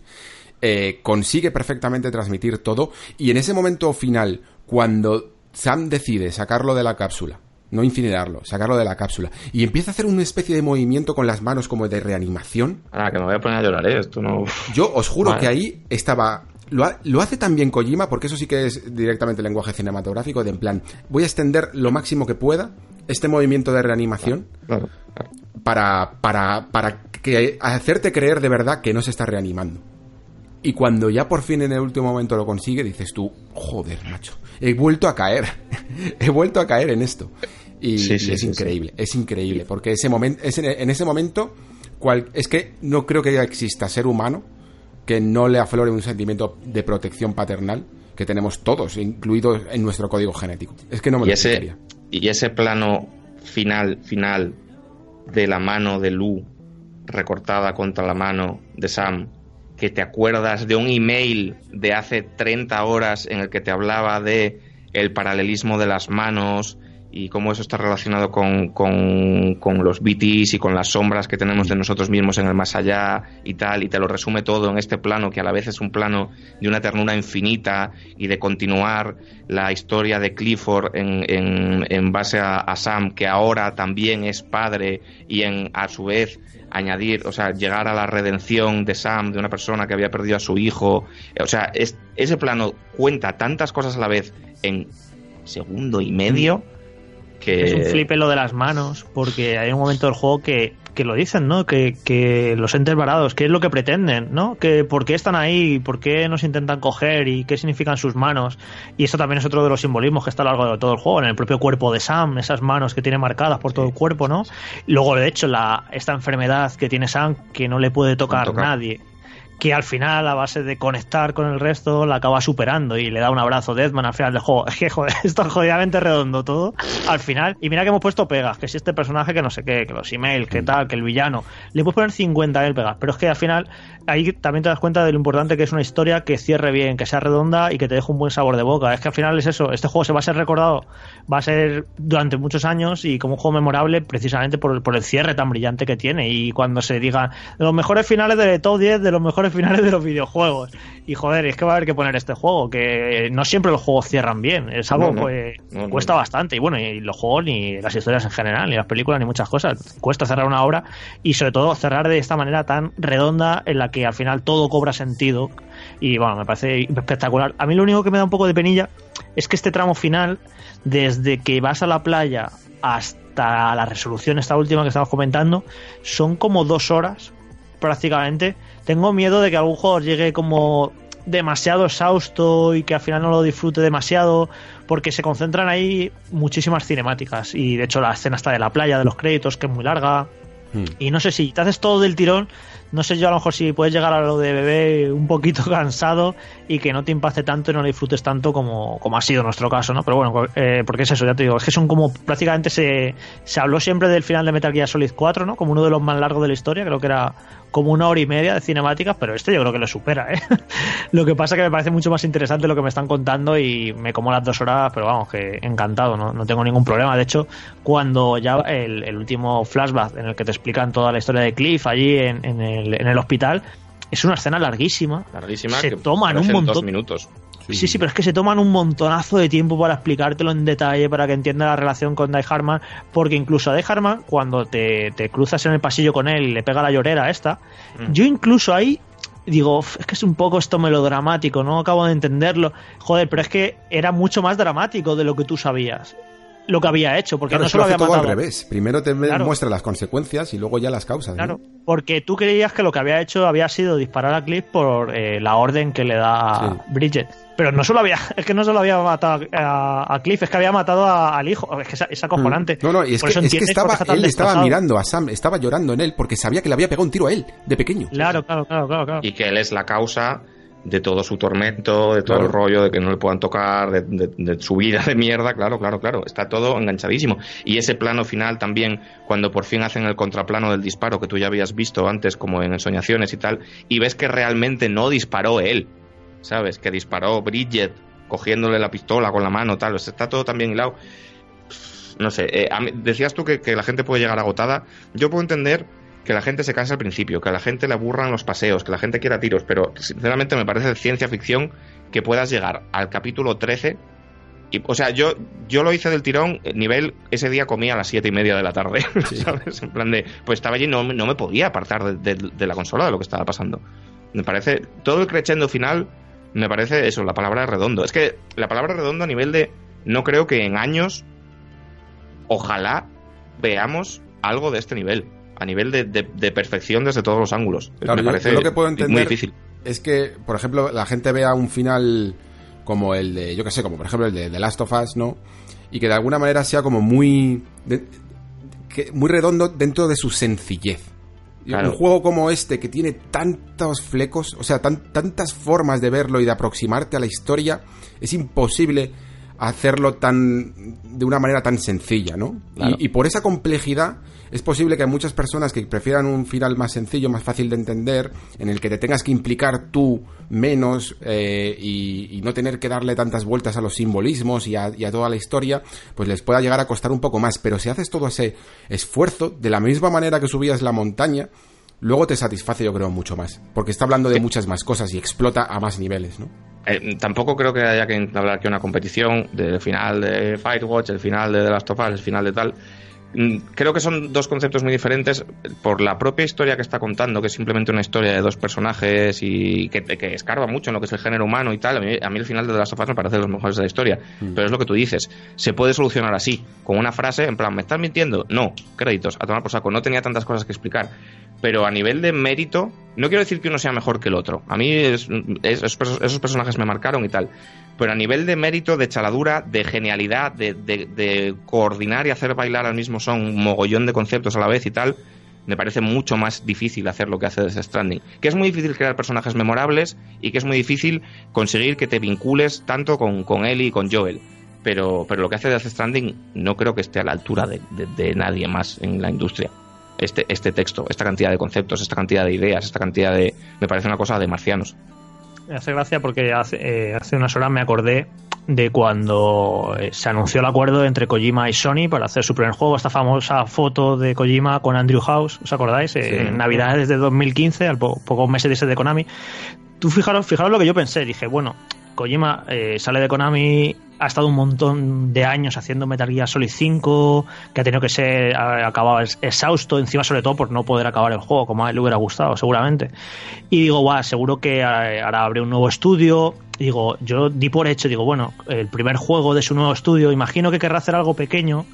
Eh, consigue perfectamente transmitir todo. Y en ese momento final, cuando Sam decide sacarlo de la cápsula, no incinerarlo, sacarlo de la cápsula, y empieza a hacer una especie de movimiento con las manos como de reanimación, Ahora que me voy a poner a llorar, ¿eh? Esto no... yo os juro Vale. que ahí estaba. Lo, ha- lo hace también Kojima, porque eso sí que es directamente lenguaje cinematográfico, de en plan, voy a extender lo máximo que pueda este movimiento de reanimación Claro, claro. para, para, para que, hacerte creer de verdad que no se está reanimando. Y cuando ya por fin en el último momento lo consigue, dices tú, joder, macho, he vuelto a caer, [LAUGHS] he vuelto a caer en esto. Y, Sí, y sí, es sí, increíble, es increíble, porque ese momento, es en, en ese momento, cual, es que no creo que ya exista ser humano que no le aflore un sentimiento de protección paternal que tenemos todos, incluidos en nuestro código genético. Es que no me y lo ese, y ese plano final, final de la mano de Lu recortada contra la mano de Sam, que te acuerdas de un email de hace 30 horas en el que te hablaba de el paralelismo de las manos y cómo eso está relacionado con, con, con, los BTs y con las sombras que tenemos de nosotros mismos en el más allá y tal, y te lo resume todo en este plano que a la vez es un plano de una ternura infinita y de continuar la historia de Clifford en, en, en base a, a, Sam, que ahora también es padre y en a su vez añadir, o sea, llegar a la redención de Sam, de una persona que había perdido a su hijo, o sea, es, ese plano cuenta tantas cosas a la vez en segundo y medio que... Es un flipe lo de las manos, porque hay un momento del juego que, que lo dicen, ¿no? Que, que los entes varados, ¿qué es lo que pretenden, ¿no? Que por qué están ahí, por qué nos intentan coger y qué significan sus manos. Y eso también es otro de los simbolismos que está a lo largo de todo el juego, en el propio cuerpo de Sam, esas manos que tiene marcadas por todo el cuerpo, ¿no? Luego, de hecho, la, esta enfermedad que tiene Sam, que no le puede tocar nadie que al final, a base de conectar con el resto, la acaba superando y le da un abrazo a Deathman al final del juego. [LAUGHS] Es que, joder, esto es jodidamente redondo todo al final. Y mira que hemos puesto pegas, que si este personaje que no sé qué, que los emails, que tal, que el villano. Le puedes poner 50.000 pegas, pero es que al final ahí también te das cuenta de lo importante que es una historia que cierre bien, que sea redonda y que te deje un buen sabor de boca. Es que al final es eso, este juego se va a ser recordado, va a ser durante muchos años y como un juego memorable precisamente por, por el cierre tan brillante que tiene. Y cuando se diga los mejores finales de top 10, de los mejores finales de los videojuegos. Y joder, es que va a haber que poner este juego, que no siempre los juegos cierran bien, es algo No, no. que No, no. cuesta bastante. Y bueno, y los juegos, ni las historias en general, ni las películas, ni muchas cosas. Cuesta cerrar una obra y sobre todo cerrar de esta manera tan redonda en la que al final todo cobra sentido. Y bueno, me parece espectacular. A mí lo único que me da un poco de penilla es que este tramo final, desde que vas a la playa hasta la resolución, esta última que estamos comentando, son como dos horas prácticamente. Tengo miedo de que algún juego llegue como demasiado exhausto y que al final no lo disfrute demasiado porque se concentran ahí muchísimas cinemáticas. Y de hecho la escena está de la playa de los créditos que es muy larga. Y no sé si te haces todo del tirón no sé yo a lo mejor si puedes llegar a lo de bebé un poquito [LAUGHS] cansado y que no te impacte tanto y no lo disfrutes tanto como, como ha sido nuestro caso, ¿no? Pero bueno, eh, porque es eso, ya te digo, es que son como prácticamente se, se habló siempre del final de Metal Gear Solid 4, ¿no? Como uno de los más largos de la historia, creo que era como una hora y media de cinemáticas, pero este yo creo que lo supera, ¿eh? [LAUGHS] lo que pasa que me parece mucho más interesante lo que me están contando y me como las dos horas, pero vamos, que encantado, no, no tengo ningún problema. De hecho, cuando ya el, el último flashback en el que te explican toda la historia de Cliff allí en, en, el, en el hospital, es una escena larguísima. Larguísima. Se que toman un montón. Dos minutos. Sí, sí, pero es que se toman un montonazo de tiempo para explicártelo en detalle, para que entienda la relación con Die Harman, porque incluso a Die Harman, cuando te, te cruzas en el pasillo con él y le pega la llorera esta, Mm. yo incluso ahí digo, "Uf, es que es un poco esto melodramático, no acabo de entenderlo. Joder, pero es que era mucho más dramático de lo que tú sabías, lo que había hecho, porque Claro, no que lo había todo matado. al revés. Primero te Claro. muestra las consecuencias y luego ya las causas. ¿no? Claro, porque tú creías que lo que había hecho había sido disparar a Cliff por eh, la orden que le da Sí. Bridget. Pero no solo había, [LAUGHS] es que no solo había matado a, a Cliff, es que había matado a- al hijo. Es que es, es acojonante. Mm. No, no, y es Por que, eso es que estaba, él estaba destrozado. mirando a Sam, estaba llorando en él porque sabía que le había pegado un tiro a él, de pequeño. Claro, claro, claro, claro. claro. Y que él es la causa de todo su tormento, de todo Claro. el rollo, de que no le puedan tocar, de, de- de su vida de mierda, claro, claro, claro, está todo enganchadísimo. Y ese plano final también, cuando por fin hacen el contraplano del disparo que tú ya habías visto antes, como en Ensoñaciones y tal, y ves que realmente no disparó él, ¿sabes? Que disparó Bridget cogiéndole la pistola con la mano, tal, o sea, está todo también hilado. No sé, eh, a mí- decías tú que, que la gente puede llegar agotada. Yo puedo entender que la gente se cansa al principio, que a la gente le aburran los paseos, que la gente quiera tiros, pero sinceramente me parece ciencia ficción que puedas llegar al capítulo 13 y, o sea, yo, yo lo hice del tirón, nivel, ese día comía a las siete y media de la tarde, [LAUGHS] ¿sabes? En plan de, pues estaba allí y no, me- no me podía apartar de, de- de la consola de lo que estaba pasando. Me parece, todo el crescendo final, me parece eso, la palabra redondo. Es que la palabra redondo a nivel de, no creo que en años, ojalá veamos algo de este nivel, a nivel de, de- de perfección desde todos los ángulos. Claro, me yo- parece yo lo que puedo muy entender difícil. es que, por ejemplo, la gente vea un final como el de, yo que sé, como por ejemplo el de The Last of Us, ¿no? Y que de alguna manera sea como muy, de- que- muy redondo dentro de su sencillez. Claro. Un juego como este que tiene tantos flecos, o sea, tan- tantas formas de verlo y de aproximarte a la historia, es imposible hacerlo tan de una manera tan sencilla, ¿no? Claro. Y, y por esa complejidad es posible que hay muchas personas que prefieran un final más sencillo, más fácil de entender, en el que te tengas que implicar tú menos eh, y, y no tener que darle tantas vueltas a los simbolismos y a, y a toda la historia, pues les pueda llegar a costar un poco más. Pero si haces todo ese esfuerzo, de la misma manera que subías la montaña, luego te satisface yo creo mucho más. Porque está hablando de muchas más cosas y explota a más niveles, ¿no? Eh, tampoco creo que haya que hablar aquí una competición del final de Firewatch, el final de The Last of Us, el final de tal. Mm, Creo que son dos conceptos muy diferentes por la propia historia que está contando, que es simplemente una historia de dos personajes y que, que escarba mucho en lo que es el género humano y tal. A mí, a mí el final de The Last of Us me parece de los mejores de la historia. Pero es lo que tú dices, se puede solucionar así, con una frase, en plan, ¿me estás mintiendo? No, créditos, a tomar por saco. No tenía tantas cosas que explicar. Pero a nivel de mérito, no quiero decir que uno sea mejor que el otro. A mí es- es- esos, perso- esos personajes me marcaron y tal. Pero a nivel de mérito, de chaladura, de genialidad, de, de- de coordinar y hacer bailar al mismo son un mogollón de conceptos a la vez y tal, me parece mucho más difícil hacer lo que hace Death Stranding. Que es muy difícil crear personajes memorables y que es muy difícil conseguir que te vincules tanto con, con él y con Joel. Pero, pero lo que hace Death Stranding no creo que esté a la altura de- de nadie más en la industria. Este, este texto, esta cantidad de conceptos, esta cantidad de ideas, esta cantidad de... Me parece una cosa de marcianos. Me hace gracia porque hace, eh, hace unas horas me acordé de cuando eh, se anunció el acuerdo entre Kojima y Sony para hacer su primer juego, esta famosa foto de Kojima con Andrew House, ¿os acordáis? Eh, Sí. En Navidades de 2015, al po- pocos meses de ese de Konami. Tú fijaros, fijaros lo que yo pensé, dije, bueno, Kojima eh, sale de Konami, ha estado un montón de años haciendo Metal Gear Solid 5, que ha tenido que ser acabado exhausto, encima sobre todo por no poder acabar el juego como a él le hubiera gustado, seguramente. Y digo, guau, seguro que eh, ahora abre un nuevo estudio. Y digo, yo di por hecho, digo, bueno, el primer juego de su nuevo estudio, imagino que querrá hacer algo pequeño,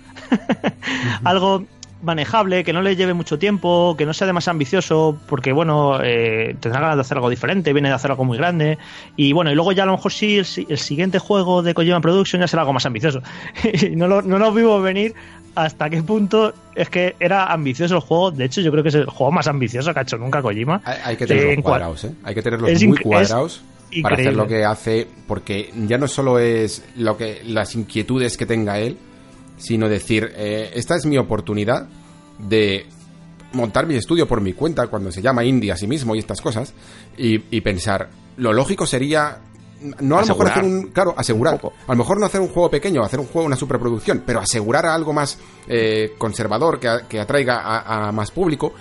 [LAUGHS] algo manejable, que no le lleve mucho tiempo, que no sea demasiado ambicioso, porque bueno, eh, tendrá ganas de hacer algo diferente, viene de hacer algo muy grande, y bueno, y luego ya a lo mejor sí, el, si- el siguiente juego de Kojima Production ya será algo más ambicioso. y [LAUGHS] no lo, no lo vimos venir hasta qué punto es que era ambicioso el juego, de hecho yo creo que es el juego más ambicioso que ha hecho nunca Kojima. Hay, hay que tenerlos en cua- cuadrados, ¿eh? Hay que tenerlos muy cuadrados para hacer lo que hace, porque ya no solo es lo que las inquietudes que tenga él, sino decir, eh, esta es mi oportunidad de montar mi estudio por mi cuenta, cuando se llama indie a sí mismo y estas cosas, y, y pensar, lo lógico sería no a lo mejor hacer un claro asegurar. Un a lo mejor no hacer un juego pequeño hacer un juego una superproducción pero asegurar a algo más eh, conservador que, a- que atraiga a, a más público.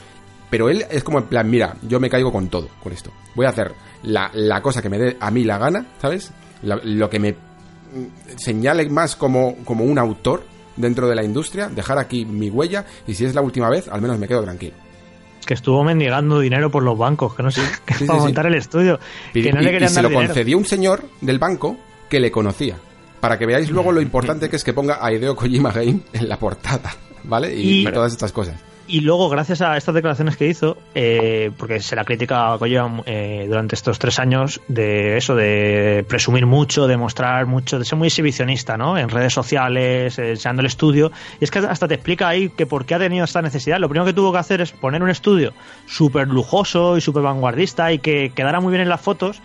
Pero él es como en plan mira yo me caigo con todo con esto. Voy a hacer la, la cosa que me dé a mí la gana sabes La- lo que me mm, señale más como, como un autor dentro de la industria dejar aquí mi huella y si es la última vez al menos me quedo tranquilo Que estuvo mendigando dinero por los bancos, que no sé, [LAUGHS] que sí, para sí. montar el estudio. Y, que no y- le y querían se lo dinero. concedió un señor del banco que le conocía. Para que veáis luego lo importante que es que ponga a Hideo Kojima Game en la portada, ¿vale? Y, Y- todas estas cosas. Y luego, gracias a estas declaraciones que hizo, eh, porque se la critica a eh, durante estos tres años de eso, de presumir mucho, de mostrar mucho, de ser muy exhibicionista, ¿no? En redes sociales, eh, enseñando el estudio. Y es que hasta te explica ahí que por qué ha tenido esta necesidad. Lo primero que tuvo que hacer es poner un estudio súper lujoso y súper vanguardista y que quedara muy bien en las fotos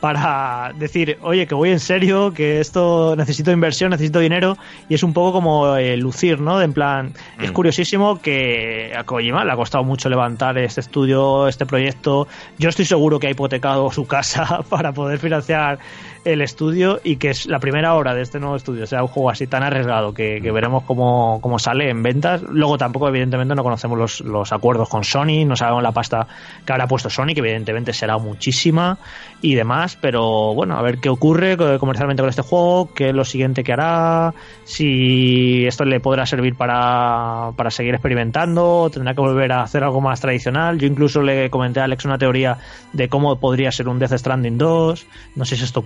para decir, oye, que voy en serio, que esto necesito inversión, necesito dinero, y es un poco como eh, lucir, ¿no? De en plan, es Mm. curiosísimo que a Kojima le ha costado mucho levantar este estudio, este proyecto. Yo estoy seguro que ha hipotecado su casa [LAUGHS] para poder financiar el estudio y que es la primera hora de este nuevo estudio sea un juego así tan arriesgado que, que veremos cómo, cómo sale en ventas. Luego tampoco, evidentemente, no conocemos los, los acuerdos con Sony, no sabemos la pasta que habrá puesto Sony, que evidentemente será muchísima y demás, pero bueno, a ver qué ocurre comercialmente con este juego, qué es lo siguiente que hará, si esto le podrá servir para, para seguir experimentando, tendrá que volver a hacer algo más tradicional. Yo incluso le comenté a Alex una teoría de cómo podría ser un Death Stranding 2, no sé si esto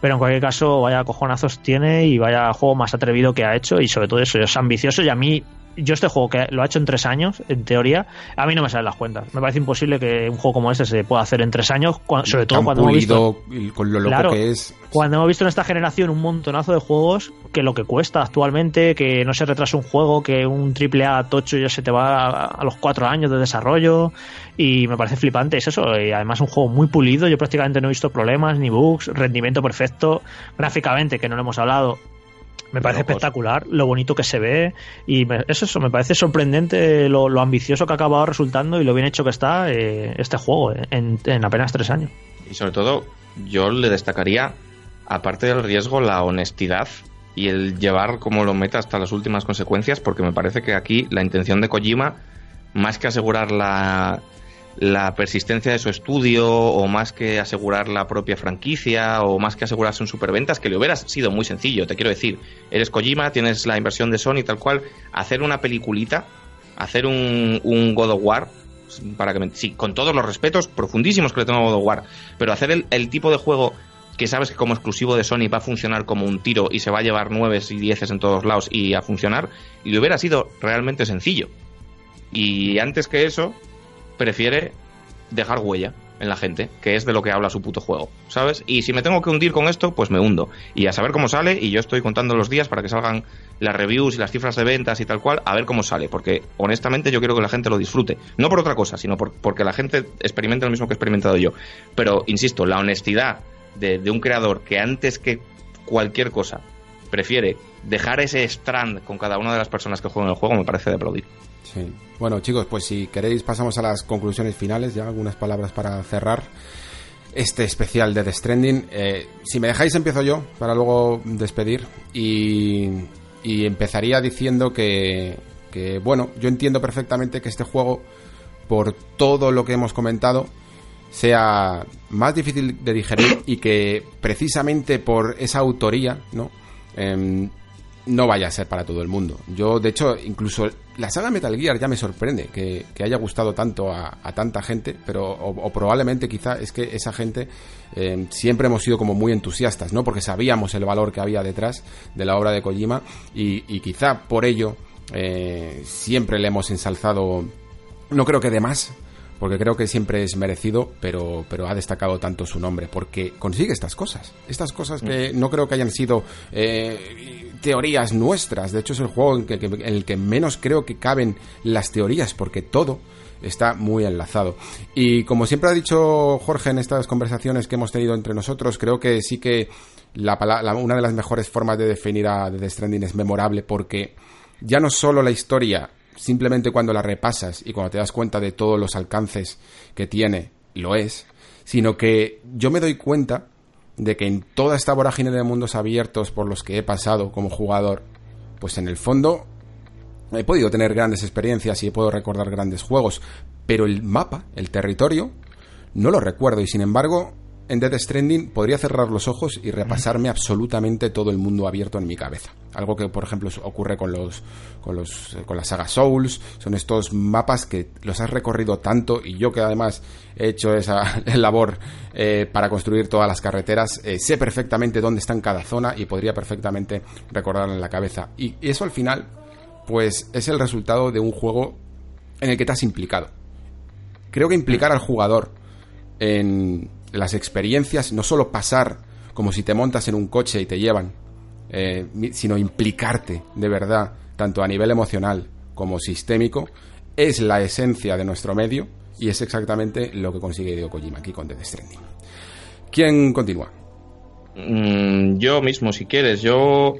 pero en cualquier caso, vaya cojonazos tiene y vaya juego más atrevido que ha hecho y sobre todo eso, es ambicioso y a mí yo este juego que lo ha hecho en tres años, en teoría, a mí no me salen las cuentas. Me parece imposible que un juego como este se pueda hacer en tres años, sobre todo Tan cuando hemos visto... con lo loco Claro. que es. Cuando hemos visto en esta generación un montonazo de juegos que lo que cuesta actualmente, que no se retrasa un juego, que un triple A tocho ya se te va a, a los cuatro años de desarrollo y me parece flipante es eso. Y además un juego muy pulido, yo prácticamente no he visto problemas ni bugs, rendimiento perfecto, gráficamente que no lo hemos hablado. Me parece locos. espectacular lo bonito que se ve y me- es eso, me parece sorprendente lo, lo ambicioso que ha acabado resultando y lo bien hecho que está eh, este juego eh, en, en apenas tres años. Y sobre todo, yo le destacaría, aparte del riesgo, la honestidad y el llevar como lo meta hasta las últimas consecuencias, porque me parece que aquí la intención de Kojima, más que asegurar la, la persistencia de su estudio, o más que asegurar la propia franquicia, o más que asegurarse un superventas, que le hubiera sido muy sencillo, te quiero decir, eres Kojima, tienes la inversión de Sony tal cual, hacer una peliculita, hacer un, God of War, para que me- sí, con todos los respetos profundísimos que le tengo a God of War, pero hacer el, el tipo de juego que sabes que como exclusivo de Sony va a funcionar como un tiro y se va a llevar nueves y dieces en todos lados y a funcionar, y le hubiera sido realmente sencillo. Y antes que eso, prefiere dejar huella en la gente, que es de lo que habla su puto juego, ¿sabes? Y si me tengo que hundir con esto, pues me hundo. Y a saber cómo sale, y yo estoy contando los días para que salgan las reviews y las cifras de ventas y tal cual, a ver cómo sale, porque honestamente yo quiero que la gente lo disfrute. No por otra cosa, sino por- porque la gente experimente lo mismo que he experimentado yo. Pero, insisto, la honestidad de, de un creador que antes que cualquier cosa prefiere dejar ese strand con cada una de las personas que juegan el juego me parece de aplaudir. Sí. Bueno, chicos, pues si queréis pasamos a las conclusiones finales, ya algunas palabras para cerrar este especial de The Stranding. Eh, si me dejáis empiezo yo para luego despedir y, y empezaría diciendo que, que, bueno, yo entiendo perfectamente que este juego, por todo lo que hemos comentado, sea más difícil de digerir y que precisamente por esa autoría, ¿no? Em, no vaya a ser para todo el mundo. Yo, de hecho, incluso la saga Metal Gear ya me sorprende que, haya gustado tanto a, a tanta gente, pero o, o probablemente quizá es que esa gente eh, siempre hemos sido como muy entusiastas, ¿no? Porque sabíamos el valor que había detrás de la obra de Kojima y, y quizá por ello eh, siempre le hemos ensalzado, no creo que de más, porque creo que siempre es merecido, pero, pero ha destacado tanto su nombre, porque consigue estas cosas. Estas cosas que no creo que hayan sido eh, teorías nuestras. De hecho, es el juego en, que- que- en el que menos creo que caben las teorías, porque todo está muy enlazado. Y como siempre ha dicho Jorge en estas conversaciones que hemos tenido entre nosotros, creo que sí que la, la- una de las mejores formas de definir a The Stranding es memorable, porque ya no solo la historia simplemente cuando la repasas y cuando te das cuenta de todos los alcances que tiene, lo es, sino que yo me doy cuenta de que en toda esta vorágine de mundos abiertos por los que he pasado como jugador, pues en el fondo he podido tener grandes experiencias y puedo recordar grandes juegos, pero el mapa, el territorio, no lo recuerdo y sin embargo en Death Stranding podría cerrar los ojos y repasarme absolutamente todo el mundo abierto en mi cabeza. Algo que, por ejemplo, ocurre con los, con los, con la saga Souls. Son estos mapas que los has recorrido tanto y yo que además he hecho esa [LAUGHS] labor eh, para construir todas las carreteras, eh, sé perfectamente dónde está en cada zona y podría perfectamente recordarlo en la cabeza. Y eso al final, pues es el resultado de un juego en el que te has implicado. Creo que implicar al jugador en las experiencias, no solo pasar como si te montas en un coche y te llevan, eh, sino implicarte de verdad, tanto a nivel emocional como sistémico, es la esencia de nuestro medio y es exactamente lo que consigue Hideo Kojima aquí con Death Stranding. ¿Quién continúa? Mm, yo mismo, si quieres. Yo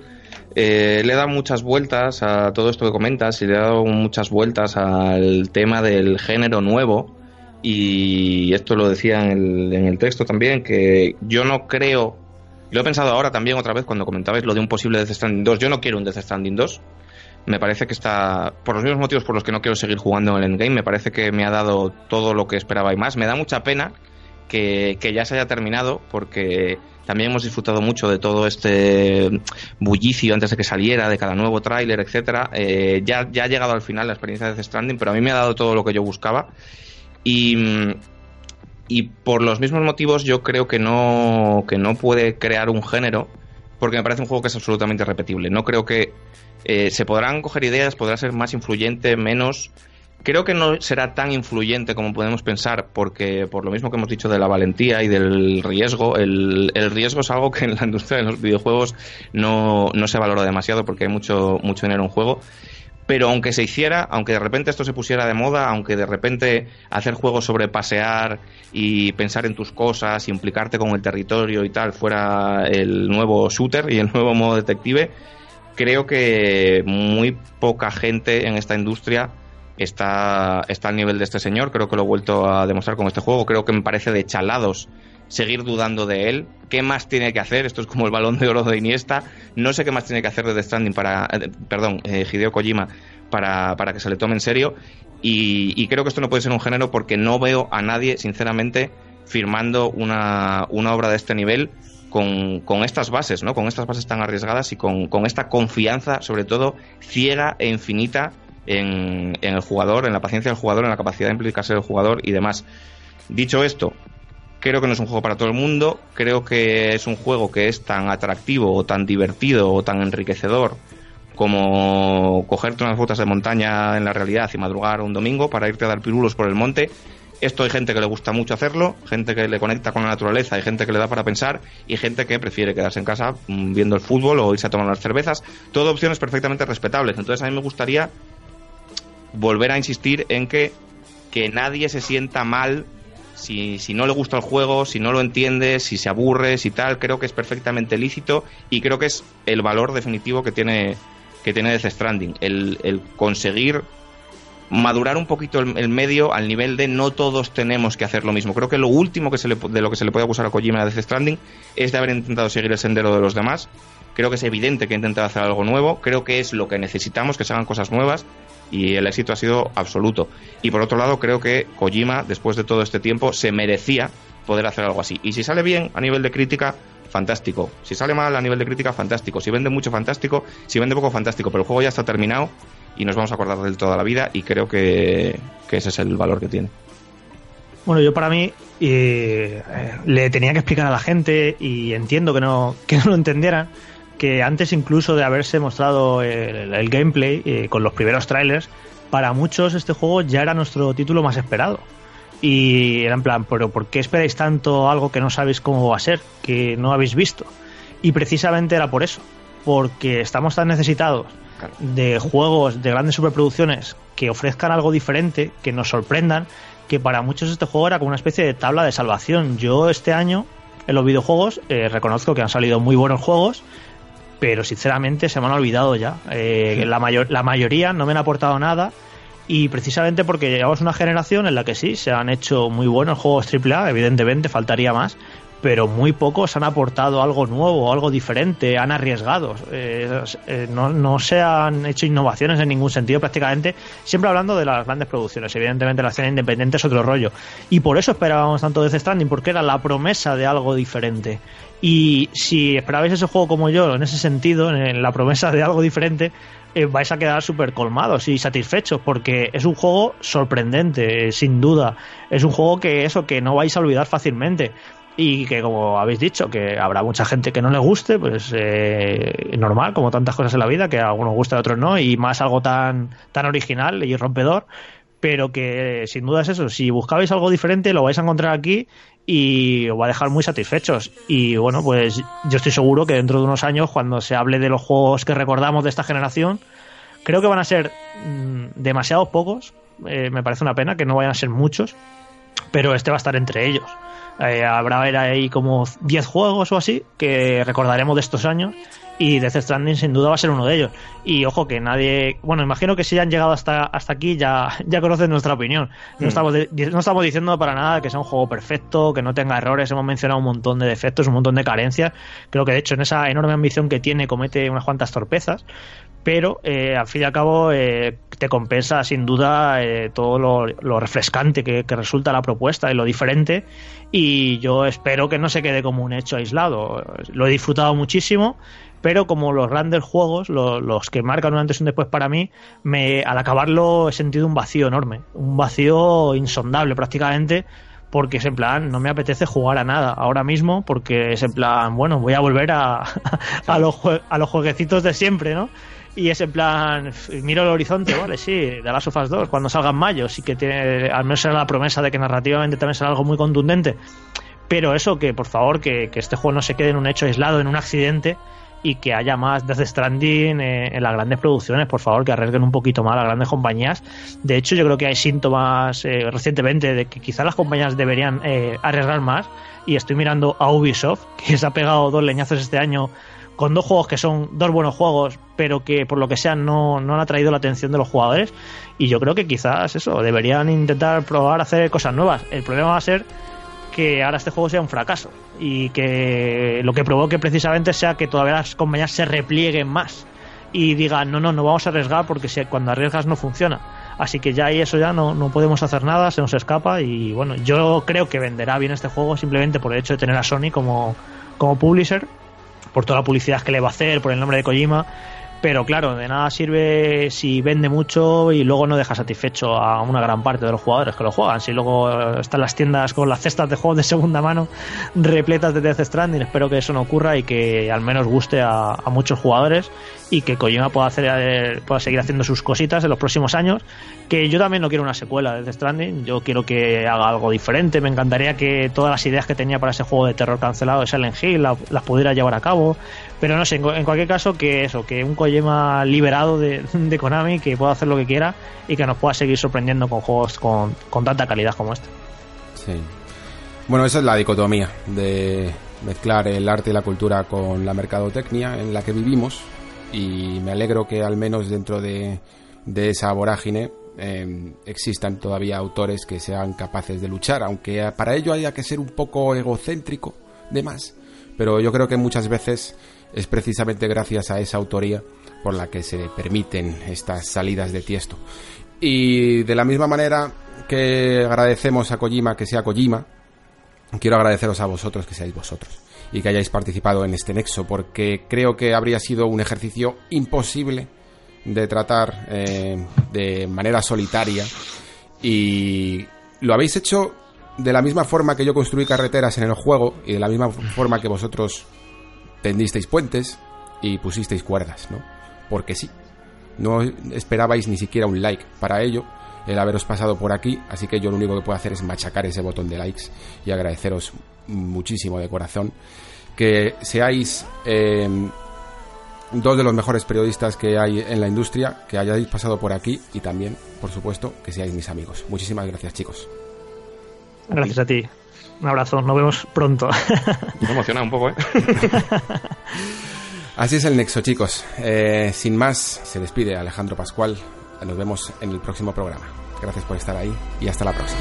eh, le he dado muchas vueltas a todo esto que comentas y le he dado muchas vueltas al tema del género nuevo. Y esto lo decía en el, en el texto también, que yo no creo. Lo he pensado ahora también otra vez cuando comentabais lo de un posible Death Stranding 2. Yo no quiero un Death Stranding 2. Me parece que está. Por los mismos motivos por los que no quiero seguir jugando en el endgame, me parece que me ha dado todo lo que esperaba y más. Me da mucha pena que, que ya se haya terminado porque también hemos disfrutado mucho de todo este bullicio antes de que saliera, de cada nuevo tráiler, etcétera. Eh, ya, ya ha llegado al final la experiencia de Death Stranding, pero a mí me ha dado todo lo que yo buscaba. Y, y por los mismos motivos yo creo que no, que no puede crear un género porque me parece un juego que es absolutamente repetible. No creo que Eh, se podrán coger ideas, podrá ser más influyente, menos. Creo que no será tan influyente como podemos pensar, porque por lo mismo que hemos dicho de la valentía y del riesgo, el, el riesgo es algo que en la industria de los videojuegos no, no se valora demasiado porque hay mucho, mucho dinero en juego pero aunque se hiciera, aunque de repente esto se pusiera de moda, aunque de repente hacer juegos sobre pasear y pensar en tus cosas, implicarte con el territorio y tal fuera el nuevo shooter y el nuevo modo detective, creo que muy poca gente en esta industria está, está al nivel de este señor. Creo que lo he vuelto a demostrar con este juego. Creo que me parece de chalados seguir dudando de él. ¿Qué más tiene que hacer? Esto es como el balón de oro de Iniesta. No sé qué más tiene que hacer de Stranding para. eh, perdón, eh, Hideo Kojima para, para que se le tome en serio. Y, y creo que esto no puede ser un género porque no veo a nadie, sinceramente, firmando una, una obra de este nivel con, con, estas bases, ¿no? Con estas bases tan arriesgadas y con, con esta confianza, sobre todo, ciega e infinita en, en, el jugador, en la paciencia del jugador, en la capacidad de implicarse del jugador y demás. Dicho esto, creo que no es un juego para todo el mundo, creo que es un juego que es tan atractivo o tan divertido o tan enriquecedor como cogerte unas botas de montaña en la realidad y madrugar un domingo para irte a dar pirulos por el monte. Esto hay gente que le gusta mucho hacerlo, gente que le conecta con la naturaleza, hay gente que le da para pensar y gente que prefiere quedarse en casa mm, viendo el fútbol o irse a tomar unas cervezas. Todo opciones perfectamente respetables. Entonces a mí me gustaría volver a insistir en que, que nadie se sienta mal si, si, no le gusta el juego, si no lo entiende, si se aburre, si tal, creo que es perfectamente lícito y creo que es el valor definitivo que tiene, que tiene Death Stranding, el, el conseguir madurar un poquito el, medio al nivel de no todos tenemos que hacer lo mismo. Creo que lo último que se le, de lo que se le puede acusar a Kojima de Death Stranding es de haber intentado seguir el sendero de los demás. Creo que es evidente que ha intentado hacer algo nuevo, creo que es lo que necesitamos, que se hagan cosas nuevas y el éxito ha sido absoluto. Y por otro lado, creo que Kojima, después de todo este tiempo, se merecía poder hacer algo así. Y si sale bien a nivel de crítica, fantástico. Si sale mal a nivel de crítica, fantástico. Si vende mucho, fantástico. Si vende poco, fantástico. Pero el juego ya está terminado y nos vamos a acordar de él toda la vida y creo que, ese es el valor que tiene. Bueno, yo para mí eh, le tenía que explicar a la gente y entiendo que no, que no lo entendieran que antes incluso de haberse mostrado el, el gameplay eh, con los primeros trailers, para muchos este juego ya era nuestro título más esperado. Y era en plan, pero ¿por qué esperáis tanto algo que no sabéis cómo va a ser, que no habéis visto? Y precisamente era por eso, porque estamos tan necesitados de juegos de grandes superproducciones que ofrezcan algo diferente, que nos sorprendan, que para muchos este juego era como una especie de tabla de salvación. Yo este año en los videojuegos eh, reconozco que han salido muy buenos juegos, pero sinceramente se me han olvidado ya. Eh, la, mayor, la mayoría no me han aportado nada y precisamente porque llevamos una generación en la que sí, se han hecho muy buenos juegos AAA, evidentemente faltaría más, pero muy pocos han aportado algo nuevo, algo diferente, han arriesgado. Eh, eh, no, no, se han hecho innovaciones en ningún sentido prácticamente, siempre hablando de las grandes producciones. Evidentemente la escena independiente es otro rollo. Y por eso esperábamos tanto de Death Stranding, porque era la promesa de algo diferente. Y si esperabais ese juego como yo, en ese sentido, en la promesa de algo diferente, eh, vais a quedar súper colmados y satisfechos porque es un juego sorprendente, eh, sin duda. Es un juego que eso, que no vais a olvidar fácilmente. Y que como habéis dicho que habrá mucha gente que no le guste pues eh, normal como tantas cosas en la vida que a algunos gusta a otros no y más algo tan tan original y rompedor. Pero que sin duda es eso. Si buscabais algo diferente lo vais a encontrar aquí y os va a dejar muy satisfechos. Y bueno pues yo estoy seguro que dentro de unos años cuando se hable de los juegos que recordamos de esta generación creo que van a ser mmm, demasiados pocos. Eh, me parece una pena que no vayan a ser muchos pero este va a estar entre ellos. Eh, habrá ahí como 10 juegos o así que recordaremos de estos años y Death Stranding sin duda va a ser uno de ellos. Y ojo que nadie, bueno, imagino que si ya han llegado hasta, hasta aquí ya, [LAUGHS] ya conocen nuestra opinión. No, mm. estamos de, no estamos diciendo para nada que sea un juego perfecto, que no tenga errores, hemos mencionado un montón de defectos, un montón de carencias. Creo que de hecho en esa enorme ambición que tiene comete unas cuantas torpezas, pero eh, al fin y al cabo eh, te compensa sin duda eh, todo lo, lo refrescante que, que, resulta la propuesta y lo diferente y yo espero que no se quede como un hecho aislado lo he disfrutado muchísimo pero como los grandes juegos, los, que marcan un antes y un después para mí, me, al acabarlo he sentido un vacío enorme, un vacío insondable prácticamente, porque es en plan, no me apetece jugar a nada ahora mismo, porque es en plan, bueno, voy a volver a, [LAUGHS] a, los, a los jueguecitos de siempre, ¿no? y es en plan, miro el horizonte, vale, sí, de las of Us 2, cuando salga en mayo, sí que tiene, al menos será la promesa de que narrativamente también será algo muy contundente. Pero eso, que por favor, que este juego no se quede en un hecho aislado, en un accidente, y que haya más Death Stranding eh, en las grandes producciones, por favor, que arriesguen un poquito más las grandes compañías. De hecho, yo creo que hay síntomas eh, recientemente de que quizás las compañías deberían eh, arriesgar más. Y estoy mirando a Ubisoft, [LAUGHS] que se ha pegado dos leñazos este año con dos juegos que son dos buenos juegos, pero que por lo que sea no, no han atraído la atención de los jugadores. Y yo creo que quizás eso, deberían intentar probar hacer cosas nuevas. El problema va a ser que ahora este juego sea un fracaso y que lo que provoque precisamente sea que todavía las compañías se replieguen más y digan no, no, no vamos a arriesgar porque si, cuando arriesgas no funciona. Así que ya ahí eso ya no, no podemos hacer nada, se nos escapa y bueno, yo creo que venderá bien este juego simplemente por el hecho de tener a Sony como, como publisher, por toda la publicidad que le va a hacer, por el nombre de Kojima pero claro, de nada sirve si vende mucho y luego no deja satisfecho a una gran parte de los jugadores que lo juegan. Si luego están las tiendas con las cestas de juegos de segunda mano repletas de Death Stranding, espero que eso no ocurra y que al menos guste a, muchos jugadores y que Kojima pueda, hacer, eh, pueda seguir haciendo sus cositas en los próximos años. Que yo también no quiero una secuela de Death Stranding, yo quiero que haga algo diferente. Me encantaría que todas las ideas que tenía para ese juego de terror cancelado de Silent Hill las pudiera llevar a cabo. Pero no sé, en, cualquier caso, que eso, que un Kojima liberado de, [LAUGHS] de, Konami, que pueda hacer lo que quiera y que nos pueda seguir sorprendiendo con juegos con, con tanta calidad como este. Sí. Bueno, esa es la dicotomía de mezclar el arte y la cultura con la mercadotecnia en la que vivimos y me alegro que al menos dentro de, de esa vorágine eh, existan todavía autores que sean capaces de luchar, aunque para ello haya que ser un poco egocéntrico de más. Pero yo creo que muchas veces es precisamente gracias a esa autoría por la que se permiten estas salidas de tiesto. Y de la misma manera que agradecemos a Kojima que sea Kojima, quiero agradeceros a vosotros que seáis vosotros y que hayáis participado en este nexo, porque creo que habría sido un ejercicio imposible de tratar eh, de manera solitaria y lo habéis hecho de la misma forma que yo construí carreteras en el juego y de la misma forma que vosotros tendisteis puentes y pusisteis cuerdas, ¿no? Porque sí, no esperabais ni siquiera un like para ello, el haberos pasado por aquí, así que yo lo único que puedo hacer es machacar ese botón de likes y agradeceros muchísimo de corazón que seáis eh, dos de los mejores periodistas que hay en la industria, que hayáis pasado por aquí y también, por supuesto, que seáis mis amigos. Muchísimas gracias, chicos. Gracias a ti. Un abrazo, nos vemos pronto. Me emociona un poco, ¿eh? [LAUGHS] Así es el nexo, chicos. Eh, sin más, se despide Alejandro Pascual. Nos vemos en el próximo programa. Gracias por estar ahí y hasta la próxima.